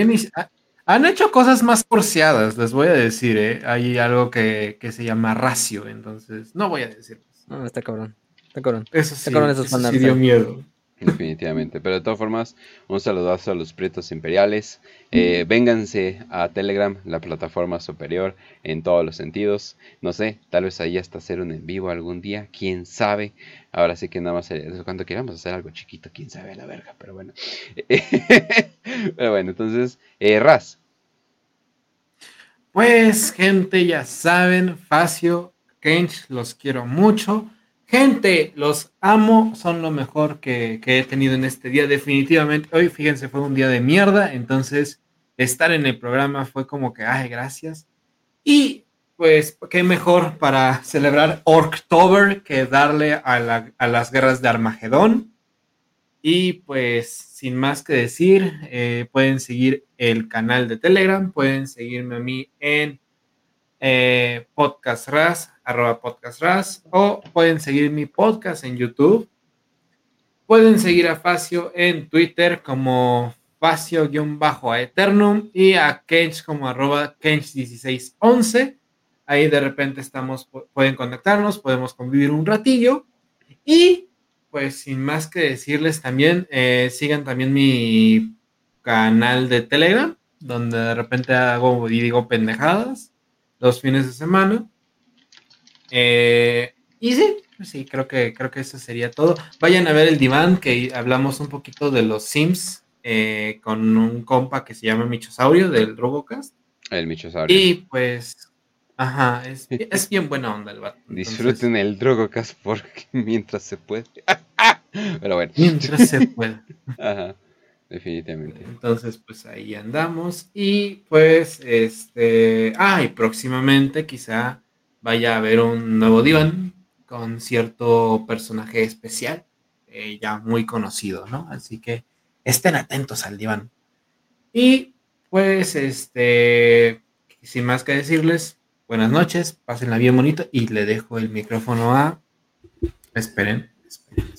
Han hecho cosas más porciadas, les voy a decir, ¿eh? Hay algo que, se llama racio, entonces no voy a decir. No, está cabrón. Está cabrón. Eso sí, está cabrón esos eso sí dio miedo. Definitivamente. Pero de todas formas, un saludazo a los prietos imperiales. Eh, vénganse a Telegram, la plataforma superior en todos los sentidos. No sé, tal vez ahí hasta hacer un en vivo algún día, quién sabe. Ahora sí que nada más cuando queramos hacer algo chiquito, quién sabe la verga, pero bueno. pero bueno, entonces, eh, Raz. Pues, gente, ya saben, Facio, Kench, los quiero mucho. Gente, los amo, son lo mejor que, he tenido en este día. Definitivamente, hoy fíjense, fue un día de mierda, entonces estar en el programa fue como que, ay, gracias. Y pues, qué mejor para celebrar October que darle a, las guerras de Armagedón. Y pues, sin más que decir, eh, pueden seguir el canal de Telegram, pueden seguirme a mí en eh, Podcast Ras, arroba Podcast Ras, o pueden seguir mi podcast en YouTube. Pueden seguir a Facio en Twitter como Facio-Eternum y a Kench como arroba Kench1611. Ahí de repente estamos, pueden contactarnos, podemos convivir un ratillo. Y pues sin más que decirles también, eh, sigan también mi canal de Telegram, donde de repente hago y digo pendejadas los fines de semana. Eh, y sí, sí, creo que, creo que eso sería todo. Vayan a ver el diván, que hablamos un poquito de los Sims eh, con un compa que se llama Michosaurio del Drogocast. El Michosaurio. Y pues, ajá, es, bien buena onda el vato. Disfruten el Drogocast porque mientras se puede. Pero bueno. Mientras se puede. Ajá. Definitivamente. Entonces, pues ahí andamos. Y pues, este. Ah, y próximamente quizá vaya a haber un nuevo diván con cierto personaje especial, eh, ya muy conocido, ¿no? Así que estén atentos al diván. Y pues, este. Sin más que decirles, buenas noches, pásenla bien bonito y le dejo el micrófono a. Esperen, esperen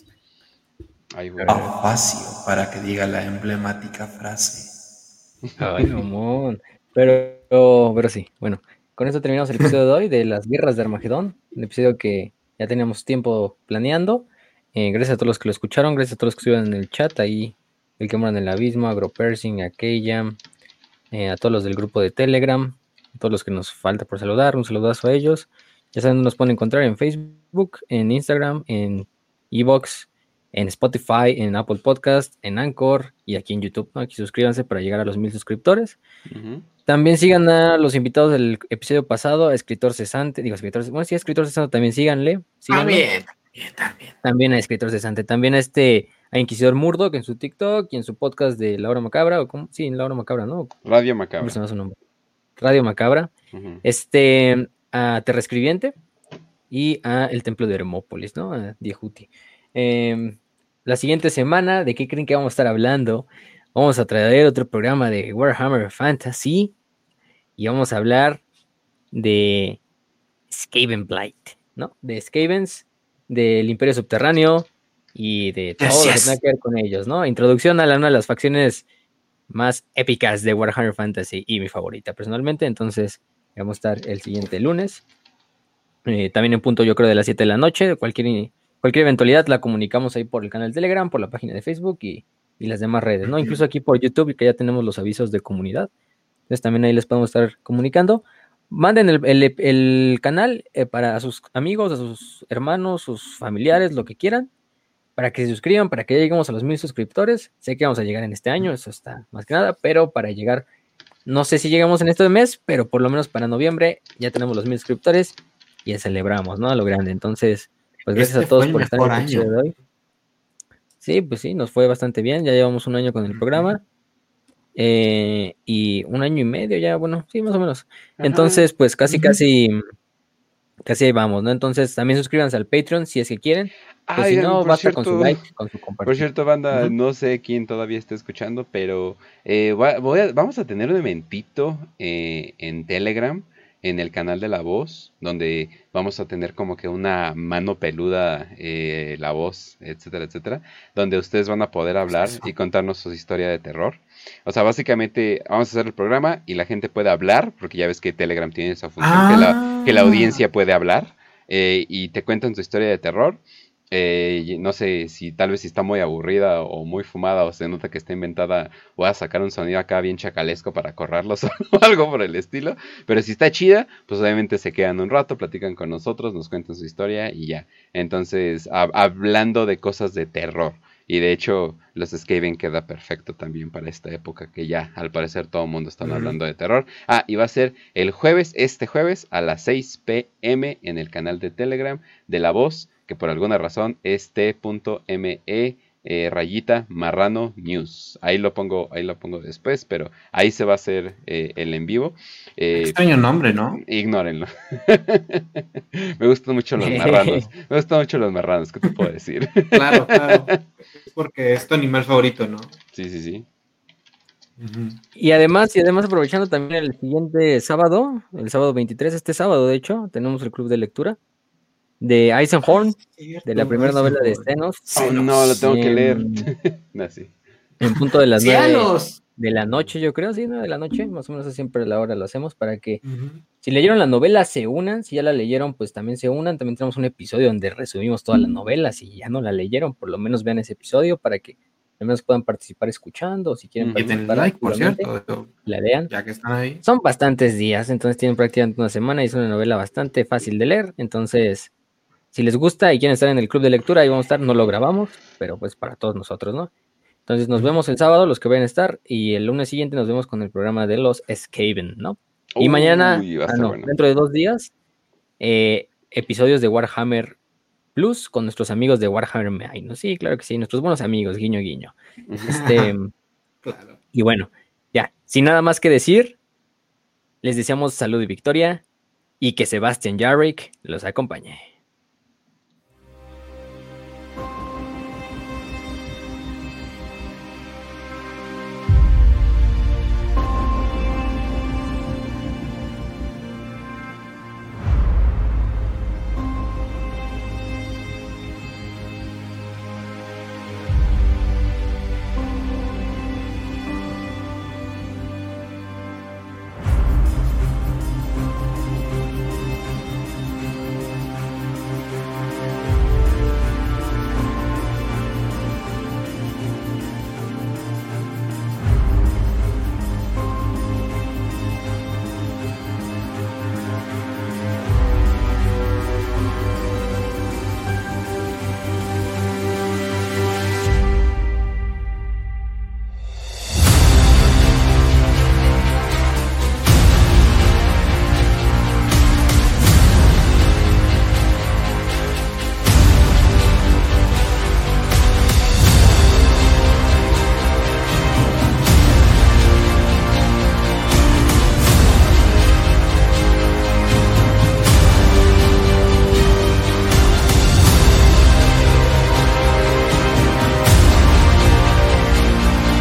fácil para que diga la emblemática frase. Ay, mamón. Pero, pero sí, bueno, con esto terminamos el episodio de hoy de las guerras de Armagedón, un episodio que ya teníamos tiempo planeando. Eh, gracias a todos los que lo escucharon, gracias a todos los que estuvieron en el chat ahí, el que moran en el abismo, AgroPersing, Aquella, eh, a todos los del grupo de Telegram, a todos los que nos falta por saludar, un saludazo a ellos. Ya saben, nos pueden encontrar en Facebook, en Instagram, en Evox, en Spotify, en Apple Podcast, en Anchor y aquí en YouTube. Aquí suscríbanse para llegar a los mil suscriptores. También sigan a los invitados del episodio pasado, a Escritor Cesante, digo Escritor, bueno, sí, Escritor Cesante también síganle. También, también. También a Escritor Cesante, también a este, a Inquisidor Murdoch en su TikTok y en su podcast de Laura Macabra, o como, sí, en Laura Macabra, ¿no? Radio Macabra. su nombre? Radio Macabra. Este, a Terrescribiente y a El Templo de Hermópolis, ¿no? A Diehuti. Eh, la siguiente semana, ¿de qué creen que vamos a estar hablando? Vamos a traer otro programa de Warhammer Fantasy y vamos a hablar de Skaven Blight, ¿no? De Skavens, del Imperio Subterráneo y de todo lo que tenga que ver con ellos, ¿no? Introducción a una de las facciones más épicas de Warhammer Fantasy y mi favorita personalmente. Entonces, vamos a estar el siguiente lunes. Eh, también en punto, yo creo, de las 7 de la noche. Cualquier cualquier eventualidad la comunicamos ahí por el canal de Telegram, por la página de Facebook y, las demás redes, ¿no? Incluso aquí por YouTube, que ya tenemos los avisos de comunidad. Entonces también ahí les podemos estar comunicando. Manden el, canal eh, para sus amigos, a sus hermanos, sus familiares, lo que quieran, para que se suscriban, para que lleguemos a los mil suscriptores. Sé que vamos a llegar en este año, eso está más que nada, pero para llegar, no sé si llegamos en este mes, pero por lo menos para noviembre ya tenemos los mil suscriptores y ya celebramos, ¿no? A lo grande. Entonces, pues gracias a este todos por estar en el de hoy. Sí, pues sí, nos fue bastante bien. Ya llevamos un año con el programa. Eh, y un año y medio ya, bueno, sí, más o menos. Entonces, pues casi, casi, casi ahí vamos, ¿no? Entonces, también suscríbanse al Patreon si es que quieren. Pues si no, basta con su like, con su compartir. Por cierto, banda, no sé quién todavía está escuchando, pero eh, vamos a tener un eventito eh, en Telegram en el canal de La Voz, donde vamos a tener como que una mano peluda, eh, la voz, etcétera, etcétera, donde ustedes van a poder hablar y contarnos su historia de terror. O sea, básicamente vamos a hacer el programa y la gente puede hablar, porque ya ves que Telegram tiene esa función, que, la, que, la, ah. audiencia puede hablar, eh, y te cuentan su historia de terror. Eh, no sé si tal vez si está muy aburrida o muy fumada o se nota que está inventada, voy a sacar un sonido acá bien chacalesco para correrlos o algo por el estilo. Pero si está chida, pues obviamente se quedan un rato, platican con nosotros, nos cuentan su historia y ya. Entonces, hablando de cosas de terror. Y de hecho, los Skaven queda perfecto también para esta época que ya al parecer todo el mundo está hablando de terror. Ah, y va a ser el jueves, este jueves, a las 6 pm en el canal de Telegram de La Voz que por alguna razón es t.me eh, rayita marrano news. Ahí lo pongo, ahí lo pongo después, pero ahí se va a hacer eh, el en vivo. Eh, Extraño nombre, ¿no? Ignórenlo. me gustan mucho los marranos. Me gustan mucho los marranos, ¿qué te puedo decir? claro, claro. porque es tu animal favorito, ¿no? Sí, sí, sí. Y además, y además aprovechando también el siguiente sábado, el sábado 23, este sábado de hecho, tenemos el club de lectura de Eisenhorn, de la primera novela de Stenos. Oh, no, lo tengo que leer. En punto de las nueve de la noche, yo creo, sí, ¿no? De la noche, más o menos siempre a la hora lo hacemos para que si leyeron la novela se unan, si ya la leyeron, pues también se unan. También tenemos un episodio donde resumimos toda la novela, si ya no la leyeron, por lo menos vean ese episodio para que al menos puedan participar escuchando, o si quieren participar, like, por cierto, la lean. Ya que están ahí. Son bastantes días, entonces tienen prácticamente una semana y es una novela bastante fácil de leer, entonces si les gusta y quieren estar en el club de lectura, ahí vamos a estar. No lo grabamos, pero pues para todos nosotros, ¿no? Entonces nos vemos el sábado, los que vayan a estar, y el lunes siguiente nos vemos con el programa de los Skaven, ¿no? y mañana, ah, dentro de dos días, eh, episodios de Warhammer Plus con nuestros amigos de Warhammer May, ¿no? Sí, claro que sí, nuestros buenos amigos, guiño, guiño. Este, Y bueno, ya, sin nada más que decir, les deseamos salud y victoria y que Sebastian Jarrick los acompañe.